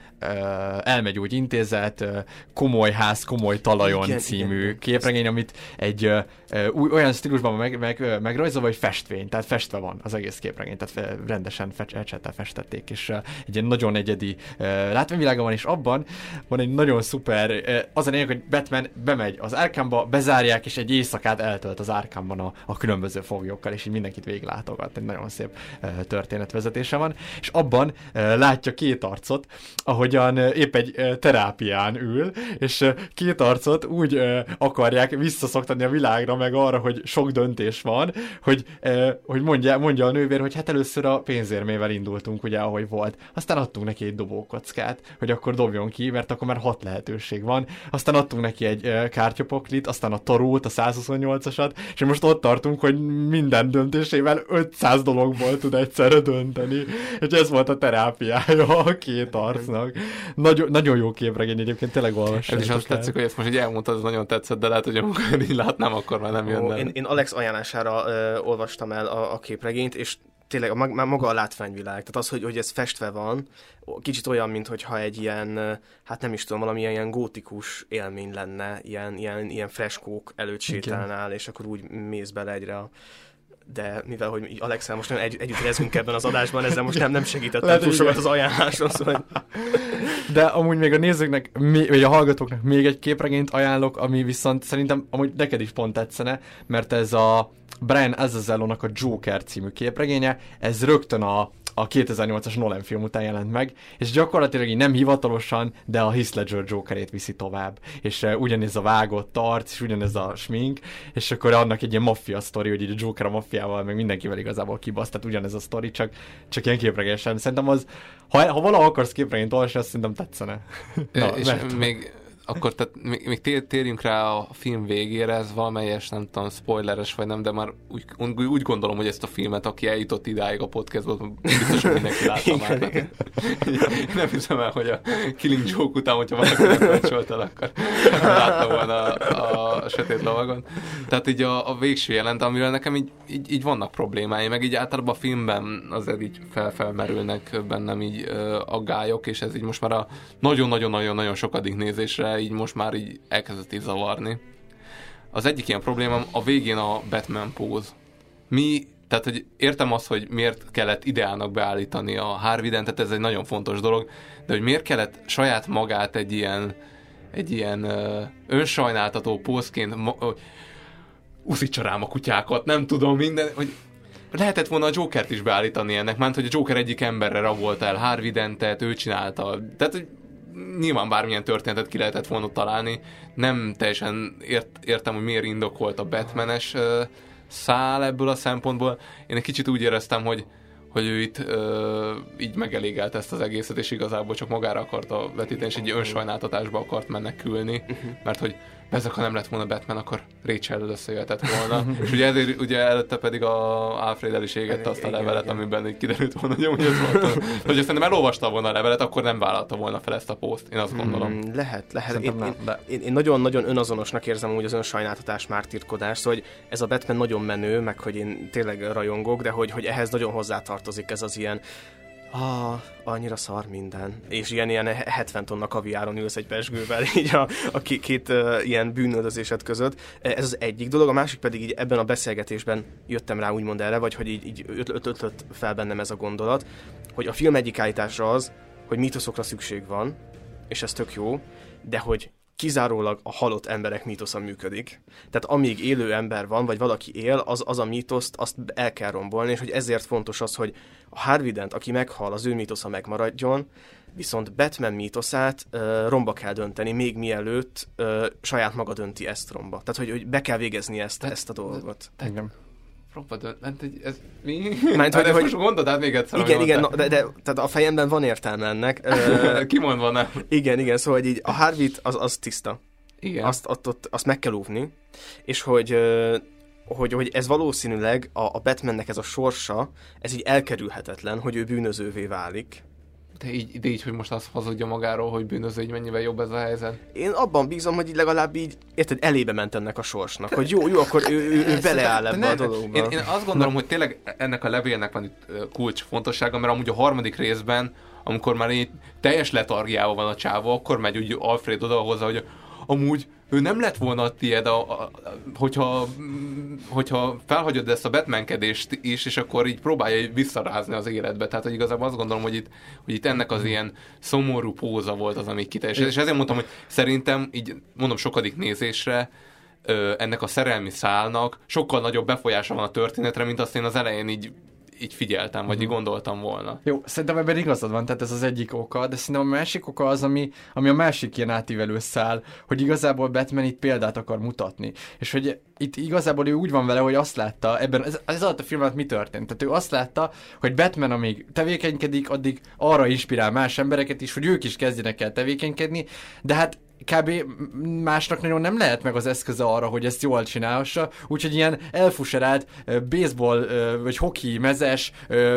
[SPEAKER 1] elmegyógyintézet, uh, komoly ház, komoly talajon igen, című igen, képregény, amit egy uh, uh, olyan stílusban meg, meg, uh, megrajzolva, hogy festvény, tehát festve van az egész képregény, tehát rendesen ecsettel festették, és uh, egy ilyen nagyon egyedi uh, látványvilága van, és abban van egy nagyon szuper, uh, az a lényeg, hogy Batman bemegy az Arkhamba, bezárják, és egy éjszakát eltölt az Arkhamban a, a különböző foglyokkal, és így mindenkit végiglátogat, egy nagyon szép uh, történetvezetése van, és abban uh, látja két arcot, ahogyan uh, épp egy uh, terápián ül, és két arcot úgy akarják visszaszoktani a világra, meg arra, hogy sok döntés van, hogy, hogy mondja, mondja a nővér, hogy hát először a pénzérmével indultunk, ugye, ahogy volt. Aztán adtunk neki egy dobókockát, hogy akkor dobjon ki, mert akkor már hat lehetőség van. Aztán adtunk neki egy kártyapoklit, aztán a tarót, a 128-asat, és most ott tartunk, hogy minden döntésével 500 dologból tud egyszerre dönteni. És ez volt a terápiája a két arcnak. Nagyon, nagyon jó képregény egyébként, tényleg olvassátok
[SPEAKER 6] Ez is azt
[SPEAKER 1] el.
[SPEAKER 6] tetszik, hogy ezt most így elmondtad, nagyon tetszett, de lehet, hogy amikor így látnám, akkor már nem jönne.
[SPEAKER 7] én, én Alex ajánlására ö, olvastam el a, a képregényt, és tényleg a, már maga a látványvilág, tehát az, hogy, hogy ez festve van, kicsit olyan, mintha egy ilyen, hát nem is tudom, valamilyen ilyen gótikus élmény lenne, ilyen, ilyen, ilyen freskók előtt
[SPEAKER 1] Igen.
[SPEAKER 7] sétálnál, és akkor úgy mész bele egyre a de mivel, hogy Alexel most nagyon egy, együtt rezgünk ebben az adásban, ezzel most nem, nem segítettem
[SPEAKER 1] Lehet,
[SPEAKER 7] túl sokat az ajánláson, szóval
[SPEAKER 1] De amúgy még a nézőknek, vagy a hallgatóknak még egy képregényt ajánlok, ami viszont szerintem amúgy neked is pont tetszene, mert ez a Brian Azzarello-nak a Joker című képregénye, ez rögtön a, a 2008-as Nolan film után jelent meg, és gyakorlatilag így nem hivatalosan, de a Heath Ledger Jokerét viszi tovább. És uh, ugyanez a vágott arc, és ugyanez a smink, és akkor annak egy ilyen maffia sztori, hogy így a Joker a maffiával, meg mindenkivel igazából kibaszt, tehát ugyanez a sztori, csak, csak ilyen képregényesen. Szerintem az, ha, ha valaha akarsz képregényt olvasni, azt szerintem tetszene.
[SPEAKER 6] Na, és
[SPEAKER 1] mert-
[SPEAKER 6] még akkor tehát még, még tér, térjünk rá a film végére, ez valamelyes, nem tudom, spoileres vagy nem, de már úgy, úgy gondolom, hogy ezt a filmet, aki eljutott idáig a podcastból, biztos, hogy mindenki látta már.
[SPEAKER 7] Igen,
[SPEAKER 6] nem hiszem el, hogy a Killing Joke után, hogyha valaki el, akkor látta volna a, a sötét lovagon. Tehát így a, a végső jelent, amivel nekem így, így, így vannak problémái, meg így általában a filmben azért így felfelmerülnek bennem így ö, aggályok, és ez így most már a nagyon-nagyon-nagyon-nagyon sokadik nézésre így most már így elkezdett így zavarni. Az egyik ilyen problémám a végén a Batman póz. Mi, tehát hogy értem azt, hogy miért kellett ideálnak beállítani a Harvey Dent, tehát ez egy nagyon fontos dolog, de hogy miért kellett saját magát egy ilyen egy ilyen ö, önsajnáltató pózként ma, rám a kutyákat, nem tudom, minden, hogy lehetett volna a Jokert is beállítani ennek, mert hogy a Joker egyik emberre rabolt el Harvey Dentet, ő csinálta, tehát hogy nyilván bármilyen történetet ki lehetett volna találni, nem teljesen ért, értem, hogy miért indokolt a Batmanes ö, szál ebből a szempontból. Én egy kicsit úgy éreztem, hogy hogy ő itt ö, így megelégelt ezt az egészet, és igazából csak magára akarta vetíteni, és egy önsajnáltatásba akart menekülni, mert hogy ezek, ha nem lett volna Batman, akkor Rachel összejöhetett volna. és ugye, ezért, ugye előtte pedig a Alfred el is égette azt a levelet,
[SPEAKER 7] igen.
[SPEAKER 6] amiben így kiderült volna, hogy amúgy ez volt. a- Hogy azt szerintem elolvasta volna a levelet, akkor nem vállalta volna fel ezt a poszt. Én azt gondolom.
[SPEAKER 7] Mm, lehet, lehet. Én, én, én, én nagyon-nagyon önazonosnak érzem úgy az önsajnáltatás, mártírkodás, szóval, hogy ez a Batman nagyon menő, meg hogy én tényleg rajongok, de hogy, hogy ehhez nagyon hozzátartozik ez az ilyen Ah, annyira szar minden. És ilyen, ilyen 70 tonna kaviáron ülsz egy pesgővel, így a, a két, két uh, ilyen bűnöldözésed között. Ez az egyik dolog, a másik pedig így ebben a beszélgetésben jöttem rá úgymond erre, vagy hogy így, így öt, öt, ötlött fel bennem ez a gondolat, hogy a film egyik állítása az, hogy mítoszokra szükség van, és ez tök jó, de hogy kizárólag a halott emberek mítosza működik. Tehát amíg élő ember van, vagy valaki él, az, az a mítoszt, azt el kell rombolni, és hogy ezért fontos az, hogy a Harvey Dent, aki meghal, az ő mítosza megmaradjon, viszont Batman mítoszát ö, romba kell dönteni, még mielőtt ö, saját maga dönti ezt romba. Tehát, hogy, hogy be kell végezni ezt, ezt a dolgot.
[SPEAKER 1] Igen.
[SPEAKER 6] Rompa dönt, ment egy, ez mi?
[SPEAKER 7] Mert,
[SPEAKER 6] Mert
[SPEAKER 7] hogy-
[SPEAKER 6] hogy, most mondod át még egyszer,
[SPEAKER 7] Igen, igen,
[SPEAKER 6] mondtál.
[SPEAKER 7] no, de, de tehát a fejemben van értelme ennek.
[SPEAKER 6] Kimondva nem.
[SPEAKER 7] igen, igen, szóval hogy így a harvey az, az tiszta.
[SPEAKER 6] Igen.
[SPEAKER 7] Azt, azt, azt, azt meg kell óvni, és hogy, hogy, hogy ez valószínűleg a, a Batmannek ez a sorsa, ez így elkerülhetetlen, hogy ő bűnözővé válik.
[SPEAKER 6] De így, de így, hogy most azt hazudja magáról, hogy bűnöző, így mennyivel jobb ez a helyzet.
[SPEAKER 7] Én abban bízom, hogy így legalább így, érted, elébe ment ennek a sorsnak, hogy jó, jó, akkor ő, ő, ő beleáll ebbe a dologba.
[SPEAKER 6] Én, én azt gondolom, hogy tényleg ennek a levélnek van itt kulcs fontossága, mert amúgy a harmadik részben, amikor már így teljes letargiával van a csávó, akkor megy úgy Alfred oda hozzá, hogy amúgy ő nem lett volna a tied, a, a, a, hogyha, hogyha felhagyod ezt a Batmankedést is, és akkor így próbálja visszarázni az életbe. Tehát, hogy igazából azt gondolom, hogy itt, hogy itt ennek az ilyen szomorú póza volt az, ami kiteljesített. És ezért mondtam, hogy szerintem, így mondom sokadik nézésre, ennek a szerelmi szálnak sokkal nagyobb befolyása van a történetre, mint azt én az elején így, így figyeltem, vagy így gondoltam volna.
[SPEAKER 1] Jó, szerintem ebben igazad van, tehát ez az egyik oka, de szerintem a másik oka az, ami, ami a másik ilyen átívelő szál, hogy igazából Batman itt példát akar mutatni. És hogy itt igazából ő úgy van vele, hogy azt látta, ebben, ez, ez alatt a film alatt mi történt? Tehát ő azt látta, hogy Batman amíg tevékenykedik, addig arra inspirál más embereket is, hogy ők is kezdjenek el tevékenykedni, de hát kb. másnak nagyon nem lehet meg az eszköze arra, hogy ezt jól csinálhassa, úgyhogy ilyen elfuserált baseball vagy hoki mezes,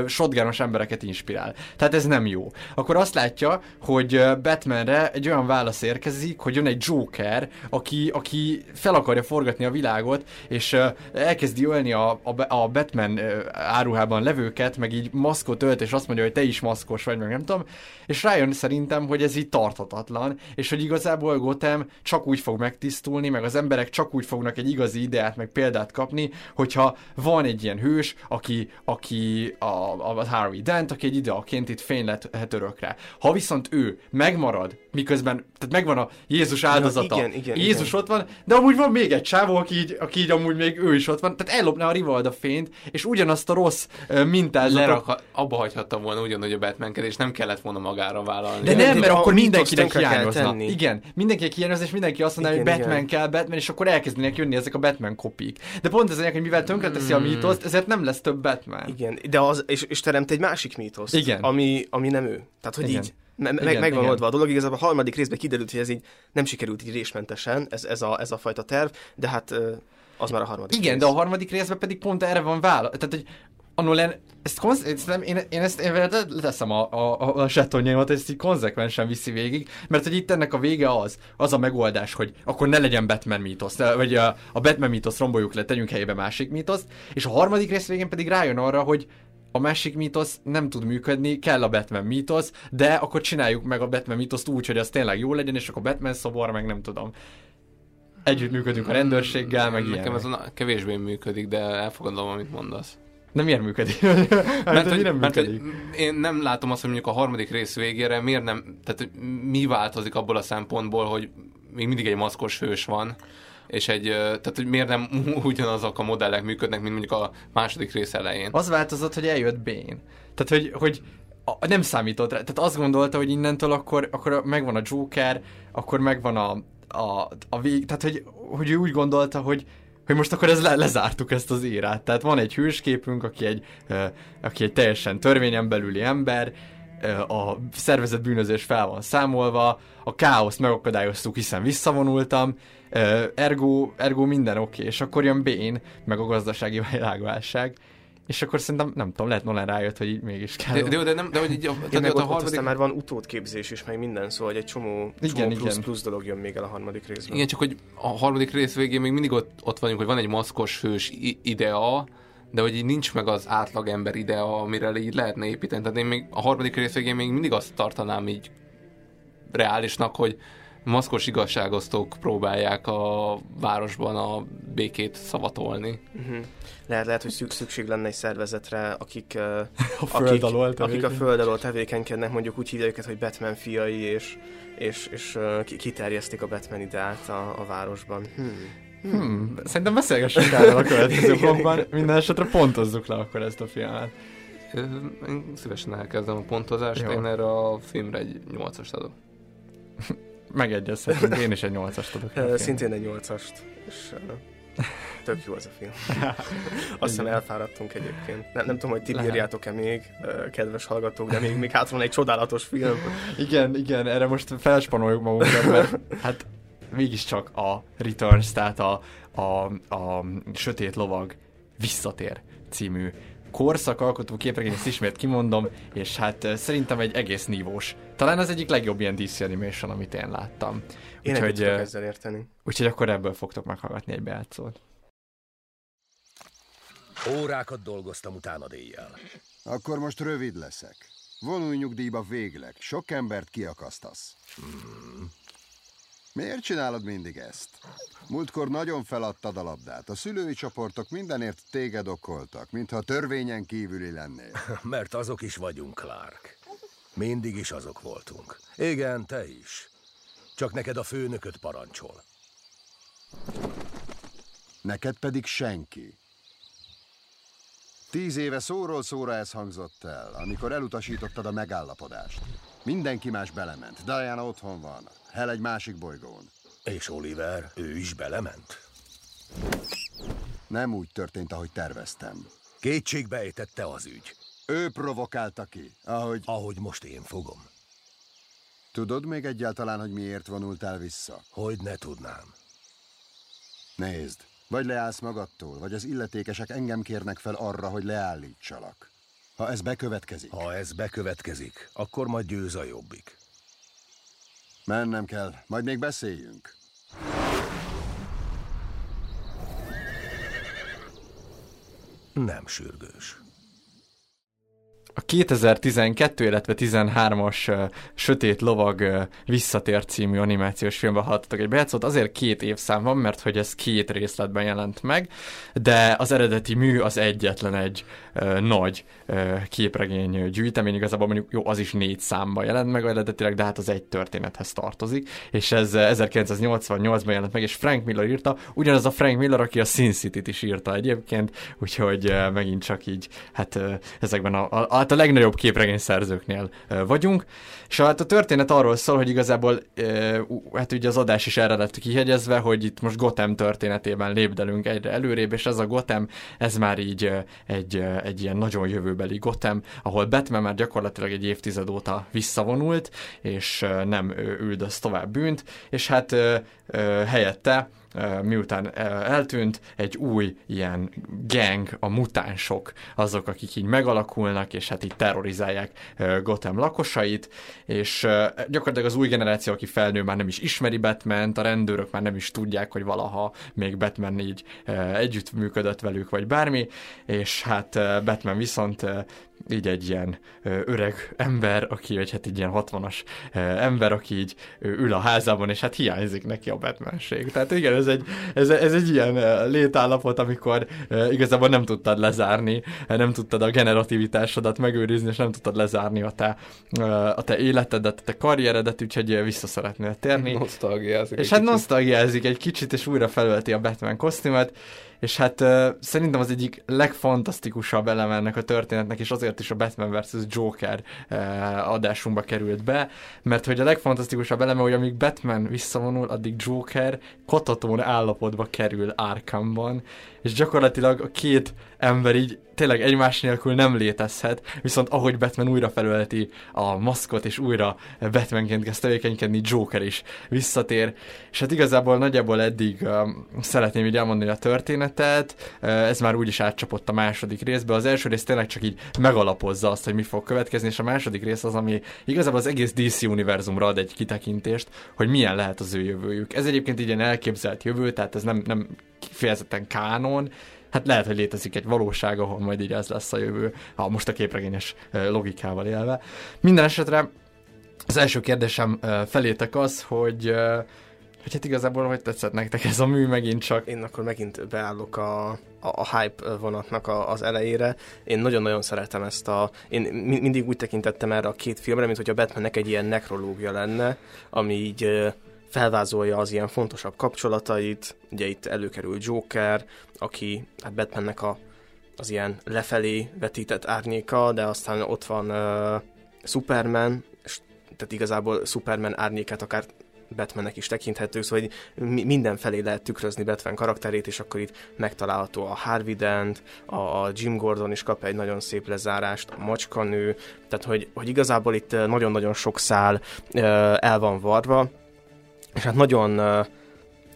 [SPEAKER 1] shotgunos embereket inspirál. Tehát ez nem jó. Akkor azt látja, hogy Batmanre egy olyan válasz érkezik, hogy jön egy Joker, aki, aki fel akarja forgatni a világot, és elkezdi ölni a, a, Batman áruhában levőket, meg így maszkot ölt, és azt mondja, hogy te is maszkos vagy, meg nem tudom, és rájön szerintem, hogy ez így tarthatatlan, és hogy igazából Gotham csak úgy fog megtisztulni, meg az emberek csak úgy fognak egy igazi ideát, meg példát kapni, hogyha van egy ilyen hős, aki, aki a, a Harvey Dent, aki egy ideaként itt fénylet örökre. Ha viszont ő megmarad, miközben, tehát megvan a Jézus áldozata,
[SPEAKER 7] igen, igen,
[SPEAKER 1] Jézus
[SPEAKER 7] igen.
[SPEAKER 1] ott van, de amúgy van még egy csávó, aki így, aki így amúgy még ő is ott van, tehát ellopná a Rivalda fényt, és ugyanazt a rossz mintázatot
[SPEAKER 6] Lerak, abba hagyhatta volna ugyanúgy a batman és nem kellett volna magára vállalni.
[SPEAKER 1] De nem, mert akkor mindenkinek hiányozna. Igen, mindenkinek hiányozna, és mindenki azt mondaná, hogy Batman
[SPEAKER 7] igen.
[SPEAKER 1] kell, Batman, és akkor elkezdenek jönni ezek a Batman kopik. De pont ez hogy mivel tönkreteszi
[SPEAKER 7] Hmm.
[SPEAKER 1] a mítoszt, ezért nem lesz több Batman.
[SPEAKER 7] Igen, de az, és, és teremt egy másik mítoszt,
[SPEAKER 1] Igen.
[SPEAKER 7] Ami, ami nem ő. Tehát, hogy
[SPEAKER 1] Igen.
[SPEAKER 7] így me-
[SPEAKER 1] Igen,
[SPEAKER 7] megvan
[SPEAKER 1] igen.
[SPEAKER 7] oldva a dolog, igazából a harmadik részben kiderült, hogy ez így nem sikerült így résmentesen, ez, ez, a, ez a fajta terv, de hát az már a harmadik
[SPEAKER 1] Igen,
[SPEAKER 7] rész.
[SPEAKER 1] de a harmadik részben pedig pont erre van válasz. Tehát, hogy a Nolan, ezt, konz- nem, én, én ezt én leteszem a, a, a, zsetonjaimat, ezt így konzekvensen viszi végig, mert hogy itt ennek a vége az, az a megoldás, hogy akkor ne legyen Batman mítosz, vagy a, a Batman mítosz romboljuk le, tegyünk helyébe másik mítoszt, és a harmadik rész végén pedig rájön arra, hogy a másik mítosz nem tud működni, kell a Batman mítosz, de akkor csináljuk meg a Batman mítoszt úgy, hogy az tényleg jó legyen, és akkor Batman szobor, meg nem tudom. Együtt működünk a rendőrséggel, meg
[SPEAKER 6] Nekem
[SPEAKER 1] ilyenek.
[SPEAKER 6] ez a kevésbé működik, de elfogadom, amit mondasz.
[SPEAKER 1] Nem miért működik? mert,
[SPEAKER 6] Mert,
[SPEAKER 1] hogy, nem
[SPEAKER 6] mert
[SPEAKER 1] működik.
[SPEAKER 6] hogy én nem látom azt, hogy mondjuk a harmadik rész végére miért nem, tehát mi változik abból a szempontból, hogy még mindig egy maszkos hős van, és egy, tehát hogy miért nem ugyanazok a modellek működnek, mint mondjuk a második rész elején.
[SPEAKER 1] Az változott, hogy eljött Bane. Tehát, hogy, hogy a, nem számított rá. Tehát azt gondolta, hogy innentől akkor, akkor megvan a Joker, akkor megvan a, a, a vég, tehát hogy, hogy ő úgy gondolta, hogy, hogy most akkor ez le, lezártuk ezt az érát. Tehát van egy hősképünk, aki egy, ö, aki egy teljesen törvényen belüli ember, ö, a szervezet bűnözés fel van számolva, a káoszt megakadályoztuk, hiszen visszavonultam, ergo, ergo minden oké, okay. és akkor jön Bane, meg a gazdasági világválság, és akkor szerintem, nem tudom, lehet Nolan rájött, hogy így mégis kell.
[SPEAKER 6] De, de, de, nem, de hogy így tehát
[SPEAKER 7] meg
[SPEAKER 6] ott
[SPEAKER 7] ott,
[SPEAKER 6] a harmadik...
[SPEAKER 7] aztán már van utódképzés is, meg minden, szóval egy csomó,
[SPEAKER 1] Igen,
[SPEAKER 7] csomó plusz,
[SPEAKER 1] igen.
[SPEAKER 7] plusz dolog jön még el a harmadik részben.
[SPEAKER 6] Igen, csak hogy a harmadik rész végén még mindig ott, ott vagyunk, hogy van egy maszkos hős idea, de hogy így nincs meg az átlagember idea, amire így lehetne építeni. Tehát én még a harmadik rész végén még mindig azt tartanám így reálisnak, hogy maszkos igazságosztók próbálják a városban a békét szavatolni.
[SPEAKER 7] Uh-huh. Lehet, lehet, hogy szük- szükség lenne egy szervezetre, akik,
[SPEAKER 1] A föld
[SPEAKER 7] akik,
[SPEAKER 1] alól
[SPEAKER 7] akik a
[SPEAKER 1] tevékeny-
[SPEAKER 7] föld alól tevékenykednek, mondjuk úgy hívják őket, hogy Batman fiai, és, és, és ki- kiterjesztik a Batman ideát a, a városban. Hmm.
[SPEAKER 1] Hmm, szerintem beszélgessünk erről a következő blogban, minden esetre pontozzuk le akkor ezt a filmet.
[SPEAKER 6] Én szívesen elkezdem a pontozást,
[SPEAKER 1] Jó.
[SPEAKER 6] én erre a filmre egy 8-ast adok.
[SPEAKER 1] Megegyezhetünk, én is egy nyolcast adok. a
[SPEAKER 7] Uh,
[SPEAKER 1] filmnek.
[SPEAKER 7] szintén egy nyolcast, és tök jó az a film. Azt hiszem elfáradtunk egyébként. Nem, nem tudom, hogy ti bírjátok-e még, kedves hallgatók, de még, még hát van egy csodálatos film.
[SPEAKER 1] Igen, igen, erre most felspanoljuk magunkat, mert hát mégiscsak a Returns, tehát a, a, a Sötét Lovag visszatér című korszakalkotó képregény, ezt ismét kimondom, és hát szerintem egy egész nívós. Talán az egyik legjobb ilyen DC animation, amit én láttam.
[SPEAKER 7] Én egyet tudok
[SPEAKER 1] eh,
[SPEAKER 7] ezzel érteni.
[SPEAKER 1] úgyhogy akkor ebből fogtok meghallgatni egy bejátszót.
[SPEAKER 12] Órákat dolgoztam utána déjjel.
[SPEAKER 13] Akkor most rövid leszek. Vonulj nyugdíjba végleg. Sok embert kiakasztasz. Miért csinálod mindig ezt? Múltkor nagyon feladtad a labdát. A szülői csoportok mindenért téged okoltak, mintha törvényen kívüli lennél.
[SPEAKER 12] Mert azok is vagyunk, Clark. Mindig is azok voltunk. Igen, te is. Csak neked a főnököt parancsol.
[SPEAKER 13] Neked pedig senki. Tíz éve szóról szóra ez hangzott el, amikor elutasítottad a megállapodást. Mindenki más belement. Diana otthon van. Hell egy másik bolygón.
[SPEAKER 12] És Oliver, ő is belement?
[SPEAKER 13] Nem úgy történt, ahogy terveztem.
[SPEAKER 12] Kétségbe ejtette az ügy.
[SPEAKER 13] Ő provokálta ki, ahogy...
[SPEAKER 12] Ahogy most én fogom.
[SPEAKER 13] Tudod még egyáltalán, hogy miért vonultál vissza?
[SPEAKER 12] Hogy ne tudnám.
[SPEAKER 13] Nézd, vagy leállsz magadtól, vagy az illetékesek engem kérnek fel arra, hogy leállítsalak. Ha ez bekövetkezik.
[SPEAKER 12] Ha ez bekövetkezik, akkor majd győz a jobbik.
[SPEAKER 13] Mennem kell, majd még beszéljünk.
[SPEAKER 12] Nem sürgős.
[SPEAKER 1] A 2012, illetve 13-as uh, Sötét Lovag uh, Visszatér című animációs filmben hallottatok egy bejátszót. Azért két évszám van, mert hogy ez két részletben jelent meg, de az eredeti mű az egyetlen egy uh, nagy uh, képregény gyűjtemény, igazából mondjuk jó, az is négy számban jelent meg eredetileg, de hát az egy történethez tartozik, és ez uh, 1988-ban jelent meg, és Frank Miller írta, ugyanaz a Frank Miller, aki a Sin City-t is írta egyébként, úgyhogy uh, megint csak így, hát uh, ezekben a, a, a hát a legnagyobb képregény szerzőknél vagyunk. És hát a történet arról szól, hogy igazából hát ugye az adás is erre lett kihegyezve, hogy itt most Gotham történetében lépdelünk egyre előrébb, és ez a Gotham, ez már így egy, egy ilyen nagyon jövőbeli Gotham, ahol Batman már gyakorlatilag egy évtized óta visszavonult, és nem üldöz tovább bűnt, és hát helyette miután eltűnt, egy új ilyen gang, a mutánsok, azok, akik így megalakulnak, és hát így terrorizálják Gotham lakosait, és gyakorlatilag az új generáció, aki felnő, már nem is ismeri batman a rendőrök már nem is tudják, hogy valaha még Batman így együtt működött velük, vagy bármi, és hát Batman viszont így egy ilyen öreg ember, aki, vagy hát egy ilyen 60-as ö, ember, aki így ül a házában, és hát hiányzik neki a Batmanség. Tehát igen, ez egy, ez, ez egy ilyen létállapot, amikor igazából nem tudtad lezárni, nem tudtad a generativitásodat megőrizni, és nem tudtad lezárni a te, a te életedet, a te karrieredet, úgyhogy vissza szeretnél térni.
[SPEAKER 6] Nosztalgiázik.
[SPEAKER 1] És hát nosztalgiázik egy kicsit, és újra felölti a Batman kosztümöt, és hát uh, szerintem az egyik legfantasztikusabb eleme ennek a történetnek, és azért is a Batman vs. Joker uh, adásunkba került be, mert hogy a legfantasztikusabb eleme, hogy amíg Batman visszavonul, addig Joker katatón állapotba kerül Arkhamban, és gyakorlatilag a két ember így tényleg egymás nélkül nem létezhet, viszont ahogy Batman újra felölti a maszkot, és újra Batmanként kezd tevékenykedni, Joker is visszatér, és hát igazából nagyjából eddig uh, szeretném így elmondani a történetet, uh, ez már úgyis átcsapott a második részbe, az első rész tényleg csak így megalapozza azt, hogy mi fog következni, és a második rész az, ami igazából az egész DC univerzumra ad egy kitekintést, hogy milyen lehet az ő jövőjük. Ez egyébként így ilyen elképzelt jövő, tehát ez nem, nem kifejezetten kánon, hát lehet, hogy létezik egy valóság, ahol majd így ez lesz a jövő, ha most a képregényes logikával élve. Minden esetre az első kérdésem felétek az, hogy hogy hát igazából hogy tetszett nektek ez a mű megint csak?
[SPEAKER 7] Én akkor megint beállok a, a, a hype vonatnak a, az elejére. Én nagyon-nagyon szeretem ezt a... Én mindig úgy tekintettem erre a két filmre, mint hogy a Batmannek egy ilyen nekrológia lenne, ami így felvázolja az ilyen fontosabb kapcsolatait, ugye itt előkerül Joker, aki hát Batmannek a, az ilyen lefelé vetített árnyéka, de aztán ott van uh, Superman, és, tehát igazából Superman árnyékát akár Batmannek is tekinthető, szóval hogy mindenfelé lehet tükrözni Batman karakterét, és akkor itt megtalálható a Harvey Dent, a, a Jim Gordon is kap egy nagyon szép lezárást, a macskanő, tehát hogy, hogy igazából itt nagyon-nagyon sok szál el van varva, és hát nagyon uh,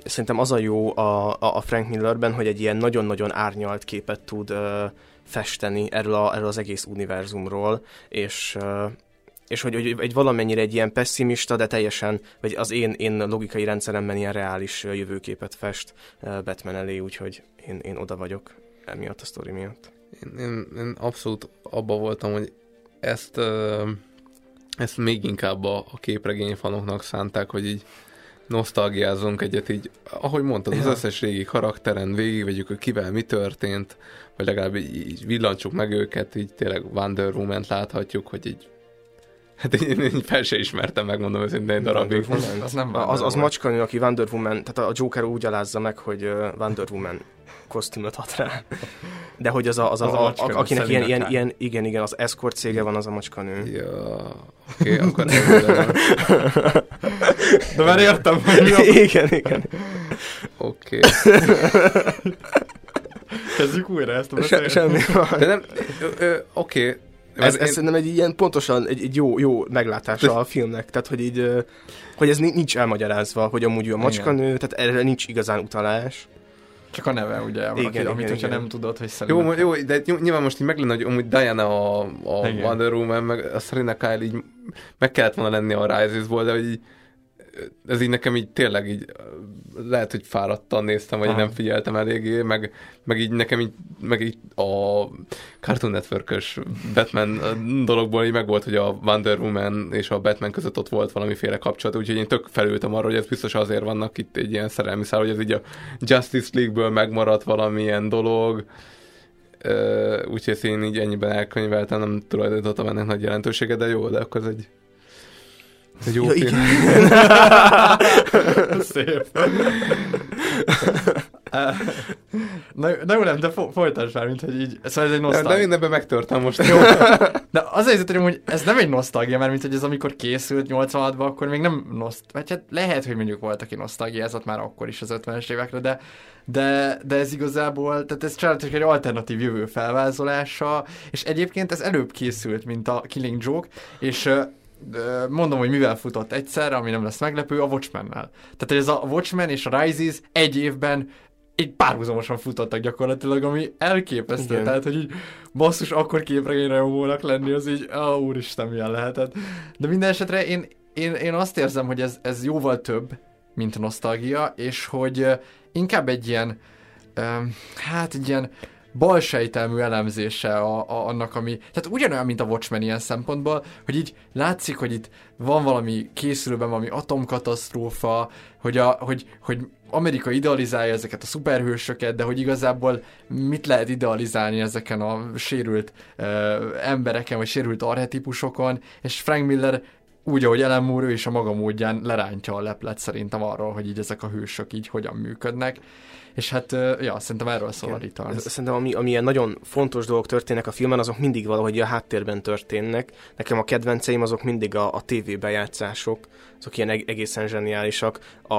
[SPEAKER 7] szerintem az a jó a, a Frank Millerben, hogy egy ilyen nagyon-nagyon árnyalt képet tud uh, festeni erről, a, erről az egész univerzumról, és uh, és hogy, hogy egy valamennyire egy ilyen pessimista, de teljesen, vagy az én, én logikai rendszeremben ilyen reális jövőképet fest Batman elé, úgyhogy én, én oda vagyok emiatt a sztori miatt.
[SPEAKER 6] Én, én, én abszolút abba voltam, hogy ezt, ezt még inkább a, a képregényfanoknak szánták, hogy így nosztalgiázunk egyet így, ahogy mondtad, az összes régi karakteren végigvegyük, hogy kivel mi történt, vagy legalább így, villancsuk meg őket, így tényleg Wonder Woman-t láthatjuk, hogy így Hát én, én fel se ismertem, megmondom őszintén egy darabig.
[SPEAKER 7] Az, nem az, az macskanő, aki Wonder Woman, tehát a Joker úgy alázza meg, hogy Wonder Woman kosztümöt ad rá. De hogy az a, az, az, a, a, a akinek ilyen, ilyen, ilyen, igen, igen, az escort cége van, az a macskanő.
[SPEAKER 6] Ja, oké, okay, akkor
[SPEAKER 1] De már értem, hogy mi
[SPEAKER 7] a... Igen, igen.
[SPEAKER 6] Oké.
[SPEAKER 1] Kezdjük újra ezt a
[SPEAKER 7] Se, Semmi
[SPEAKER 6] De nem, oké,
[SPEAKER 7] Ez, ez szerintem egy ilyen pontosan egy, egy jó, jó meglátása a filmnek, tehát hogy így, hogy ez ni- nincs elmagyarázva, hogy amúgy ő a macskanő, tehát erre nincs igazán utalás.
[SPEAKER 1] Csak a neve, ugye,
[SPEAKER 7] Igen,
[SPEAKER 1] igen, amit,
[SPEAKER 7] igen,
[SPEAKER 1] hogyha
[SPEAKER 7] igen.
[SPEAKER 1] nem tudod, hogy
[SPEAKER 6] Jó,
[SPEAKER 1] szerintem...
[SPEAKER 6] mo- jó, de ny- nyilván most így meglenne, hogy amúgy Diana a, a
[SPEAKER 1] Igen.
[SPEAKER 6] Wonder Woman, meg a Serena Kyle így meg kellett volna lenni a Rises-ból, de hogy így, ez így nekem így tényleg így lehet, hogy fáradtan néztem, vagy
[SPEAKER 1] Aha.
[SPEAKER 6] nem figyeltem eléggé, meg, meg így nekem így, meg így a Cartoon network Batman dologból így megvolt, hogy a Wonder Woman és a Batman között ott volt valamiféle kapcsolat, úgyhogy én tök felültem arra, hogy ez biztos azért vannak itt egy ilyen szerelmi szál, hogy ez így a Justice League-ből megmaradt valamilyen dolog, úgyhogy ezt én így ennyiben elkönyveltem, nem tulajdonítottam ennek nagy jelentőséget, de jó, de akkor ez egy, egy jó
[SPEAKER 7] Ja, igen.
[SPEAKER 1] Szép. na, na jó, nem, de fo- folytasd már, mint hogy így, szóval ez egy
[SPEAKER 6] de,
[SPEAKER 1] nosztalgia.
[SPEAKER 6] de én ebben megtörtem most.
[SPEAKER 1] Jó. De az helyzet, hogy ez nem egy nosztalgia, mert mint hogy ez amikor készült 86-ban, akkor még nem noszt... Vagy hát lehet, hogy mondjuk volt, aki nosztalgiázott már akkor is az 50-es évekre, de, de, de ez igazából, tehát ez családos egy alternatív jövő felvázolása, és egyébként ez előbb készült, mint a Killing Joke, és mondom, hogy mivel futott egyszerre, ami nem lesz meglepő, a Watchmen-nel. Tehát hogy ez a Watchmen és a Rises egy évben így párhuzamosan futottak gyakorlatilag, ami elképesztő.
[SPEAKER 7] Igen.
[SPEAKER 1] Tehát, hogy így basszus, akkor képregényre jónak lenni, az így, ó, úristen, milyen lehetett. De minden esetre én, én, én azt érzem, hogy ez, ez jóval több, mint nosztalgia, és hogy inkább egy ilyen, öm, hát egy ilyen balsejtelmű elemzése a, a, annak, ami... Tehát ugyanolyan, mint a Watchmen ilyen szempontból, hogy így látszik, hogy itt van valami készülőben, valami atomkatasztrófa, hogy, a, hogy, hogy Amerika idealizálja ezeket a szuperhősöket, de hogy igazából mit lehet idealizálni ezeken a sérült uh, embereken, vagy sérült arhetipusokon, és Frank Miller úgy, ahogy Ellen Moore, ő a maga módján lerántja a leplet szerintem arról, hogy így ezek a hősök így hogyan működnek. És hát, ja, szerintem erről szól a Returns.
[SPEAKER 7] Szerintem ami, ami ilyen nagyon fontos dolgok történnek a filmen, azok mindig valahogy a háttérben történnek. Nekem a kedvenceim azok mindig a, a TV bejátszások, azok ilyen eg- egészen zseniálisak. A,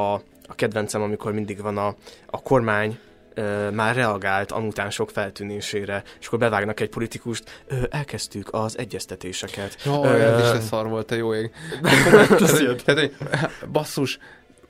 [SPEAKER 7] a kedvencem, amikor mindig van a, a kormány, ö, már reagált a mutánsok feltűnésére, és akkor bevágnak egy politikust, ö, elkezdtük az egyeztetéseket. Ö,
[SPEAKER 6] ez is egy szar volt, te jó ég. tehát, basszus,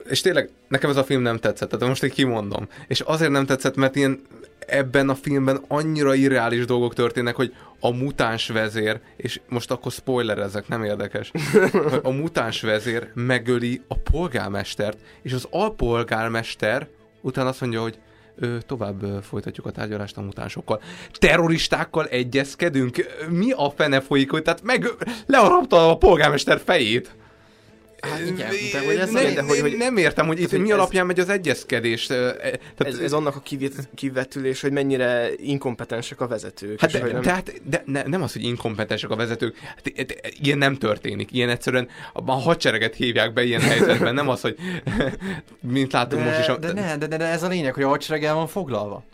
[SPEAKER 6] és tényleg nekem ez a film nem tetszett, tehát most így kimondom. És azért nem tetszett, mert ilyen ebben a filmben annyira irreális dolgok történnek, hogy a mutáns vezér, és most akkor spoiler ezek, nem érdekes, a mutáns vezér megöli a polgármestert, és az alpolgármester utána azt mondja, hogy ö, tovább ö, folytatjuk a tárgyalást a mutánsokkal. Terroristákkal egyezkedünk? Mi a fene folyik, hogy tehát meg leharapta a polgármester fejét?
[SPEAKER 1] Hát igen, de hogy ez
[SPEAKER 6] nem,
[SPEAKER 7] de hogy- hogy-
[SPEAKER 6] nem értem, hogy itt
[SPEAKER 7] hogy
[SPEAKER 6] mi
[SPEAKER 7] ez-
[SPEAKER 6] alapján megy az egyezkedés. e, Tehát,
[SPEAKER 7] Ez, ez annak a kivet, kivetülés, hogy mennyire inkompetensek a vezetők.
[SPEAKER 6] Hát de,
[SPEAKER 7] hogy nem-
[SPEAKER 6] de, hát, de ne, nem az, hogy inkompetensek a vezetők, hát, e- e- ilyen nem történik. Ilyen egyszerűen a hadsereget hívják be ilyen helyzetben, nem az, hogy mint látunk most is.
[SPEAKER 1] De,
[SPEAKER 6] A,
[SPEAKER 1] de, ne, de, de, de ez a lényeg, hogy a hadsereg el van foglalva.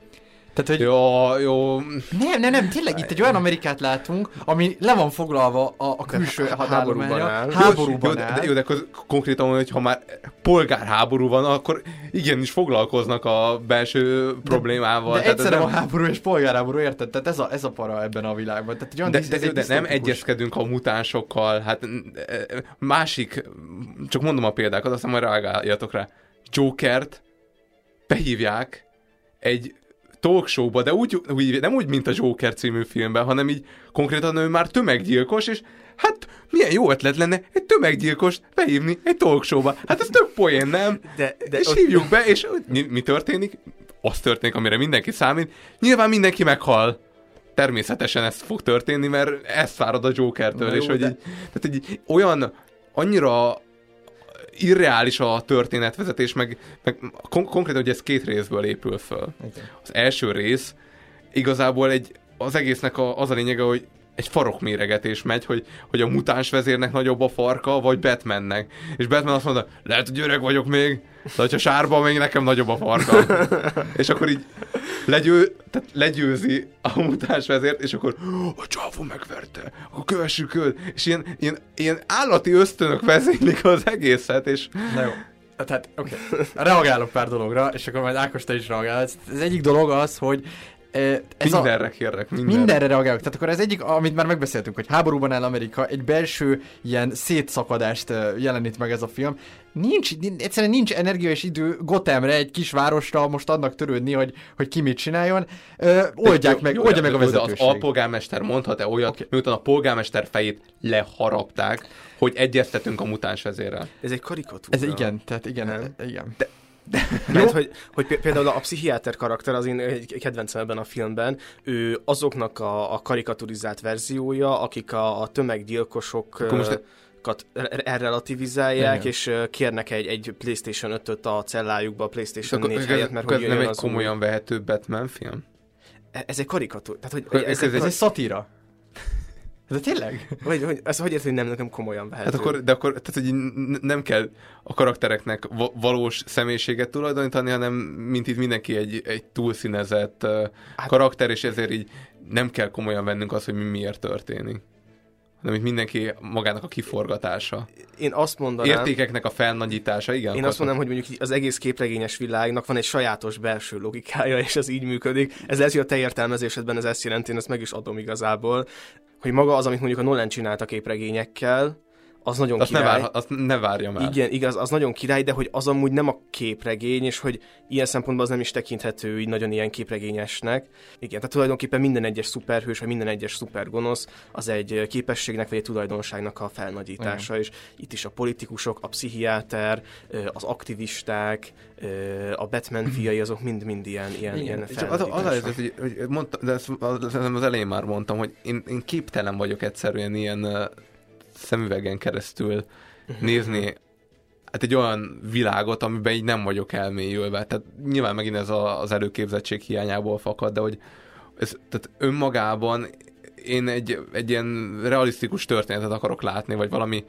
[SPEAKER 1] Tehát, hogy...
[SPEAKER 6] Jó, jó.
[SPEAKER 1] Nem, nem, nem, tényleg itt egy olyan Amerikát látunk, ami le van foglalva a, a külső
[SPEAKER 7] há-
[SPEAKER 1] hadállományra.
[SPEAKER 7] háborúban áll.
[SPEAKER 1] Háborúban
[SPEAKER 6] jó, de,
[SPEAKER 1] áll.
[SPEAKER 6] de, jó, de akkor konkrétan, hogy ha már polgárháború van, akkor igenis foglalkoznak a belső problémával.
[SPEAKER 1] De
[SPEAKER 6] Tehát ez
[SPEAKER 1] egyszerre
[SPEAKER 6] nem-
[SPEAKER 1] van háború és polgárháború, érted? Tehát ez a, ez a para ebben a világban. Tehát egy olyan
[SPEAKER 6] De,
[SPEAKER 1] disz-
[SPEAKER 6] de, de, de nem egyezkedünk a mutánsokkal, hát e, másik, csak mondom a példákat, aztán majd reagáljatok rá. Jokert behívják egy talkshowba, de úgy, úgy, nem úgy, mint a Joker című filmben, hanem így konkrétan ő már tömeggyilkos, és hát milyen jó ötlet lenne egy tömeggyilkost behívni egy talkshowba. Hát ez tök poén, nem?
[SPEAKER 7] De, de
[SPEAKER 6] és
[SPEAKER 7] ott-
[SPEAKER 6] hívjuk be, és mi, mi történik? Az történik, amire mindenki számít. Nyilván mindenki meghal. Természetesen ez fog történni, mert ez fárad a Jokertől,
[SPEAKER 1] Na
[SPEAKER 6] és
[SPEAKER 1] jó,
[SPEAKER 6] hogy
[SPEAKER 1] de-
[SPEAKER 6] így, tehát így olyan annyira irreális a történetvezetés, meg, meg kon- konkrétan, hogy ez két részből épül föl.
[SPEAKER 1] Igen.
[SPEAKER 6] Az első rész igazából egy, az egésznek a, az a lényege, hogy egy farokméregetés megy, hogy, hogy a mutáns vezérnek nagyobb a farka, vagy Batmannek. És Batman azt mondta, lehet, hogy öreg vagyok még, de hogyha sárba, még nekem nagyobb a farka. és akkor így legyő, tehát legyőzi a mutáns vezért, és akkor a csávó megverte, akkor kövessük őt. És ilyen, ilyen, ilyen állati ösztönök vezénylik az egészet, és
[SPEAKER 1] Na jó. Tehát, oké. Okay. Reagálok pár dologra, és akkor majd Ákos te is reagálsz. Az egyik dolog az, hogy Ez
[SPEAKER 6] mindenre a, kérlek, mindenre.
[SPEAKER 1] Mindenre reagálok. Tehát akkor ez egyik, amit már megbeszéltünk, hogy háborúban áll Amerika, egy belső ilyen szétszakadást jelenít meg ez a film. Nincs, egyszerűen nincs energia és idő Gothamre, egy kis városra most adnak törődni, hogy, hogy ki mit csináljon. Ö, oldják jó, meg, jó, oldja meg a vezetőség.
[SPEAKER 6] Az alpolgármester mondhat-e olyat, okay. miután a polgármester fejét leharapták, hogy egyeztetünk a mutáns vezérrel.
[SPEAKER 7] Ez egy karikatúra.
[SPEAKER 1] Ez igen, tehát igen, nem? igen.
[SPEAKER 7] De mert hogy, hogy például a pszichiáter karakter az én egy kedvencem ebben a filmben, ő azoknak a, a karikaturizált verziója, akik a, a tömeggyilkosok most relativizálják, Igen. és kérnek egy, egy PlayStation 5-öt a cellájukba, a PlayStation 4 helyett, mert
[SPEAKER 6] hogy nem egy komolyan új... vehető Batman film?
[SPEAKER 7] E, ez egy karikatúr. Tehát, hogy,
[SPEAKER 1] ez, ez, ez, ez egy szatíra. De tényleg?
[SPEAKER 7] Vagy, hogy, ez hogy érted, hogy nem, nekem komolyan vehető?
[SPEAKER 6] Hát akkor, de akkor, tehát, hogy nem kell a karaktereknek valós személyiséget tulajdonítani, hanem mint itt mindenki egy, egy túlszínezett hát, karakter, és ezért így nem kell komolyan vennünk azt, hogy mi miért történik hanem itt mindenki magának a kiforgatása.
[SPEAKER 7] Én azt mondanám...
[SPEAKER 6] Értékeknek a felnagyítása, igen.
[SPEAKER 7] Én azt mondanám, hogy mondjuk az egész képregényes világnak van egy sajátos belső logikája, és ez így működik. Ez lesz, hogy a te értelmezésedben ez ezt jelenti, én ezt meg is adom igazából, hogy maga az, amit mondjuk a Nolan csinált a képregényekkel, az nagyon
[SPEAKER 6] azt
[SPEAKER 7] király.
[SPEAKER 6] Ne vár, azt ne várja már.
[SPEAKER 7] Igen, igaz, az nagyon király, de hogy az amúgy nem a képregény, és hogy ilyen szempontból az nem is tekinthető így nagyon ilyen képregényesnek. Igen, tehát tulajdonképpen minden egyes szuperhős, vagy minden egyes szupergonosz az egy képességnek, vagy egy tulajdonságnak a felnagyítása, Igen. és itt is a politikusok, a pszichiáter, az aktivisták, a Batman fiai, azok mind-mind ilyen, ilyen, ilyen
[SPEAKER 6] az, az, az, hogy, hogy mondta, de ezt az, az elején már mondtam, hogy én, én képtelen vagyok egyszerűen ilyen szemüvegen keresztül mhm. nézni hát egy olyan világot, amiben így nem vagyok elmélyülve. Tehát nyilván megint ez a, az előképzettség hiányából fakad, de hogy ez, tehát önmagában én egy, egy ilyen realisztikus történetet akarok látni, vagy valami,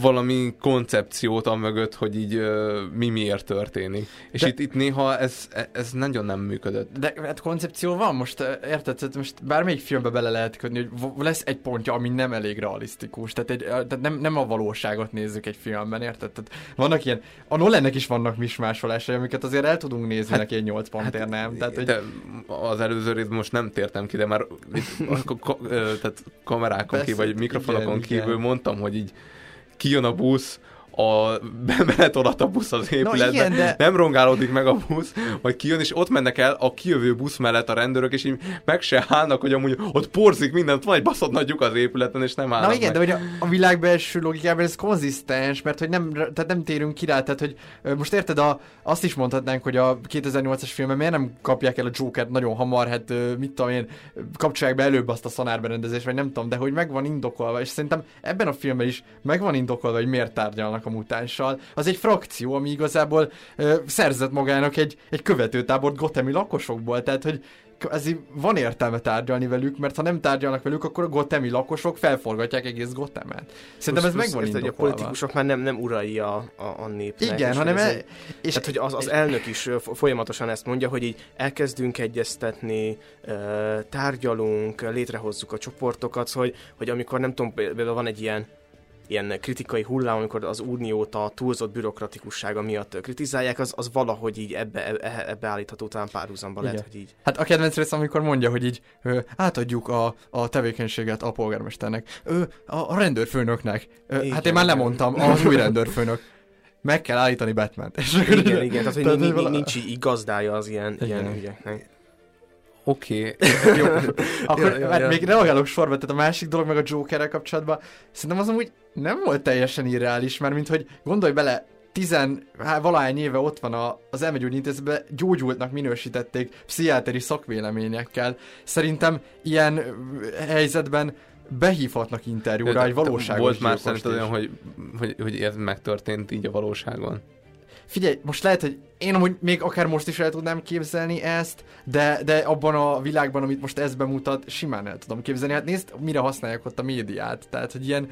[SPEAKER 6] valami koncepciót mögött, hogy így uh, mi miért történik. És de, itt, itt néha ez, ez nagyon nem működött.
[SPEAKER 1] De hát koncepció van, most érted, most bármelyik filmbe bele lehet kötni, hogy lesz egy pontja, ami nem elég realisztikus, tehát, egy, tehát nem, nem a valóságot nézzük egy filmben, érted? Tehát vannak ilyen, a Nolannek is vannak mismásolásai, amiket azért el tudunk nézni hát, neki egy 8 pontért, hát, nem?
[SPEAKER 6] Tehát, hogy... de az előző rész most nem tértem ki, de már itt, a, a, a, tehát kamerákon kívül, vagy mikrofonokon igen, kívül igen. mondtam, hogy így kijön a busz, a benetolat a busz az épületbe, no, igen, de... nem rongálódik meg a busz, majd kijön, és ott mennek el a kijövő busz mellett a rendőrök, és így meg se állnak, hogy amúgy ott porzik mindent, van egy baszott nagy lyuk az épületen, és nem állnak
[SPEAKER 1] Na igen,
[SPEAKER 6] meg.
[SPEAKER 1] de hogy a, a világ belső logikában ez konzisztens, mert hogy nem, tehát nem térünk ki rá, tehát hogy most érted, a, azt is mondhatnánk, hogy a 2008-as filmben miért nem kapják el a Joker nagyon hamar, hát mit tudom én, kapcsolják be előbb azt a szanárberendezést, vagy nem tudom, de hogy meg van indokolva, és szerintem ebben a filmben is meg van indokolva, hogy miért tárgyalnak a mutánssal, az egy frakció, ami igazából ö, szerzett magának egy, egy követőtábort gotemi lakosokból, tehát hogy ez van értelme tárgyalni velük, mert ha nem tárgyalnak velük, akkor a gotemi lakosok felforgatják egész Gotemet. Szerintem ez megvan
[SPEAKER 7] hogy a politikusok már nem, nem urai a, a, a népnek.
[SPEAKER 1] Igen, hanem...
[SPEAKER 7] Ez, és tehát, hogy az, az elnök is folyamatosan ezt mondja, hogy így elkezdünk egyeztetni, tárgyalunk, létrehozzuk a csoportokat, hogy, hogy amikor nem tudom, például van egy ilyen ilyen kritikai hullám, amikor az uniót a túlzott bürokratikussága miatt kritizálják, az, az valahogy így ebbe, ebbe, ebbe állítható talán párhuzamba lehet, hogy így.
[SPEAKER 1] Hát a kedvenc rész, amikor mondja, hogy így ö, átadjuk a, a tevékenységet a polgármesternek, ö, a, a rendőrfőnöknek. Ö, igen, hát én már lemondtam, az új rendőrfőnök. Meg kell állítani batman
[SPEAKER 7] Igen, igen, tehát hogy nincs, nincs így gazdája az ilyen, ilyen ügyeknek.
[SPEAKER 6] Oké.
[SPEAKER 1] Okay. Jó. Akkor ja, ja, ja. még reagálok sorba, tehát a másik dolog meg a Jokerrel kapcsolatban, szerintem az amúgy nem volt teljesen irreális, mert mint hogy gondolj bele, tizen, hát valahány éve ott van a, az elmegyógyintézetben, gyógyultnak minősítették pszichiáteri szakvéleményekkel. Szerintem ilyen helyzetben behívhatnak interjúra egy valóságos
[SPEAKER 6] Volt már szerinted olyan, hogy, hogy, hogy ez megtörtént így a valóságon?
[SPEAKER 1] Figyelj, most lehet, hogy én amúgy még akár most is el tudnám képzelni ezt, de, de abban a világban, amit most ez bemutat, simán el tudom képzelni. Hát nézd, mire használják ott a médiát. Tehát, hogy ilyen,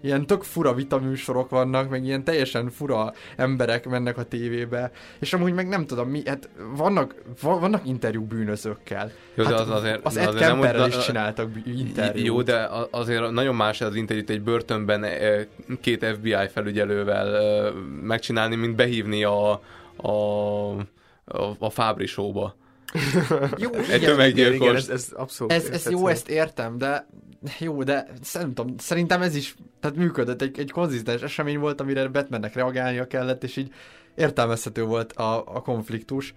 [SPEAKER 1] ilyen tök fura vitaműsorok vannak, meg ilyen teljesen fura emberek mennek a tévébe, és amúgy meg nem tudom mi, hát vannak, vannak interjú bűnözőkkel.
[SPEAKER 6] Jó,
[SPEAKER 1] hát
[SPEAKER 6] de az azért...
[SPEAKER 1] Az Ed Kemperrel is csináltak interjút.
[SPEAKER 6] Jó, de azért nagyon más az interjút egy börtönben két FBI felügyelővel megcsinálni, mint behívni a, a, a, a Fábri show-ba.
[SPEAKER 1] jó,
[SPEAKER 6] Egy
[SPEAKER 1] igen.
[SPEAKER 7] Igen, ez, ez abszolút
[SPEAKER 1] ez, ez jó, ezt értem, de jó, de nem tudom, szerintem ez is tehát működött, egy, egy konzisztens esemény volt, amire Batmannek reagálnia kellett, és így értelmezhető volt a, a konfliktus.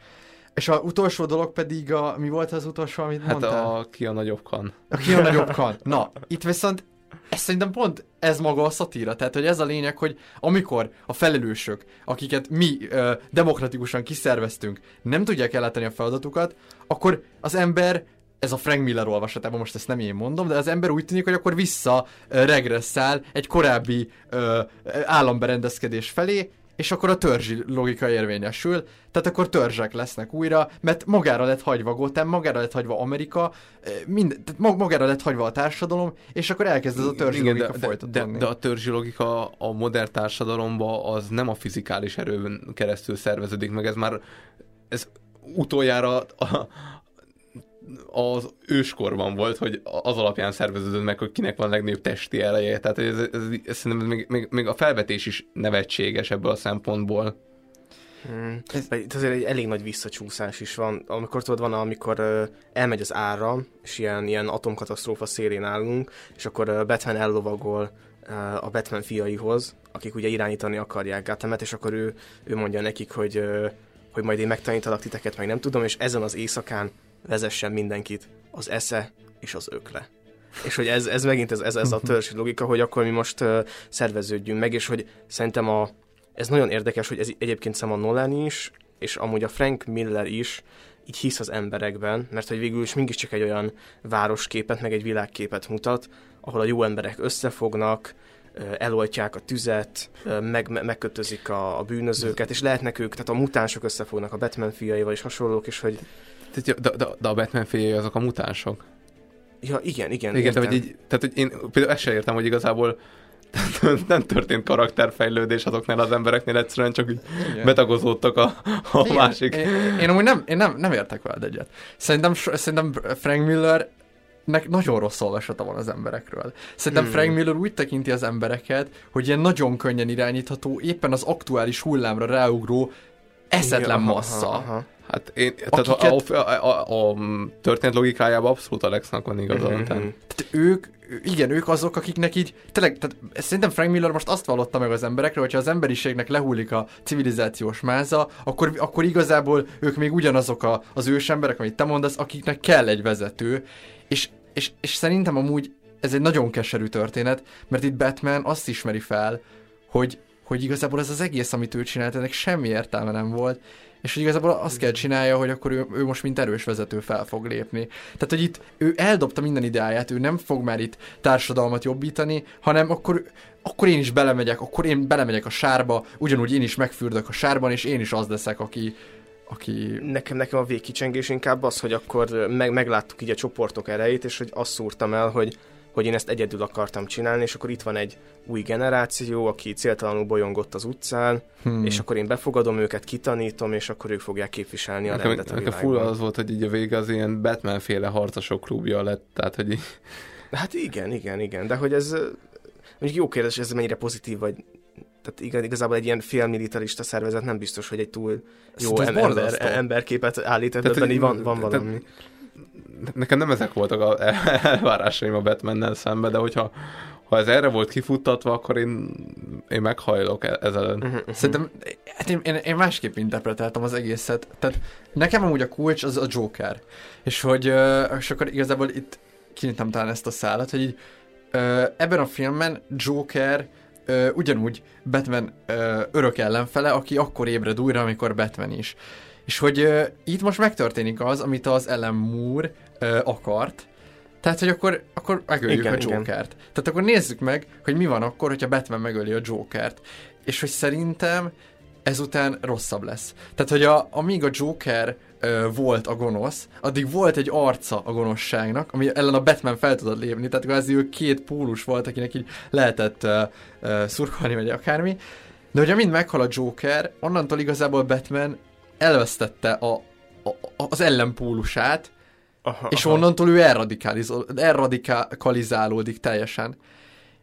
[SPEAKER 1] És a utolsó dolog pedig, a, mi volt az utolsó, amit
[SPEAKER 6] Hát
[SPEAKER 1] mondtál?
[SPEAKER 6] a ki a nagyobb kan.
[SPEAKER 1] A ki a nagyobb kan. Na, itt viszont ez szerintem pont ez maga a szatíra, tehát hogy ez a lényeg, hogy amikor a felelősök, akiket mi ö, demokratikusan kiszerveztünk, nem tudják ellátni a feladatukat, akkor az ember ez a Frank Miller olvasatában, most ezt nem én mondom, de az ember úgy tűnik, hogy akkor vissza regresszál egy korábbi ö, államberendezkedés felé, és akkor a törzsi logika érvényesül, tehát akkor törzsek lesznek újra, mert magára lett hagyva Gotham, magára lett hagyva Amerika, mind, tehát mag- magára lett hagyva a társadalom, és akkor elkezd ez a törzsi
[SPEAKER 6] Igen,
[SPEAKER 1] logika
[SPEAKER 6] de, de, de, a törzsi logika a modern társadalomban az nem a fizikális erőn keresztül szerveződik meg, ez már ez utoljára a, az őskorban volt, hogy az alapján szerveződött meg, hogy kinek van legnagyobb testi ereje. Tehát ez, ez, ez, szerintem még, még, még a felvetés is nevetséges ebből a szempontból.
[SPEAKER 7] Hmm. Ez... Itt azért egy elég nagy visszacsúszás is van. Amikor tudod, van, amikor uh, elmegy az ára, és ilyen, ilyen atomkatasztrófa szélén állunk, és akkor uh, Batman ellovagol uh, a Batman fiaihoz, akik ugye irányítani akarják Gothamet, és akkor ő, ő mondja nekik, hogy, uh, hogy majd én megtanítalak titeket, meg nem tudom, és ezen az éjszakán vezessen mindenkit az esze és az ökle. És hogy ez, ez megint ez, ez, ez a törzsi logika, hogy akkor mi most uh, szerveződjünk meg, és hogy szerintem a, ez nagyon érdekes, hogy ez egyébként szerintem a Nolan is, és amúgy a Frank Miller is így hisz az emberekben, mert hogy végül is mégiscsak egy olyan városképet, meg egy világképet mutat, ahol a jó emberek összefognak, eloltják a tüzet, meg, megkötözik a, a bűnözőket, és lehetnek ők, tehát a mutánsok összefognak a Batman fiaival és hasonlók, és hogy...
[SPEAKER 6] De, de, de a Batman fiai azok a mutánsok.
[SPEAKER 7] Ja, igen, igen.
[SPEAKER 6] Igen, de hogy így, tehát hogy én például ezt sem értem, hogy igazából nem történt karakterfejlődés azoknál az embereknél, egyszerűen csak így Igen. betagozódtak a, a Igen. másik.
[SPEAKER 1] Én, én amúgy nem, én nem, nem értek veled egyet. Szerintem, szerintem Frank Miller nek nagyon rossz olvasata van az emberekről. Szerintem hmm. Frank Miller úgy tekinti az embereket, hogy ilyen nagyon könnyen irányítható, éppen az aktuális hullámra ráugró eszetlen massza. Aha, aha.
[SPEAKER 6] Hát én, tehát Akiket... a, a, a, a történet logikájában abszolút Alexnak van igaza. Mm-hmm.
[SPEAKER 1] Tehát ők, igen, ők azok, akiknek így, tényleg, tehát szerintem Frank Miller most azt vallotta meg az emberekre, hogyha az emberiségnek lehullik a civilizációs máza, akkor, akkor igazából ők még ugyanazok a, az ősemberek, amit te mondasz, akiknek kell egy vezető, és, és, és szerintem amúgy ez egy nagyon keserű történet, mert itt Batman azt ismeri fel, hogy, hogy igazából ez az egész, amit ő csinált, ennek semmi értelme nem volt, és hogy igazából azt kell csinálja, hogy akkor ő, ő most mint erős vezető fel fog lépni. Tehát, hogy itt ő eldobta minden ideáját, ő nem fog már itt társadalmat jobbítani, hanem akkor, akkor én is belemegyek, akkor én belemegyek a sárba, ugyanúgy én is megfürdök a sárban, és én is az leszek, aki, aki...
[SPEAKER 7] Nekem, nekem a végkicsengés inkább az, hogy akkor meg, megláttuk így a csoportok erejét, és hogy azt szúrtam el, hogy hogy én ezt egyedül akartam csinálni, és akkor itt van egy új generáció, aki céltalanul bolyongott az utcán, hmm. és akkor én befogadom őket, kitanítom, és akkor ők fogják képviselni a
[SPEAKER 6] nekem,
[SPEAKER 7] rendet a
[SPEAKER 6] Nekem full az volt, hogy így a vége az ilyen Batman-féle harcosok klubja lett, tehát hogy így...
[SPEAKER 7] Hát igen, igen, igen, de hogy ez... Mondjuk jó kérdés, ez mennyire pozitív, vagy tehát igazából egy ilyen félmilitarista szervezet nem biztos, hogy egy túl jó em- ember, emberképet állít, ebben így van, van valami. Tehát,
[SPEAKER 6] nekem nem ezek voltak a elvárásaim a Batman-nel szemben, de hogyha ha ez erre volt kifuttatva, akkor én, én meghajlok e- ezzel. Uh-huh,
[SPEAKER 1] Szerintem hát én, én, én másképp interpretáltam az egészet. Tehát nekem amúgy a kulcs az a Joker. És hogy és akkor igazából itt kinyitom talán ezt a szálat, hogy így ebben a filmben Joker ugyanúgy Batman örök ellenfele, aki akkor ébred újra, amikor Batman is. És hogy uh, itt most megtörténik az, amit az Ellen Moore uh, akart, tehát, hogy akkor, akkor megöljük igen, a Jokert. Igen. Tehát akkor nézzük meg, hogy mi van akkor, hogyha Batman megöli a Jokert. És hogy szerintem ezután rosszabb lesz. Tehát, hogy a, amíg a Joker volt a gonosz, addig volt egy arca a gonoszságnak, ami ellen a Batman fel tudott lépni, tehát kvázi ő két pólus volt, akinek így lehetett uh, uh, szurkolni, vagy akármi. De hogyha mind meghal a Joker, onnantól igazából Batman elvesztette a, a, az ellenpólusát, aha, és aha. onnantól ő elradikalizálódik teljesen.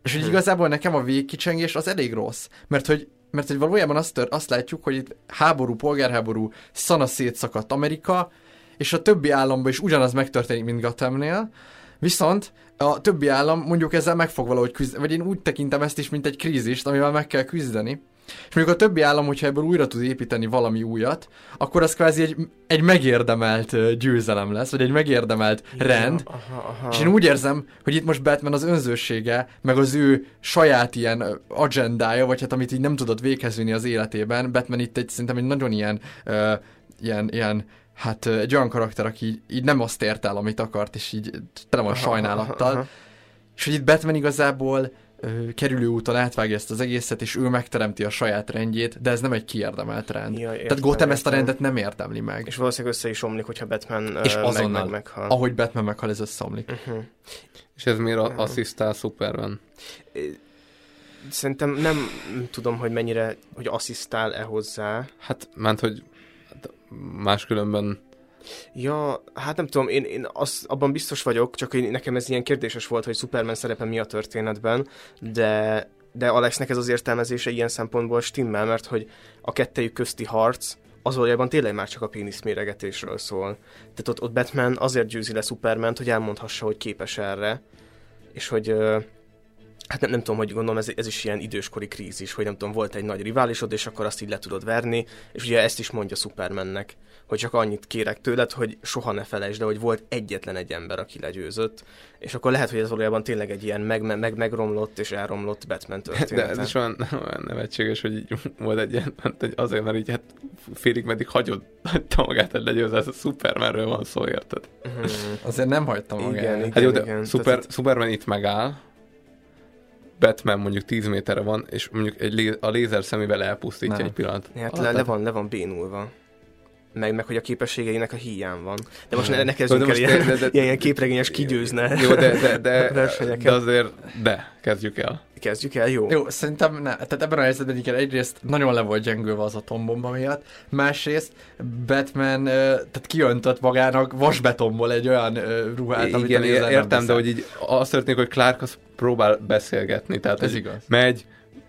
[SPEAKER 1] És hogy hmm. igazából nekem a végkicsengés az elég rossz, mert hogy mert hogy valójában azt, tör, azt látjuk, hogy itt háború, polgárháború, szana szétszakadt Amerika, és a többi államban is ugyanaz megtörténik, mint Gothamnél, viszont a többi állam mondjuk ezzel meg fog valahogy küzdeni, vagy én úgy tekintem ezt is, mint egy krízist, amivel meg kell küzdeni. És mondjuk a többi állam, hogyha ebből újra tud építeni valami újat, akkor az kvázi egy, egy megérdemelt győzelem lesz, vagy egy megérdemelt rend.
[SPEAKER 7] Aha, aha.
[SPEAKER 1] És én úgy érzem, hogy itt most Batman az önzősége, meg az ő saját ilyen agendája, vagy hát amit így nem tudott véghez vinni az életében, Batman itt egy, szerintem egy nagyon ilyen, ö, ilyen, ilyen hát egy olyan karakter, aki így, így nem azt ért el, amit akart, és így tele van
[SPEAKER 7] Aha,
[SPEAKER 1] sajnálattal.
[SPEAKER 7] aha.
[SPEAKER 1] És hogy itt Batman igazából kerülő úton átvágja ezt az egészet, és ő megteremti a saját rendjét, de ez nem egy kiérdemelt rend.
[SPEAKER 7] Ja,
[SPEAKER 1] Tehát
[SPEAKER 7] értem,
[SPEAKER 1] Gotham ezt a rendet nem érdemli meg.
[SPEAKER 7] És valószínűleg össze is omlik, hogyha Batman
[SPEAKER 1] és
[SPEAKER 7] ö,
[SPEAKER 1] azonnal,
[SPEAKER 7] meg, meg, meghal.
[SPEAKER 1] ahogy Batman meghal, ez összeomlik.
[SPEAKER 7] Uh-huh.
[SPEAKER 6] És ez miért a- asszisztál Superman?
[SPEAKER 7] Szerintem nem tudom, hogy mennyire, hogy asszisztál-e hozzá.
[SPEAKER 6] Hát, ment, hogy hát máskülönben
[SPEAKER 7] Ja, hát nem tudom, én, én az, abban biztos vagyok, csak én, nekem ez ilyen kérdéses volt, hogy Superman szerepe mi a történetben, de, de Alexnek ez az értelmezése ilyen szempontból stimmel, mert hogy a kettejük közti harc az valójában tényleg már csak a pénisz méregetésről szól. Tehát ott, ott Batman azért győzi le Supermant, hogy elmondhassa, hogy képes erre, és hogy hát nem, nem tudom, hogy gondolom, ez, ez is ilyen időskori krízis, hogy nem tudom, volt egy nagy riválisod, és akkor azt így le tudod verni, és ugye ezt is mondja Supermannek, hogy csak annyit kérek tőled, hogy soha ne felejtsd, de hogy volt egyetlen egy ember, aki legyőzött, és akkor lehet, hogy ez valójában tényleg egy ilyen meg, meg, megromlott és elromlott Batman története.
[SPEAKER 6] De ez is olyan, olyan nevetséges, hogy így volt egy ilyen, hát egy- azért, mert így hát félig meddig hagyod hagyta magát, hogy legyőzze, ez a Supermanről van szó, érted?
[SPEAKER 1] Azért nem hagytam magát.
[SPEAKER 7] Igen, igen,
[SPEAKER 6] Hát jó, de
[SPEAKER 7] igen.
[SPEAKER 6] Super,
[SPEAKER 7] Tehát-
[SPEAKER 6] Superman itt megáll, Batman mondjuk 10 méterre van, és mondjuk egy lé, a lézer szemével elpusztítja
[SPEAKER 7] Nem.
[SPEAKER 6] egy pillanat.
[SPEAKER 7] Hát le, le, van, le van bénulva. Meg, meg hogy a képességeinek a hiány van. De most ne, ne kezdjünk
[SPEAKER 6] De
[SPEAKER 7] el ilyen,
[SPEAKER 6] de- de-
[SPEAKER 7] ilyen, ilyen képregényes kigyőzne
[SPEAKER 6] Jó, de, de, de,
[SPEAKER 7] versenyeket.
[SPEAKER 6] de azért, de, kezdjük el.
[SPEAKER 7] Kezdjük el, jó?
[SPEAKER 1] Jó, szerintem ne. Tehát ebben a helyzetben igen, egyrészt nagyon le volt gyengülve az atombomba miatt, másrészt Batman tehát kiöntött magának vasbetonból egy olyan ruhát, amit
[SPEAKER 6] Igen,
[SPEAKER 1] a lézer nem
[SPEAKER 6] értem, de hogy így az történik, hogy Clark az próbál beszélgetni, tehát
[SPEAKER 1] Ez igaz.
[SPEAKER 6] megy,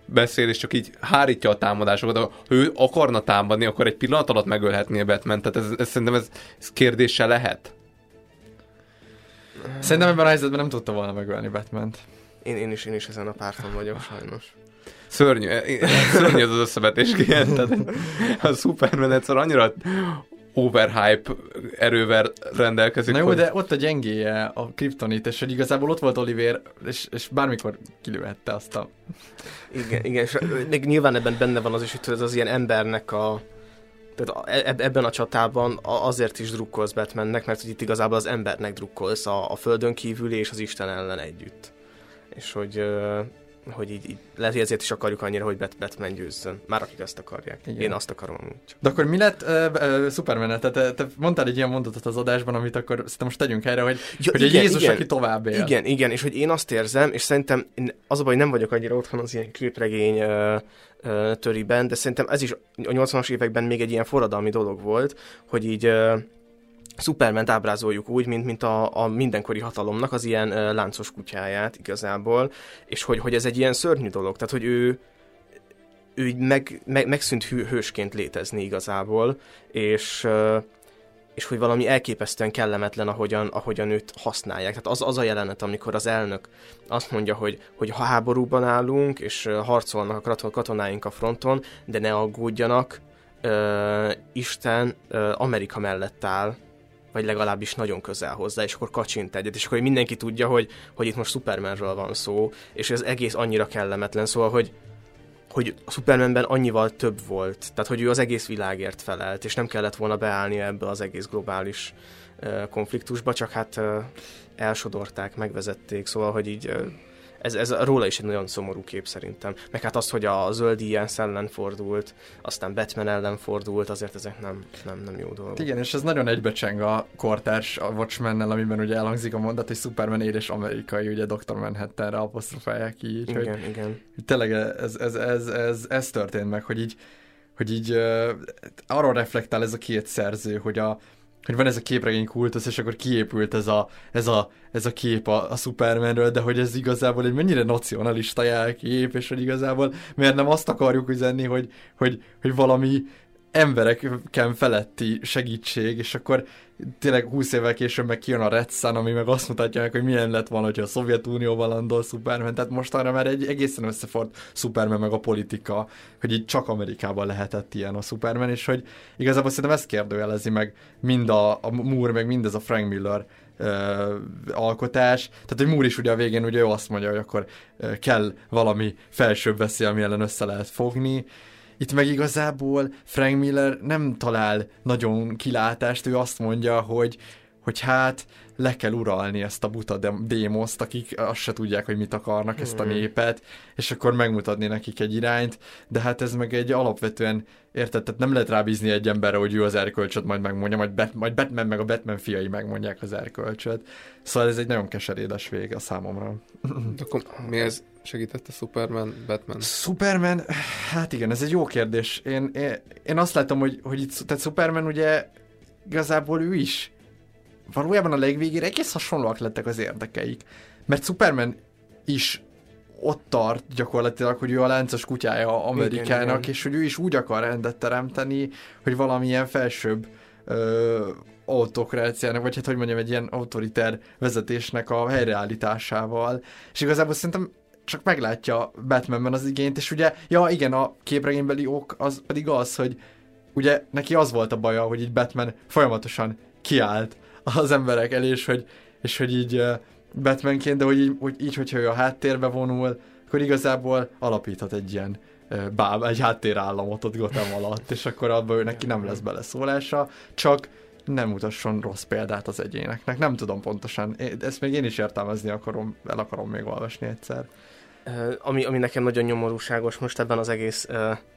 [SPEAKER 6] beszél, és csak így hárítja a támadásokat. Ha ő akarna támadni, akkor egy pillanat alatt megölhetné a Batman, tehát ez, ez szerintem ez, ez kérdése lehet.
[SPEAKER 1] Szerintem ebben a helyzetben nem tudta volna megölni Batman-t.
[SPEAKER 7] Én, én, is, én is ezen a párton vagyok, sajnos.
[SPEAKER 6] Szörnyű, szörnyű az az összevetés ilyen, tehát a Superman egyszer annyira overhype erővel rendelkezik.
[SPEAKER 1] Na jó,
[SPEAKER 6] hogy-
[SPEAKER 1] de ott a gyengéje a kriptonit, és hogy igazából ott volt Oliver, és, és bármikor kilőhette azt a...
[SPEAKER 7] Igen, igen, és még nyilván ebben benne van az is, hogy ez az ilyen embernek a tehát eb- ebben a csatában azért is drukkolsz Batmannek, mert hogy itt igazából az embernek drukkolsz a, a földön kívüli és az Isten ellen együtt. És hogy, hogy így, így lehet, hogy ezért is akarjuk annyira, hogy Bat- Batman győzzön. Már akik ezt akarják.
[SPEAKER 1] Igen.
[SPEAKER 7] Én azt akarom amúgy. Csak.
[SPEAKER 1] De akkor mi lett uh, uh, superman te, te, te mondtál egy ilyen mondatot az adásban, amit akkor szerintem most tegyünk helyre, hogy,
[SPEAKER 7] Ja,
[SPEAKER 1] hogy egy Jézus, aki tovább él.
[SPEAKER 7] Igen, igen, és hogy én azt érzem, és szerintem az a baj, hogy nem vagyok annyira otthon az ilyen képregény ö, ö, töriben, de szerintem ez is a 80-as években még egy ilyen forradalmi dolog volt, hogy így ö, Superman ábrázoljuk úgy, mint, mint a, a mindenkori hatalomnak az ilyen ö, láncos kutyáját igazából, és hogy, hogy ez egy ilyen szörnyű dolog, tehát hogy ő ő meg, meg, megszűnt hű, hősként létezni igazából, és ö, és hogy valami elképesztően kellemetlen, ahogyan, ahogyan őt használják. Tehát az, az a jelenet, amikor az elnök azt mondja, hogy, hogy háborúban állunk, és harcolnak a katon- katonáink a fronton, de ne aggódjanak, ö, Isten ö, Amerika mellett áll, vagy legalábbis nagyon közel hozzá, és akkor kacsint egyet, és akkor mindenki tudja, hogy, hogy itt most Supermanről van szó, és ez egész annyira kellemetlen, szóval, hogy, hogy a Supermanben annyival több volt, tehát hogy ő az egész világért felelt, és nem kellett volna beállni ebbe az egész globális uh, konfliktusba, csak hát uh, elsodorták, megvezették, szóval, hogy így uh, ez, ez róla is egy nagyon szomorú kép szerintem. Meg hát az, hogy a zöld ilyen ellen fordult, aztán Batman ellen fordult, azért ezek nem, nem, nem jó dolgok.
[SPEAKER 1] Igen, és ez nagyon egybecseng a kortárs a Watchmen-nel, amiben ugye elhangzik a mondat, hogy Superman és amerikai, ugye Dr. Manhattanre apostrofálják így.
[SPEAKER 7] Igen,
[SPEAKER 1] hogy,
[SPEAKER 7] igen.
[SPEAKER 1] hogy Tényleg ez, ez, ez, ez, ez történt meg, hogy így, hogy így uh, arra reflektál ez a két szerző, hogy a, hogy van ez a képregény kultusz, és akkor kiépült ez a, ez a, ez a kép a, a Supermanről, de hogy ez igazából egy mennyire nacionalista jelkép, és hogy igazából miért nem azt akarjuk üzenni, hogy, hogy, hogy valami embereken feletti segítség, és akkor tényleg 20 évvel később meg kijön a Red Sun, ami meg azt mutatja meg, hogy milyen lett volna, hogyha a Szovjetunióban landol Superman, tehát most arra már egy egészen összefort Superman meg a politika, hogy így csak Amerikában lehetett ilyen a Superman, és hogy igazából szerintem ezt kérdőjelezi meg mind a, a Moore, meg mindez a Frank Miller uh, alkotás. Tehát, hogy Moore is ugye a végén ugye ő azt mondja, hogy akkor kell valami felsőbb veszély, ami ellen össze lehet fogni. Itt meg igazából Frank Miller nem talál nagyon kilátást, ő azt mondja, hogy, hogy hát le kell uralni ezt a buta démoszt, akik azt se tudják, hogy mit akarnak, ezt a hmm. népet, és akkor megmutatni nekik egy irányt, de hát ez meg egy alapvetően, érted, tehát nem lehet rábízni egy emberre, hogy ő az erkölcsöt majd megmondja, majd, Bat- majd Batman meg a Batman fiai megmondják az erkölcsöt. Szóval ez egy nagyon keserédes vége a számomra.
[SPEAKER 6] Akkor mi ez segítette Superman, Batman?
[SPEAKER 1] Superman, hát igen, ez egy jó kérdés. Én, én, én azt látom, hogy, hogy itt, tehát Superman ugye igazából ő is valójában a legvégére egész hasonlóak lettek az érdekeik. Mert Superman is ott tart gyakorlatilag, hogy ő a láncos kutyája Amerikának, igen, igen. és hogy ő is úgy akar rendet teremteni, hogy valamilyen felsőbb ö, autokráciának, vagy hát hogy mondjam, egy ilyen autoriter vezetésnek a helyreállításával. És igazából szerintem csak meglátja Batmanben az igényt, és ugye, ja igen, a képregénybeli ok az pedig az, hogy ugye neki az volt a baja, hogy így Batman folyamatosan kiállt az emberek elé, és hogy, és hogy így Batmanként, de hogy így, hogy így, hogyha ő a háttérbe vonul, akkor igazából alapíthat egy ilyen báb, egy háttérállamot ott Gotham alatt, és akkor abban ő neki nem lesz beleszólása, csak nem mutasson rossz példát az egyéneknek. Nem tudom pontosan, ezt még én is értelmezni akarom, el akarom még olvasni egyszer.
[SPEAKER 7] Ami, ami nekem nagyon nyomorúságos most ebben az egész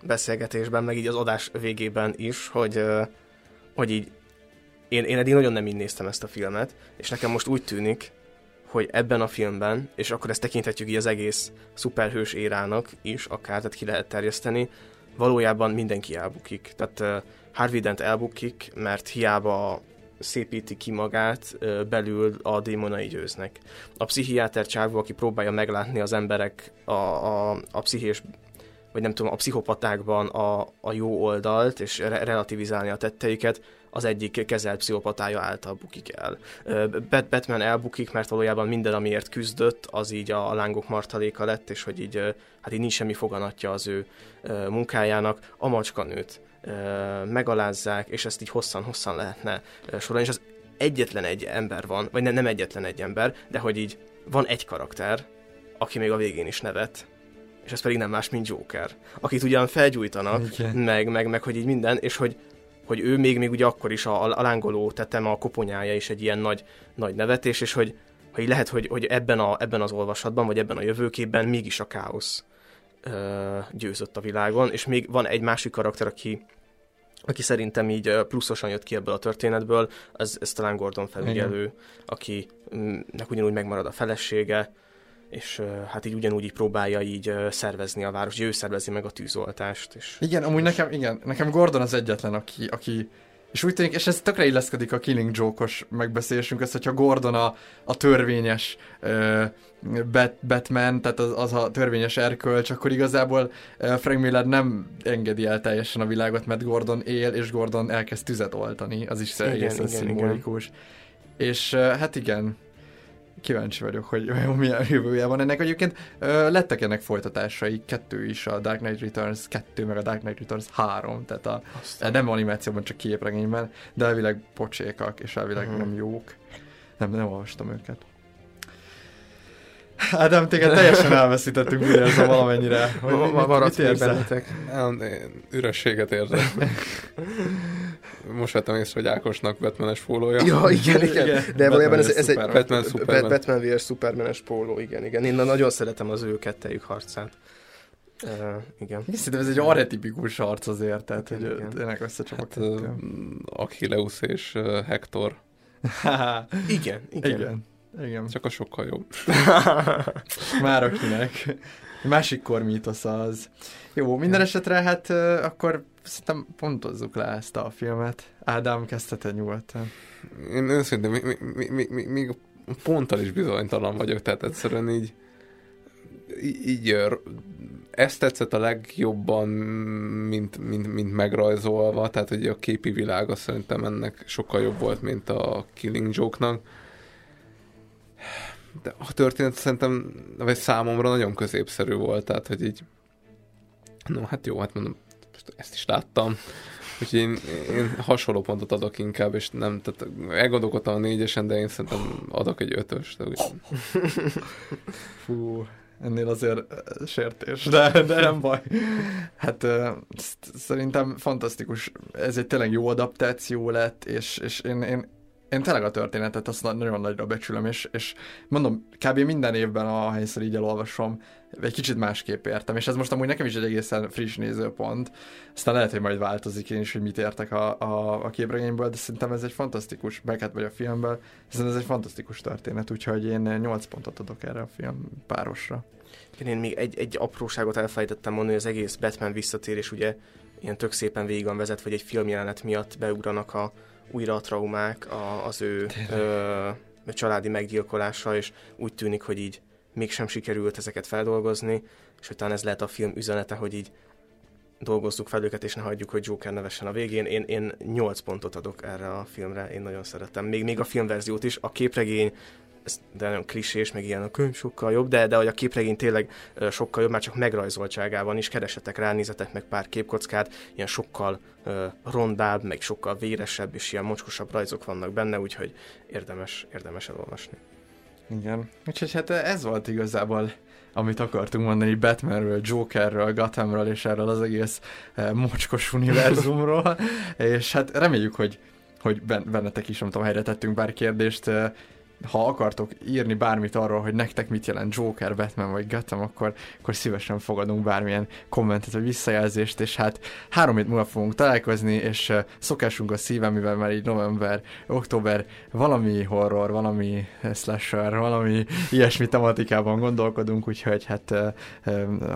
[SPEAKER 7] beszélgetésben, meg így az adás végében is, hogy, hogy így én, én eddig nagyon nem így néztem ezt a filmet, és nekem most úgy tűnik, hogy ebben a filmben, és akkor ezt tekinthetjük így az egész szuperhős érának is, akár, tehát ki lehet terjeszteni, valójában mindenki elbukik. Tehát uh, Harvey Dent elbukik, mert hiába szépíti ki magát, uh, belül a démonai győznek. A pszichiáter csávó, aki próbálja meglátni az emberek a, a, a pszichés vagy nem tudom, a pszichopatákban a, a jó oldalt, és re- relativizálni a tetteiket, az egyik kezelt pszichopatája által bukik el. Batman elbukik, mert valójában minden, amiért küzdött, az így a lángok martaléka lett, és hogy így, hát így nincs semmi foganatja az ő munkájának. A macskanőt megalázzák, és ezt így hosszan-hosszan lehetne sorolni, és az egyetlen egy ember van, vagy ne, nem egyetlen egy ember, de hogy így van egy karakter, aki még a végén is nevet, és ez pedig nem más, mint Joker, akit ugyan felgyújtanak, meg, meg, meg, hogy így minden, és hogy hogy ő még, még ugye akkor is a, a lángoló tetem, a koponyája is egy ilyen nagy, nagy nevetés, és hogy, hogy lehet, hogy, hogy ebben, a, ebben az olvasatban, vagy ebben a jövőképben mégis a káosz ö, győzött a világon, és még van egy másik karakter, aki, aki szerintem így pluszosan jött ki ebből a történetből, ez, ez talán Gordon felügyelő, akinek ugyanúgy megmarad a felesége, és hát így ugyanúgy így próbálja így szervezni a város, ő szervezi meg a tűzoltást. És,
[SPEAKER 1] igen, amúgy nekem, igen, nekem Gordon az egyetlen, aki, aki és úgy tűnik, és ez tökre illeszkedik a Killing Joke-os megbeszélésünk, ez, hogyha Gordon a, a törvényes uh, Bat, Batman, tehát az, az a törvényes erkölcs, akkor igazából uh, Frank Miller nem engedi el teljesen a világot, mert Gordon él, és Gordon elkezd tüzet oltani, az is igen, egészen igen, szimbolikus. Igen. És uh, hát igen, kíváncsi vagyok, hogy milyen jövője van ennek. Egyébként lettek ennek folytatásai, kettő is, a Dark Knight Returns 2, meg a Dark Knight Returns 3, tehát a, Aztán. nem animációban, csak képregényben, de elvileg pocsékak, és elvileg uh-huh. nem jók. Nem, nem olvastam őket. Ádám, téged teljesen elveszítettünk, úgy érzem valamennyire.
[SPEAKER 6] Hogy mit, mit, mit bennetek? Ürességet érzem. Most vettem észre, hogy Ákosnak Batmanes pólója.
[SPEAKER 7] Ja, igen, igen. igen. De valójában ez, ez egy Batman, Superman. Batman vs. Supermanes póló, igen, igen. Én nagyon szeretem az ő kettejük harcát. Uh, igen.
[SPEAKER 1] Szerintem ez egy aretipikus harc azért, tehát igen, hogy igen. tényleg összecsapok. Hát,
[SPEAKER 6] Achilleus és Hector.
[SPEAKER 7] igen, igen.
[SPEAKER 1] igen. Igen.
[SPEAKER 6] Csak a sokkal jobb.
[SPEAKER 1] Már akinek. Másik kor mítosz az. Jó, minden esetre hát akkor szerintem pontozzuk le ezt a filmet. Ádám, kezdheted nyugodtan.
[SPEAKER 6] Én őszintén még, még, még, még, még ponttal is bizonytalan vagyok, tehát egyszerűen így így ezt tetszett a legjobban, mint, mint, mint megrajzolva, tehát hogy a képi világa szerintem ennek sokkal jobb volt, mint a Killing Joke-nak. De a történet szerintem, vagy számomra nagyon középszerű volt, tehát hogy így no hát jó, hát mondom, ezt is láttam. Úgyhogy én, én hasonló pontot adok inkább, és nem, tehát elgondolkodtam a négyesen, de én szerintem adok egy ötös. De úgy...
[SPEAKER 1] Fú, ennél azért sértés, de, de nem baj. Hát szerintem fantasztikus, ez egy tényleg jó adaptáció lett, és, és én, én én tényleg a történetet azt nagyon nagyra becsülöm, és, és mondom, kb. minden évben, ahányszor így elolvasom, egy kicsit másképp értem, és ez most amúgy nekem is egy egészen friss nézőpont, aztán lehet, hogy majd változik én is, hogy mit értek a, a, a képregényből, de szerintem ez egy fantasztikus, beket vagy a filmből, szerintem ez egy fantasztikus történet, úgyhogy én 8 pontot adok erre a film párosra.
[SPEAKER 7] Én még egy, egy apróságot elfelejtettem mondani, hogy az egész Batman visszatérés ugye ilyen tök szépen végig van vezet, hogy egy filmjelenet miatt beugranak a, újra a traumák a, az ő ö, családi meggyilkolása, és úgy tűnik, hogy így mégsem sikerült ezeket feldolgozni, és talán ez lehet a film üzenete, hogy így dolgozzuk fel őket, és ne hagyjuk, hogy Joker nevessen a végén. Én, én 8 pontot adok erre a filmre, én nagyon szeretem. Még, még a filmverziót is. A képregény ez de nagyon klisés, meg ilyen a könyv sokkal jobb, de, de hogy a képregény tényleg sokkal jobb, már csak megrajzoltságában is, keresetek rá, nézetek meg pár képkockát, ilyen sokkal uh, rondább, meg sokkal véresebb, és ilyen mocskosabb rajzok vannak benne, úgyhogy érdemes, érdemes elolvasni.
[SPEAKER 1] Igen, úgyhogy hát ez volt igazából amit akartunk mondani Batmanről, Jokerről, Gothamről és erről az egész eh, mocskos univerzumról, és hát reméljük, hogy hogy bennetek is, nem tudom, helyre tettünk bár kérdést, ha akartok írni bármit arról, hogy nektek mit jelent Joker, Batman vagy Gotham, akkor, akkor szívesen fogadunk bármilyen kommentet vagy visszajelzést, és hát három hét múlva fogunk találkozni, és szokásunk a szívem, mivel már így november, október valami horror, valami slasher, valami ilyesmi tematikában gondolkodunk, úgyhogy hát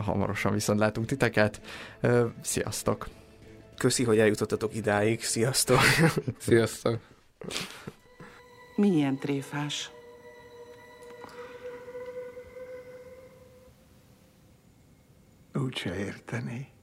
[SPEAKER 1] hamarosan viszont látunk titeket. Sziasztok!
[SPEAKER 7] Köszi, hogy eljutottatok idáig. Sziasztok!
[SPEAKER 6] Sziasztok!
[SPEAKER 14] Milyen tréfás?
[SPEAKER 15] Úgyse érteni.